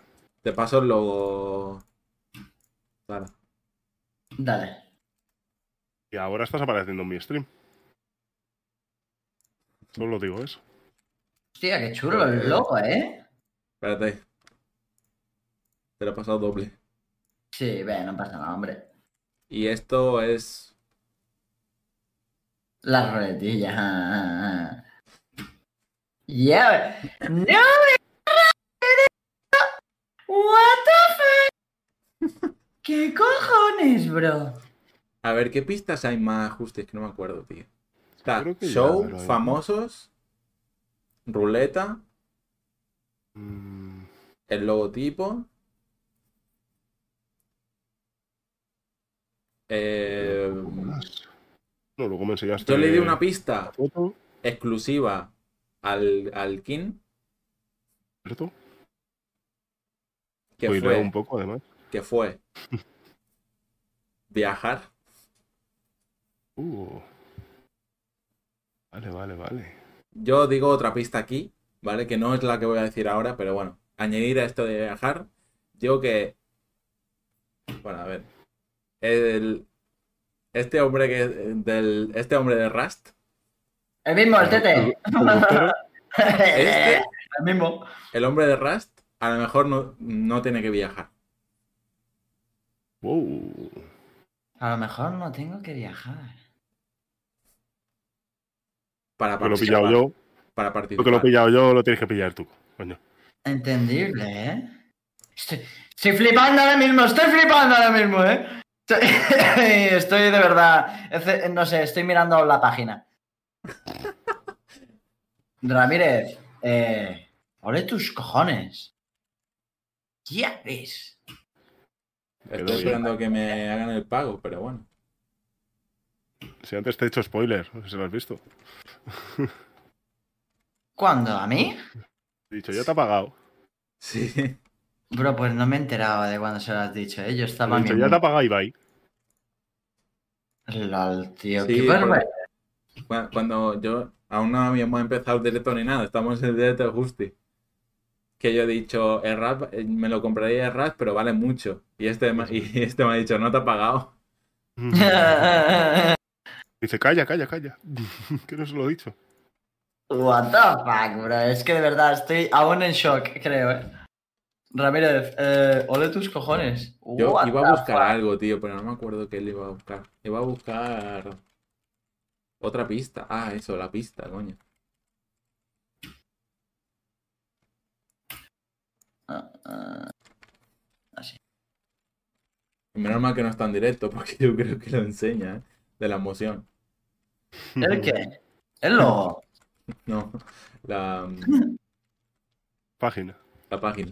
Speaker 1: Te paso el logo. Sara.
Speaker 3: Dale.
Speaker 2: Y ahora estás apareciendo en mi stream. Solo digo eso.
Speaker 3: Hostia, qué chulo el logo, ¿eh?
Speaker 1: Espérate. Te lo he pasado doble.
Speaker 3: Sí, ve, no pasa nada, hombre.
Speaker 1: Y esto es.
Speaker 3: La ruletilla. ah, ah, ah. Yeah. ¡No! What the fuck? ¿Qué cojones, bro?
Speaker 1: A ver, ¿qué pistas hay más justas? Que no me acuerdo, tío. Está
Speaker 2: ya
Speaker 1: show, famosos, ruleta,
Speaker 2: Mm,
Speaker 1: el logotipo. Eh.
Speaker 2: No, luego me enseñaste.
Speaker 1: yo le di una pista exclusiva al, al King,
Speaker 2: ¿cierto?
Speaker 1: que fue,
Speaker 2: un poco, además.
Speaker 1: que fue viajar.
Speaker 2: Uh. Vale, vale, vale.
Speaker 1: Yo digo otra pista aquí, ¿vale? Que no es la que voy a decir ahora, pero bueno, añadir a esto de viajar, digo que. Bueno, a ver. El, este hombre que. Del, este hombre de Rust.
Speaker 3: El mismo, el tete.
Speaker 1: Este,
Speaker 3: El mismo.
Speaker 1: el hombre de Rust, a lo mejor no, no tiene que viajar.
Speaker 2: wow.
Speaker 3: A lo mejor no tengo que viajar.
Speaker 1: Para
Speaker 2: Porque lo he pillado yo.
Speaker 1: Para
Speaker 2: Porque
Speaker 1: participar.
Speaker 2: lo he pillado yo, lo tienes que pillar tú. Coño.
Speaker 3: Entendible, ¿eh? Estoy, estoy flipando ahora mismo, estoy flipando ahora mismo, ¿eh? Estoy, estoy de verdad, no sé, estoy mirando la página. Ramírez, eh, ole tus cojones. Ya ves.
Speaker 1: Estoy esperando que me hagan el pago, pero bueno.
Speaker 2: Si antes te he hecho spoiler, no sé si lo has visto.
Speaker 3: ¿Cuándo? ¿A mí?
Speaker 2: He dicho, ya te ha pagado.
Speaker 1: Sí.
Speaker 3: Bro, pues no me he enterado de cuando se lo has dicho, ¿eh? Yo estaba
Speaker 2: He dicho, ya te ha pagado Ibai.
Speaker 3: Lol, tío,
Speaker 1: Sí,
Speaker 3: qué barbaridad.
Speaker 1: Cu- Cuando yo aún no habíamos empezado el directo ni nada, estamos en el directo de Justi. Que yo he dicho, el rap, eh, me lo compraría el rap, pero vale mucho. Y este, me- y este me ha dicho, no te ha pagado.
Speaker 2: Dice, calla, calla, calla. que no se lo he dicho.
Speaker 3: What the fuck, bro. Es que de verdad estoy aún en shock, creo, eh. Ramírez, eh, ole tus cojones.
Speaker 1: Yo
Speaker 3: What
Speaker 1: iba a buscar
Speaker 3: fuck?
Speaker 1: algo, tío, pero no me acuerdo qué le iba a buscar. Iba a buscar otra pista. Ah, eso, la pista, coño.
Speaker 3: Ah, ah. Así.
Speaker 1: Menos mal que no está en directo, porque yo creo que lo enseña, ¿eh? De la emoción.
Speaker 3: ¿El qué? El logo.
Speaker 1: No, la,
Speaker 2: Página.
Speaker 1: la página.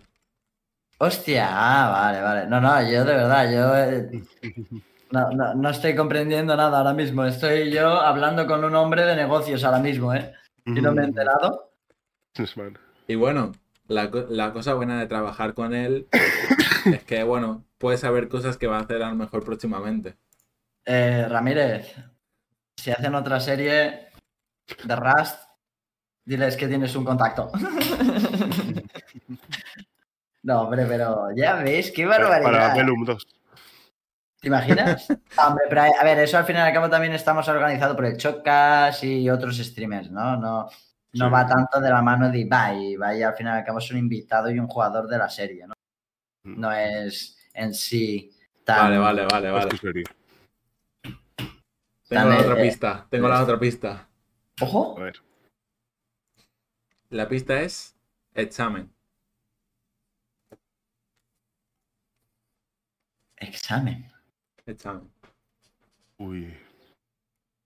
Speaker 3: Hostia, ah, vale, vale. No, no, yo de verdad, yo eh, no, no, no estoy comprendiendo nada ahora mismo. Estoy yo hablando con un hombre de negocios ahora mismo, ¿eh? Y no me he enterado.
Speaker 2: Es man.
Speaker 1: Y bueno, la, la cosa buena de trabajar con él es que, bueno, puedes saber cosas que va a hacer a lo mejor próximamente.
Speaker 3: Eh, Ramírez, si hacen otra serie de Rust, diles que tienes un contacto. no, hombre, pero ya ves, qué barbaridad.
Speaker 2: Para Velum 2.
Speaker 3: ¿Te imaginas? Hombre, pero a ver, eso al fin y al cabo también estamos organizados por el Chocas y otros streamers, ¿no? No, no
Speaker 2: Sí.
Speaker 3: va tanto de la mano de Ibai. Ibai al fin y al cabo es un invitado y un jugador de la serie, ¿no? No es en sí tan...
Speaker 1: Vale, vale, vale, vale. Tengo la otra
Speaker 3: eh,
Speaker 1: pista. Tengo la otra pista.
Speaker 3: Ojo.
Speaker 2: A ver.
Speaker 1: La pista es examen.
Speaker 3: Examen.
Speaker 1: Examen.
Speaker 2: Uy.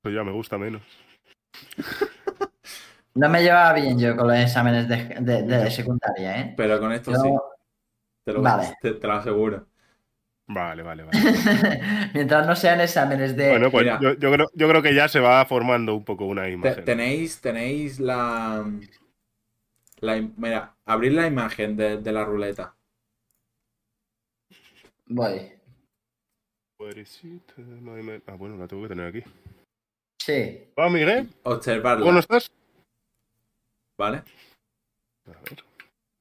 Speaker 2: Eso ya me gusta menos.
Speaker 3: No me llevaba bien yo con los exámenes de, de- de secundaria, ¿eh?
Speaker 1: Pero con esto
Speaker 3: Yo-
Speaker 1: sí. Te lo,
Speaker 3: Vale.
Speaker 1: te, te lo aseguro.
Speaker 2: Vale, vale, vale.
Speaker 3: Mientras no sean exámenes de...
Speaker 2: Bueno, pues yo, yo creo, yo creo que ya se va formando un poco una imagen.
Speaker 1: tenéis, tenéis la, la. Mira, abrir la imagen de, de la ruleta.
Speaker 3: Voy.
Speaker 2: Ah, bueno, la tengo que tener aquí.
Speaker 3: Sí.
Speaker 2: Va, Miguel.
Speaker 1: Observarla,
Speaker 2: ¿Cómo estás?
Speaker 1: ¿vale?
Speaker 2: A ver.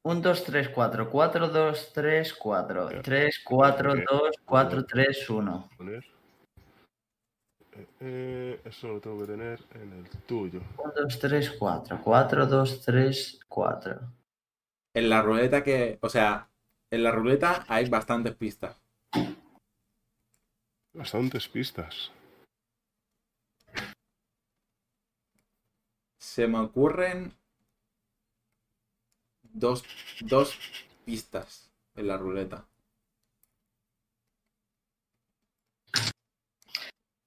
Speaker 3: 1, 2, 3, 4. 4, 2, 3, 4. 3, 4, 2, 4, 3, 1.
Speaker 2: Poner. Eh, eh, eso lo tengo que tener en el tuyo.
Speaker 3: 1, 2, 3, 4. 4, 2, 3, 4.
Speaker 1: En la ruleta que. O sea, en la ruleta hay bastantes pistas.
Speaker 2: Bastantes pistas.
Speaker 1: Se me ocurren. Dos, dos pistas. en la ruleta.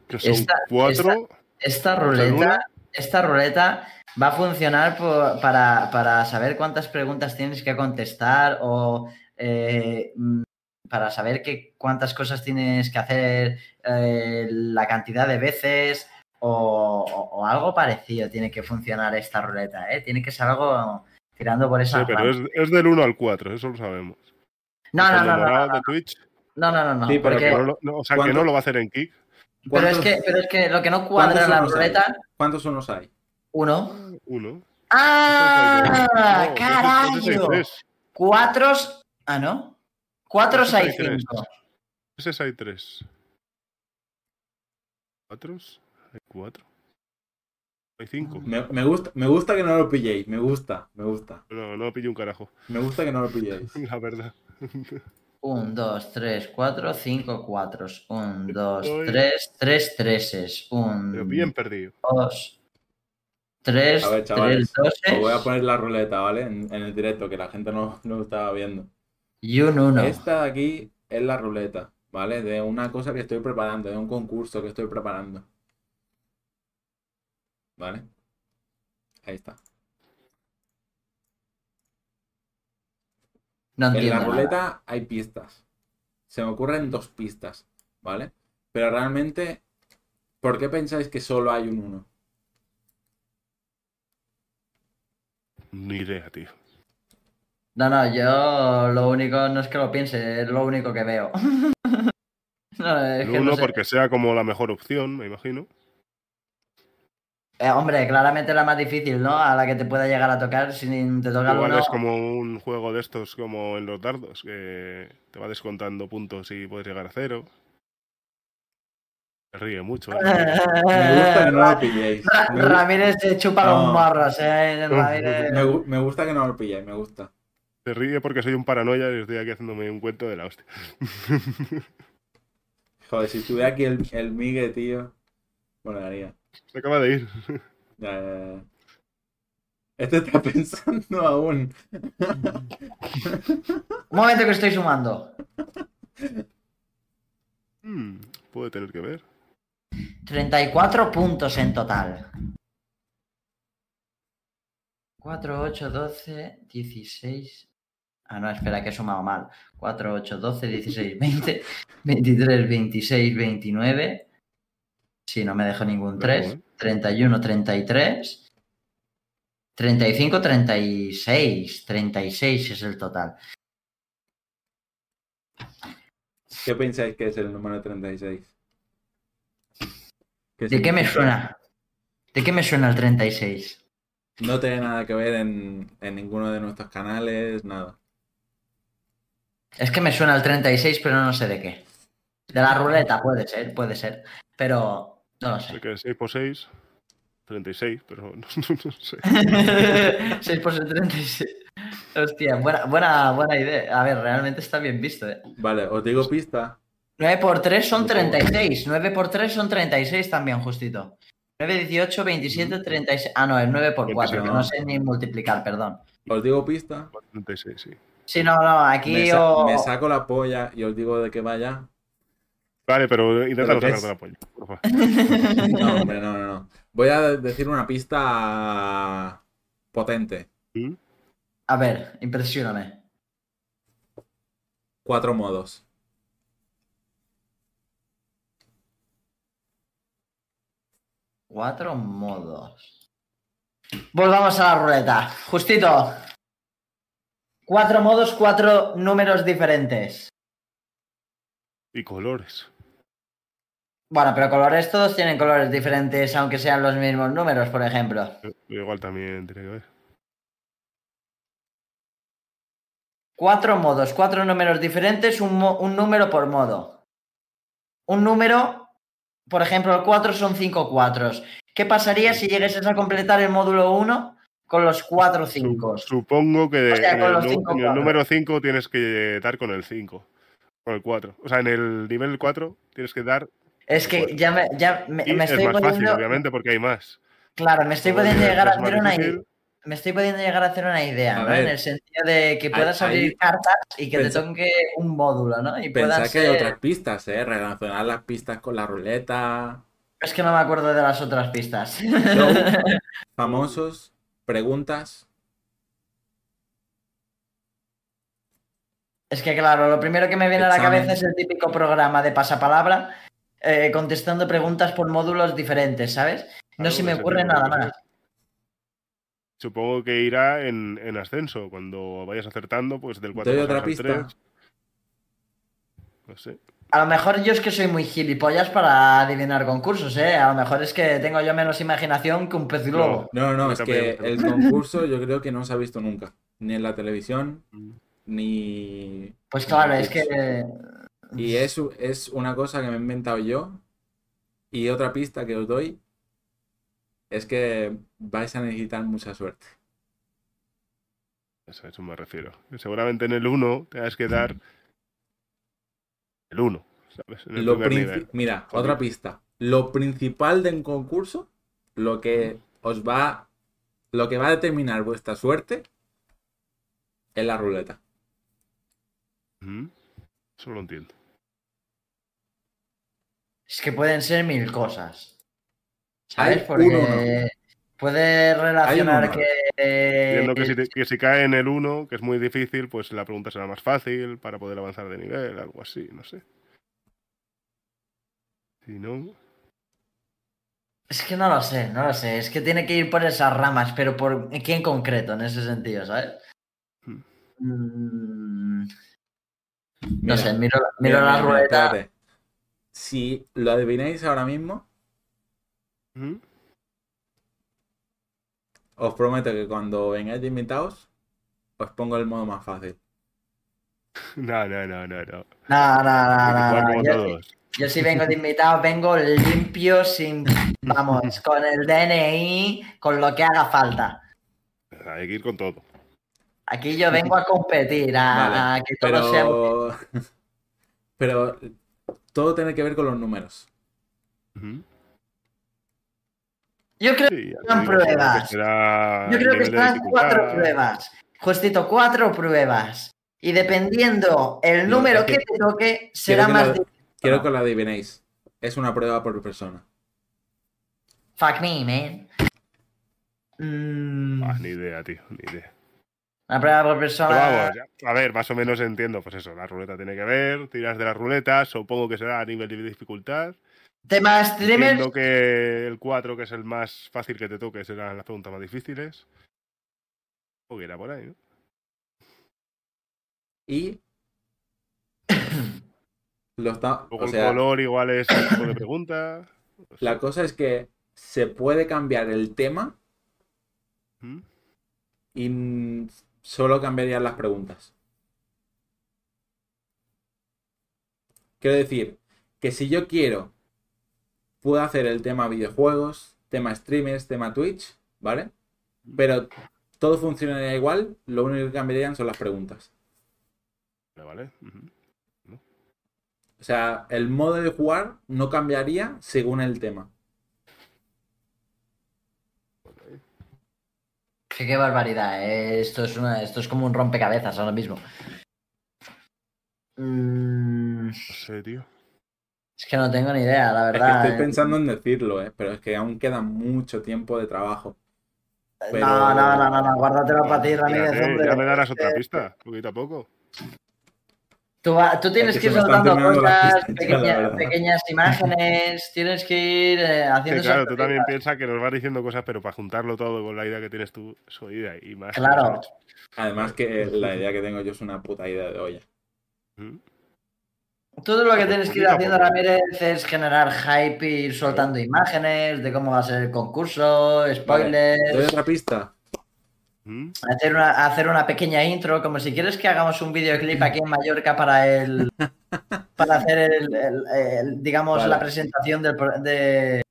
Speaker 2: Que son
Speaker 3: Esta-
Speaker 2: cuatro.
Speaker 3: Esta
Speaker 2: ¿Otra
Speaker 3: ruleta, esta ruleta va a funcionar por- para, para saber cuántas preguntas tienes que contestar o eh, mm, para saber que, cuántas cosas tienes que hacer, eh, la cantidad de veces o, o- o algo parecido tiene que funcionar esta ruleta, ¿eh? Tiene que ser algo tirando por
Speaker 2: Sí,
Speaker 3: esa
Speaker 2: pero
Speaker 3: rama.
Speaker 2: es, es del 1 al 4, eso lo sabemos.
Speaker 3: No, no, no, no,
Speaker 2: morado
Speaker 3: no,
Speaker 2: de Twitch,
Speaker 3: no, no, no, no,
Speaker 1: Sí, pero
Speaker 3: porque-
Speaker 2: no no, o sea, que no lo va a hacer en Kick.
Speaker 3: pero, es
Speaker 1: ¿Cuántos-
Speaker 3: que, pero es que lo que no cuadra la
Speaker 1: hay?
Speaker 3: ruleta,
Speaker 1: ¿Cuántos unos hay?
Speaker 3: uno.
Speaker 2: Uno.
Speaker 3: ¡Ah!
Speaker 2: No,
Speaker 3: ¡Carajo!
Speaker 2: tres.
Speaker 3: Cuatros. Ah, ¿no? Cuatros
Speaker 2: Ese es
Speaker 3: hay
Speaker 2: el tres.
Speaker 3: cinco.
Speaker 2: Ese es hay tres. ¿Cuatros? ¿Hay cuatro? Hay cinco.
Speaker 1: Me, me gusta, me gusta que no lo pilléis. Me gusta, me gusta.
Speaker 2: No, no pillo un carajo,
Speaker 1: Me gusta que no lo pilléis.
Speaker 2: la verdad.
Speaker 3: Un, dos, tres, cuatro, cinco cuatros. Un, dos,
Speaker 2: Uy.
Speaker 3: tres, tres treses. Un,
Speaker 2: Pero bien perdido.
Speaker 3: dos, tres,
Speaker 1: A ver, chavales,
Speaker 3: tres
Speaker 1: Os voy a poner la ruleta, ¿vale? En, en el directo, que la gente no, no lo estaba viendo.
Speaker 3: y un uno.
Speaker 1: Esta de aquí es la ruleta, ¿vale? De una cosa que estoy preparando, de un concurso que estoy preparando. ¿Vale? Ahí está.
Speaker 3: No
Speaker 1: En la
Speaker 3: nada.
Speaker 1: ruleta hay pistas. Se me ocurren dos pistas, ¿vale? Pero realmente, ¿por qué pensáis que solo hay un 1?
Speaker 2: Ni idea, tío.
Speaker 3: No, no, yo lo único no es que lo piense, es lo único que veo. no, es
Speaker 2: El
Speaker 3: que no
Speaker 2: uno
Speaker 3: sé.
Speaker 2: porque sea como la mejor opción, me imagino.
Speaker 3: Eh, hombre, claramente la más difícil, ¿no? A la que te pueda llegar a tocar si te toca
Speaker 2: Igual
Speaker 3: uno.
Speaker 2: es como un juego de estos como en los dardos, que te va descontando puntos y puedes llegar a cero. Se ríe mucho. ¿eh?
Speaker 1: Me gusta que no lo pilléis. Me,
Speaker 3: Ramírez se chupa
Speaker 1: No.
Speaker 3: los morros, ¿eh? Ramírez-
Speaker 1: me gu- me gusta que no lo pilléis, me gusta.
Speaker 2: Se ríe porque soy un paranoia y estoy aquí haciéndome un cuento de la hostia.
Speaker 1: Joder, si estuviera aquí el, el Migue, tío. Bueno, haría.
Speaker 2: Se acaba de ir.
Speaker 1: Ya, ya, ya. Este está pensando aún.
Speaker 3: Un momento que estoy sumando.
Speaker 2: Hmm, puede tener que ver.
Speaker 3: 34 puntos en total. 4, 8, 12, 16. Ah, no, espera, que he sumado mal. 4, 8, 12, 16, 20, 23, 26, 29. Sí, no me dejo ningún 3.
Speaker 2: Luego, ¿eh?
Speaker 3: 31, 33. 35, 36. 36 es el total.
Speaker 1: ¿Qué pensáis que es el número 36?
Speaker 3: ¿De qué me suena? ¿De qué me suena el 36?
Speaker 1: No tiene nada que ver en, en ninguno de nuestros canales, nada.
Speaker 3: Es que me suena el 36, pero no sé de qué. De la ruleta, puede ser, puede ser. Pero no lo
Speaker 2: Sé
Speaker 3: sé.
Speaker 2: que 6 por 6, 36, pero no, no sé.
Speaker 3: 6 por 36. Hostia, buena, buena, buena idea. A ver, realmente está bien visto, ¿eh?
Speaker 1: Vale, os digo pista.
Speaker 3: 9 por 3 son 36. 9 por 3 son 36 también, justito. 9, 18, 27, 36. Ah, no, es 9 por 4, que no sé ni multiplicar, perdón.
Speaker 1: Os digo pista.
Speaker 2: 36, sí.
Speaker 3: Sí, no, no, aquí
Speaker 1: Me, sa-
Speaker 3: o-
Speaker 1: me saco la polla y os digo de qué vaya.
Speaker 2: Vale, pero intenta
Speaker 1: ¿Pero
Speaker 2: no
Speaker 1: qué
Speaker 2: sacarte
Speaker 1: es?
Speaker 2: la polla. por favor.
Speaker 1: No, hombre, no, no, no. Voy a decir una pista potente.
Speaker 2: ¿Mm?
Speaker 3: A ver, impresióname.
Speaker 1: Cuatro modos.
Speaker 3: Cuatro modos. Volvamos a la ruleta. Justito. Cuatro modos, cuatro números diferentes.
Speaker 2: Y colores.
Speaker 3: Bueno, pero colores todos tienen colores diferentes, aunque sean los mismos números, por ejemplo.
Speaker 2: Igual también tiene que ver.
Speaker 3: Cuatro modos, cuatro números diferentes, un, mo- un número por modo. Un número, por ejemplo, el 4 son cinco cuatros. ¿Qué pasaría si llegases a completar el módulo 1 con los cuatro cinco?
Speaker 2: Supongo que
Speaker 3: O sea,
Speaker 2: en, el,
Speaker 3: cinco
Speaker 2: en el número 5 tienes que dar con el 5. Con el 4. O sea, en el nivel 4 tienes que dar.
Speaker 3: Es que ya me, ya me,
Speaker 2: Y
Speaker 3: me
Speaker 2: es
Speaker 3: estoy
Speaker 2: más fácil,
Speaker 3: poniendo.
Speaker 2: obviamente, porque hay más.
Speaker 3: Claro, me estoy
Speaker 2: que
Speaker 3: llegar a hacer una idea. me estoy pudiendo llegar a hacer una idea,
Speaker 1: A
Speaker 3: ¿no?
Speaker 1: ver.
Speaker 3: En el sentido de que puedas
Speaker 1: Hay-
Speaker 3: abrir cartas y que
Speaker 1: Pensa-
Speaker 3: te toque un módulo, ¿no? Y
Speaker 1: Pensad
Speaker 3: puedas
Speaker 1: que hay otras pistas, ¿eh? Relacionar las pistas con la ruleta.
Speaker 3: Es que no me acuerdo de las otras pistas.
Speaker 1: Show, famosos, preguntas.
Speaker 3: Es que claro, lo primero que me viene a la cabeza es el típico programa de pasapalabra eh, contestando preguntas por módulos diferentes, ¿sabes? No
Speaker 2: Claro,
Speaker 3: se me ocurre nada más.
Speaker 2: Supongo que irá en, en ascenso. Cuando vayas acertando, pues del 4
Speaker 1: ¿Doy
Speaker 2: pasas
Speaker 1: otra
Speaker 2: al
Speaker 1: pista?
Speaker 2: 3. No sé.
Speaker 3: A lo mejor yo es que soy muy gilipollas para adivinar concursos, ¿eh? A lo mejor es que tengo yo menos imaginación que un pez globo.
Speaker 1: No, no, no, es que el concurso yo creo que no se ha visto nunca. Ni en la televisión, ni.
Speaker 3: Pues claro, es que...
Speaker 1: Y es, es una cosa que me he inventado yo. Y otra pista que os doy es que vais a necesitar mucha suerte.
Speaker 2: Eso, a eso me refiero. Seguramente en el 1 tengas que dar el 1, ¿sabes? En el
Speaker 1: Lo
Speaker 2: primer
Speaker 1: princi-
Speaker 2: nivel.
Speaker 1: Mira,
Speaker 2: Joder.
Speaker 1: otra pista. Lo principal de un concurso, lo que os va, lo que va a determinar vuestra suerte, es la ruleta.
Speaker 2: Eso lo entiendo.
Speaker 3: Es que pueden ser mil cosas. ¿Sabes?
Speaker 1: Hay
Speaker 3: Porque
Speaker 1: uno.
Speaker 3: puede relacionar que...
Speaker 2: Entiendo que si, te- que si cae en el 1, que es muy difícil, pues la pregunta será más fácil para poder avanzar de nivel, algo así, no sé. Si no,
Speaker 3: Es que no lo sé, no lo sé. Es que tiene que ir por esas ramas, pero por qué en concreto, en ese sentido, ¿sabes?
Speaker 2: Hmm.
Speaker 3: Mm, No
Speaker 1: Mira,
Speaker 3: sé, miro, miro
Speaker 1: Mira,
Speaker 3: la
Speaker 1: mira, espérate. Si lo adivináis ahora mismo, os prometo que cuando vengáis de invitados, os pongo el modo más fácil.
Speaker 2: no, no, no, no, no.
Speaker 3: No, no, no, no,
Speaker 2: como
Speaker 3: Yo, yo si vengo de invitado, vengo limpio, sin. Vamos, con el DNI, con lo que haga falta.
Speaker 2: Hay que ir con todo.
Speaker 3: Aquí yo vengo a competir, a,
Speaker 1: Vale,
Speaker 3: a que todo sea.
Speaker 1: Pero, pero todo tiene que ver con los números.
Speaker 3: Yo creo,
Speaker 2: Sí, te
Speaker 3: Son pruebas.
Speaker 2: que
Speaker 3: yo creo que serán cuatro pruebas. Justito, cuatro pruebas. Y dependiendo el número
Speaker 1: que-
Speaker 3: que te toque, será
Speaker 1: que
Speaker 3: más
Speaker 1: lo-
Speaker 3: difícil.
Speaker 1: Quiero que lo adivinéis. Es una prueba por persona.
Speaker 3: Fuck me, man. Mm,
Speaker 2: Ah, ni idea, tío, ni idea.
Speaker 3: Una prueba por
Speaker 2: Pero
Speaker 3: persona.
Speaker 2: vamos, ya- a ver, más o menos entiendo, pues eso, la ruleta tiene que ver, tiras de la ruleta, supongo que será a nivel de dificultad.
Speaker 3: Tema streamers.
Speaker 2: Entiendo que el 4, que es el más fácil que te toque, serán las preguntas más difíciles. O que irá por ahí, ¿no?
Speaker 1: Y. lo está,
Speaker 2: Luego
Speaker 1: o
Speaker 2: el
Speaker 1: sea,
Speaker 2: color igual es el tipo de pregunta.
Speaker 1: La cosa es que se puede cambiar el tema
Speaker 2: ¿Mm?
Speaker 1: y solo cambiarían las preguntas. Quiero decir que si yo quiero, puedo hacer el tema videojuegos, tema streamers, tema Twitch, ¿vale? Pero todo funcionaría igual, lo único que cambiarían son las preguntas.
Speaker 2: Vale.
Speaker 1: O sea, el modo de jugar no cambiaría según el tema.
Speaker 3: Que qué barbaridad, eh. esto, es una, esto es como un rompecabezas ahora mismo. Mm,
Speaker 2: No sé, tío.
Speaker 3: es que no tengo ni idea, la
Speaker 1: Es que
Speaker 3: verdad.
Speaker 1: estoy
Speaker 3: eh.
Speaker 1: pensando en decirlo, ¿eh? Pero es que aún queda mucho tiempo de trabajo. pero-
Speaker 3: No, no, no, no, no, guárdatelo para ti, Ramírez,
Speaker 2: Espérate,
Speaker 3: hombre.
Speaker 2: ya me darás otra
Speaker 3: Eh,
Speaker 2: pista, poquito a poco.
Speaker 3: Tú, va- tú tienes
Speaker 1: Es que
Speaker 3: ir soltando cosas,
Speaker 1: pistas
Speaker 3: pequeñas imágenes, tienes que ir eh, haciendo
Speaker 2: claro,
Speaker 3: esas
Speaker 2: tú también piensas que nos vas diciendo cosas, pero para juntarlo todo con la idea que tienes tú, es oída y más.
Speaker 3: Claro.
Speaker 1: Además que la idea que tengo yo es una puta idea de olla.
Speaker 2: ¿Mm?
Speaker 3: Todo lo que tienes que ir haciendo. Ramírez, es generar hype y ir soltando imágenes de cómo va a ser el concurso, spoilers,
Speaker 1: ¿Doy otra pista?
Speaker 2: ¿Mm?
Speaker 3: hacer, una, hacer una pequeña intro, como si quieres que hagamos un videoclip aquí en Mallorca para el para hacer el, el- el, digamos
Speaker 1: Vale.
Speaker 3: la presentación del, pro- de-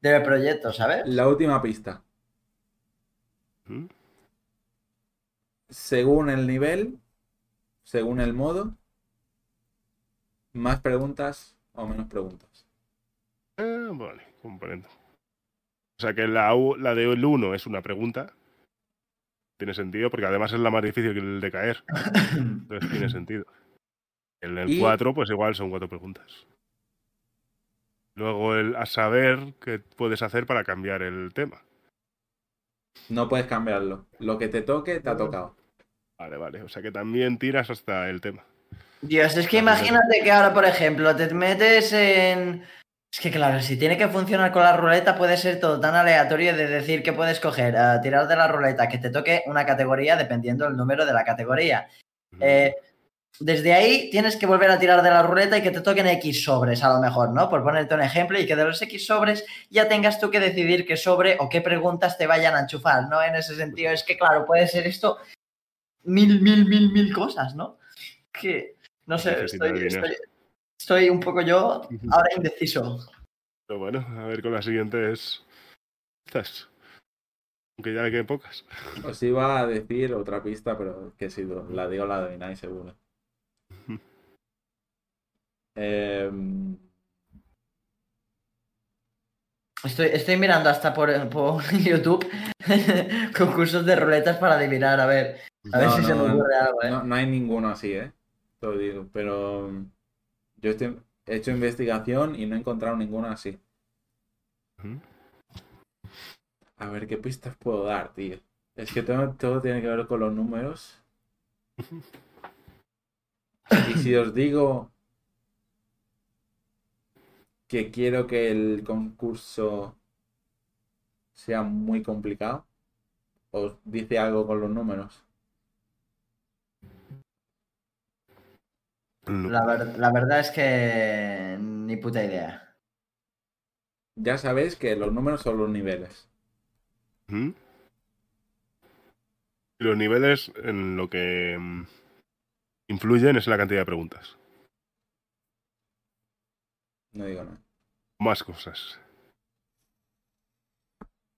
Speaker 3: del proyecto, ¿sabes?
Speaker 1: La última pista.
Speaker 2: ¿Mm?
Speaker 1: Según el nivel, según el modo, más preguntas o menos preguntas.
Speaker 2: Eh, vale, comprendo. O sea que la, la del 1 es una pregunta tiene sentido, porque además es la más difícil que el de caer. Entonces tiene sentido. El del
Speaker 1: Y-
Speaker 2: 4, pues igual son cuatro preguntas. Luego el a saber qué puedes hacer para cambiar el tema.
Speaker 1: No puedes cambiarlo. Lo que te toque, te ha tocado.
Speaker 2: Vale, vale. O sea que también tiras hasta el tema.
Speaker 3: Dios, es que imagínate que ahora, por ejemplo, te metes en. Es que claro, si tiene que funcionar con la ruleta, puede ser todo tan aleatorio de decir que puedes coger, a tirar de la ruleta, que te toque una categoría dependiendo del número de la categoría. Eh, desde ahí tienes que volver a tirar de la ruleta y que te toquen X sobres, a lo mejor, ¿no? Por ponerte un ejemplo, y que de los X sobres ya tengas tú que decidir qué sobre o qué preguntas te vayan a enchufar, ¿no? En ese sentido, es que, claro, puede ser esto mil, mil, mil, mil cosas, ¿no? Que, no sé, estoy, estoy, estoy un poco yo ahora indeciso.
Speaker 2: Pero bueno, a ver con las siguientes. Estas. Aunque ya le queden pocas.
Speaker 1: Os iba a decir otra pista, pero que si la digo la adivináis seguro. Em,
Speaker 3: Estoy, estoy mirando hasta por, por YouTube concursos de ruletas para adivinar, a ver, a ver
Speaker 1: No,
Speaker 3: si se me ocurre algo, ¿eh?
Speaker 1: no, no hay ninguno así, ¿eh? Te lo digo, pero yo estoy- he hecho investigación y no he encontrado ninguno así. A ver, ¿qué pistas puedo dar, tío? Es que todo, todo tiene que ver con los números. Y si os digo que quiero que el concurso sea muy complicado, ¿os dice algo con los números?
Speaker 2: No.
Speaker 3: La, ver- la verdad es que ni puta idea.
Speaker 1: Ya sabéis que los números son los niveles.
Speaker 2: Los niveles en lo que mm, influyen es en la cantidad de preguntas.
Speaker 1: No digo nada.
Speaker 2: Más cosas.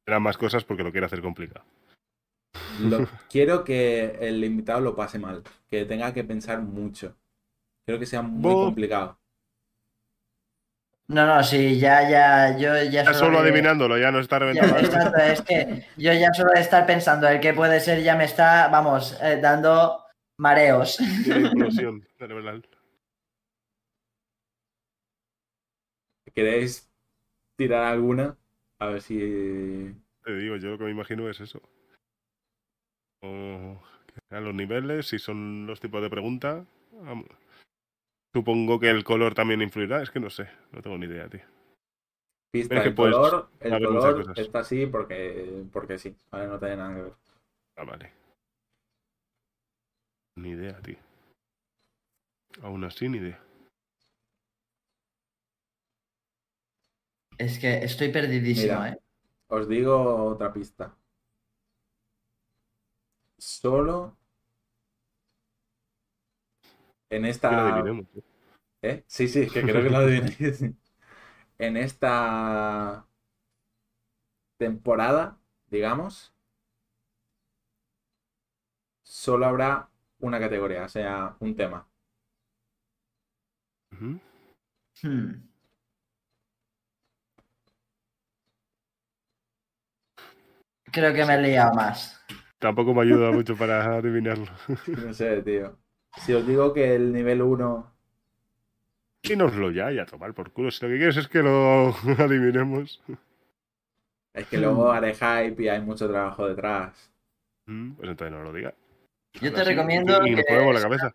Speaker 2: Eran más cosas porque lo quiere hacer complicado.
Speaker 1: Lo- quiero que el invitado lo pase mal, que tenga que pensar mucho. Quiero que sea muy
Speaker 2: Bo-
Speaker 1: complicado.
Speaker 3: No, no, sí, ya, ya, yo ya
Speaker 2: Ya solo
Speaker 3: de-
Speaker 2: adivinándolo, ya no está
Speaker 3: ya,
Speaker 2: reventando.
Speaker 3: exacto, es que yo ya solo de estar pensando el que puede ser ya me está, vamos, eh, dando mareos.
Speaker 2: Tiene implosión cerebral.
Speaker 1: ¿Queréis tirar alguna? A ver si...
Speaker 2: Te digo, yo lo que me imagino es eso. O que sean los niveles, si son los tipos de pregunta. am- Supongo que el color también influirá. Es que no sé, no tengo ni idea, tío.
Speaker 1: Pista,
Speaker 2: Es que
Speaker 1: el color, el color está así porque, porque sí, ¿vale? No tiene nada que ver.
Speaker 2: Ah, vale. Ni idea, tío. Aún así, ni idea.
Speaker 3: Es que estoy perdidísimo,
Speaker 1: Mira.
Speaker 3: ¿eh?
Speaker 1: Os digo otra pista. Solo en esta...
Speaker 2: ¿eh?
Speaker 1: ¿Eh? Sí, sí, que creo que lo adivinéis. En esta temporada, digamos, solo habrá una categoría, o sea, un tema.
Speaker 3: Hmm. Creo que me he liado más.
Speaker 2: Tampoco me ayuda mucho para adivinarlo.
Speaker 1: No sé, tío. Si os digo que el nivel 1,
Speaker 2: Dínoslo ya y a tomar por culo. Si lo que quieres es que lo adivinemos.
Speaker 1: es que luego haré hype y hay mucho trabajo detrás.
Speaker 2: Mm, Pues entonces no lo diga.
Speaker 3: Yo te
Speaker 2: Así,
Speaker 3: recomiendo
Speaker 2: Y nos
Speaker 3: que-
Speaker 2: ponemos la cabeza.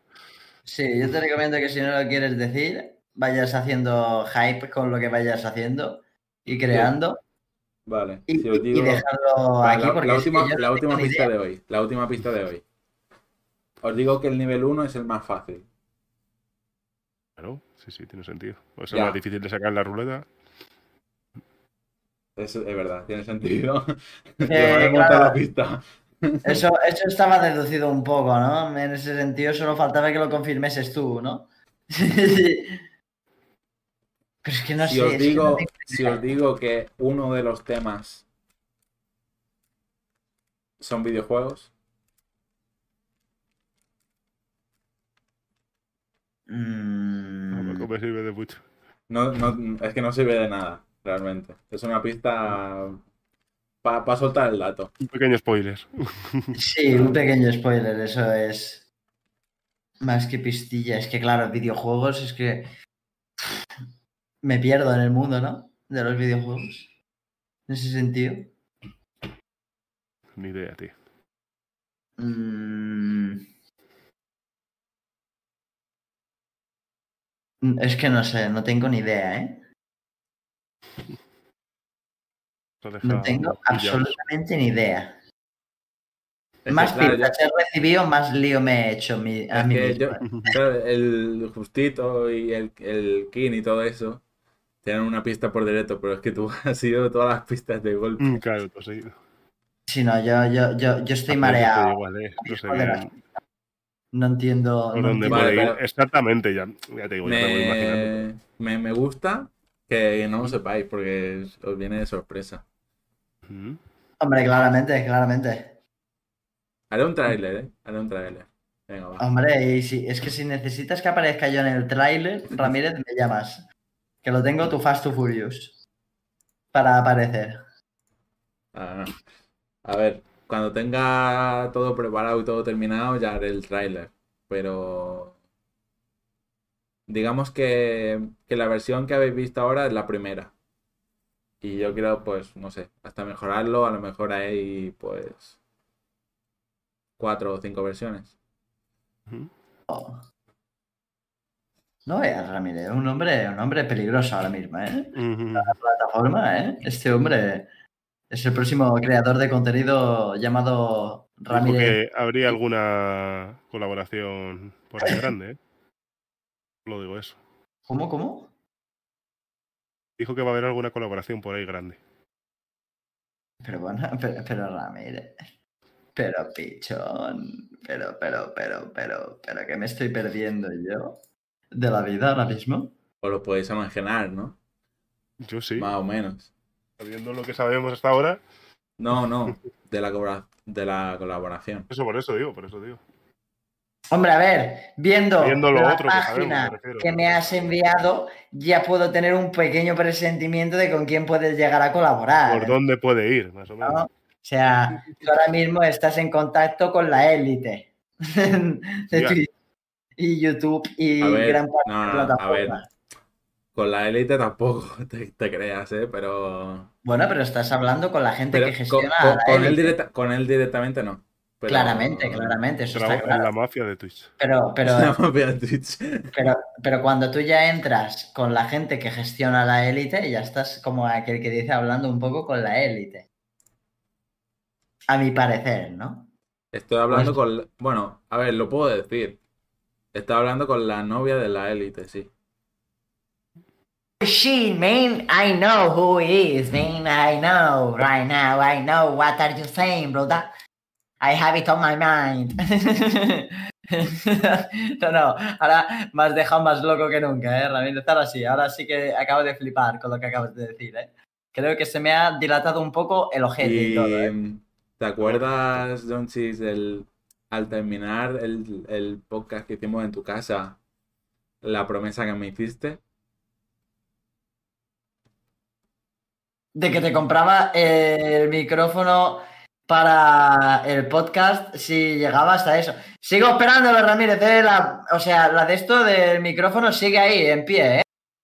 Speaker 3: Sí, yo te recomiendo que si no lo quieres decir, vayas haciendo hype con lo que vayas haciendo y creando
Speaker 1: Vale,
Speaker 3: y,
Speaker 1: si os
Speaker 3: y
Speaker 1: digo...
Speaker 3: dejarlo
Speaker 1: Vale,
Speaker 3: aquí
Speaker 1: la,
Speaker 3: porque
Speaker 1: la última, la última pista
Speaker 3: idea.
Speaker 1: de hoy. La última pista de hoy. Os digo que el nivel 1 es el más fácil.
Speaker 2: Claro, sí, sí, tiene sentido. O es
Speaker 1: Ya.
Speaker 2: más difícil de sacar en la ruleta.
Speaker 1: Es, es verdad, tiene sentido.
Speaker 3: Eh,
Speaker 1: Te voy a montar
Speaker 3: claro.
Speaker 1: la pista.
Speaker 3: Eso, eso estaba deducido un poco, ¿no? En ese sentido solo faltaba que lo confirmeses tú, ¿no? Sí. Pero es que no
Speaker 1: si,
Speaker 3: sé.
Speaker 1: os
Speaker 3: es no
Speaker 1: digo, si os digo que uno de los temas son videojuegos,
Speaker 3: Mm,
Speaker 2: Tampoco me sirve de mucho.
Speaker 1: no, no, es que no sirve de nada, realmente. Es una pista Para soltar el dato.
Speaker 2: Un pequeño spoiler.
Speaker 3: Sí, un pequeño spoiler, eso es. Más que pistilla. Es que, claro, videojuegos es que. Me pierdo en el mundo, ¿no? De los videojuegos. En ese sentido.
Speaker 2: Ni idea, tío.
Speaker 3: Mm. Es que no sé, no tengo ni idea, ¿eh? No tengo absolutamente ni idea.
Speaker 1: Es que,
Speaker 3: Más
Speaker 1: claro,
Speaker 3: pistas he recibido, más lío me he hecho mi- a
Speaker 1: Es
Speaker 3: mí mismo.
Speaker 1: yo- claro, el Justito y el, el King y todo eso tienen una pista por directo, pero es que tú has sido todas las pistas de golpe.
Speaker 2: Mm, Claro, pues sí.
Speaker 3: Sí, no, yo, yo, yo, yo estoy
Speaker 2: Pero
Speaker 3: mareado.
Speaker 2: igual, eh, No sé
Speaker 3: No entiendo.
Speaker 2: por
Speaker 3: no
Speaker 2: dónde
Speaker 3: entiendo.
Speaker 1: Vale,
Speaker 2: puede ir.
Speaker 1: pero-
Speaker 2: Exactamente, ya, ya te digo, ya me voy imaginando.
Speaker 1: Me, me, me gusta que no lo sepáis porque os viene de sorpresa.
Speaker 2: Mm.
Speaker 3: Hombre, claramente, claramente.
Speaker 1: Haré un tráiler, ¿eh? Haré un tráiler. Venga, va.
Speaker 3: Hombre, y si, es que si necesitas que aparezca yo en el tráiler, Ramírez, me llamas. Que lo tengo tu Fast to Furious. Para aparecer.
Speaker 1: Ah. A ver, cuando tenga todo preparado y todo terminado, ya haré el tráiler. Pero digamos que, que la versión que habéis visto ahora es la primera. Y yo quiero, pues, no sé, hasta mejorarlo. A lo mejor hay, pues, cuatro o cinco versiones.
Speaker 3: Oh. No veas, Ramírez, un hombre, un hombre peligroso ahora mismo, ¿eh?
Speaker 2: Ujú.
Speaker 3: Plataforma, ¿eh? Este hombre es el próximo creador de contenido llamado
Speaker 2: Dijo
Speaker 3: Ramírez.
Speaker 2: que habría alguna colaboración por ahí grande, ¿eh? Lo digo eso.
Speaker 3: ¿Cómo, cómo?
Speaker 2: Dijo que va a haber alguna colaboración por ahí grande.
Speaker 3: Pero bueno, pero, pero Ramírez. Pero pichón. Pero, pero, pero, pero, pero que me estoy perdiendo yo de la vida ahora mismo.
Speaker 1: Os lo podéis imaginar, ¿no?
Speaker 2: Yo sí,
Speaker 1: Más o menos.
Speaker 2: Sabiendo lo que sabemos hasta ahora,
Speaker 1: No, no, de la, de la colaboración.
Speaker 2: eso por eso digo, por eso digo.
Speaker 3: Hombre, a ver, viendo,
Speaker 2: Viendo lo
Speaker 3: la
Speaker 2: otro que sabemos,
Speaker 3: página
Speaker 2: me refiero.
Speaker 3: que me has enviado, ya puedo tener un pequeño presentimiento de con quién puedes llegar a colaborar.
Speaker 2: ¿Por dónde puede ir, más o menos?
Speaker 3: ¿no? O sea, tú ahora mismo estás en contacto con la élite de. Twitch y YouTube y gran parte
Speaker 1: no,
Speaker 3: de
Speaker 1: no,
Speaker 3: la
Speaker 1: no, a ver.
Speaker 3: plataforma.
Speaker 1: Con la élite tampoco te, te creas, ¿eh? Pero...
Speaker 3: Bueno, pero estás hablando con la gente
Speaker 1: pero
Speaker 3: que gestiona
Speaker 1: con-
Speaker 3: la
Speaker 1: con él
Speaker 3: élite.
Speaker 1: directa- con él directamente no. Pero-
Speaker 3: Claramente, claramente, eso
Speaker 2: Trabaja
Speaker 3: está
Speaker 2: en
Speaker 3: claro.
Speaker 2: la mafia de Twitch.
Speaker 3: Pero, pero,
Speaker 1: La mafia de Twitch.
Speaker 3: pero, pero cuando tú ya entras con la gente que gestiona la élite, ya estás como aquel que dice hablando un poco con la élite. A mi parecer, ¿no?
Speaker 1: Estoy hablando
Speaker 3: Pues-
Speaker 1: con... Bueno, a ver, lo puedo decir. Estoy hablando con la novia de la élite, sí.
Speaker 3: She, man, I know who he is, man. I know right now. I know what are you saying, brother. I have it on my mind. no, no, ahora me has dejado más loco que nunca, ¿eh, Ramírez? Ahora sí, ahora sí que acabo de flipar con lo que acabas de decir, ¿eh? Creo que se me ha dilatado un poco el ojete ¿eh?
Speaker 1: ¿te acuerdas, John Chis, del, al terminar el, el podcast que hicimos en tu casa, la promesa que me hiciste?
Speaker 3: De que te compraba el micrófono para el podcast si llegaba hasta eso. Sigo esperándolo, Ramírez. ¿eh? La- o sea, la de esto del micrófono sigue ahí, en pie, ¿eh?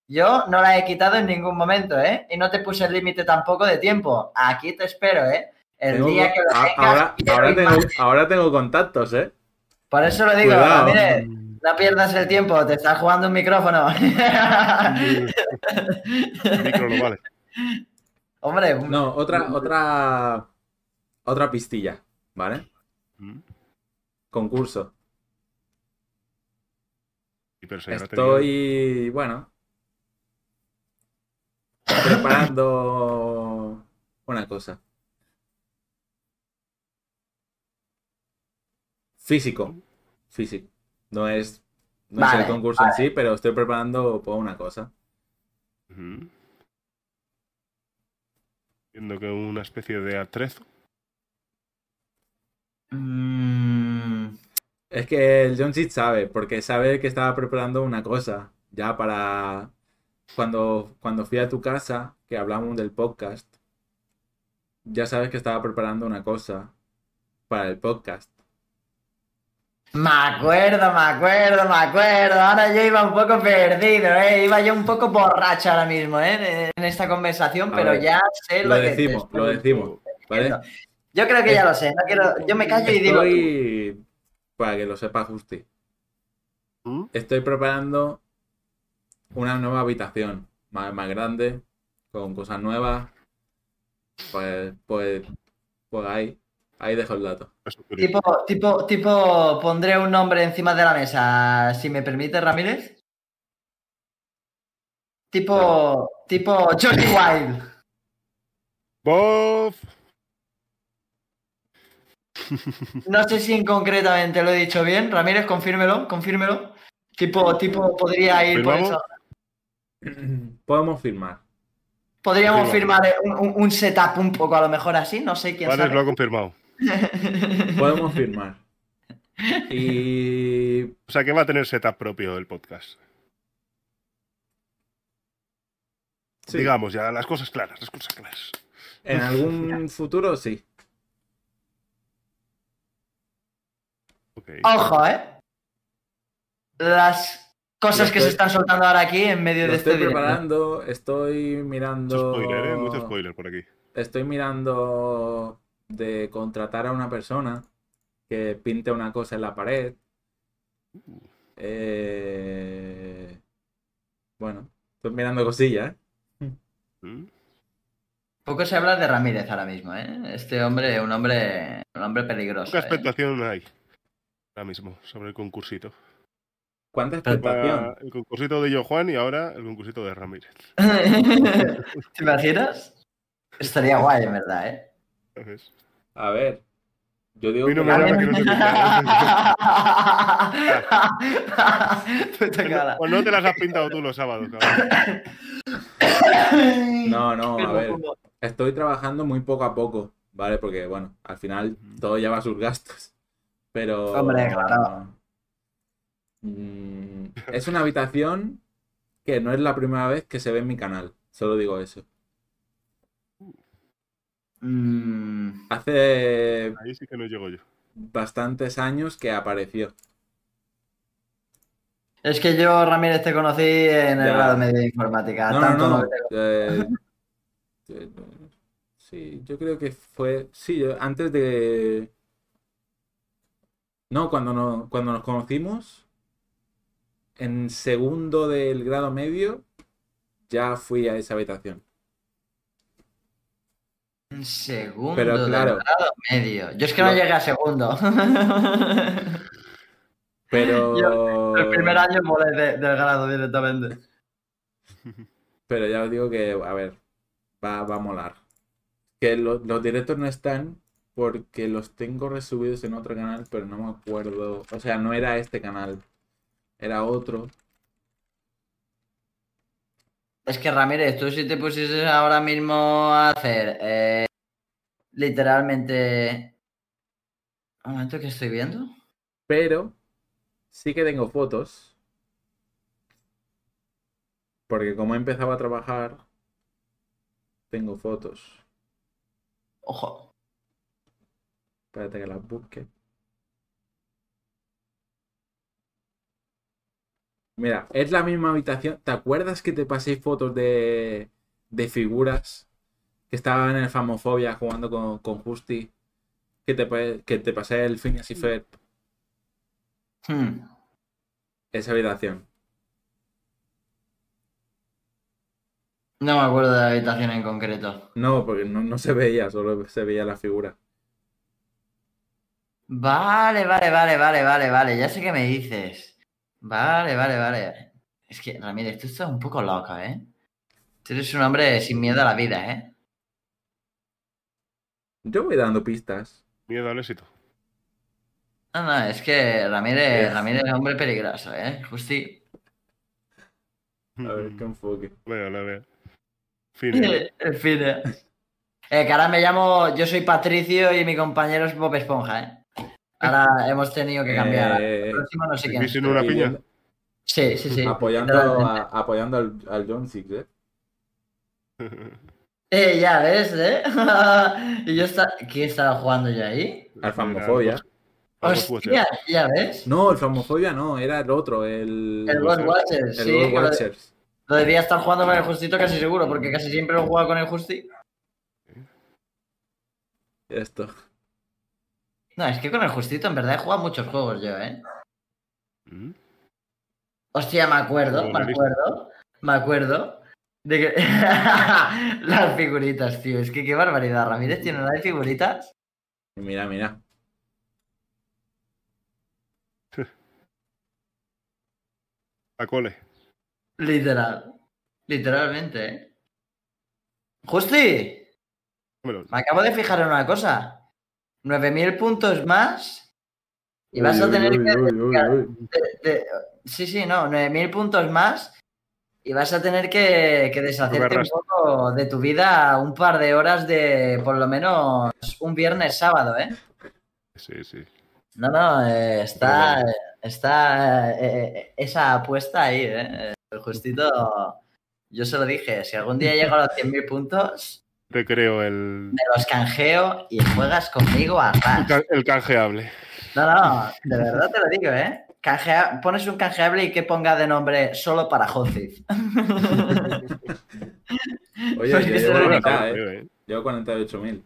Speaker 3: Yo no la he quitado en ningún momento, ¿eh? Y no te puse el límite tampoco de tiempo. Aquí te espero, ¿eh? El
Speaker 1: Tengo-
Speaker 3: día que lo tengas,
Speaker 1: ahora, ahora, tengo,
Speaker 3: imagen.
Speaker 1: ahora tengo contactos, ¿eh?
Speaker 3: Por eso lo digo,
Speaker 1: Cuidado.
Speaker 3: Ramírez. No pierdas el tiempo, te estás jugando un micrófono.
Speaker 2: El micro no vale.
Speaker 3: Hombre,
Speaker 1: No, otra, otra, otra pistilla, ¿vale?
Speaker 2: Mm.
Speaker 1: Concurso.
Speaker 2: Pero
Speaker 1: Estoy, bueno, preparando una cosa. Físico, físico. No es, no es el concurso en sí, pero estoy preparando por una cosa.
Speaker 2: Ujú. Viendo que una especie de atrezo.
Speaker 3: mm,
Speaker 1: Es que el John Cheat sabe, porque sabe que estaba preparando una cosa ya para cuando, cuando fui a tu casa, que hablamos del podcast. ya sabes que estaba preparando una cosa para el podcast.
Speaker 3: Me acuerdo, me acuerdo, me acuerdo. Ahora yo iba un poco perdido, ¿eh? Iba yo un poco borracho ahora mismo, ¿eh? En esta conversación,
Speaker 1: A
Speaker 3: pero
Speaker 1: ver,
Speaker 3: ya sé lo,
Speaker 1: Lo
Speaker 3: que te
Speaker 1: decimos,
Speaker 3: estoy
Speaker 1: lo decimos, ¿vale?
Speaker 3: Yo creo que ya lo sé. No quiero... Yo me callo y digo...
Speaker 1: Estoy, para que lo sepa Justi,
Speaker 2: ¿Mm?
Speaker 1: estoy preparando una nueva habitación más, más grande, con cosas nuevas. Pues, pues, pues ahí, ahí dejo el dato.
Speaker 3: Tipo, tipo, tipo, pondré un nombre encima de la mesa, si me permite, Ramírez. Tipo, tipo Johnny Wild.
Speaker 2: Bob.
Speaker 3: No sé si en concretamente lo he dicho bien. Ramírez, confírmelo, confírmelo. Tipo, tipo, podría ir por eso.
Speaker 1: Podemos firmar.
Speaker 3: Podríamos firmar un, setup un poco a lo mejor así, no sé quién sabe.
Speaker 2: lo ha confirmado.
Speaker 1: Podemos firmar. Y
Speaker 2: O sea que va a tener setup propio el podcast.
Speaker 1: sí,
Speaker 2: Digamos, ya las cosas claras, las cosas claras.
Speaker 1: en algún futuro sí.
Speaker 3: Ojo, ¿eh? Las cosas que se
Speaker 1: estoy-
Speaker 3: están soltando ahora aquí en medio de este
Speaker 1: estoy
Speaker 3: directo.
Speaker 1: preparando, estoy
Speaker 2: Mucho
Speaker 1: mirando.
Speaker 2: spoiler, ¿eh? Mucho spoiler por aquí.
Speaker 1: Estoy mirando de contratar a una persona que pinte una cosa en la pared. Eh, Bueno, estoy mirando cosillas, ¿eh?
Speaker 2: ¿Mm?
Speaker 3: Poco se habla de Ramírez ahora mismo, ¿eh? Este hombre, un hombre, un hombre peligroso.
Speaker 2: Poca
Speaker 3: ¿eh?
Speaker 2: expectación hay ahora mismo sobre el concursito.
Speaker 1: ¿Cuánta expectación?
Speaker 2: el concursito de Yo Juan y ahora el concursito de Ramírez.
Speaker 3: ¿Te imaginas? Estaría guay, en verdad, ¿eh?
Speaker 1: A ver, yo digo
Speaker 2: no
Speaker 1: que
Speaker 2: me que no se. Pues no te las has pintado tú los sábados, cabrón.
Speaker 1: No, no, a ver. Estoy trabajando muy poco a poco, ¿vale? Porque, bueno, al final todo lleva sus gastos. Pero.
Speaker 3: Hombre, claro.
Speaker 1: Mm, Es una habitación que no es la primera vez que se ve en mi canal. Solo digo eso.
Speaker 3: Mm,
Speaker 1: Hace
Speaker 2: Ahí sí que no llego yo.
Speaker 1: bastantes años que apareció.
Speaker 3: Es que yo, Ramírez, te conocí en el
Speaker 1: Ya.
Speaker 3: grado medio de informática.
Speaker 1: No, no,
Speaker 3: tanto
Speaker 1: no. eh, eh, sí, yo creo que fue. Sí, yo- antes de. No, cuando, no, cuando nos conocimos, en segundo del grado medio, ya fui a esa habitación.
Speaker 3: Segundo
Speaker 1: Pero claro.
Speaker 3: grado medio. Yo es que no llegué a segundo.
Speaker 1: Pero.
Speaker 3: El primer año molé de- del grado directamente.
Speaker 1: Pero ya os digo que, a ver, va, va a molar. Que lo- los directos no están porque los tengo resubidos en otro canal, pero no me acuerdo. O sea, no era este canal, era otro.
Speaker 3: Es que Ramírez, tú si te pusieses ahora mismo a hacer eh, literalmente... Un momento que estoy viendo.
Speaker 1: Pero sí que tengo fotos. Porque como he empezado a trabajar, tengo fotos.
Speaker 3: Ojo.
Speaker 1: Espérate que las busque. Mira, es la misma habitación. ¿Te acuerdas que te pasé fotos de, de figuras que estaban en el Famofobia jugando con, con Justi? Que te, que te pasé el Phineas y Ferb.
Speaker 3: Hmm.
Speaker 1: Esa habitación.
Speaker 3: No me acuerdo de la habitación en concreto.
Speaker 1: No, porque no, no se veía, solo se veía la figura.
Speaker 3: Vale, vale, vale, vale, vale, vale. Ya sé qué me dices. Vale, vale, vale. Es que, Ramírez, tú estás un poco loco, ¿eh? Tú eres un hombre sin miedo a la vida, ¿eh?
Speaker 1: Yo voy dando pistas.
Speaker 2: Miedo al éxito.
Speaker 3: No, no, es que Ramírez,
Speaker 1: Es-
Speaker 3: Ramírez es un hombre peligroso, ¿eh? Justi.
Speaker 1: A ver qué enfoque.
Speaker 2: Veo, la veo. Fin. ¿eh?
Speaker 3: En fin, eh. Eh, que ahora me llamo, yo soy Patricio y mi compañero es Bob Esponja, ¿eh? Ahora hemos tenido que cambiar.
Speaker 1: Eh,
Speaker 3: El próximo no sé quién.
Speaker 2: ¿Viste en una piña?
Speaker 3: Sí, sí, sí.
Speaker 1: apoyando, a- apoyando al, al John Six, ¿eh?
Speaker 3: Eh, ya ves, ¿eh? y yo está... ¿Qué estaba jugando yo ahí?
Speaker 1: Al
Speaker 2: ser.
Speaker 3: Hostia, ya ves.
Speaker 1: No, el Phasmophobia no, era el otro, el.
Speaker 3: El Ghost Watchers,
Speaker 1: el
Speaker 3: sí.
Speaker 1: Ghost
Speaker 3: que lo,
Speaker 1: Watchers.
Speaker 3: lo debía estar jugando con el Justito casi seguro, porque casi siempre lo juega con el Justi.
Speaker 1: Esto.
Speaker 3: No, es que con el Justito en verdad he jugado muchos juegos yo, ¿eh?
Speaker 2: Mm.
Speaker 3: Hostia, me acuerdo, me acuerdo, me acuerdo de que... Las figuritas, tío, es que qué barbaridad. Ramírez tiene una de figuritas.
Speaker 1: Mira, mira.
Speaker 2: A cole.
Speaker 3: Literal. Literalmente, ¿eh? Justi, me acabo de fijar en una cosa. 9.000 puntos más y vas
Speaker 1: Uy,
Speaker 3: a tener
Speaker 1: uy,
Speaker 3: que...
Speaker 1: uy, uy, uy.
Speaker 3: de- de- sí, sí, no, 9.000 puntos más y vas a tener que, que deshacerte un poco de tu vida un par de horas de por lo menos un viernes sábado, ¿eh?
Speaker 2: Sí, sí.
Speaker 3: No, no, eh, está, está eh, eh, esa apuesta ahí, ¿eh? El Justito, yo se lo dije, si algún día llego a los 100.000 puntos,
Speaker 2: Te creo el,
Speaker 3: me los canjeo y juegas conmigo a
Speaker 2: el,
Speaker 3: ras.
Speaker 2: el canjeable.
Speaker 3: No, no, de verdad te lo digo, ¿eh? Canjea- pones un canjeable y que ponga de nombre solo para Hotfix.
Speaker 1: Oye,
Speaker 3: Porque
Speaker 1: yo
Speaker 3: ese
Speaker 1: llevo eh. Llevo 48.000.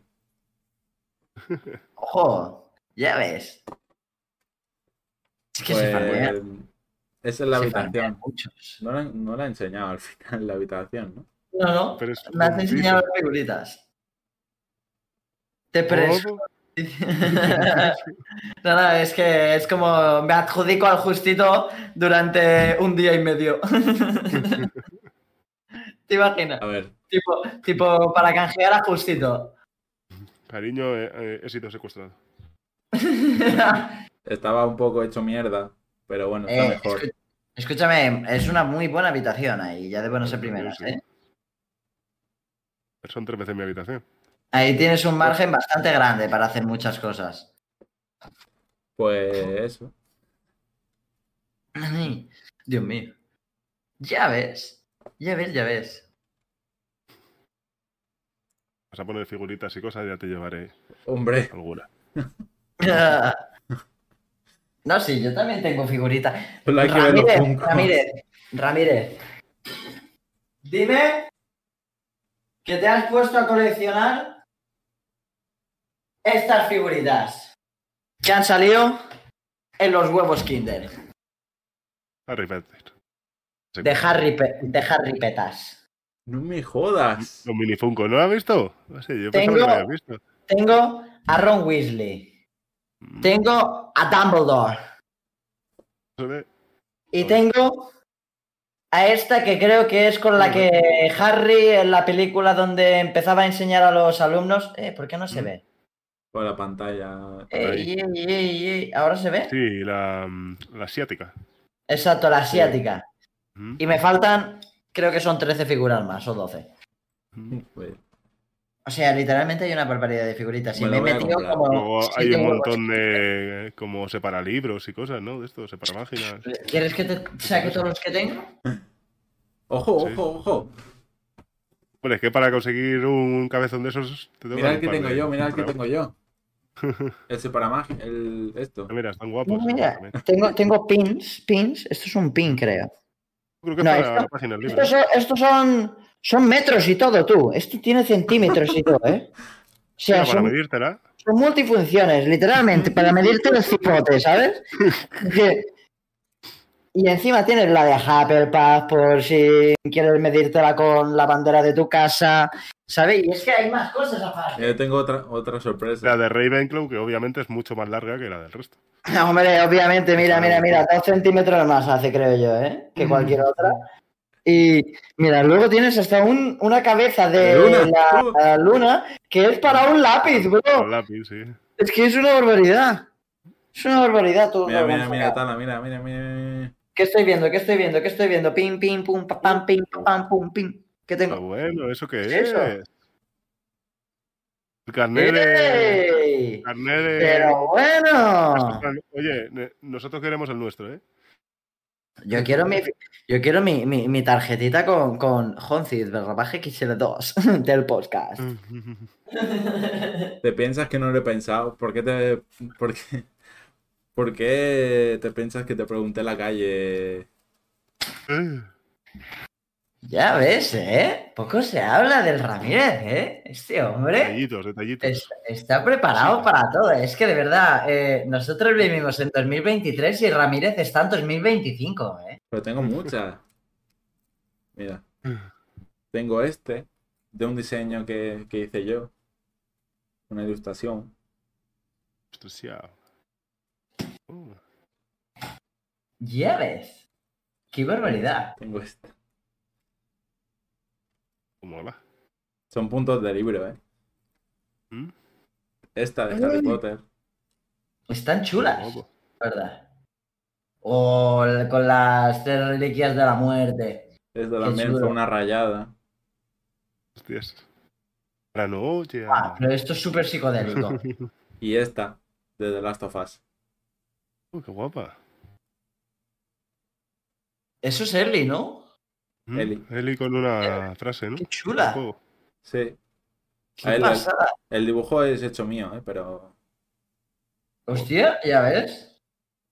Speaker 3: Ojo, ya ves. Es que se farmea.
Speaker 1: Pues. Esa es la
Speaker 3: se farmean
Speaker 1: habitación. No la, no la he enseñado al final, la habitación, ¿no?
Speaker 3: No, no,
Speaker 2: Pero
Speaker 3: me has enseñado las figuritas. Te preso. No, no, es que es como me adjudico al justito durante un día y medio. ¿Te imaginas?
Speaker 1: A ver,
Speaker 3: Tipo, tipo para canjear a justito.
Speaker 2: Cariño, eh, eh, he sido secuestrado.
Speaker 1: estaba un poco hecho mierda, pero bueno, está
Speaker 3: Eh,
Speaker 1: mejor.
Speaker 3: escúchame, es una muy buena habitación ahí, ya de buenas a
Speaker 2: Sí,
Speaker 3: primeras,
Speaker 2: sí.
Speaker 3: ¿eh?
Speaker 2: Son tres veces mi habitación.
Speaker 3: Ahí tienes un margen bastante grande para hacer muchas cosas.
Speaker 1: Pues eso.
Speaker 3: Ay, Dios mío. Ya ves, ya ves, ya ves.
Speaker 2: Vas a poner figuritas y cosas, ya te llevaré
Speaker 1: Hombre,
Speaker 2: alguna.
Speaker 3: No, sí, yo también tengo figuritas.
Speaker 1: los
Speaker 3: Ramírez. Ramírez, Ramírez. Dime que te has puesto a coleccionar estas figuritas que han salido en los huevos Kinder
Speaker 2: Harry Potter.
Speaker 3: de Harry, de Harry Petas.
Speaker 1: No me jodas.
Speaker 2: Los minifunko, ¿no lo has visto? No sé, yo
Speaker 3: Tengo-
Speaker 2: que lo visto.
Speaker 3: Tengo a Ron Weasley.
Speaker 2: Mm,
Speaker 3: Tengo a Dumbledore. Y tengo a esta que creo que es con la que Harry en la película donde empezaba a enseñar a los alumnos. Eh, ¿por qué no se ve?
Speaker 1: Por la pantalla.
Speaker 3: Ey, ey, ey, ey. ¿Ahora se ve?
Speaker 2: Sí, la, mm, la asiática.
Speaker 3: Exacto, la asiática. Y me faltan, creo que son 13 figuras más, o 12.
Speaker 2: mm.
Speaker 3: O sea, literalmente hay una barbaridad de figuritas. Y
Speaker 1: Me
Speaker 3: he metido como.
Speaker 2: Luego hay un montón de como separa libros y cosas, ¿no? De esto, separa páginas.
Speaker 3: ¿Quieres que te saque todos los que tengo?
Speaker 1: Ojo,
Speaker 2: Sí.
Speaker 1: ojo, ojo.
Speaker 2: Bueno, es que para conseguir un cabezón de esos te tengo
Speaker 1: Mira el que tengo
Speaker 2: de-
Speaker 1: yo, mira el que tengo yo. El separamagi, el esto.
Speaker 2: Ah, Mira, están guapos.
Speaker 3: No, mira, tengo, tengo pins, pins. Esto es un pin, creo.
Speaker 2: Creo que
Speaker 3: No,
Speaker 2: para
Speaker 3: esto-
Speaker 2: la página libre.
Speaker 3: Estos son, estos son, metros y todo, tú. Esto tiene centímetros y todo, ¿eh? O sea,
Speaker 2: Mira, para
Speaker 3: son,
Speaker 2: medírtela.
Speaker 3: son multifunciones, literalmente, para medirte el cipote, ¿sabes? Y encima tienes la de Hufflepuff por si quieres medírtela con la bandera de tu casa, ¿sabes? Y es que hay más cosas aparte.
Speaker 1: Yo tengo otra, otra sorpresa.
Speaker 2: La de Ravenclaw, que obviamente es mucho más larga que la del resto.
Speaker 3: Hombre, obviamente, mira, mira, mira, dos centímetros más hace, creo yo, ¿eh? Que cualquier otra. Y mira, luego tienes hasta un- una cabeza de
Speaker 1: Luna.
Speaker 3: la, la luna que es para un lápiz, bro.
Speaker 2: Con lápiz, sí.
Speaker 3: Es que es una barbaridad. Es una barbaridad todo.
Speaker 1: Mira, mira, mira. Tala, mira, mira, mira. mira.
Speaker 3: ¿Qué estoy viendo? ¿Qué estoy viendo? ¿Qué estoy viendo? Pim, pim, pum, pa, pam, pim, pa, pam, pum, pim. ¿Qué
Speaker 2: Ah,
Speaker 3: tengo?
Speaker 2: bueno, ¿eso qué
Speaker 3: ¿Qué
Speaker 2: es?
Speaker 3: es eso?
Speaker 2: El carnet de...
Speaker 3: ¡Ey!
Speaker 2: Carnet de...
Speaker 3: Pero bueno.
Speaker 2: Oye, nosotros queremos el nuestro, ¿eh?
Speaker 3: Yo quiero mi, yo quiero mi, mi, mi tarjetita con, con Honcid, barrabaje XL2 del podcast.
Speaker 1: ¿Te piensas que no lo he pensado? ¿Por qué te, por qué, por qué te piensas que te pregunté en la calle?
Speaker 3: Ya ves, ¿eh? Poco se habla del Ramírez, ¿eh? Este hombre
Speaker 2: Detallitos, detallitos.
Speaker 3: es- está preparado
Speaker 2: Sí.
Speaker 3: para todo. Es que de verdad, eh, nosotros vivimos en 2023 y Ramírez está en 2025, ¿eh?
Speaker 1: Pero tengo muchas. Mira, tengo este de un diseño que, que hice yo. Una ilustración.
Speaker 2: Hostia. Oh,
Speaker 3: Ya ves. Qué barbaridad.
Speaker 1: Tengo este.
Speaker 2: cómo mola.
Speaker 1: Son puntos de libro, ¿eh?
Speaker 2: ¿Mm?
Speaker 1: Esta de Harry. Potter.
Speaker 3: Están chulas. ¿verdad? O el- con las tres reliquias de la muerte.
Speaker 1: También
Speaker 3: chulo.
Speaker 1: fue una rayada.
Speaker 2: Hostias. La noche.
Speaker 3: Ah, pero esto es súper psicodélico.
Speaker 1: Y esta de The Last of Us.
Speaker 2: Oh, qué guapa.
Speaker 3: Eso es Ellie, ¿no?
Speaker 2: Mm,
Speaker 1: Eli.
Speaker 2: Eli con una frase, ¿no?
Speaker 3: Qué chula.
Speaker 1: Sí.
Speaker 3: Qué pasada.
Speaker 1: El dibujo es hecho mío, ¿eh? Pero
Speaker 3: Hostia, ya ves.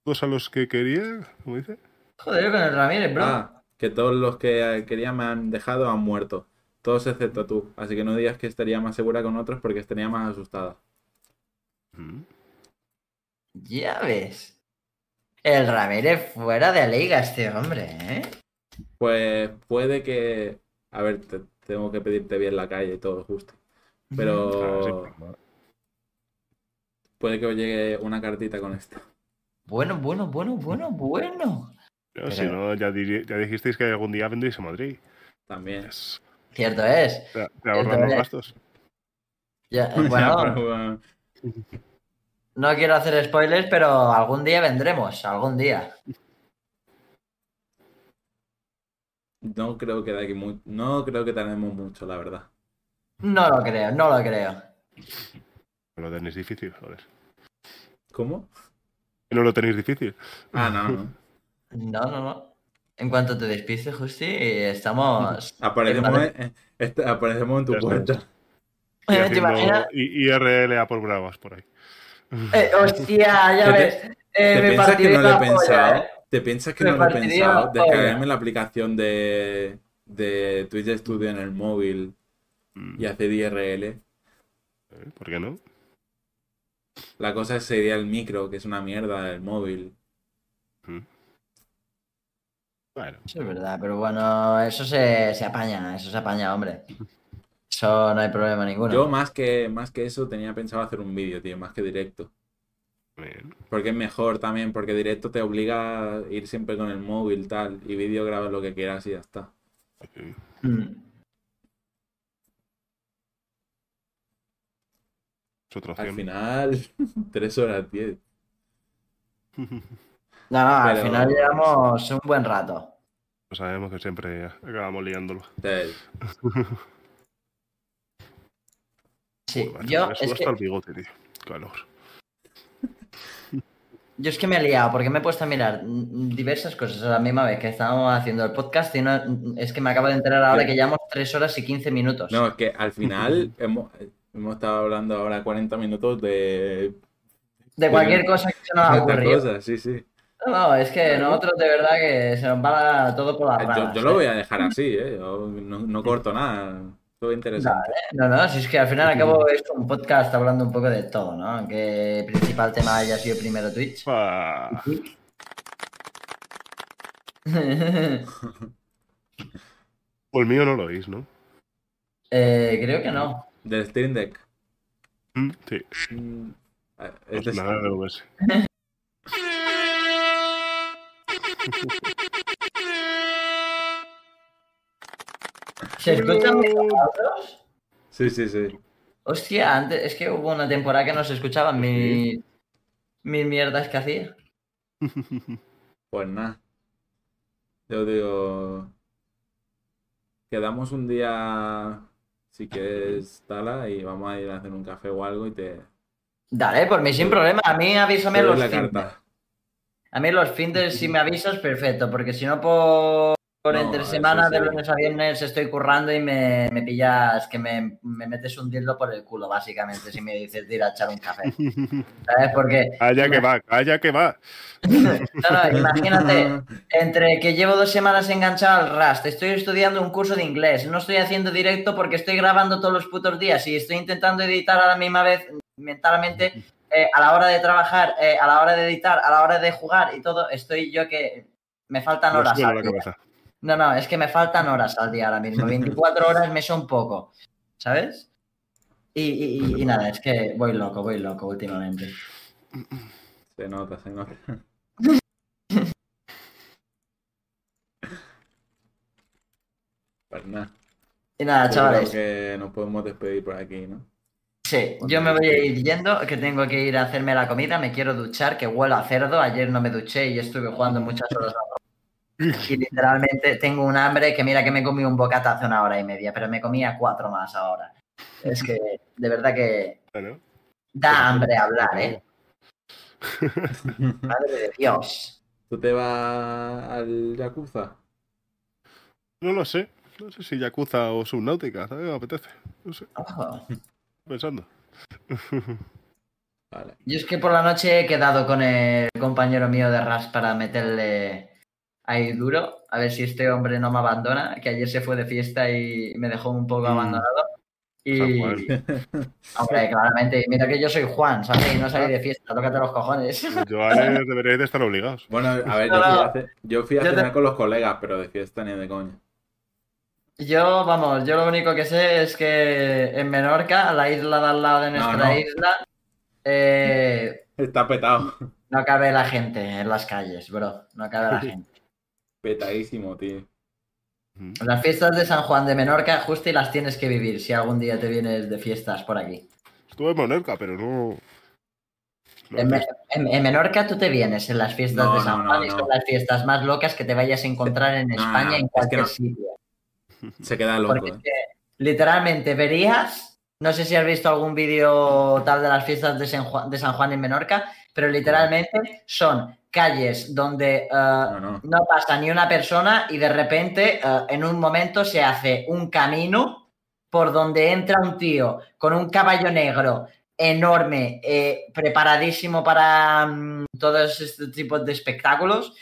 Speaker 2: Todos a los que quería, como dice.
Speaker 3: Joder, con el Ramírez, bro.
Speaker 1: Ah, que todos los que quería me han dejado han muerto. Todos excepto tú. Así que no digas que estaría más segura con otros porque estaría más asustada.
Speaker 2: Mm.
Speaker 3: Ya ves. El Ramírez fuera de liga este hombre, ¿eh?
Speaker 1: Pues puede que. A ver, te- tengo que pedirte bien la calle y todo justo. Pero
Speaker 2: sí, pues,
Speaker 1: puede que os llegue una cartita con esto.
Speaker 3: Bueno, bueno, bueno, bueno, bueno.
Speaker 2: no, Si
Speaker 3: Pero-
Speaker 2: no, ya, ya dijisteis que algún día vendréis a Madrid.
Speaker 1: También.
Speaker 2: Yes.
Speaker 3: Cierto es.
Speaker 2: Te, te ahorran los gastos.
Speaker 3: Ya, bueno,
Speaker 1: pero,
Speaker 3: no quiero hacer spoilers, pero algún día vendremos, algún día.
Speaker 1: no creo que de aquí mu- No creo que tenemos mucho, la verdad.
Speaker 3: No lo creo, no lo creo.
Speaker 2: Lo tenéis difícil, joder.
Speaker 1: ¿Cómo?
Speaker 2: Que No lo tenéis difícil.
Speaker 1: Ah, no, no.
Speaker 3: No, no, no. En cuanto te despistes, Justi, estamos.
Speaker 1: Aparecemos, en, este- aparecemos en tu puerta.
Speaker 2: Y
Speaker 3: ¿Te
Speaker 2: haciendo IRL a por bravas por ahí.
Speaker 3: Eh, hostia, ya
Speaker 1: ¿Te-
Speaker 3: ves. Eh,
Speaker 1: ¿Te
Speaker 3: me
Speaker 1: piensas que no lo he
Speaker 3: polla,
Speaker 1: pensado?
Speaker 3: eh.
Speaker 1: ¿Te piensas que
Speaker 3: Me
Speaker 1: no lo he pensado? Descargarme la aplicación de, de Twitch Studio en el móvil
Speaker 2: Mm.
Speaker 1: y hacer IRL.
Speaker 2: ¿Eh? ¿Por qué no?
Speaker 1: La cosa sería el micro, que es una mierda, el móvil.
Speaker 2: Bueno,
Speaker 3: Eso es verdad, pero bueno, eso se, se apaña, eso se apaña, hombre. Eso no hay problema ninguno.
Speaker 1: Yo más que, más que eso tenía pensado hacer un vídeo, tío, más que directo.
Speaker 2: bien.
Speaker 1: Porque es mejor también, porque directo te obliga a ir siempre con el móvil, tal, y vídeo grabas lo que quieras y ya está.
Speaker 2: Ok.
Speaker 3: Mm.
Speaker 2: Es otra
Speaker 1: Al final, 3 horas 10.
Speaker 3: No, no, al final llevamos un buen rato.
Speaker 2: Pues sabemos que siempre acabamos liándolo.
Speaker 3: Sí, yo
Speaker 2: me
Speaker 3: es, que,
Speaker 2: el bigote, tío. Calor.
Speaker 3: yo es que me he liado porque me he puesto a mirar diversas cosas a la misma vez que estábamos haciendo el podcast y no, es que me acabo de enterar ahora que llevamos 3 horas y 15 minutos.
Speaker 1: no, es que al final hemos, hemos estado hablando ahora 40 minutos de,
Speaker 3: de cualquier cosa que se nos ha ocurrido.
Speaker 1: cosas, sí, sí.
Speaker 3: No, no, es que nosotros de verdad que se nos va todo por las
Speaker 1: Yo,
Speaker 3: ramas.
Speaker 1: yo lo
Speaker 3: ¿eh?
Speaker 1: voy a dejar así, ¿eh? Yo no, no corto nada. Todo interesante.
Speaker 3: No, no, si es que al final acabo es un podcast hablando un poco de todo, ¿no? Aunque el principal tema haya sido primero Twitch.
Speaker 2: O el mío no lo oís, ¿no?
Speaker 3: Eh, creo que no.
Speaker 1: Del Stream Deck.
Speaker 2: Mm, Sí,
Speaker 1: Mm, eh,
Speaker 2: pues
Speaker 1: es de-
Speaker 2: nada de OBS.
Speaker 3: ¿Se escuchan mis?
Speaker 1: Sí, sí, sí.
Speaker 3: Hostia, antes es que hubo una temporada que no se escuchaban mis, mis mierdas que hacía.
Speaker 1: Pues nada. Yo digo. Quedamos un día. Si quieres, tala, y vamos a ir a hacer un café o algo y te.
Speaker 3: Dale, por mí sin problema. A mí avísame los
Speaker 1: la carta.
Speaker 3: A mí los fines, si me avisas, perfecto, porque si no por, por
Speaker 1: No,
Speaker 3: entre semana, de
Speaker 1: sí.
Speaker 3: lunes a viernes, estoy currando y me, me pillas que me, me metes un dildo por el culo, básicamente, si me dices de ir a echar un café. ¿Sabes? Porque,
Speaker 2: Calla que va, calla que va.
Speaker 3: no, no, imagínate, entre que llevo dos semanas enganchado al Rust, estoy estudiando un curso de inglés, no estoy haciendo directo porque estoy grabando todos los putos días y estoy intentando editar a la misma vez mentalmente eh, a la hora de trabajar, eh, a la hora de editar, a la hora de jugar y todo, estoy yo que me faltan horas.
Speaker 2: suena
Speaker 3: No, no, es que me faltan horas al día ahora mismo. 24 horas me son poco, ¿sabes? Y, y- y- nada, es que voy loco, voy loco últimamente.
Speaker 1: Se nota, se nota. Pues nada.
Speaker 3: Y nada,
Speaker 1: yo
Speaker 3: chavales.
Speaker 1: creo que nos podemos despedir por aquí, ¿no?
Speaker 3: Sí, yo me voy a ir yendo, que tengo que ir a hacerme la comida, me quiero duchar, que huelo a cerdo. Ayer no me duché y estuve jugando muchas horas. Y literalmente tengo un hambre que mira que me comí un bocata hace una hora y media, pero me comía cuatro más ahora. Es que de verdad que
Speaker 2: Bueno,
Speaker 3: da hambre hablar, ¿eh? Madre de Dios.
Speaker 1: ¿Tú te vas al Yakuza?
Speaker 2: no lo sé. No sé si Yakuza o Subnáutica, ¿sabes? Me apetece. No sé, pensando.
Speaker 1: Vale.
Speaker 3: Yo es que por la noche he quedado con el compañero mío de RAS para meterle ahí duro, a ver si este hombre no me abandona, que ayer se fue de fiesta y me dejó un poco
Speaker 2: Mm.
Speaker 3: abandonado. Y, hombre, claramente, mira que yo soy Juan, ¿sabes? Y no salí de fiesta, tócate los cojones.
Speaker 2: Los Joanes deberíais de estar obligados.
Speaker 1: Bueno, a ver,
Speaker 3: No,
Speaker 1: yo fui a, ce- yo fui a
Speaker 3: Yo te-
Speaker 1: cenar con los colegas, pero de fiesta ni de coña.
Speaker 3: Yo, vamos, yo lo único que sé es que en Menorca, la isla de al lado de
Speaker 1: No,
Speaker 3: nuestra
Speaker 1: no.
Speaker 3: isla, eh,
Speaker 1: Está petado.
Speaker 3: no cabe la gente en las calles, bro. No cabe la gente.
Speaker 1: Petadísimo, tío.
Speaker 3: Las fiestas de San Juan de Menorca, justo y las tienes que vivir si algún día te vienes de fiestas por aquí.
Speaker 2: Estuve en Monerca, pero no. no
Speaker 3: En, Me-
Speaker 2: es-
Speaker 3: en- en Menorca tú te vienes en las fiestas
Speaker 1: No,
Speaker 3: de San
Speaker 1: no,
Speaker 3: Juan
Speaker 1: no,
Speaker 3: y
Speaker 1: no.
Speaker 3: son las fiestas más locas que te vayas a encontrar en España en
Speaker 1: es que
Speaker 3: cualquier
Speaker 1: no.
Speaker 3: sitio.
Speaker 1: Se queda loco,
Speaker 3: Porque es
Speaker 1: ¿eh?
Speaker 3: que literalmente verías, no sé si has visto algún vídeo tal de las fiestas de San Juan, de San Juan en Menorca, pero literalmente son calles donde eh,
Speaker 1: No, no.
Speaker 3: no pasa ni una persona y de repente eh, en un momento se hace un camino por donde entra un tío con un caballo negro enorme, eh, preparadísimo para mm, todos estos tipos de espectáculos.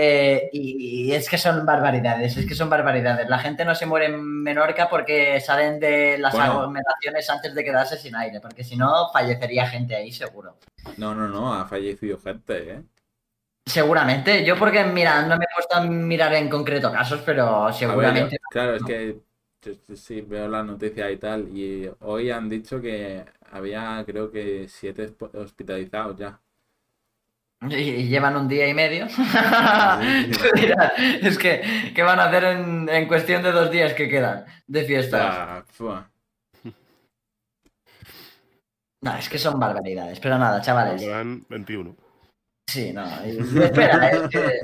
Speaker 3: eh, y, y es que son barbaridades, es que son barbaridades. La gente no se muere en Menorca porque salen de las
Speaker 1: Bueno.
Speaker 3: aglomeraciones antes de quedarse sin aire, porque si no fallecería gente ahí seguro.
Speaker 1: No, no, no, ha fallecido gente, ¿eh?
Speaker 3: Seguramente, yo porque mira, no me he puesto a mirar en concreto casos, pero
Speaker 1: ver,
Speaker 3: seguramente
Speaker 1: yo- claro, es que yo- yo sí veo las noticias y tal, y hoy han dicho que había, creo que siete hosp- hospitalizados ya.
Speaker 3: y, y llevan un día y medio.
Speaker 1: Sí, sí.
Speaker 3: Es que, ¿qué van a hacer en, en cuestión de dos días que quedan de fiestas? No, es que son barbaridades, pero nada, chavales.
Speaker 2: Quedan 21.
Speaker 3: Sí, no. espera, es que,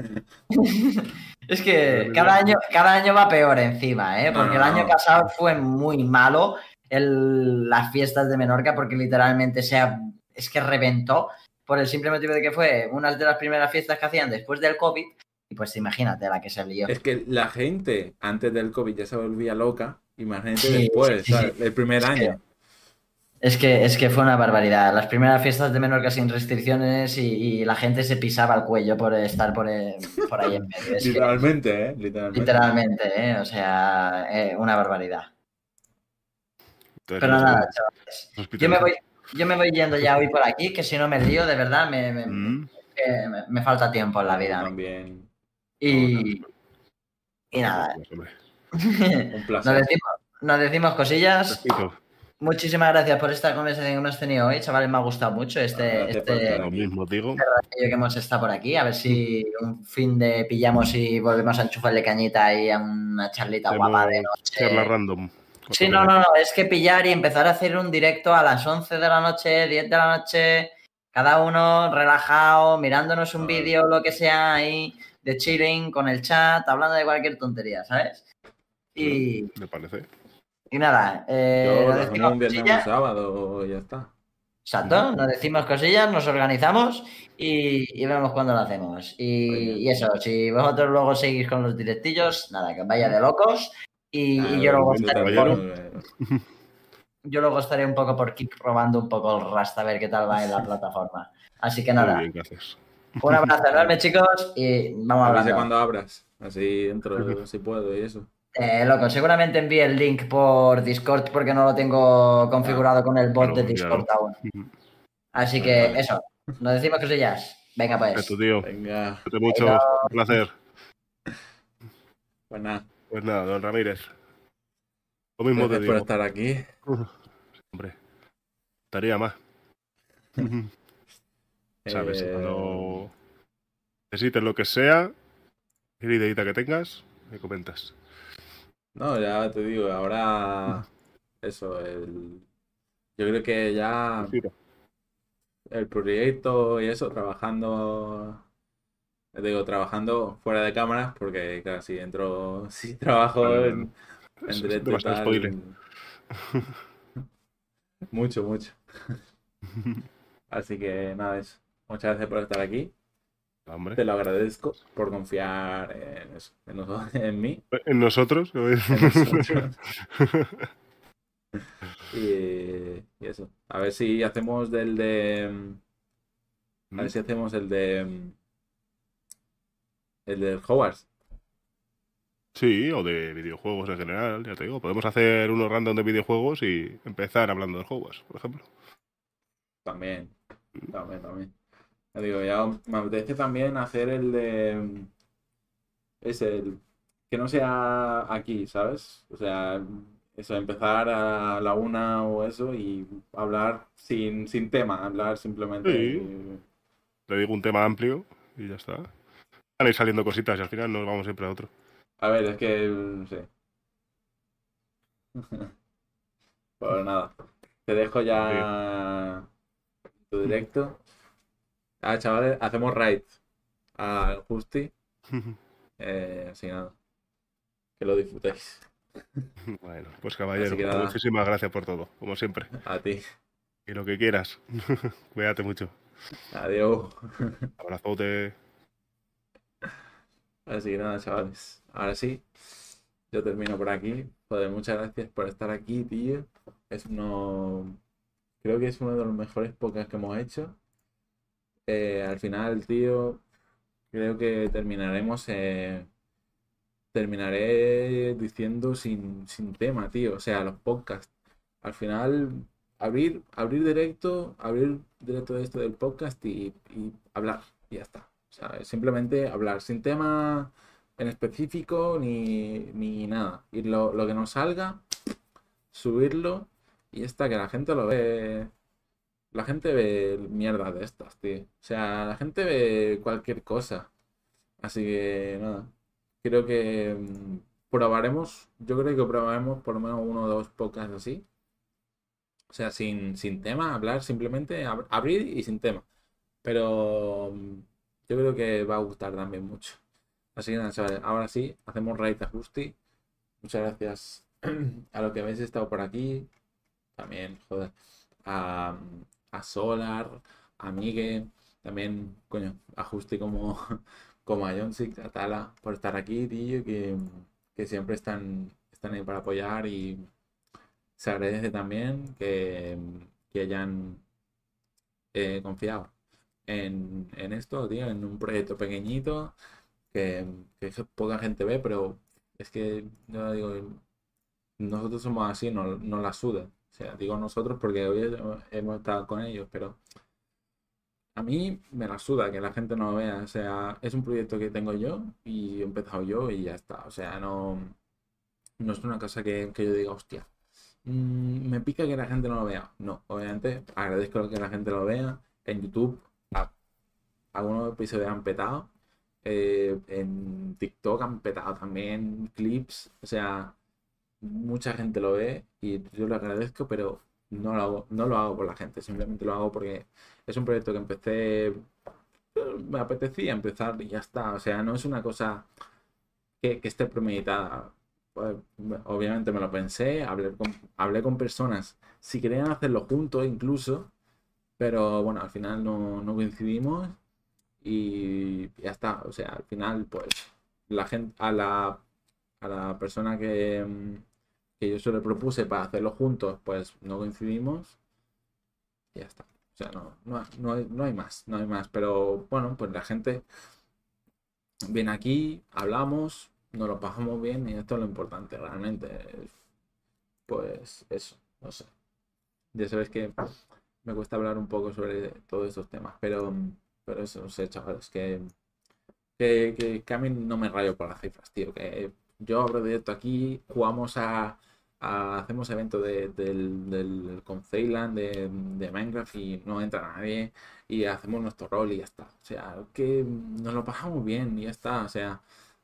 Speaker 3: es que cada año, cada año va peor encima, ¿eh? Porque
Speaker 1: no,
Speaker 3: el año pasado fue muy malo el- las fiestas de Menorca porque literalmente se ha- es que reventó por el simple motivo de que fue una de las primeras fiestas que hacían después del COVID y pues imagínate la que se lió.
Speaker 1: Es que la gente antes del COVID ya se volvía loca, imagínate
Speaker 3: Sí,
Speaker 1: después,
Speaker 3: sí, sí,
Speaker 1: ¿sabes?
Speaker 3: sí.
Speaker 1: El primer
Speaker 3: Es que-
Speaker 1: año.
Speaker 3: Es que, es que fue una barbaridad. Las primeras fiestas de Menorca sin restricciones y, y la gente se pisaba el cuello por estar por, eh, por ahí en medio. Es que-
Speaker 1: Literalmente, ¿eh? Literalmente.
Speaker 3: literalmente, ¿eh? O sea, eh, una barbaridad.
Speaker 2: Entonces,
Speaker 3: Pero nada, chavales. Yo me voy, yo me voy yendo ya hoy por aquí, que si no me lío, de verdad, me, me-
Speaker 2: Mm.
Speaker 3: me- me falta tiempo en la vida.
Speaker 1: También.
Speaker 3: Y, y nada,
Speaker 1: Un
Speaker 3: nos
Speaker 1: placer.
Speaker 3: decimos, nos decimos cosillas. Muchísimas gracias por esta conversación que hemos tenido hoy, chavales. Me ha gustado mucho este,
Speaker 1: por
Speaker 3: este
Speaker 2: lo mismo digo.
Speaker 3: ratillo que hemos estado por aquí. A ver si un fin de pillamos y volvemos a enchufarle cañita ahí a una charlita guapa de noche.
Speaker 2: charla random.
Speaker 3: Sí, no, no, no, es que pillar y empezar a hacer un directo a las 11 de la noche, 10 de la noche, cada uno relajado, mirándonos un
Speaker 1: Ah.
Speaker 3: vídeo, lo que sea ahí, de chilling con el chat, hablando de cualquier tontería, ¿sabes? Y,
Speaker 2: Me parece.
Speaker 3: Y nada, eh,
Speaker 1: Yo
Speaker 3: decimos
Speaker 1: un viernes un sábado y ya está.
Speaker 3: Exacto, nos decimos cosillas, nos organizamos y, y vemos cuándo lo hacemos. Y, y eso, si vosotros luego seguís con los directillos, nada, que vaya de locos. Y, y yo, luego estaré poco, yo luego estaré un poco por Kik robando un poco el rasta a ver qué tal va en la plataforma. Así que nada, un abrazo enorme chicos y vamos
Speaker 1: Avise
Speaker 3: hablando.
Speaker 1: cuando abras. Así entro si puedo y eso.
Speaker 3: Eh, loco, seguramente envíe el link por Discord porque no lo tengo configurado con el bot
Speaker 2: Claro,
Speaker 3: de Discord
Speaker 2: claro.
Speaker 3: aún. Así que
Speaker 1: Vale.
Speaker 3: eso, nos decimos cosillas. Venga pues.
Speaker 2: tu tío.
Speaker 1: Venga,
Speaker 2: Cuídate mucho.
Speaker 3: Venga.
Speaker 2: Un placer.
Speaker 1: pues nada.
Speaker 2: Pues nada, don Ramírez. Lo mismo te
Speaker 1: Gracias por
Speaker 2: digo.
Speaker 1: estar aquí.
Speaker 2: Hombre, estaría más. ¿Sabes?
Speaker 1: Eh,
Speaker 2: Cuando necesites lo que sea, cualquier ideita que tengas, me comentas.
Speaker 1: No, ya te digo, ahora eso, el... yo creo que ya el proyecto y eso, trabajando, digo, trabajando fuera de cámaras, porque claro, si entro, si trabajo en, en
Speaker 2: es
Speaker 1: directo tal,
Speaker 2: spoiler.
Speaker 1: mucho, mucho. Así que nada, eso. Muchas gracias por estar aquí.
Speaker 2: Hombre.
Speaker 1: Te lo agradezco por confiar en, eso, en, noso- en mí.
Speaker 2: En nosotros.
Speaker 1: en nosotros. Y, y eso. A ver si hacemos del de. A ver si hacemos el de. El de Hogwarts.
Speaker 2: Sí, o de videojuegos en general, ya te digo. Podemos hacer unos random de videojuegos y empezar hablando de Hogwarts, por ejemplo.
Speaker 1: También. También, también. Digo, ya me apetece también hacer el de. Es el. Que no sea aquí, ¿sabes? O sea, eso, empezar a la una o eso y hablar sin, sin tema, hablar simplemente.
Speaker 2: Sí. Te digo un tema amplio y ya está. Van a ir saliendo cositas y al final nos vamos siempre a otro.
Speaker 1: A ver, es que. No sé. Pues nada. Te dejo ya tu directo. Ah, chavales, hacemos raid al Justi. Eh, así que nada. Que lo disfrutéis.
Speaker 2: bueno, pues caballero,
Speaker 1: nada.
Speaker 2: muchísimas gracias por todo, como siempre.
Speaker 1: A ti.
Speaker 2: Y lo que quieras. Cuídate mucho.
Speaker 1: Adiós.
Speaker 2: Abrazote.
Speaker 1: Así que nada, chavales. Ahora sí, yo termino por aquí. Joder, muchas gracias por estar aquí, tío. Es uno. Creo que es uno de los mejores podcasts que hemos hecho. Eh, al final, tío, creo que terminaremos. eh, terminaré diciendo sin, sin tema, tío. O sea, los podcasts. Al final, abrir, abrir directo, abrir directo de esto del podcast y, hablar. Y ya está. O sea, simplemente hablar sin tema en específico ni, ni nada. Y lo, lo que nos salga, subirlo y ya está, que la gente lo ve. La gente ve mierda de estas, tío. O sea, la gente ve cualquier cosa. Así que nada. Creo que mm, probaremos. Yo creo que probaremos por lo menos uno o dos podcasts así. O sea, sin, sin tema, hablar simplemente, ab- abrir y sin tema. Pero mm, yo creo que va a gustar también mucho. Así que nada, chavales, ahora sí, hacemos raid a Justi. Muchas gracias a los que habéis estado por aquí. También, joder, a, a Solar, a Migue, también, coño, a Justi como, como a Jonsic, a Tala, por estar aquí, tío, que, que siempre están, están ahí para apoyar y se agradece también que, que hayan eh, confiado en, en esto, tío, en un proyecto pequeñito que, poca gente ve, pero es que yo digo, nosotros somos así, no, no la suda. O sea, digo nosotros porque hoy hemos- estado con ellos, pero a mí me la suda que la gente no lo vea. O sea, es un proyecto que tengo yo y he empezado yo y ya está. O sea, no, no es una cosa que, que yo diga, hostia, mm, me pica que la gente no lo vea. No, obviamente agradezco que la gente lo vea. En YouTube, a- algunos episodios han petado. Eh, en TikTok han petado también clips. O sea, mucha gente lo ve y yo lo agradezco, pero no lo hago, no lo hago por la gente, simplemente lo hago porque es un proyecto que empecé, me apetecía empezar y ya está. O sea, no es una cosa que, que esté premeditada. Pues, obviamente me lo pensé, hablé con, hablé con personas, si querían hacerlo juntos incluso, Pero bueno, al final no, no coincidimos y ya está. O sea, al final, pues, la gente, a la, a la persona que, que yo se le propuse para hacerlo juntos, pues no coincidimos. Y ya está. O sea, no, no, no hay, no hay más, no hay más. Pero bueno, pues la gente viene aquí, hablamos, nos lo pasamos bien y esto es lo importante realmente. Pues eso, no sé. Ya sabes que me cuesta hablar un poco sobre todos estos temas, pero, pero eso, no sé, chavales, que, que, que, a mí no me rayo por las cifras, tío. Que yo abro directo aquí, jugamos a, hacemos evento de, del, del, con Ceyland de, de, Minecraft y no entra nadie y hacemos nuestro rol y ya está. O sea, que nos lo pasamos bien y ya está. O sea,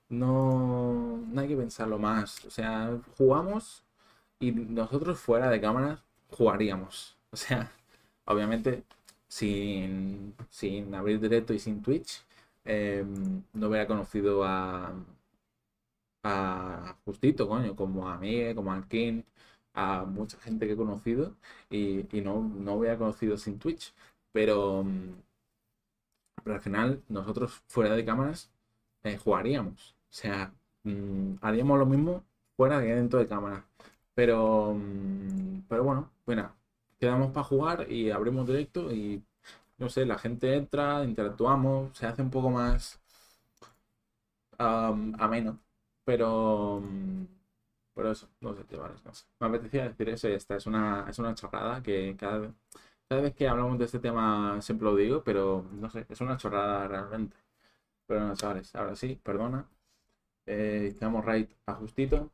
Speaker 1: no, no hay que pensarlo más. O sea, jugamos y nosotros fuera de cámaras jugaríamos. O sea, obviamente sin, sin abrir directo y sin Twitch, em, no hubiera conocido a, a Justito, coño, como a Miguel, como a King, a mucha gente que he conocido y, no, no hubiera conocido sin Twitch. Pero, pero al final, nosotros fuera de cámaras eh, jugaríamos. O sea, mm, haríamos lo mismo fuera que dentro de cámara. Pero, mm, pero bueno, bueno, quedamos para jugar y abrimos directo y no sé, la gente entra, interactuamos, se hace un poco más ameno. Pero, mm, pero eso, no sé, chavales, no sé. Me apetecía decir eso y esta es una, es una chorrada que cada, cada vez que hablamos de este tema siempre lo digo, pero no sé, es una chorrada realmente. Pero no, chavales, ahora sí, perdona. Eh, hicimos raid ajustito.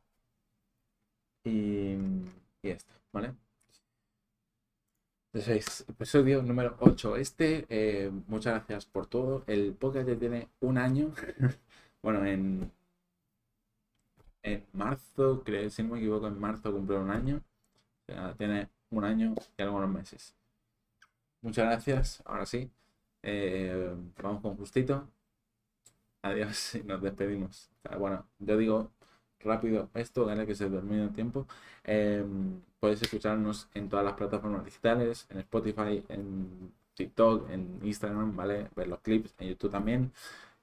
Speaker 1: Y, y esto, ¿vale? Entonces, episodio número 8. Este, eh, muchas gracias por todo. El podcast ya tiene un año. bueno, en, en marzo, creo, si no me equivoco, en marzo cumple un año. Tiene un año y algunos meses. Muchas gracias. Ahora sí. Eh, vamos con justito. Adiós y nos despedimos. Bueno, yo digo rápido esto, ¿vale? que se termine el tiempo. Em, puedes escucharnos en todas las plataformas digitales, en Spotify, en TikTok, en Instagram, ¿vale? Ver los clips, en YouTube también,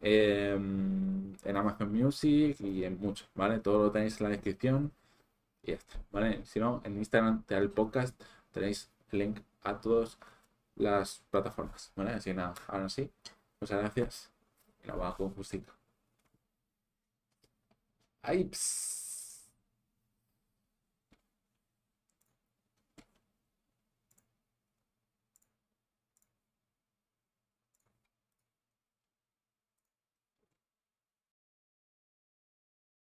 Speaker 1: em, en Amazon Music y en muchos, ¿vale? Todo lo tenéis en la descripción y ya ¿vale? Si no, en Instagram te el podcast, tenéis el link a todas las plataformas, ¿vale? Así nada, ahora sí, muchas gracias y la bajo justito. Ay,